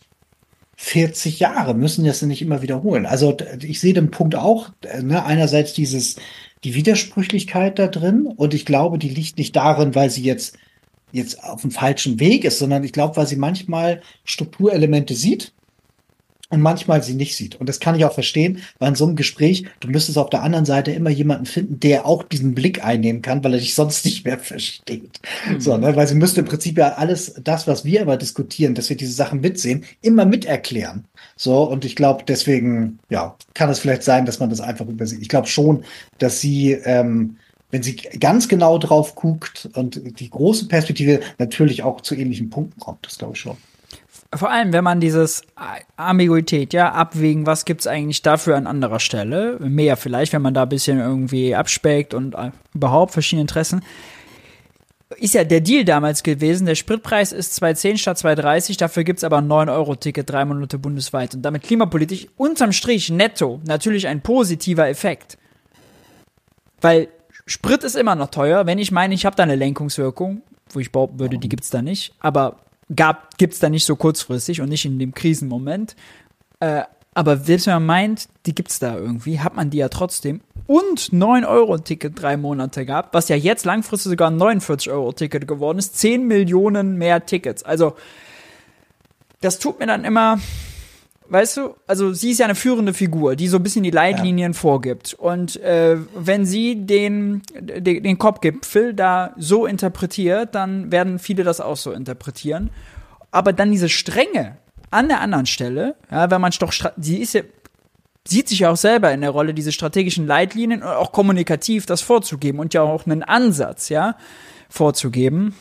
40 Jahre, müssen das nicht immer wiederholen. Also, ich sehe den Punkt auch, äh, ne, einerseits dieses, die Widersprüchlichkeit da drin und ich glaube, die liegt nicht darin, weil sie jetzt jetzt auf dem falschen Weg ist, sondern ich glaube, weil sie manchmal Strukturelemente sieht und manchmal sie nicht sieht. Und das kann ich auch verstehen, weil in so einem Gespräch, du müsstest auf der anderen Seite immer jemanden finden, der auch diesen Blick einnehmen kann, weil er dich sonst nicht mehr versteht. Mhm. So, ne? Weil sie müsste im Prinzip ja alles, das, was wir aber diskutieren, dass wir diese Sachen mitsehen, immer miterklären. So, und ich glaube, deswegen, ja, kann es vielleicht sein, dass man das einfach übersieht. Ich glaube schon, dass sie ähm, wenn sie ganz genau drauf guckt und die große Perspektive natürlich auch zu ähnlichen Punkten kommt, das glaube ich schon. Vor allem, wenn man dieses Ambiguität, ja, abwägen, was gibt's eigentlich dafür an anderer Stelle, mehr vielleicht, wenn man da ein bisschen irgendwie abspeckt und äh, überhaupt verschiedene Interessen, ist ja der Deal damals gewesen, der Spritpreis ist 2,10 statt 2,30, dafür gibt's aber ein 9-Euro-Ticket, drei Monate bundesweit und damit klimapolitisch unterm Strich netto natürlich ein positiver Effekt. Weil Sprit ist immer noch teuer. Wenn ich meine, ich habe da eine Lenkungswirkung, wo ich behaupten würde, die gibt's da nicht, aber gab, gibt's da nicht so kurzfristig und nicht in dem Krisenmoment. Äh, aber selbst wenn man meint, die gibt's da irgendwie, hat man die ja trotzdem. Und 9-Euro-Ticket drei Monate gab, was ja jetzt langfristig sogar ein 49-Euro-Ticket geworden ist. 10 Millionen mehr Tickets. Also, das tut mir dann immer, Weißt du, also sie ist ja eine führende Figur, die so ein bisschen die Leitlinien ja. vorgibt. Und äh, wenn sie den, den, den Kopfgipfel da so interpretiert, dann werden viele das auch so interpretieren. Aber dann diese Strenge an der anderen Stelle, ja, wenn man doch, sie ist ja, sieht sich ja auch selber in der Rolle, diese strategischen Leitlinien und auch kommunikativ das vorzugeben und ja auch einen Ansatz, ja, vorzugeben.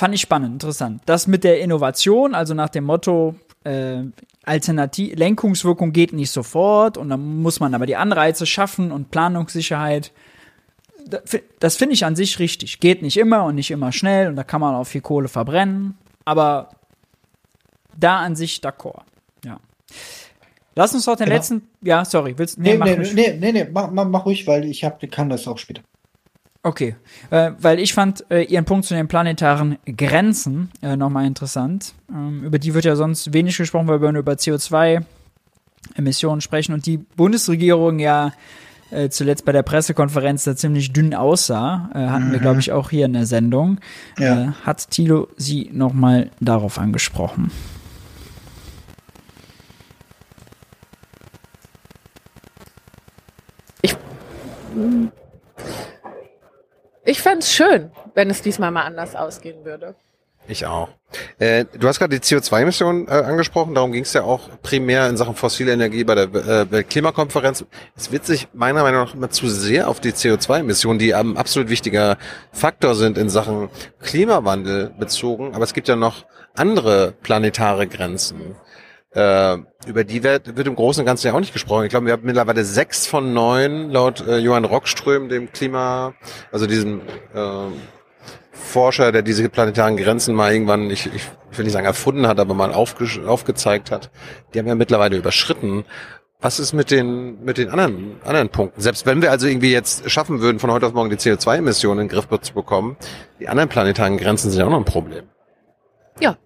Fand ich spannend, interessant. Das mit der Innovation, also nach dem Motto, äh, Alternativ Lenkungswirkung geht nicht sofort und dann muss man aber die Anreize schaffen und Planungssicherheit. Das finde ich an sich richtig. Geht nicht immer und nicht immer schnell und da kann man auch viel Kohle verbrennen, aber da an sich d'accord. Ja. Lass uns doch den genau. letzten. Ja, sorry, willst nee, nee, mach nee, nee, nee, nee, mach, mach, mach ruhig, weil ich hab, kann das auch später. Okay, äh, weil ich fand äh, Ihren Punkt zu den planetaren Grenzen äh, nochmal interessant. Ähm, über die wird ja sonst wenig gesprochen, weil wir nur über CO2-Emissionen sprechen und die Bundesregierung ja äh, zuletzt bei der Pressekonferenz da ziemlich dünn aussah. Äh, hatten mhm. wir, glaube ich, auch hier in der Sendung. Ja. Äh, hat Thilo Sie nochmal darauf angesprochen? Ich ich fände es schön, wenn es diesmal mal anders ausgehen würde. Ich auch. Äh, du hast gerade die CO2-Emissionen äh, angesprochen, darum ging es ja auch primär in Sachen fossile Energie bei der äh, Klimakonferenz. Es wird sich meiner Meinung nach immer zu sehr auf die CO2-Emissionen, die ein absolut wichtiger Faktor sind in Sachen Klimawandel bezogen, aber es gibt ja noch andere planetare Grenzen. Äh, über die wird, wird im Großen und Ganzen ja auch nicht gesprochen. Ich glaube, wir haben mittlerweile sechs von neun laut äh, Johann Rockström, dem Klima, also diesem äh, Forscher, der diese planetaren Grenzen mal irgendwann, ich, ich will nicht sagen erfunden hat, aber mal aufge aufgezeigt hat. Die haben ja mittlerweile überschritten. Was ist mit den, mit den anderen, anderen Punkten? Selbst wenn wir also irgendwie jetzt schaffen würden, von heute auf morgen die CO2-Emissionen in den Griff zu bekommen, die anderen planetaren Grenzen sind ja auch noch ein Problem. Ja,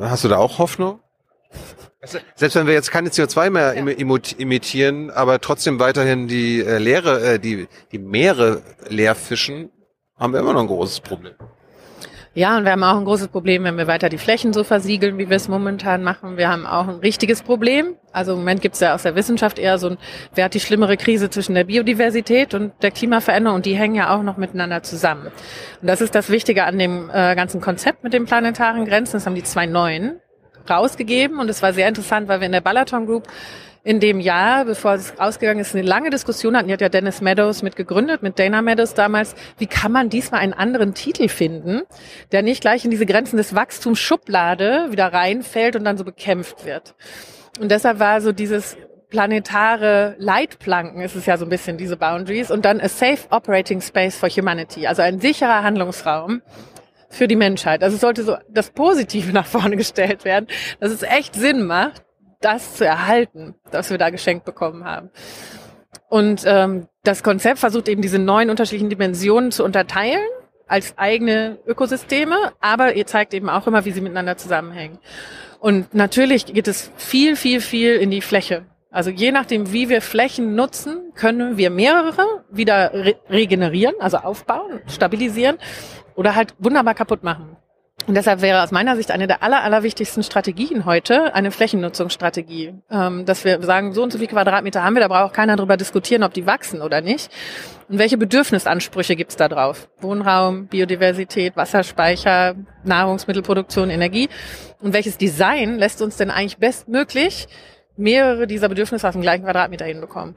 hast du da auch Hoffnung? Selbst wenn wir jetzt keine CO2 mehr emittieren, aber trotzdem weiterhin die äh, Leere, äh, die, die Meere leer fischen, haben wir immer noch ein großes Problem. Ja, und wir haben auch ein großes Problem, wenn wir weiter die Flächen so versiegeln, wie wir es momentan machen. Wir haben auch ein richtiges Problem. Also im Moment gibt es ja aus der Wissenschaft eher so ein, wer hat die schlimmere Krise zwischen der Biodiversität und der Klimaveränderung und die hängen ja auch noch miteinander zusammen. Und das ist das Wichtige an dem äh, ganzen Konzept mit den planetaren Grenzen. Das haben die zwei neuen rausgegeben und es war sehr interessant, weil wir in der Balaton Group in dem Jahr, bevor es rausgegangen ist, eine lange Diskussion hatten. Die hat ja Dennis Meadows mit gegründet, mit Dana Meadows damals. Wie kann man diesmal einen anderen Titel finden, der nicht gleich in diese Grenzen des Wachstums Schublade wieder reinfällt und dann so bekämpft wird? Und deshalb war so dieses planetare Leitplanken ist es ja so ein bisschen diese Boundaries und dann a safe operating space for humanity, also ein sicherer Handlungsraum für die Menschheit. Also es sollte so das Positive [LAUGHS] nach vorne gestellt werden, dass es echt Sinn macht, das zu erhalten, was wir da geschenkt bekommen haben. Und ähm, das Konzept versucht eben diese neun unterschiedlichen Dimensionen zu unterteilen als eigene Ökosysteme, aber ihr zeigt eben auch immer, wie sie miteinander zusammenhängen. Und natürlich geht es viel, viel, viel in die Fläche. Also je nachdem, wie wir Flächen nutzen, können wir mehrere wieder re regenerieren, also aufbauen, stabilisieren oder halt wunderbar kaputt machen. Und deshalb wäre aus meiner Sicht eine der aller, allerwichtigsten Strategien heute eine Flächennutzungsstrategie. Ähm, dass wir sagen, so und so viele Quadratmeter haben wir, da braucht keiner darüber diskutieren, ob die wachsen oder nicht. Und welche Bedürfnisansprüche gibt's da drauf? Wohnraum, Biodiversität, Wasserspeicher, Nahrungsmittelproduktion, Energie. Und welches Design lässt uns denn eigentlich bestmöglich mehrere dieser Bedürfnisse auf dem gleichen Quadratmeter hinbekommen?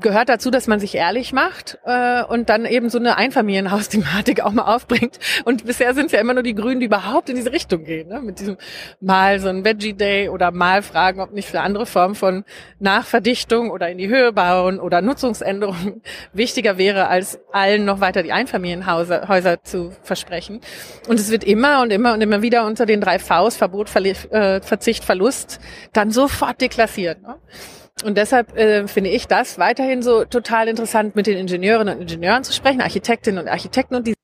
Gehört dazu, dass man sich ehrlich macht äh, und dann eben so eine Einfamilienhaus-Thematik [LAUGHS] auch mal aufbringt. Und bisher sind es ja immer nur die Grünen, die überhaupt in diese Richtung gehen. Ne? Mit diesem mal so ein Veggie Day oder mal fragen, ob nicht für andere Formen von Nachverdichtung oder in die Höhe bauen oder Nutzungsänderungen [LAUGHS] wichtiger wäre, als allen noch weiter die Einfamilienhäuser Häuser zu versprechen. Und es wird immer und immer und immer wieder unter den drei Vs, Verbot, Verli äh, Verzicht, Verlust, dann sofort deklassiert. Ne? Und deshalb äh, finde ich das weiterhin so total interessant, mit den Ingenieurinnen und Ingenieuren zu sprechen, Architektinnen und Architekten und die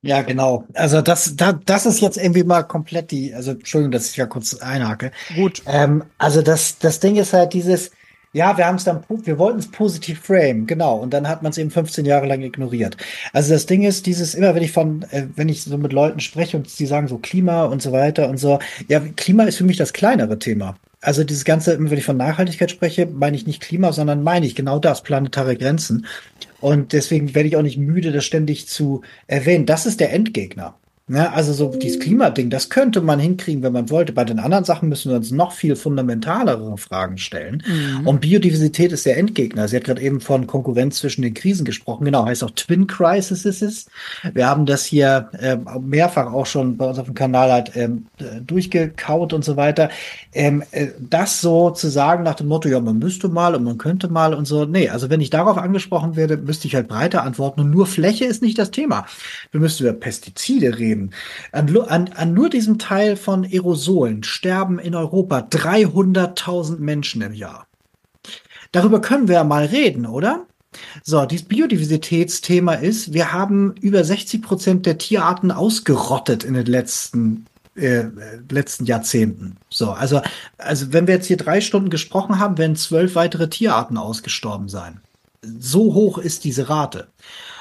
ja, genau. Also das, da, das ist jetzt irgendwie mal komplett die, also Entschuldigung, dass ich ja kurz einhake. Gut. Ähm, also das, das Ding ist halt dieses, ja, wir haben es dann, wir wollten es positiv frame, genau. Und dann hat man es eben 15 Jahre lang ignoriert. Also das Ding ist, dieses immer, wenn ich von, äh, wenn ich so mit Leuten spreche und sie sagen so Klima und so weiter und so, ja, Klima ist für mich das kleinere Thema. Also dieses Ganze, wenn ich von Nachhaltigkeit spreche, meine ich nicht Klima, sondern meine ich genau das, planetare Grenzen. Und deswegen werde ich auch nicht müde, das ständig zu erwähnen. Das ist der Endgegner. Ja, also so dieses Klimading, das könnte man hinkriegen, wenn man wollte. Bei den anderen Sachen müssen wir uns noch viel fundamentalere Fragen stellen. Mhm. Und Biodiversität ist der Endgegner. Sie hat gerade eben von Konkurrenz zwischen den Krisen gesprochen. Genau, heißt auch Twin Crisis ist es. Wir haben das hier äh, mehrfach auch schon bei uns auf dem Kanal halt ähm, durchgekaut und so weiter. Ähm, äh, das so zu sagen nach dem Motto, ja, man müsste mal und man könnte mal und so. Nee, also wenn ich darauf angesprochen werde, müsste ich halt breiter antworten. Und nur Fläche ist nicht das Thema. Wir müssten über Pestizide reden geben. An, an, an nur diesem Teil von Aerosolen sterben in Europa 300.000 Menschen im Jahr. darüber können wir ja mal reden, oder? So, dieses Biodiversitätsthema ist, wir haben über 60 Prozent der Tierarten ausgerottet in den letzten äh, letzten Jahrzehnten. So, also, also wenn wir jetzt hier drei Stunden gesprochen haben, werden zwölf weitere Tierarten ausgestorben sein. So hoch ist diese Rate.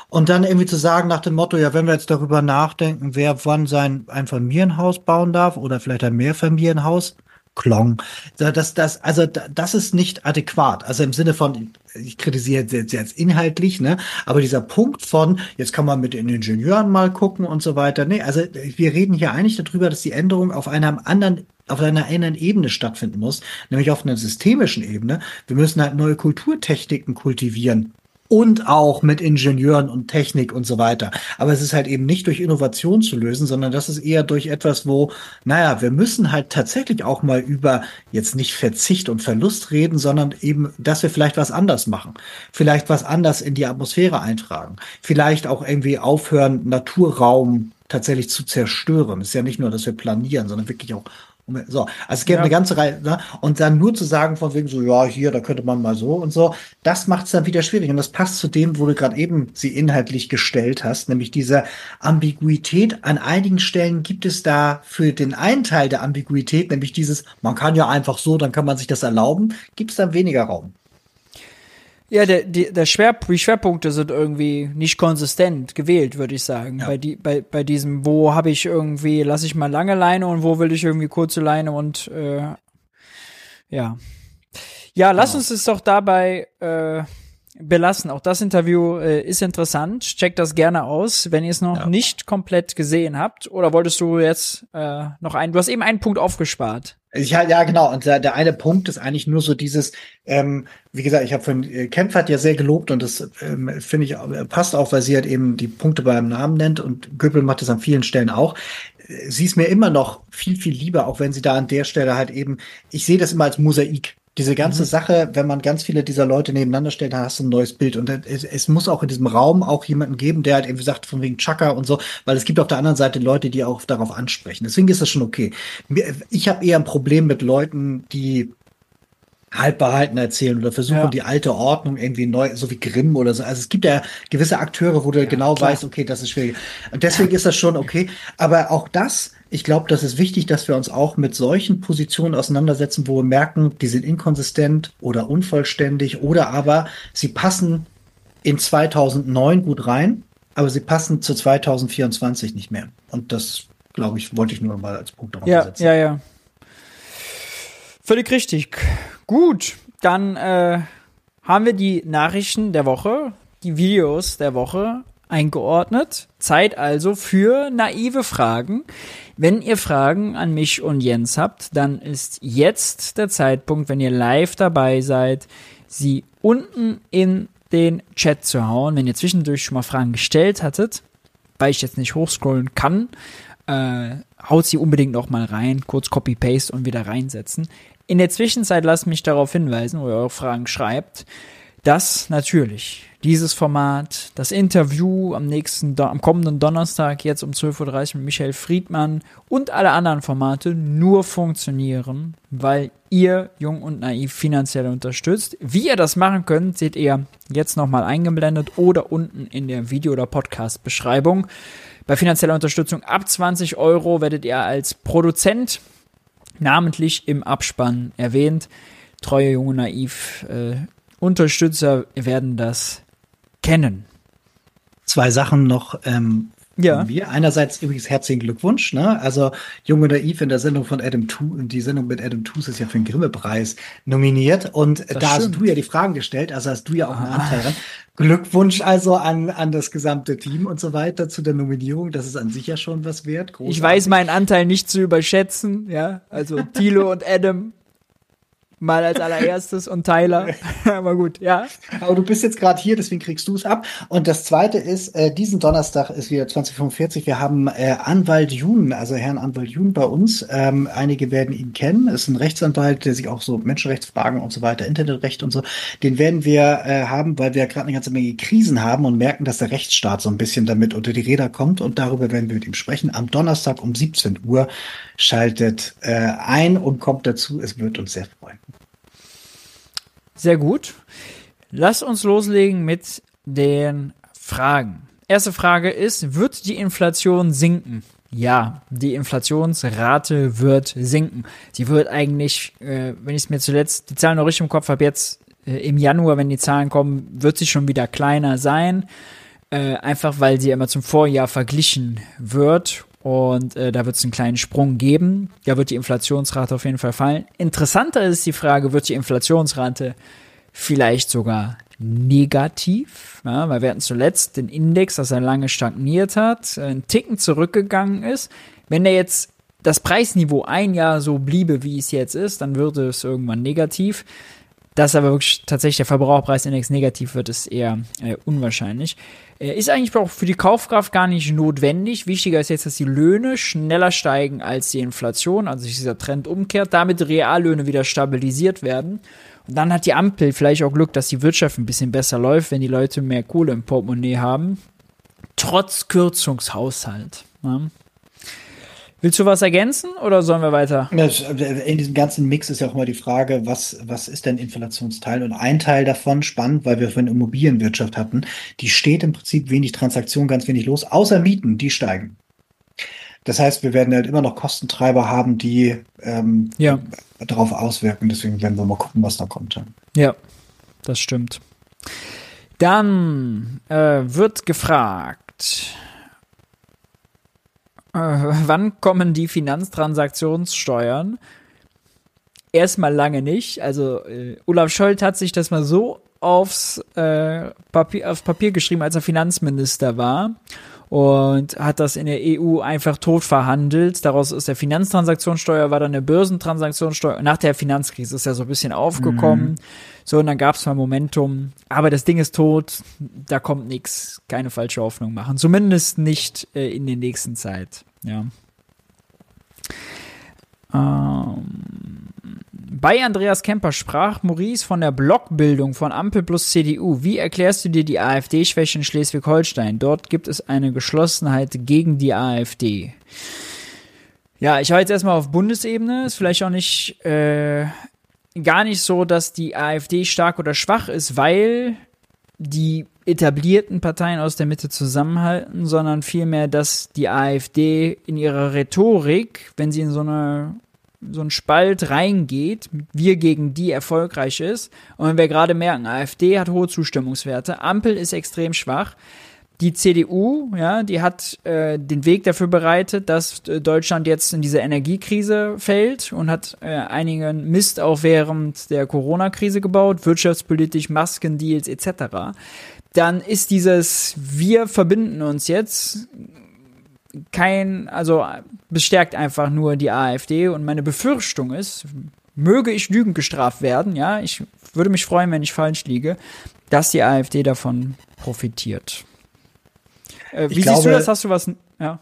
Und dann irgendwie zu sagen nach dem Motto, ja, wenn wir jetzt darüber nachdenken, wer wann sein Einfamilienhaus bauen darf oder vielleicht ein Mehrfamilienhaus, Klong. Das, das, also das ist nicht adäquat. Also im Sinne von, ich kritisiere jetzt, jetzt inhaltlich, ne? Aber dieser Punkt von, jetzt kann man mit den Ingenieuren mal gucken und so weiter. Nee, also wir reden hier eigentlich darüber, dass die Änderung auf einer anderen auf einer anderen Ebene stattfinden muss, nämlich auf einer systemischen Ebene. Wir müssen halt neue Kulturtechniken kultivieren und auch mit Ingenieuren und Technik und so weiter. Aber es ist halt eben nicht durch Innovation zu lösen, sondern das ist eher durch etwas, wo, naja, wir müssen halt tatsächlich auch mal über jetzt nicht Verzicht und Verlust reden, sondern eben, dass wir vielleicht was anders machen. Vielleicht was anders in die Atmosphäre eintragen. Vielleicht auch irgendwie aufhören, Naturraum tatsächlich zu zerstören. Es ist ja nicht nur, dass wir planieren, sondern wirklich auch so, also es gibt ja. eine ganze Reihe, ne? und dann nur zu sagen von wegen so, ja, hier, da könnte man mal so und so, das macht es dann wieder schwierig. Und das passt zu dem, wo du gerade eben sie inhaltlich gestellt hast, nämlich diese Ambiguität. An einigen Stellen gibt es da für den einen Teil der Ambiguität, nämlich dieses, man kann ja einfach so, dann kann man sich das erlauben, gibt es dann weniger Raum. Ja, der, die, der Schwer, die Schwerpunkte sind irgendwie nicht konsistent gewählt, würde ich sagen. Ja. Bei, die, bei, bei diesem, wo habe ich irgendwie, lasse ich mal lange Leine und wo will ich irgendwie kurze Leine und äh, ja. Ja, lass genau. uns es doch dabei äh, belassen. Auch das Interview äh, ist interessant. Checkt das gerne aus, wenn ihr es noch ja. nicht komplett gesehen habt. Oder wolltest du jetzt äh, noch einen? Du hast eben einen Punkt aufgespart. Ich, ja, genau. Und der, der eine Punkt ist eigentlich nur so dieses, ähm, wie gesagt, ich habe von äh, Kempfert ja sehr gelobt und das ähm, finde ich äh, passt auch, weil sie halt eben die Punkte beim Namen nennt und Göbel macht das an vielen Stellen auch. Sie ist mir immer noch viel, viel lieber, auch wenn sie da an der Stelle halt eben, ich sehe das immer als Mosaik. Diese ganze mhm. Sache, wenn man ganz viele dieser Leute nebeneinander stellt, dann hast du ein neues Bild. Und es, es, muss auch in diesem Raum auch jemanden geben, der halt irgendwie sagt, von wegen Chaka und so, weil es gibt auf der anderen Seite Leute, die auch darauf ansprechen. Deswegen ist das schon okay. Ich habe eher ein Problem mit Leuten, die Halbwahrheiten erzählen oder versuchen, ja. die alte Ordnung irgendwie neu, so wie Grimm oder so. Also es gibt ja gewisse Akteure, wo du ja, genau klar. weißt, okay, das ist schwierig. Und deswegen ist das schon okay. Aber auch das ich glaube, das ist wichtig, dass wir uns auch mit solchen Positionen auseinandersetzen, wo wir merken, die sind inkonsistent oder unvollständig oder aber sie passen in 2009 gut rein, aber sie passen zu 2024 nicht mehr. Und das, glaube ich, wollte ich nur mal als Punkt darauf ja, setzen. Ja, ja. Völlig richtig. Gut, dann äh, haben wir die Nachrichten der Woche, die Videos der Woche eingeordnet. Zeit also für naive Fragen. Wenn ihr Fragen an mich und Jens habt, dann ist jetzt der Zeitpunkt, wenn ihr live dabei seid, sie unten in den Chat zu hauen. Wenn ihr zwischendurch schon mal Fragen gestellt hattet, weil ich jetzt nicht hochscrollen kann, äh, haut sie unbedingt noch mal rein, kurz Copy-Paste und wieder reinsetzen. In der Zwischenzeit lasst mich darauf hinweisen, wo ihr eure Fragen schreibt, dass natürlich dieses Format, das Interview am nächsten, am kommenden Donnerstag jetzt um 12.30 Uhr mit Michael Friedmann und alle anderen Formate nur funktionieren, weil ihr Jung und Naiv finanziell unterstützt. Wie ihr das machen könnt, seht ihr jetzt nochmal eingeblendet oder unten in der Video- oder Podcast-Beschreibung. Bei finanzieller Unterstützung ab 20 Euro werdet ihr als Produzent namentlich im Abspann erwähnt. Treue Junge Naiv äh, Unterstützer werden das kennen. Zwei Sachen noch ähm, ja. mir. Einerseits übrigens herzlichen Glückwunsch, ne? Also Junge Naiv in der Sendung von Adam Tu, die Sendung mit Adam Tooze ist ja für den Grimme-Preis nominiert und das da stimmt. hast du ja die Fragen gestellt, also hast du ja auch einen ah. Anteil dran. Glückwunsch also an, an das gesamte Team und so weiter zu der Nominierung. Das ist an sich ja schon was wert. Großartig. Ich weiß meinen Anteil nicht zu überschätzen, ja. Also Thilo und Adam mal als allererstes und Tyler. [LAUGHS] Aber gut, ja. Aber du bist jetzt gerade hier, deswegen kriegst du es ab. Und das zweite ist, äh, diesen Donnerstag ist wieder 2045. Wir haben äh, Anwalt Jun, also Herrn Anwalt Jun bei uns. Ähm, einige werden ihn kennen. Ist ein Rechtsanwalt, der sich auch so Menschenrechtsfragen und so weiter, Internetrecht und so, den werden wir äh, haben, weil wir gerade eine ganze Menge Krisen haben und merken, dass der Rechtsstaat so ein bisschen damit unter die Räder kommt. Und darüber werden wir mit ihm sprechen. Am Donnerstag um 17 Uhr schaltet äh, ein und kommt dazu. Es wird uns sehr freuen. Sehr gut. Lass uns loslegen mit den Fragen. Erste Frage ist, wird die Inflation sinken? Ja, die Inflationsrate wird sinken. Sie wird eigentlich, äh, wenn ich es mir zuletzt die Zahlen noch richtig im Kopf habe, jetzt äh, im Januar, wenn die Zahlen kommen, wird sie schon wieder kleiner sein. Äh, einfach weil sie immer zum Vorjahr verglichen wird. Und äh, da wird es einen kleinen Sprung geben. Da wird die Inflationsrate auf jeden Fall fallen. Interessanter ist die Frage, wird die Inflationsrate vielleicht sogar negativ, ja, weil wir hatten zuletzt den Index, dass er lange stagniert hat, einen Ticken zurückgegangen ist. Wenn der jetzt das Preisniveau ein Jahr so bliebe, wie es jetzt ist, dann würde es irgendwann negativ. Dass aber wirklich tatsächlich der Verbraucherpreisindex negativ wird, ist eher äh, unwahrscheinlich. Äh, ist eigentlich auch für die Kaufkraft gar nicht notwendig. Wichtiger ist jetzt, dass die Löhne schneller steigen als die Inflation, also sich dieser Trend umkehrt, damit Reallöhne wieder stabilisiert werden. Und dann hat die Ampel vielleicht auch Glück, dass die Wirtschaft ein bisschen besser läuft, wenn die Leute mehr Kohle im Portemonnaie haben. Trotz Kürzungshaushalt. Ja. Willst du was ergänzen oder sollen wir weiter? In diesem ganzen Mix ist ja auch immer die Frage, was, was ist denn Inflationsteil? Und ein Teil davon, spannend, weil wir von Immobilienwirtschaft hatten, die steht im Prinzip wenig Transaktion, ganz wenig los, außer Mieten, die steigen. Das heißt, wir werden halt immer noch Kostentreiber haben, die ähm, ja. darauf auswirken. Deswegen werden wir mal gucken, was da kommt. Ja, das stimmt. Dann äh, wird gefragt, äh, wann kommen die Finanztransaktionssteuern? Erstmal lange nicht. Also äh, Olaf Scholz hat sich das mal so aufs, äh, Papier, aufs Papier geschrieben, als er Finanzminister war und hat das in der EU einfach tot verhandelt. Daraus ist der Finanztransaktionssteuer, war dann eine Börsentransaktionssteuer. Nach der Finanzkrise ist ja so ein bisschen aufgekommen. Mhm. So, und dann gab es mal Momentum. Aber das Ding ist tot, da kommt nichts. Keine falsche Hoffnung machen. Zumindest nicht äh, in der nächsten Zeit. Ja. Ähm, bei Andreas Kemper sprach Maurice von der Blockbildung von Ampel plus CDU. Wie erklärst du dir die AfD-Schwäche in Schleswig-Holstein? Dort gibt es eine Geschlossenheit gegen die AfD. Ja, ich war jetzt erstmal auf Bundesebene. Ist vielleicht auch nicht äh, gar nicht so, dass die AfD stark oder schwach ist, weil die etablierten Parteien aus der Mitte zusammenhalten, sondern vielmehr, dass die AfD in ihrer Rhetorik, wenn sie in so eine so ein Spalt reingeht, wir gegen die erfolgreich ist. Und wenn wir gerade merken, AfD hat hohe Zustimmungswerte, Ampel ist extrem schwach. Die CDU, ja, die hat äh, den Weg dafür bereitet, dass äh, Deutschland jetzt in diese Energiekrise fällt und hat äh, einigen Mist auch während der Corona-Krise gebaut, wirtschaftspolitisch, Maskendeals etc. Dann ist dieses Wir verbinden uns jetzt kein, also bestärkt einfach nur die AfD und meine Befürchtung ist, möge ich lügend gestraft werden, ja, ich würde mich freuen, wenn ich falsch liege, dass die AfD davon profitiert. Äh, wie siehst glaube, du das? Hast du was? Ja.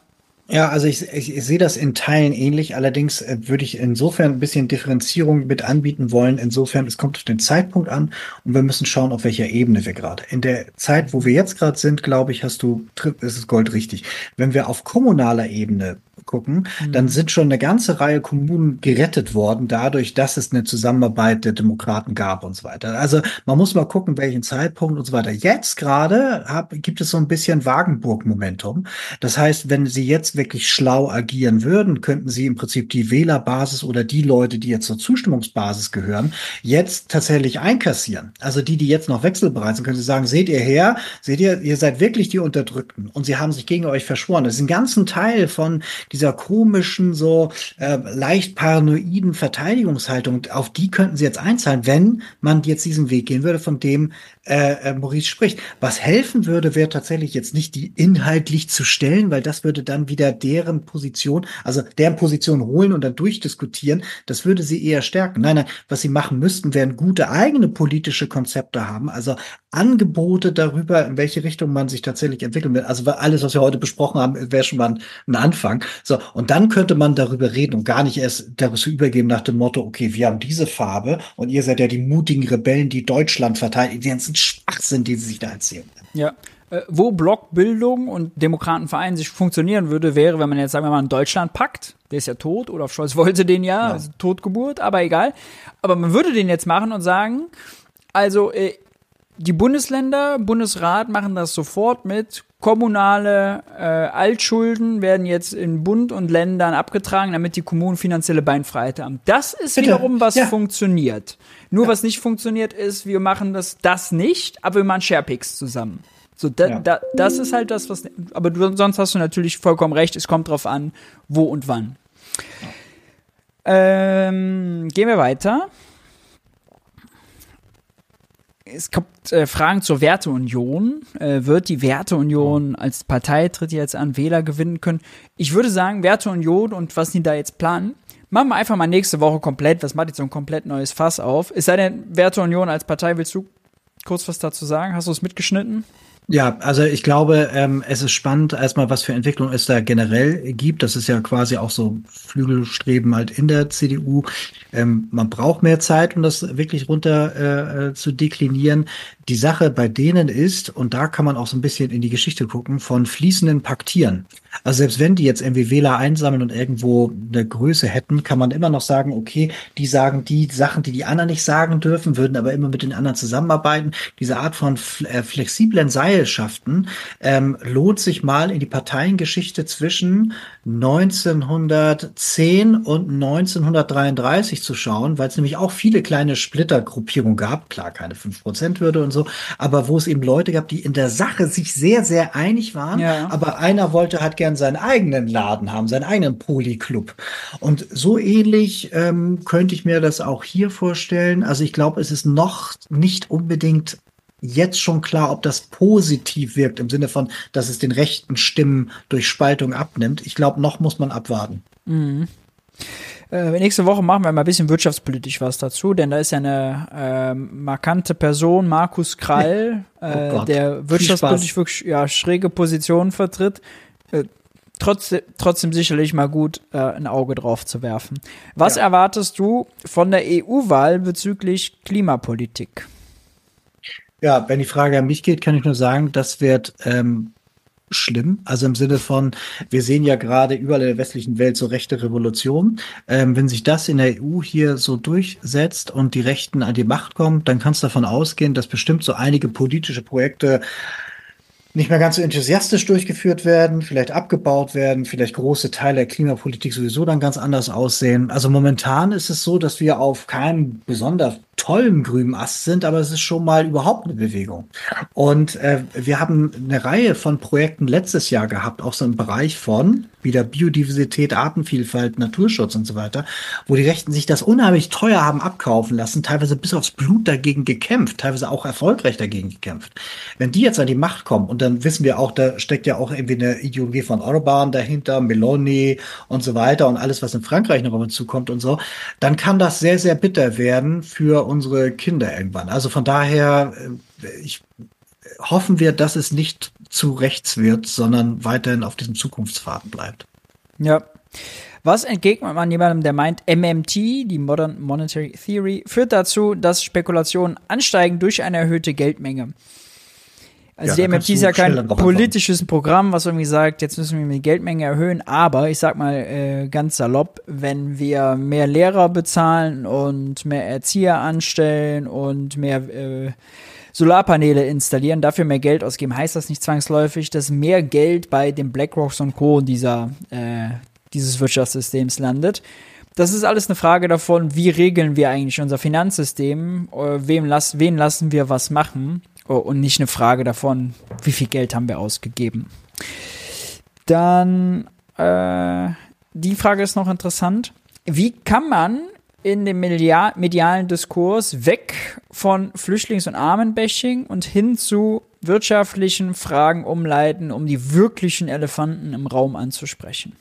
Ja, also ich, ich, ich sehe das in Teilen ähnlich. Allerdings äh, würde ich insofern ein bisschen Differenzierung mit anbieten wollen. Insofern, es kommt auf den Zeitpunkt an und wir müssen schauen, auf welcher Ebene wir gerade. In der Zeit, wo wir jetzt gerade sind, glaube ich, hast du, ist es Gold richtig. Wenn wir auf kommunaler Ebene gucken, mhm. dann sind schon eine ganze Reihe Kommunen gerettet worden, dadurch, dass es eine Zusammenarbeit der Demokraten gab und so weiter. Also man muss mal gucken, welchen Zeitpunkt und so weiter. Jetzt gerade gibt es so ein bisschen Wagenburg-Momentum. Das heißt, wenn sie jetzt wirklich schlau agieren würden, könnten sie im Prinzip die Wählerbasis oder die Leute, die jetzt zur Zustimmungsbasis gehören, jetzt tatsächlich einkassieren. Also die, die jetzt noch wechselbereit sind, können sie sagen, seht ihr her, seht ihr, ihr seid wirklich die Unterdrückten und sie haben sich gegen euch verschworen. Das ist ein ganzen Teil von dieser komischen, so äh, leicht paranoiden Verteidigungshaltung, auf die könnten sie jetzt einzahlen, wenn man jetzt diesen Weg gehen würde, von dem äh, äh, Maurice spricht. Was helfen würde, wäre tatsächlich jetzt nicht die inhaltlich zu stellen, weil das würde dann wieder deren Position, also deren Position holen und dann durchdiskutieren. Das würde sie eher stärken. Nein, nein, was sie machen müssten, wären gute eigene politische Konzepte haben, also Angebote darüber, in welche Richtung man sich tatsächlich entwickeln will. Also alles, was wir heute besprochen haben, wäre schon mal ein Anfang. So, und dann könnte man darüber reden und gar nicht erst darüber übergeben nach dem Motto, okay, wir haben diese Farbe und ihr seid ja die mutigen Rebellen, die Deutschland verteidigen. Die ganzen Schwachsinn, die sie sich da erzählen. Ja. Äh, wo Blockbildung und Demokratenverein sich funktionieren würde, wäre, wenn man jetzt, sagen wir mal, einen Deutschland packt. Der ist ja tot, Olaf Scholz wollte den ja, ja. Also Totgeburt, aber egal. Aber man würde den jetzt machen und sagen, Also äh, die Bundesländer, Bundesrat machen das sofort mit. Kommunale äh, Altschulden werden jetzt in Bund und Ländern abgetragen, damit die Kommunen finanzielle Beinfreiheit haben. Das ist Bitte. wiederum was Ja. funktioniert. Nur was nicht funktioniert ist, wir machen das das nicht, aber wir machen Sharepicks zusammen. So, da, da, das ist halt das, was. Aber du, sonst hast du natürlich vollkommen recht. Es kommt drauf an, wo und wann. Ähm, gehen wir weiter. Es kommt äh, Fragen zur Werteunion. Äh, wird die Werteunion als Partei tritt jetzt an Wähler gewinnen können? Ich würde sagen, Werteunion und was die da jetzt planen, machen wir einfach mal nächste Woche komplett. Was macht jetzt so ein komplett neues Fass auf? Es sei denn, Werteunion als Partei, willst du kurz was dazu sagen? Hast du es mitgeschnitten? Ja, also ich glaube, ähm, es ist spannend, erstmal, was für Entwicklung es da generell gibt. Das ist ja quasi auch so Flügelstreben halt in der CDU. Ähm, man braucht mehr Zeit, um das wirklich runter äh, zu deklinieren. Die Sache bei denen ist, und da kann man auch so ein bisschen in die Geschichte gucken, von fließenden Paktieren. Also selbst wenn die jetzt irgendwie Wähler einsammeln und irgendwo eine Größe hätten, kann man immer noch sagen, okay, die sagen die Sachen, die die anderen nicht sagen dürfen, würden aber immer mit den anderen zusammenarbeiten. Diese Art von äh, flexiblen Seilschaften ähm, lohnt sich mal in die Parteiengeschichte zwischen 1910 und 1933 zu schauen, weil es nämlich auch viele kleine Splittergruppierungen gab, klar keine 5%-Hürde und so, aber wo es eben Leute gab, die in der Sache sich sehr, sehr einig waren, Ja. aber einer wollte halt gern seinen eigenen Laden haben, seinen eigenen Polyclub. Und so ähnlich ähm, könnte ich mir das auch hier vorstellen. Also ich glaube, es ist noch nicht unbedingt jetzt schon klar, ob das positiv wirkt, im Sinne von, dass es den rechten Stimmen durch Spaltung abnimmt. Ich glaube, noch muss man abwarten. Mhm. Äh, nächste Woche machen wir mal ein bisschen wirtschaftspolitisch was dazu, denn da ist ja eine ähm, markante Person, Markus Krall, [LAUGHS] Oh äh, der wirtschaftspolitisch wirklich ja, schräge Positionen vertritt. Äh, trotzdem, trotzdem sicherlich mal gut, äh, ein Auge drauf zu werfen. Was erwartest du von der EU-Wahl bezüglich Klimapolitik? Ja, wenn die Frage an mich geht, kann ich nur sagen, das wird ähm, schlimm. Also im Sinne von, wir sehen ja gerade überall in der westlichen Welt so rechte Revolution. Ähm, wenn sich das in der EU hier so durchsetzt und die Rechten an die Macht kommen, dann kannst du davon ausgehen, dass bestimmt so einige politische Projekte nicht mehr ganz so enthusiastisch durchgeführt werden, vielleicht abgebaut werden, vielleicht große Teile der Klimapolitik sowieso dann ganz anders aussehen. Also momentan ist es so, dass wir auf keinem besonders tollen grünen Ast sind, aber es ist schon mal überhaupt eine Bewegung. Und äh, wir haben eine Reihe von Projekten letztes Jahr gehabt, auch so im Bereich von wieder Biodiversität, Artenvielfalt, Naturschutz und so weiter, wo die Rechten sich das unheimlich teuer haben abkaufen lassen, teilweise bis aufs Blut dagegen gekämpft, teilweise auch erfolgreich dagegen gekämpft. Wenn die jetzt an die Macht kommen, und dann wissen wir auch, da steckt ja auch irgendwie eine Ideologie von Orban dahinter, Meloni und so weiter und alles, was in Frankreich noch uns zukommt und so, dann kann das sehr, sehr bitter werden für unsere Kinder irgendwann. Also von daher, äh, ich hoffen wir, dass es nicht zu rechts wird, sondern weiterhin auf diesem Zukunftsfaden bleibt. Ja. Was entgegnet man jemandem, der meint, MMT, die Modern Monetary Theory, führt dazu, dass Spekulationen ansteigen durch eine erhöhte Geldmenge? Also Ja, die kannst ist ja kein politisches Programm, was irgendwie sagt, jetzt müssen wir die Geldmenge erhöhen, aber ich sag mal äh, ganz salopp, wenn wir mehr Lehrer bezahlen und mehr Erzieher anstellen und mehr äh, Solarpaneele installieren, dafür mehr Geld ausgeben, heißt das nicht zwangsläufig, dass mehr Geld bei den BlackRocks und Co. dieser äh, dieses Wirtschaftssystems landet. Das ist alles eine Frage davon, wie regeln wir eigentlich unser Finanzsystem, äh, wem lass, wen lassen wir was machen und nicht eine Frage davon, wie viel Geld haben wir ausgegeben. Dann äh, die Frage ist noch interessant. Wie kann man in dem media medialen Diskurs weg von Flüchtlings- und Armenbashing und hin zu wirtschaftlichen Fragen umleiten, um die wirklichen Elefanten im Raum anzusprechen?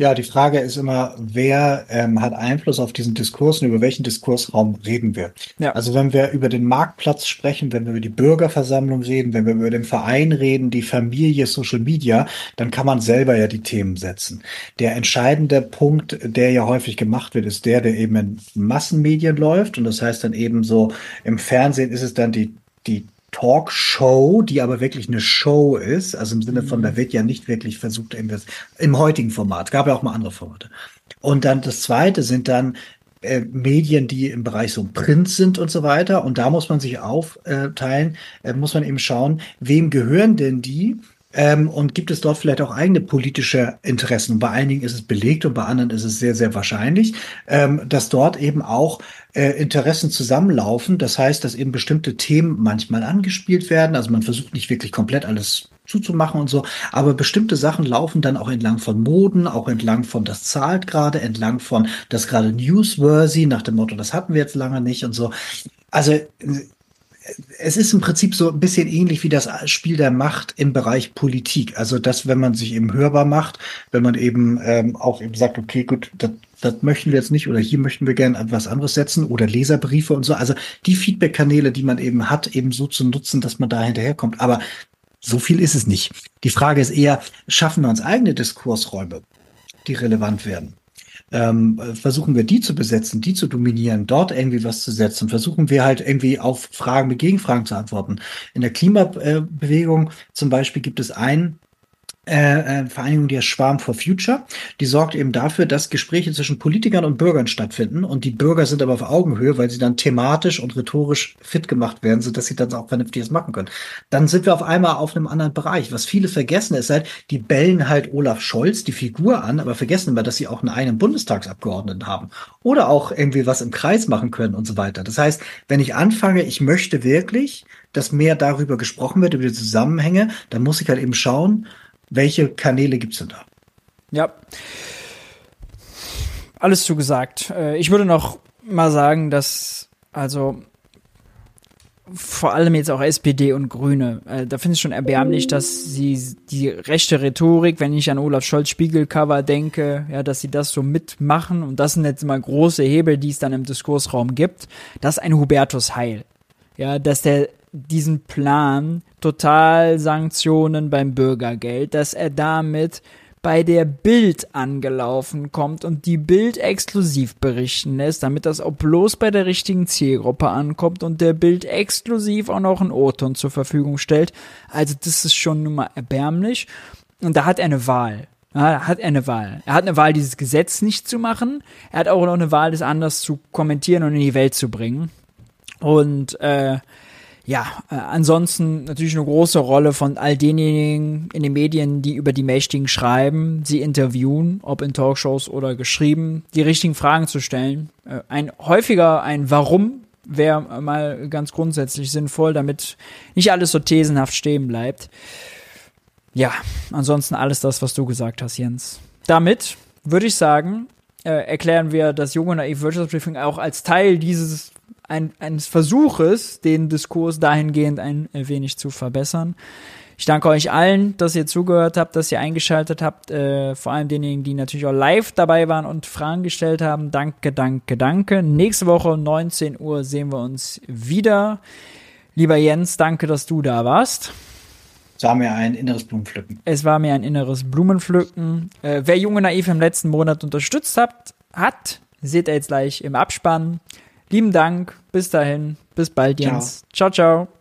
Ja, die Frage ist immer, wer ähm, hat Einfluss auf diesen Diskurs und über welchen Diskursraum reden wir? Ja. Also wenn wir über den Marktplatz sprechen, wenn wir über die Bürgerversammlung reden, wenn wir über den Verein reden, die Familie, Social Media, dann kann man selber ja die Themen setzen. Der entscheidende Punkt, der ja häufig gemacht wird, ist der, der eben in Massenmedien läuft. Und das heißt dann eben so, im Fernsehen ist es dann die, die Talkshow, die aber wirklich eine Show ist, also im Sinne von, da wird ja nicht wirklich versucht, irgendwas- im heutigen Format, gab ja auch mal andere Formate. Und dann das zweite sind dann äh, Medien, die im Bereich so Print sind und so weiter. Und da muss man sich aufteilen, äh, muss man eben schauen, wem gehören denn die? Ähm, und gibt es dort vielleicht auch eigene politische Interessen? Und bei einigen ist es belegt und bei anderen ist es sehr, sehr wahrscheinlich, ähm, dass dort eben auch äh, Interessen zusammenlaufen. Das heißt, dass eben bestimmte Themen manchmal angespielt werden. Also man versucht nicht wirklich komplett alles zuzumachen und so. Aber bestimmte Sachen laufen dann auch entlang von Moden, auch entlang von das zahlt gerade, entlang von das gerade newsworthy, nach dem Motto, das hatten wir jetzt lange nicht und so. Also es ist im Prinzip so ein bisschen ähnlich wie das Spiel der Macht im Bereich Politik. Also das, wenn man sich eben hörbar macht, wenn man eben ähm, auch eben sagt, okay, gut, das, das möchten wir jetzt nicht oder hier möchten wir gerne etwas anderes setzen oder Leserbriefe und so. Also die Feedback-Kanäle, die man eben hat, eben so zu nutzen, dass man da hinterherkommt. Aber so viel ist es nicht. Die Frage ist eher, schaffen wir uns eigene Diskursräume, die relevant werden? Ähm, versuchen wir die zu besetzen, die zu dominieren, dort irgendwie was zu setzen, versuchen wir halt irgendwie auf Fragen mit Gegenfragen zu antworten. In der Klimabewegung zum Beispiel gibt es einen äh, Vereinigung, die heißt Schwarm for Future. Die sorgt eben dafür, dass Gespräche zwischen Politikern und Bürgern stattfinden. Und die Bürger sind aber auf Augenhöhe, weil sie dann thematisch und rhetorisch fit gemacht werden, sodass sie dann auch vernünftiges machen können. Dann sind wir auf einmal auf einem anderen Bereich. Was viele vergessen ist halt, die bellen halt Olaf Scholz, die Figur an, aber vergessen immer, dass sie auch einen eigenen Bundestagsabgeordneten haben. Oder auch irgendwie was im Kreis machen können und so weiter. Das heißt, wenn ich anfange, ich möchte wirklich, dass mehr darüber gesprochen wird, über die Zusammenhänge, dann muss ich halt eben schauen, welche Kanäle gibt es denn da? Ja. Alles zugesagt. Äh, ich würde noch mal sagen, dass also vor allem jetzt auch SPD und Grüne. Äh, da finde ich schon erbärmlich, dass sie die rechte Rhetorik, wenn ich an Olaf Scholz Spiegelcover denke, ja, dass sie das so mitmachen und das sind jetzt mal große Hebel, die es dann im Diskursraum gibt. Das ist ein Hubertus Heil. Ja, dass der diesen Plan Totalsanktionen beim Bürgergeld, dass er damit bei der Bild angelaufen kommt und die Bild exklusiv berichten lässt, damit das auch bloß bei der richtigen Zielgruppe ankommt und der Bild exklusiv auch noch einen O-Ton zur Verfügung stellt. Also das ist schon nun mal erbärmlich. Und da hat er eine Wahl. Da hat er eine Wahl. Er hat eine Wahl, dieses Gesetz nicht zu machen. Er hat auch noch eine Wahl, das anders zu kommentieren und in die Welt zu bringen. Und äh, ja, äh, ansonsten natürlich eine große Rolle von all denjenigen in den Medien, die über die Mächtigen schreiben, sie interviewen, ob in Talkshows oder geschrieben, die richtigen Fragen zu stellen. Äh, ein häufiger ein Warum wäre mal ganz grundsätzlich sinnvoll, damit nicht alles so thesenhaft stehen bleibt. Ja, ansonsten alles das, was du gesagt hast, Jens. Damit würde ich sagen, äh, erklären wir das junge Naiv Wirtschaftsbriefing auch als Teil dieses ein, eines Versuches, den Diskurs dahingehend ein wenig zu verbessern. Ich danke euch allen, dass ihr zugehört habt, dass ihr eingeschaltet habt, äh, vor allem denjenigen, die natürlich auch live dabei waren und Fragen gestellt haben. Danke, danke, danke. Nächste Woche um 19 Uhr sehen wir uns wieder. Lieber Jens, danke, dass du da warst. Es war mir ein inneres Blumenpflücken. Es war mir ein inneres Blumenpflücken. Äh, wer Junge Naiv im letzten Monat unterstützt hat, hat, seht ihr jetzt gleich im Abspann. Lieben Dank. Bis dahin. Bis bald, Jens. ciao. ciao. ciao.